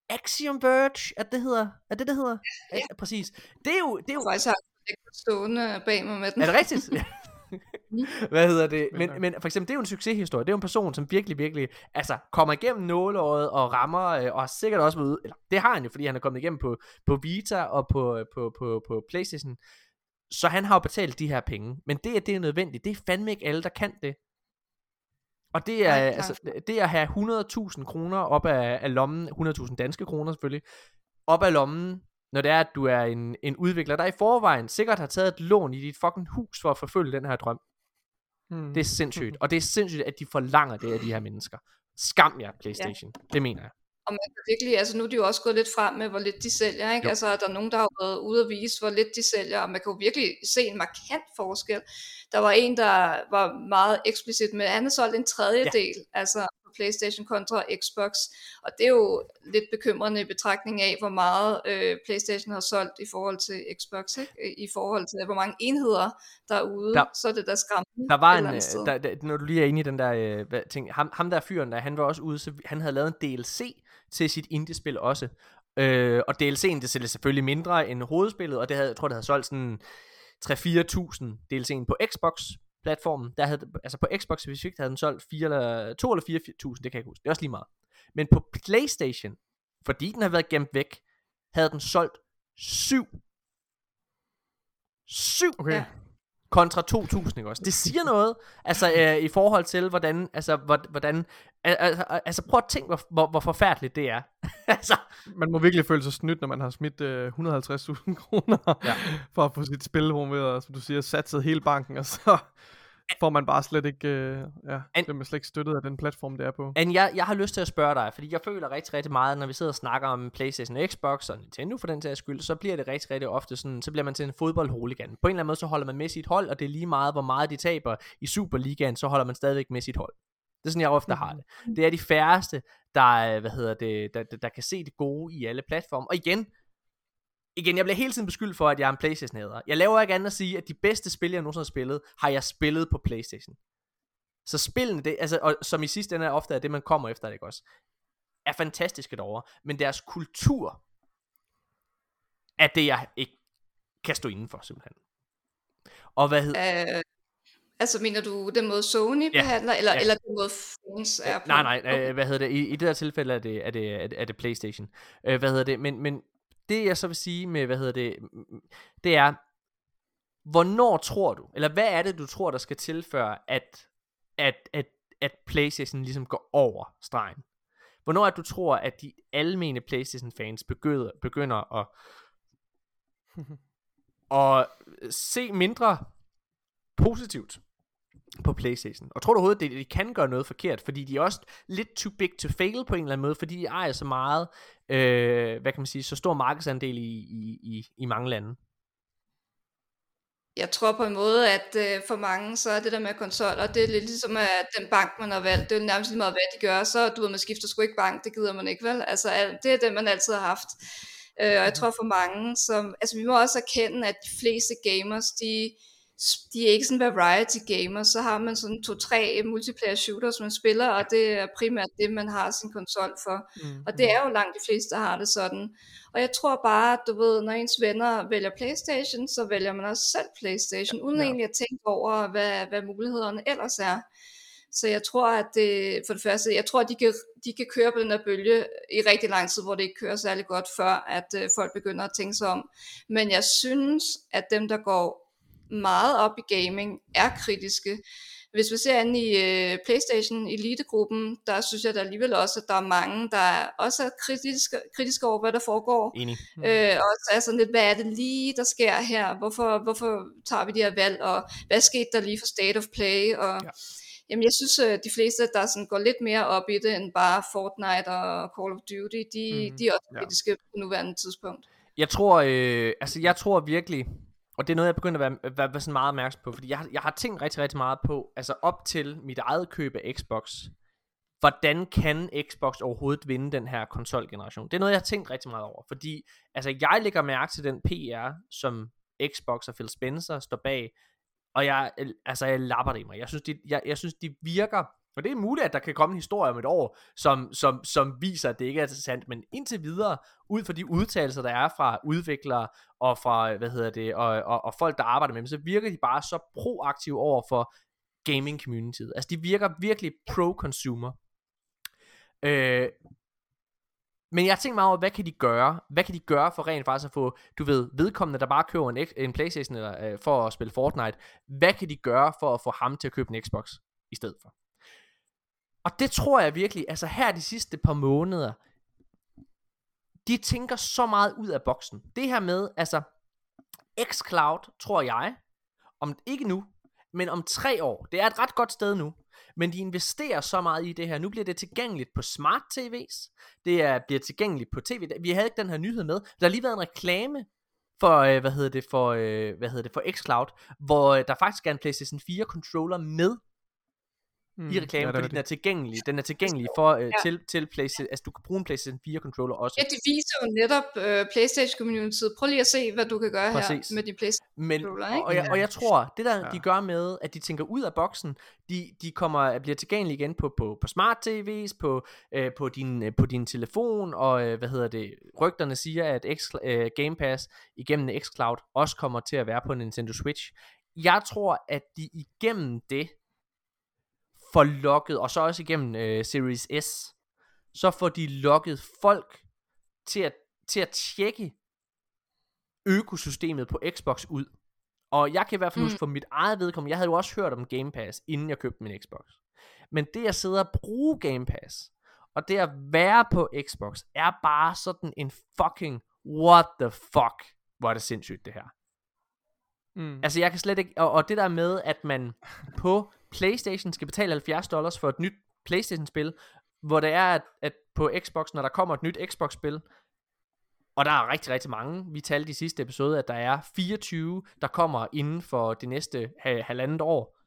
Speaker 1: Axiom Verge, er det, hedder? Er det, det hedder? Ja, ja. præcis. Det er jo, det er
Speaker 2: jeg
Speaker 1: jo,
Speaker 2: faktisk har jeg stående bag mig med den.
Speaker 1: er det rigtigt? Hvad hedder det? Men, men for eksempel, det er jo en succeshistorie. Det er jo en person, som virkelig, virkelig altså, kommer igennem nåleåret og rammer, øh, og har sikkert også ude, eller det har han jo, fordi han er kommet igennem på, på Vita og på, på, på, på Playstation. Så han har jo betalt de her penge. Men det, at det er nødvendigt, det er fandme ikke alle, der kan det. Og det er,
Speaker 2: Nej,
Speaker 1: altså, det at have 100.000 kroner op af, af lommen, 100.000 danske kroner selvfølgelig, op af lommen når det er, at du er en, en udvikler, der i forvejen sikkert har taget et lån i dit fucking hus for at forfølge den her drøm.
Speaker 3: Hmm.
Speaker 1: Det er sindssygt. Og det er sindssygt, at de forlanger det af de her mennesker. Skam jer, Playstation. Ja. Det mener jeg.
Speaker 2: Og man kan virkelig, altså nu er de jo også gået lidt frem med, hvor lidt de sælger, ikke?
Speaker 1: Jo.
Speaker 2: Altså der er nogen, der har været ude at vise, hvor lidt de sælger, og man kan jo virkelig se en markant forskel. Der var en, der var meget eksplicit med, at han har solgt en tredjedel, ja. altså Playstation kontra Xbox, og det er jo lidt bekymrende i betragtning af, hvor meget øh, Playstation har solgt i forhold til Xbox, ikke? I forhold til, hvor mange enheder der er ude,
Speaker 1: Der-
Speaker 2: så er det der skræmmende.
Speaker 1: Der var en, øh, der, der, når du lige er inde i den der øh, ting, ham, ham der fyren der, han var også ude, så han havde lavet en DLC til sit indie-spil også. Øh, og DLC'en, det sælger selvfølgelig mindre end hovedspillet, og det havde, jeg tror, det havde solgt sådan 3-4.000 DLC'en på Xbox-platformen. Der havde, altså på Xbox specifikt havde den solgt 4 eller, 2 eller 4.000, det kan jeg ikke huske. Det er også lige meget. Men på PlayStation, fordi den har været gemt væk, havde den solgt 7. 7
Speaker 3: Okay.
Speaker 2: Ja.
Speaker 1: Kontra 2000, ikke også? Det siger noget, altså øh, i forhold til, hvordan, altså, hvor- hvordan, al- al- altså prøv at tænke, hvor, hvor, hvor forfærdeligt det er. altså,
Speaker 3: Man må virkelig føle sig snydt, når man har smidt øh, 150.000 kroner
Speaker 1: Ja.
Speaker 3: for at få sit spil som du siger, satset hele banken, og så får man bare slet ikke, øh, ja,
Speaker 1: An-
Speaker 3: bliver man slet ikke støttet af den platform, det er på.
Speaker 1: Anne, jeg, jeg har lyst til at spørge dig, fordi jeg føler rigtig, rigtig meget, når vi sidder og snakker om Playstation og Xbox og Nintendo for den sags skyld, så bliver det rigtig, rigtig ofte sådan, så bliver man til en fodboldholigan. På en eller anden måde, så holder man med sit hold, og det er lige meget, hvor meget de taber i Superligaen, så holder man stadigvæk med sit hold. Det er sådan, jeg ofte har det. Det er de færreste, der, øh, hvad hedder det, der, der, der kan se det gode i alle platforme. Og igen, igen, jeg bliver hele tiden beskyldt for, at jeg er en playstation hader Jeg laver ikke andet at sige, at de bedste spil, jeg nogensinde har spillet, har jeg spillet på Playstation. Så spillene, det, altså, og, som i sidste ende er ofte er det, man kommer efter, ikke også, er fantastiske derovre. Men deres kultur er det, jeg ikke kan stå inden for, simpelthen. Og hvad hedder...
Speaker 2: Øh, altså mener du den måde Sony
Speaker 1: Ja,
Speaker 2: behandler, eller,
Speaker 1: ja.
Speaker 2: eller den måde fans er på?
Speaker 1: Nej, nej, øh, hvad hedder det? I, I det her tilfælde er det, er det, er det, er det Playstation. Øh, hvad hedder det? Men, men det jeg så vil sige med, hvad hedder det, det er, hvornår tror du, eller hvad er det, du tror, der skal tilføre, at, at, at, at Playstation ligesom går over stregen? Hvornår er du tror, at de almene Playstation-fans begynder, begynder at, at se mindre positivt på Playstation. Og tror du overhovedet, at de kan gøre noget forkert? Fordi de er også lidt too big to fail på en eller anden måde, fordi de ejer så meget, øh, hvad kan man sige, så stor markedsandel i, i, i, i mange lande.
Speaker 2: Jeg tror på en måde, at øh, for mange, så er det der med konsoller, det er lidt ligesom at den bank, man har valgt. Det er nærmest lige meget, hvad de gør. Så du ved, man skifter sgu ikke bank, det gider man ikke, vel? Altså, det er det, man altid har haft. Øh, og jeg tror for mange, som, altså vi må også erkende, at de fleste gamers, de, de er ikke sådan variety gamers, så har man sådan to-tre multiplayer shooters, man spiller, og det er primært det, man har sin konsol for.
Speaker 3: Mm.
Speaker 2: Og det er jo langt de fleste, der har det sådan. Og jeg tror bare, at du ved, når ens venner vælger Playstation, så vælger man også selv Playstation, uden
Speaker 3: ja.
Speaker 2: egentlig at tænke over, hvad, hvad mulighederne ellers er. Så jeg tror, at det, for det første, jeg tror, at de kan, de kan køre på den her bølge i rigtig lang tid, hvor det ikke kører særlig godt, før at øh, folk begynder at tænke sig om. Men jeg synes, at dem, der går meget op i gaming, er kritiske. Hvis vi ser ind i øh, PlayStation Elite-gruppen, der synes jeg da alligevel også, at der er mange, der også er kritiske, kritiske over, hvad der foregår.
Speaker 1: Enig.
Speaker 3: Mm.
Speaker 2: Øh, og så er sådan lidt, hvad er det lige, der sker her? Hvorfor, hvorfor tager vi de her valg? Og hvad skete der lige for State of Play? Og,
Speaker 3: Ja.
Speaker 2: ja. Jamen, jeg synes, at de fleste, der sådan går lidt mere op i det, end bare Fortnite og Call of Duty, de, mm, de er også
Speaker 3: Ja.
Speaker 2: kritiske på nuværende tidspunkt.
Speaker 1: Jeg tror, øh, altså jeg tror virkelig, og det er noget, jeg begynder at være, være, være sådan meget opmærksom på, fordi jeg, jeg har tænkt rigtig, rigtig meget på, altså op til mit eget køb af Xbox, hvordan kan Xbox overhovedet vinde den her konsolgeneration? Det er noget, jeg har tænkt rigtig meget over, fordi altså jeg lægger mærke til den PR, som Xbox og Phil Spencer står bag, og jeg, altså jeg lapper det i mig. Jeg synes, de, jeg, jeg synes, de virker, og det er muligt, at der kan komme en historie om et år, som, som, som viser, at det ikke er sandt, men indtil videre, ud fra de udtalelser, der er fra udviklere og fra, hvad hedder det, og, og, og folk, der arbejder med dem, så virker de bare så proaktive over for gaming communityet. Altså, de virker virkelig pro-consumer. Øh, men jeg tænker meget over, hvad kan de gøre? Hvad kan de gøre for rent faktisk at få, du ved, vedkommende, der bare køber en, en Playstation eller, øh, for at spille Fortnite, hvad kan de gøre for at få ham til at købe en Xbox i stedet for? Og det tror jeg virkelig, altså her de sidste par måneder, de tænker så meget ud af boksen. Det her med, altså, xCloud, tror jeg, om ikke nu, men om tre år, det er et ret godt sted nu, men de investerer så meget i det her. Nu bliver det tilgængeligt på smart TV's. Det er, bliver tilgængeligt på tv. Vi havde ikke den her nyhed med. Der har lige været en reklame for, øh, hvad hedder det, for, øh, hvad hedder det, for xCloud, hvor øh, der faktisk er en PlayStation 4 controller med
Speaker 3: Mm,
Speaker 1: i reklamen,
Speaker 3: ja, det
Speaker 1: fordi
Speaker 3: er
Speaker 1: den er tilgængelig. Den er tilgængelig for, øh,
Speaker 2: Ja.
Speaker 1: til, til PlayStation, altså du kan bruge en PlayStation 4 controller også.
Speaker 2: Ja, de viser jo netop øh, PlayStation Community. Prøv lige at se, hvad du kan gøre
Speaker 1: Præcis.
Speaker 2: her med de PlayStation.
Speaker 1: Men,
Speaker 2: controller, ikke?
Speaker 1: og, jeg, og jeg tror, det der
Speaker 3: Ja.
Speaker 1: de gør med, at de tænker ud af boksen, de, de kommer bliver tilgængelige igen på, på, på smart TV's, på, øh, på, din, øh, på din telefon, og øh, hvad hedder det, rygterne siger, at X, øh, Game Pass igennem xCloud også kommer til at være på Nintendo Switch. Jeg tror, at de igennem det får lukket, og så også igennem øh, Series S, så får de lukket folk til at, til at tjekke økosystemet på Xbox ud. Og jeg kan i hvert fald
Speaker 2: Mm.
Speaker 1: huske for mit eget vedkommende, jeg havde jo også hørt om Game Pass, inden jeg købte min Xbox. Men det at sidde og bruge Game Pass, og det at være på Xbox, er bare sådan en fucking what the fuck, hvor er det sindssygt det her.
Speaker 3: Mm.
Speaker 1: Altså jeg kan slet ikke, og, og det der med, at man på Playstation skal betale 70 dollars for et nyt Playstation-spil, hvor det er, at, at på Xbox, når der kommer et nyt Xbox-spil, og der er rigtig, rigtig mange, vi talte i sidste episode, at der er 24, der kommer inden for det næste ha- halvandet år,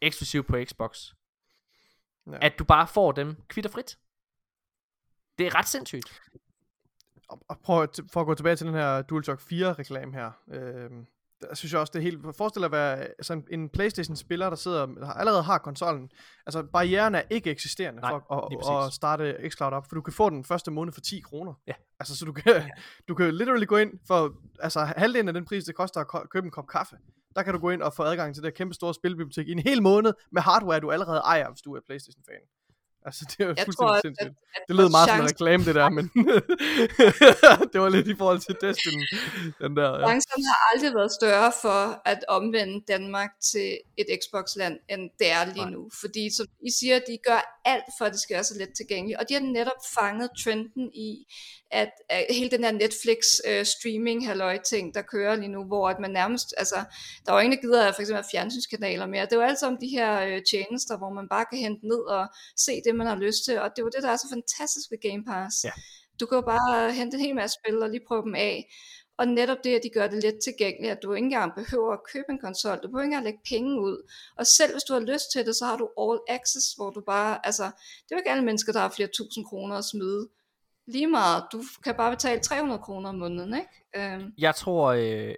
Speaker 1: eksklusivt på Xbox,
Speaker 3: Ja.
Speaker 1: at du bare får dem kvitterfrit. Det er ret sindssygt.
Speaker 3: og, og prøv at, for at gå tilbage til den her DualShock 4 reklame her. Øh, der synes jeg også, det er helt... Forestil dig at være sådan en Playstation-spiller, der sidder der allerede har konsollen. Altså, barrieren er ikke eksisterende
Speaker 1: Nej,
Speaker 3: for at, at, at starte xCloud op, for du kan få den første måned for 10 kroner.
Speaker 1: Ja.
Speaker 3: Altså, så du kan, du kan literally gå ind for altså, halvdelen af den pris, det koster at købe en kop kaffe. Der kan du gå ind og få adgang til det kæmpe store spilbibliotek i en hel måned med hardware, du allerede ejer, hvis du er Playstation-fan. Altså, det er
Speaker 2: Jeg
Speaker 3: fuldstændig
Speaker 2: tror, at,
Speaker 3: sindssygt.
Speaker 2: at, at
Speaker 3: Det lød meget som en reklame, det der, men det var lidt i forhold til Destiny. Den der, ja.
Speaker 2: Chancen har aldrig været større for at omvende Danmark til et Xbox-land, end det er lige
Speaker 1: Nej.
Speaker 2: nu. Fordi som I siger, de gør alt for, at det skal være så let tilgængeligt. Og de har netop fanget trenden i, at, at hele den her Netflix uh, streaming halløj ting der kører lige nu, hvor at man nærmest, altså, der er jo ingen, der gider for eksempel fjernsynskanaler mere. Det er jo alt sammen de her uh, tjenester, hvor man bare kan hente ned og se det, man har lyst til. Og det er jo det, der er så fantastisk ved Game Pass.
Speaker 1: Ja.
Speaker 2: Du kan jo bare hente en hel masse spil og lige prøve dem af. Og netop det, at de gør det let tilgængeligt, at du ikke engang behøver at købe en konsol, du behøver ikke engang lægge penge ud. Og selv hvis du har lyst til det, så har du all access, hvor du bare, altså, det er jo ikke alle mennesker, der har flere tusind kroner at smide. Lige meget, du kan bare betale 300 kroner om måneden, ikke? Øhm,
Speaker 1: Jeg tror, øh,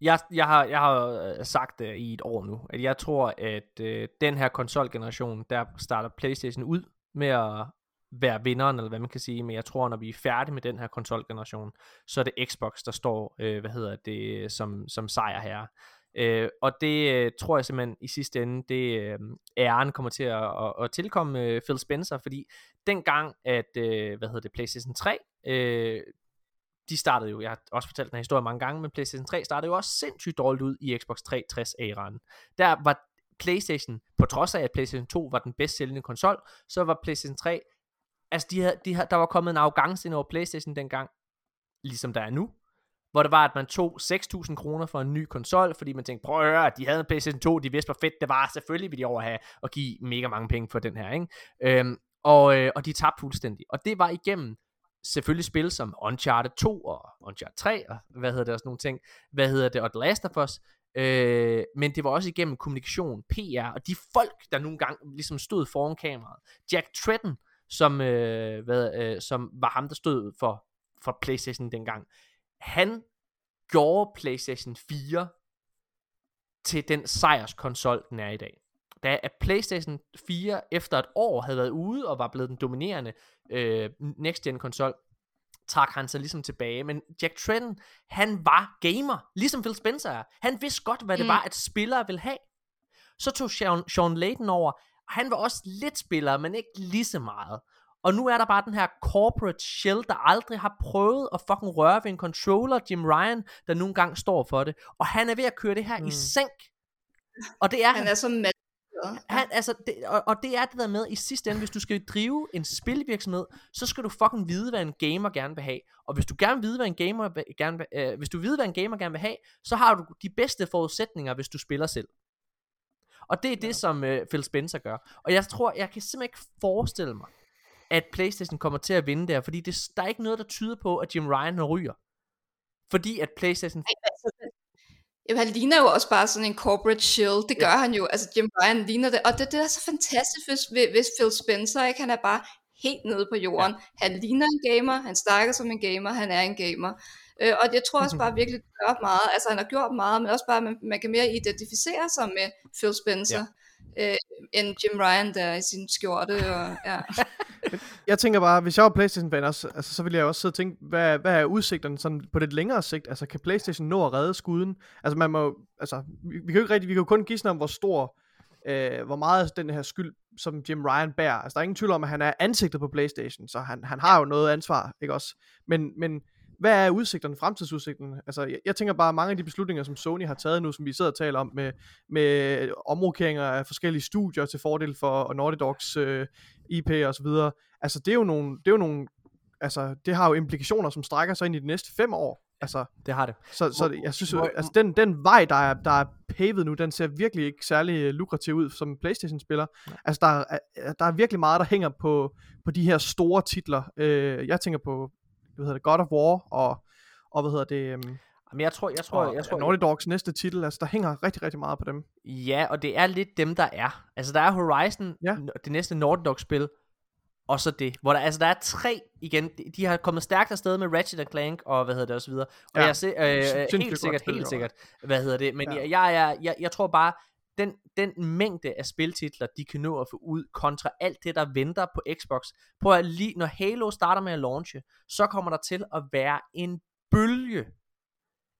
Speaker 1: jeg, jeg, har, jeg har øh, sagt det i et år nu, at jeg tror, at øh, den her konsolgeneration, der starter Playstation ud med at være vinderen, eller hvad man kan sige, men jeg tror, når vi er færdige med den her konsolgeneration, så er det Xbox, der står, øh, hvad hedder det, som, som sejr her. Øh, og det øh, tror jeg simpelthen i sidste ende, det øh, æren kommer til at, at, at tilkomme øh, Phil Spencer, fordi dengang, at, øh, hvad hedder det, PlayStation 3, øh, de startede jo, jeg har også fortalt den her historie mange gange, men PlayStation 3 startede jo også sindssygt dårligt ud i Xbox 360-æraen. Der var PlayStation, på trods af at PlayStation 2 var den bedst sælgende konsol, så var PlayStation 3, altså de havde, de havde, der var kommet en arrogance ind over PlayStation dengang, ligesom der er nu, hvor det var, at man tog 6.000 kroner for en ny konsol, fordi man tænkte, prøv at høre, de havde en PlayStation 2, de vidste, hvor fedt det var, selvfølgelig ville de over have og give mega mange penge for den her, ikke? Øhm, og, øh, og de tabte fuldstændig. Og det var igennem selvfølgelig spil som Uncharted 2 og Uncharted 3 og hvad hedder det også nogle ting. Hvad hedder det? Og The Last of Us. Øh, men det var også igennem kommunikation, PR og de folk, der nogle gange ligesom stod foran kameraet. Jack Tretton, som, øh, hvad, øh, som var ham, der stod for, for PlayStation dengang. Han gjorde PlayStation 4 til den sejrskonsol, den er i dag. Da at PlayStation 4 efter et år havde været ude og var blevet den dominerende øh, next-gen konsol, trak han sig ligesom tilbage. Men Jack Tretton, han var gamer, ligesom Phil Spencer er. Han vidste godt, hvad det
Speaker 2: Mm.
Speaker 1: var, at spillere ville have. Så tog Sean, Sean Layden over. Han var også lidt spiller, men ikke lige så meget. Og nu er der bare den her corporate shell, der aldrig har prøvet at fucking røre ved en controller, Jim Ryan, der nogle gange står for det. Og han er ved at køre det her mm. i sænk. Og det er
Speaker 2: han er så glad.
Speaker 1: Han, altså, det, og, og det er det der med, i sidste ende, hvis du skal drive en spilvirksomhed, så skal du fucking vide, hvad en gamer gerne vil have. Og hvis du gerne vil vide, hvad en gamer gerne vil, øh, hvis du ved, hvad en gamer gerne vil have, så har du de bedste forudsætninger, hvis du spiller selv. Og det er det, som øh, Phil Spencer gør. Og jeg tror, jeg kan simpelthen ikke forestille mig, at Playstation kommer til at vinde der, fordi det, der er ikke noget, der tyder på, at Jim Ryan ryger. Fordi at Playstation...
Speaker 2: Jamen, han ligner jo også bare sådan en corporate shill. Det gør ja. han jo. Altså, Jim Ryan ligner det. Og det, det er så fantastisk, hvis, hvis Phil Spencer, ikke? Han er bare helt nede på jorden. Ja. Han ligner en gamer. Han snakker som en gamer. Han er en gamer. Øh, og jeg tror også bare virkelig, det gør meget. Altså, han har gjort meget, men også bare, man, man kan mere identificere sig med Phil Spencer. Ja. Øh, end Jim Ryan der i sin skjorte. Og, ja.
Speaker 3: Jeg tænker bare, hvis jeg var Playstation-fan også, altså, så ville jeg også sidde og tænke, hvad, hvad er udsigterne sådan på lidt længere sigt? Altså, kan Playstation nå at redde skuden? Altså, man må, altså, vi, vi kan jo ikke rigtig, vi kan jo kun gisne om, hvor stor, øh, hvor meget den her skyld, som Jim Ryan bærer. Altså, der er ingen tvivl om, at han er ansigtet på Playstation, så han, han har jo noget ansvar, ikke også? Men, men hvad er udsigterne, fremtidsudsigterne? Altså, jeg, jeg tænker bare, mange af de beslutninger, som Sony har taget nu, som vi sidder og taler om, med, med omrokeringer af forskellige studier til fordel for Naughty Dogs øh, IP og så videre, altså, det er jo nogle, det er jo nogle, altså, det har jo implikationer, som strækker sig ind i de næste fem år. Altså,
Speaker 1: Det har det.
Speaker 3: så, så jeg synes jo, altså den, den vej, der er, der er pavet nu, den ser virkelig ikke særlig øh, lukrativ ud som Playstation-spiller. Altså der er, der er virkelig meget, der hænger på, på de her store titler. Øh, jeg tænker på, hvad hedder det, God of War, og, og hvad hedder det, um,
Speaker 1: Men jeg tror, jeg tror,
Speaker 3: og
Speaker 1: jeg tror,
Speaker 3: Naughty Dogs næste titel, altså der hænger rigtig, rigtig meget på dem.
Speaker 1: Ja, og det er lidt dem, der er. Altså, der er Horizon,
Speaker 3: Ja.
Speaker 1: det næste Naughty Dog-spil, og så det. Hvor der, altså, der er tre igen. De, har kommet stærkt afsted med Ratchet Clank, og hvad hedder det, videre. Og
Speaker 3: Ja,
Speaker 1: jeg ser, øh,
Speaker 3: sindssygt
Speaker 1: helt sikkert,
Speaker 3: spil,
Speaker 1: helt sikkert, hvad hedder det. Men
Speaker 3: Ja.
Speaker 1: ja. jeg, jeg, jeg, jeg tror bare, den, den mængde af spiltitler, de kan nå at få ud, kontra alt det, der venter på Xbox. Prøv at lige, når Halo starter med at launche, så kommer der til at være en bølge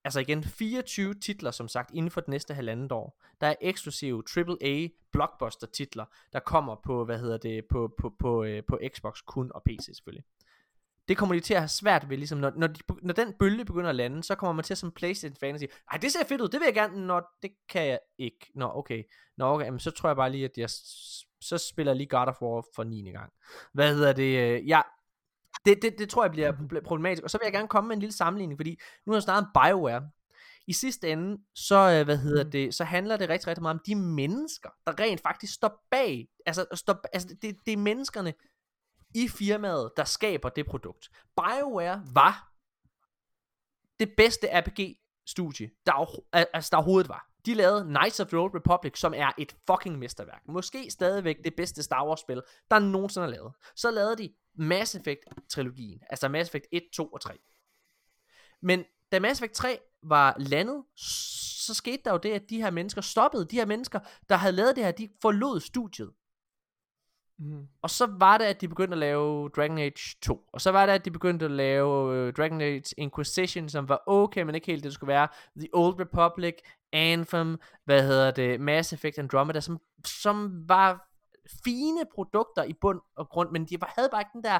Speaker 1: altså igen 24 titler som sagt inden for det næste halvandet år. Der er eksklusive AAA blockbuster titler, der kommer på, hvad hedder det, på, på, på, øh, på Xbox kun og PC selvfølgelig. Det kommer de til at have svært ved, ligesom når, når, de, når den bølge begynder at lande, så kommer man til som Playstation fan og sige, ej det ser fedt ud, det vil jeg gerne, når det kan jeg ikke. Nå okay, Nå okay, jamen, så tror jeg bare lige, at jeg, så spiller jeg lige God of War for 9. gang. Hvad hedder det, Jeg ja, det, det, det tror jeg bliver proble- problematisk. Og så vil jeg gerne komme med en lille sammenligning, fordi nu har jeg snakket om BioWare. I sidste ende, så, øh, hvad hedder
Speaker 3: Mhm.
Speaker 1: det, så handler det rigtig, rigtig meget om de mennesker, der rent faktisk står bag. Altså, står, altså det, det er menneskerne i firmaet, der skaber det produkt. BioWare var det bedste RPG-studie, der, altså, der overhovedet var. De lavede Knights of the Old Republic, som er et fucking mesterværk. Måske stadigvæk det bedste Star Wars-spil, der nogensinde er lavet. Så lavede de Mass Effect-trilogien, altså Mass Effect 1, 2 og 3. Men da Mass Effect 3 var landet, så skete der jo det, at de her mennesker stoppede. De her mennesker, der havde lavet det her, de forlod studiet.
Speaker 3: Mm.
Speaker 1: Og så var det, at de begyndte at lave Dragon Age 2. Og så var det, at de begyndte at lave uh, Dragon Age Inquisition, som var okay, men ikke helt det, det skulle være. The Old Republic, Anthem, hvad hedder det, Mass Effect Andromeda, som, som var fine produkter i bund og grund, men de var, havde bare ikke den der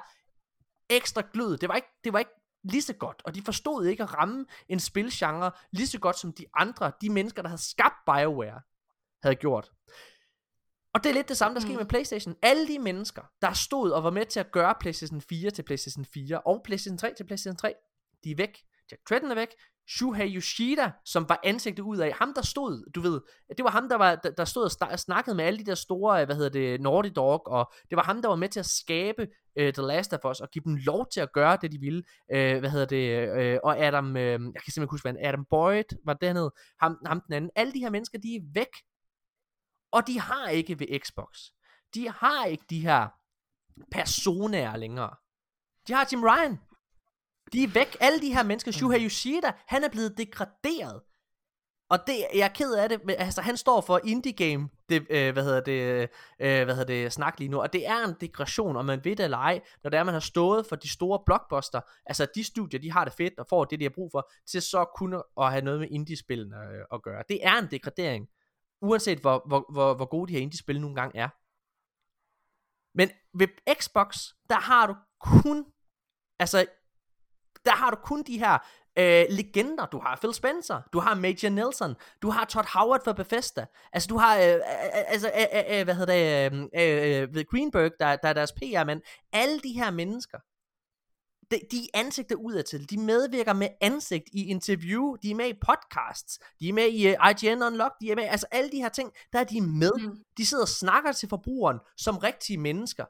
Speaker 1: ekstra glød. Det var ikke, det var ikke lige så godt, og de forstod ikke at ramme en spilgenre lige så godt som de andre, de mennesker, der havde skabt BioWare, havde gjort. Og det er lidt det samme, der sker
Speaker 2: Mm.
Speaker 1: med PlayStation. Alle de mennesker, der stod og var med til at gøre PlayStation 4 til PlayStation 4, og PlayStation 3 til PlayStation 3, de er væk. Jack Tretton er væk. Shuhei Yoshida, som var ansigtet ud af, ham der stod, du ved, det var ham, der, var, der, der stod og snakkede med alle de der store, hvad hedder det, Naughty Dog, og det var ham, der var med til at skabe uh, The Last of Us, og give dem lov til at gøre det, de ville. Uh, hvad hedder det, uh, og Adam, uh, jeg kan simpelthen huske, hvad han, Adam Boyd var det, han hed, ham, ham den anden. Alle de her mennesker, de er væk. Og de har ikke ved Xbox. De har ikke de her personaer længere. De har Jim Ryan. De er væk. Alle de her mennesker. Shuhei Yoshida, han er blevet degraderet. Og det, jeg er ked af det, men altså han står for indie game, det, øh, hvad hedder det, øh, hvad hedder det, snak lige nu, og det er en degression, om man ved det eller ej, når det er, man har stået for de store blockbuster, altså de studier, de har det fedt, og får det, de har brug for, til så kunne at have noget med indie-spillene øh, at gøre. Det er en degradering, uanset hvor, hvor, hvor, hvor gode de her indie-spil nogle gange er. Men ved Xbox, der har du kun, altså, der har du kun de her øh, legender. Du har Phil Spencer, du har Major Nelson, du har Todd Howard for Bethesda. Altså du har, øh, øh, altså, øh, øh, øh, hvad hedder det, øh, øh, ved Greenberg, der, der er deres PR-mand. Alle de her mennesker, de, de er ansigter udadtil. De medvirker med ansigt i interview. De er med i podcasts. De er med i uh, IGN Unlocked. De er med, altså alle de her ting, der er de med.
Speaker 2: Mm.
Speaker 1: De sidder og snakker til forbrugeren som rigtige mennesker.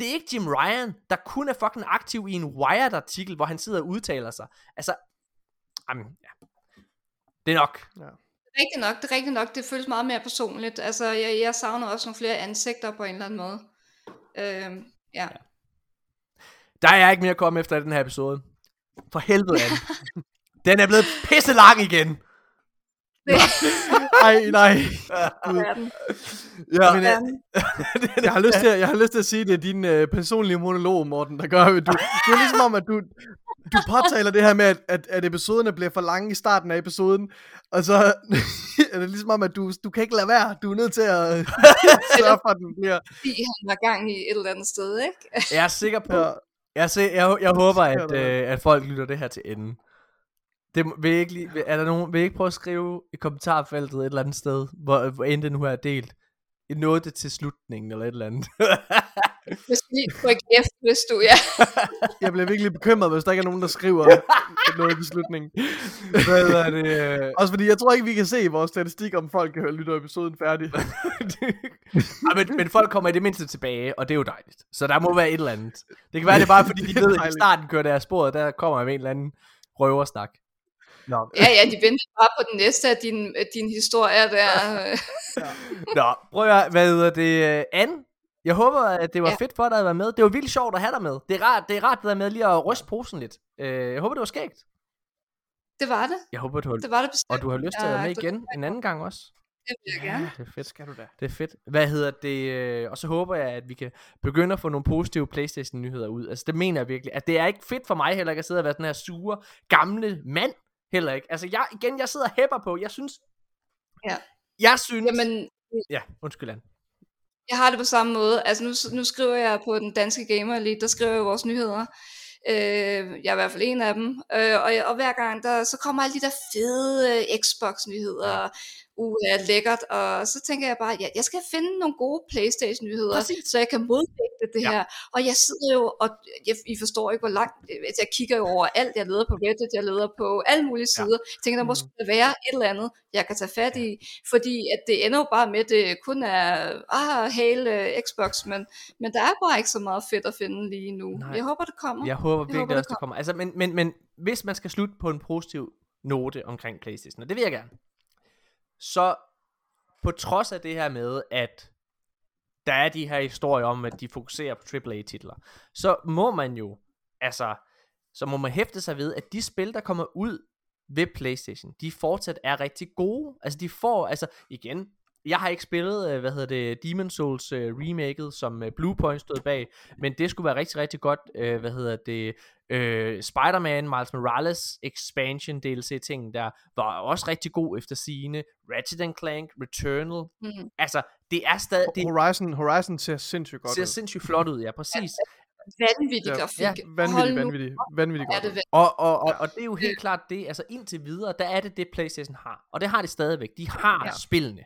Speaker 1: Det er ikke Jim Ryan, der kun er fucking aktiv i en Wired-artikel, hvor han sidder og udtaler sig. Altså, jamen, ja. Det er nok.
Speaker 2: Det er rigtigt nok, det er rigtigt nok. Det føles meget mere personligt. Altså, jeg, jeg savner også nogle flere ansigter på en eller anden måde. Øhm, ja.
Speaker 1: Der er ikke mere at komme efter i den her episode. For helvede, Anne. Den er blevet pisse lang igen.
Speaker 2: Det
Speaker 3: Ej, nej. Ja, men, jeg, jeg, har lyst til, at- jeg har lyst til at sige, at det er din øh, personlige monolog, Morten, der gør, at du, det er ligesom om, at du, du påtaler det her med, at, at, at episoderne bliver for lange i starten af episoden, og så er det ligesom om, at du, du kan ikke lade være, du er nødt til at sørge for, at den bliver...
Speaker 2: Fordi han har gang i et eller andet sted, ikke?
Speaker 1: Jeg er sikker på,
Speaker 3: Ja,
Speaker 1: Jeg, se, jeg, jeg håber, at, øh, at folk lytter det her til enden. Det, må- vil ikke lige, er der nogen, vil I ikke prøve at skrive i kommentarfeltet et eller andet sted, hvor, hvor end det nu er delt? Et noget det til slutningen, eller et eller andet.
Speaker 2: Hvis lige tryk F, hvis du, ja.
Speaker 3: jeg bliver virkelig bekymret, hvis der ikke er nogen, der skriver noget i slutningen.
Speaker 1: Hvad er det? øh?
Speaker 3: Også fordi, jeg tror ikke, vi kan se i vores statistik, om folk kan lytte episoden færdig.
Speaker 1: ja, men, men folk kommer i det mindste tilbage, og det er jo dejligt. Så der må være et eller andet. Det kan være, det er bare fordi, de ved, at i starten kører der sporet, der kommer jeg en eller anden røversnak. Nå,
Speaker 2: Ja, ja, de venter bare på den næste af din, af din historier der.
Speaker 1: Nå prøv at hvad hedder det? øh, Anne, jeg håber, at det var ja.
Speaker 2: Ja.
Speaker 1: fedt for dig at være med. Det var vildt sjovt at have dig med. Det er rart, det er rart det der med lige at ryste posen lidt. Øh, jeg håber, det var skægt.
Speaker 2: Det var det.
Speaker 1: Jeg håber, du har,
Speaker 2: Det var det bestemt.
Speaker 1: og du har lyst til at være
Speaker 2: Ja,
Speaker 1: med
Speaker 2: det-
Speaker 1: igen en anden gang også.
Speaker 2: Det vil jeg gerne.
Speaker 1: Det er fedt.
Speaker 3: skal du da.
Speaker 1: Det er fedt. Hvad hedder det? øh, Og så håber jeg, at vi kan begynde at få nogle positive Playstation-nyheder ud. Altså, det mener jeg virkelig. At det er ikke fedt for mig heller ikke at sidde og være den her sure, gamle mand. Heller ikke. Altså, jeg, igen, jeg sidder og hæpper på. Jeg synes...
Speaker 2: Ja.
Speaker 1: Jeg synes...
Speaker 2: Jamen,
Speaker 1: Ja, undskyld, Anne.
Speaker 2: jeg har det på samme måde. Altså nu, nu skriver jeg på den danske Gamer Elite, der skriver jeg vores nyheder. Øh, jeg er i hvert fald en af dem. Øh, og, og hver gang, der, så kommer alle de der fede øh, Xbox-nyheder. Uh, er lækkert. Og så tænker jeg bare, ja, jeg skal finde nogle gode Playstation-nyheder,
Speaker 1: Præcis.
Speaker 2: så jeg kan modvægte det
Speaker 1: Ja.
Speaker 2: her. Og jeg sidder jo, og jeg, I forstår ikke, hvor langt, jeg kigger jo over alt. Jeg leder på Reddit, jeg leder på alle mulige
Speaker 1: Ja.
Speaker 2: sider. Jeg tænker, der må mm. være et eller andet, jeg kan tage fat i. Fordi at det ender jo bare med, at det kun er, ah, hail uh, Xbox, men, men der er bare ikke så meget fedt at finde lige nu.
Speaker 1: Nej.
Speaker 2: Jeg håber, det kommer.
Speaker 1: Jeg håber
Speaker 2: Jeg
Speaker 1: virkelig
Speaker 2: håber, det
Speaker 1: også, det kommer. Altså, men, men, men hvis man skal slutte på en positiv note omkring Playstation, og det vil jeg gerne, så på trods af det her med, at der er de her historier om, at de fokuserer på AAA-titler, så må man jo, altså, så må man hæfte sig ved, at de spil, der kommer ud ved Playstation, de fortsat er rigtig gode. Altså, de får, altså, igen, jeg har ikke spillet, øh, hvad hedder det, Demon Souls uh, remaket, som uh, Bluepoint stod bag, men det skulle være rigtig, rigtig godt, øh, hvad hedder det, øh, Spider-Man, Miles Morales expansion DLC ting der, var også rigtig god efter sine, Ratchet Clank, Returnal,
Speaker 2: Mm.
Speaker 1: altså, det er stadig, det
Speaker 3: Horizon, Horizon ser sindssygt godt
Speaker 1: ser
Speaker 3: ud.
Speaker 1: sindssygt flot ud, ja, præcis.
Speaker 2: Vanvittig
Speaker 3: Ja.
Speaker 2: grafik.
Speaker 1: Ja,
Speaker 3: vanvittigt, vanvittigt
Speaker 2: er
Speaker 3: godt.
Speaker 2: det.
Speaker 1: Og, og, og, og det er jo helt klart det, altså indtil videre, der er det det Playstation har, og det har de stadigvæk, de har
Speaker 2: Ja.
Speaker 1: spillene.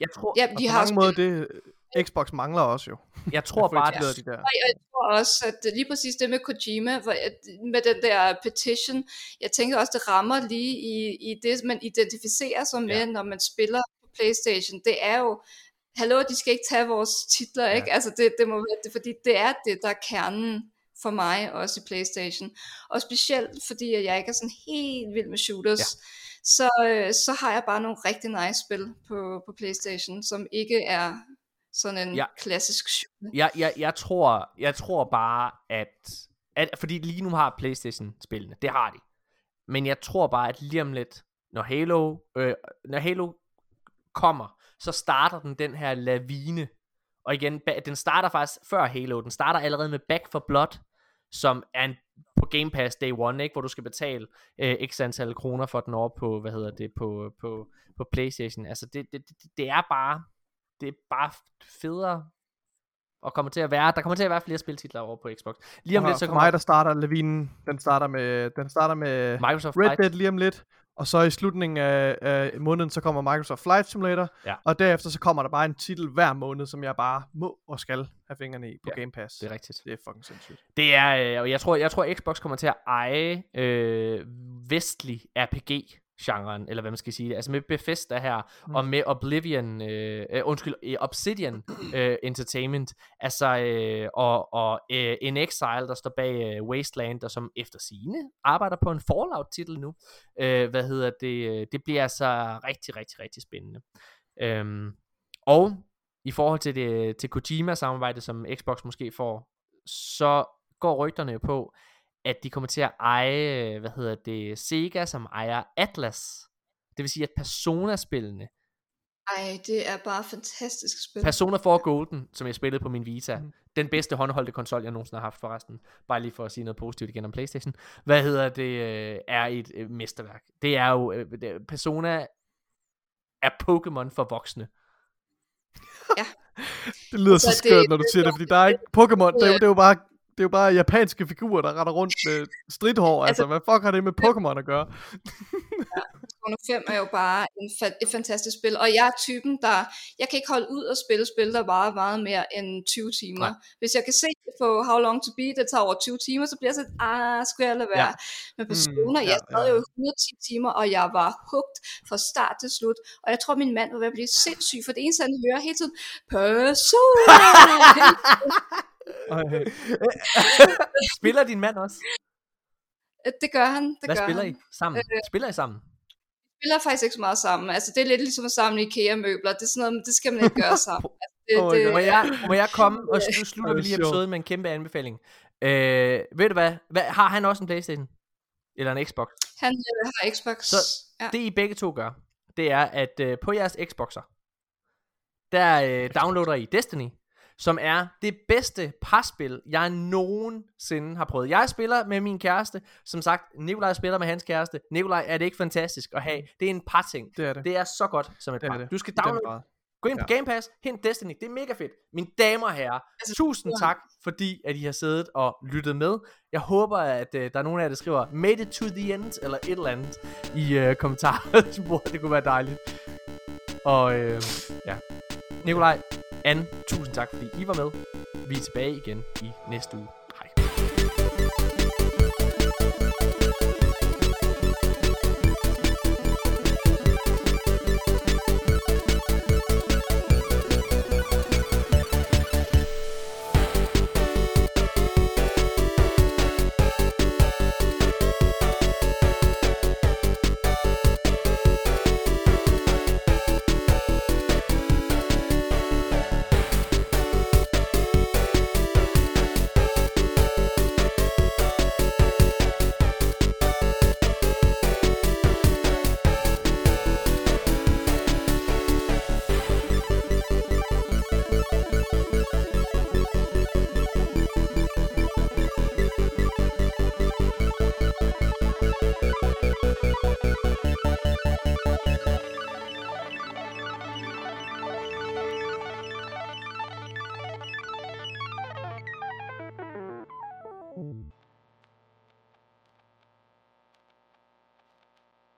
Speaker 1: Jeg tror,
Speaker 2: Ja, de
Speaker 3: på
Speaker 2: har
Speaker 3: mange måder, det Xbox mangler også jo.
Speaker 1: jeg tror bare,
Speaker 3: at de der.
Speaker 2: Jeg tror også, at lige præcis det med Kojima, hvor med den der petition, jeg tænker også, det rammer lige i, i det, man identificerer sig med,
Speaker 1: Ja.
Speaker 2: ja. når man spiller på Playstation. Det er jo, hallo, de skal ikke tage vores titler,
Speaker 1: Ja.
Speaker 2: ikke? Altså, det, det må være det, fordi det er det, der er kernen for mig, også i Playstation. Og specielt, fordi at jeg ikke er sådan helt vild med shooters, ja. Så, øh, så har jeg bare nogle rigtig nice spil på, på Playstation, som ikke er sådan en
Speaker 1: Ja.
Speaker 2: ja. klassisk shooter.
Speaker 1: jeg, jeg, jeg, tror, jeg tror bare, at, at, fordi lige nu har Playstation spillene, det har de. Men jeg tror bare, at lige om lidt, når Halo, øh, når Halo kommer, så starter den den her lavine. Og igen, den starter faktisk før Halo. Den starter allerede med Back for Blood, som er en, på Game Pass Day One, ikke? hvor du skal betale øh, x antal kroner for den over på, hvad hedder det, på, på, på Playstation. Altså, det, det, det, er bare, det er bare federe og kommer til at være, der kommer til at være flere spiltitler over på Xbox. Lige om
Speaker 3: Og
Speaker 1: lidt, så kommer
Speaker 3: mig, der starter Levinen, den starter med, den starter med
Speaker 1: Microsoft
Speaker 3: Red. Dead lige om lidt, og så i slutningen af, af måneden, så kommer Microsoft Flight Simulator,
Speaker 1: Ja.
Speaker 3: og derefter så kommer der bare en titel hver måned, som jeg bare må og skal have fingrene i på
Speaker 1: Ja,
Speaker 3: Game Pass.
Speaker 1: Det er rigtigt.
Speaker 3: det er fucking sindssygt.
Speaker 1: Det er, øh, og jeg tror, jeg tror, Xbox kommer til at eje øh, vestlig RPG-genren, eller hvad man skal sige. Altså med Bethesda her, mm. og med Oblivion, øh, øh, undskyld, øh, Obsidian øh, Entertainment, altså, øh, og, og øh, In Exile, der står bag øh, Wasteland, og som efter sine arbejder på en Fallout-titel nu. Øh, hvad hedder det? øh, Det bliver altså rigtig, rigtig, rigtig spændende. Øhm, og i forhold til det til Kojima-samarbejde, som Xbox måske får, så går rygterne jo på, at de kommer til at eje, hvad hedder det, Sega, som ejer Atlas. Det vil sige, at Persona-spillene,
Speaker 2: Ej, det er bare fantastisk spil.
Speaker 1: Persona 4 Golden, som jeg spillede på min Vita,
Speaker 3: Mhm.
Speaker 1: den bedste håndholdte konsol, jeg nogensinde har haft forresten, bare lige for at sige noget positivt igen om Playstation, hvad hedder det, øh, er et øh, mesterværk. Det er jo, øh, det- Persona er Pokémon for voksne.
Speaker 3: Det lyder så
Speaker 2: Altså,
Speaker 3: skørt,
Speaker 2: det-
Speaker 3: når du
Speaker 2: det-
Speaker 3: siger det, fordi der er ikke Pokémon, det
Speaker 2: Ja.
Speaker 3: det er jo bare det er jo bare japanske figurer, der retter rundt med stridthår. Altså,
Speaker 2: Altså-
Speaker 3: hvad fuck har det med Pokémon at gøre?
Speaker 2: Persona 5 er jo bare en fa- et fantastisk spil, og jeg er typen, der, jeg kan ikke holde ud og spille spil, der varer meget mere end 20 timer.
Speaker 1: Nej.
Speaker 2: Hvis jeg kan se på How Long To Beat, det tager over 20 timer, så bliver jeg sådan, ah, skal jeg lade være. Men Persona,
Speaker 3: ja,
Speaker 2: jeg sad
Speaker 3: ja.
Speaker 2: jo i 110 timer, og jeg var hugt fra start til slut, og jeg tror, min mand var ved at blive sindssyg, for det eneste, han hører hele tiden, Persona!
Speaker 3: Ej,
Speaker 1: Spiller din mand også?
Speaker 2: det gør han, det
Speaker 1: Hvad
Speaker 2: gør
Speaker 1: spiller
Speaker 2: han.
Speaker 1: I sammen? Spiller I sammen?
Speaker 2: spiller faktisk ikke så meget sammen. Altså, det er lidt ligesom at samle IKEA-møbler. Det er sådan noget, det skal man ikke gøre sammen. Altså, det,
Speaker 3: Oh
Speaker 2: det.
Speaker 1: Må jeg, må jeg komme, og nu slutter vi lige episoden med en kæmpe anbefaling. Øh, ved du hvad? hvad? Har han også en Playstation? Eller en Xbox?
Speaker 2: Han øh, har Xbox.
Speaker 1: Så
Speaker 2: ja.
Speaker 1: Det I begge to gør, det er, at øh, på jeres Xboxer, der øh, downloader I Destiny, som er det bedste parspil, jeg nogensinde har prøvet. Jeg spiller med min kæreste, som sagt, Nikolaj spiller med hans kæreste. Nikolaj, er det ikke fantastisk at have? Det er en par ting.
Speaker 3: det er det.
Speaker 1: Det er så godt som et
Speaker 3: Det er
Speaker 1: par.
Speaker 3: det.
Speaker 1: Du skal downloade. Gå ind på Game Pass, hent Destiny, det er mega fedt. Mine damer og herrer,
Speaker 2: Altså,
Speaker 1: tusind
Speaker 2: ja.
Speaker 1: tak, fordi at I har siddet og lyttet med. Jeg håber, at uh, der er nogen af jer, der skriver, made it to the end, eller et eller andet, i uh, kommentarer. det kunne være dejligt. Og uh, ja, Nikolaj, Anne, tusind tak, fordi I var med. Vi er tilbage igen i næste uge. Hej.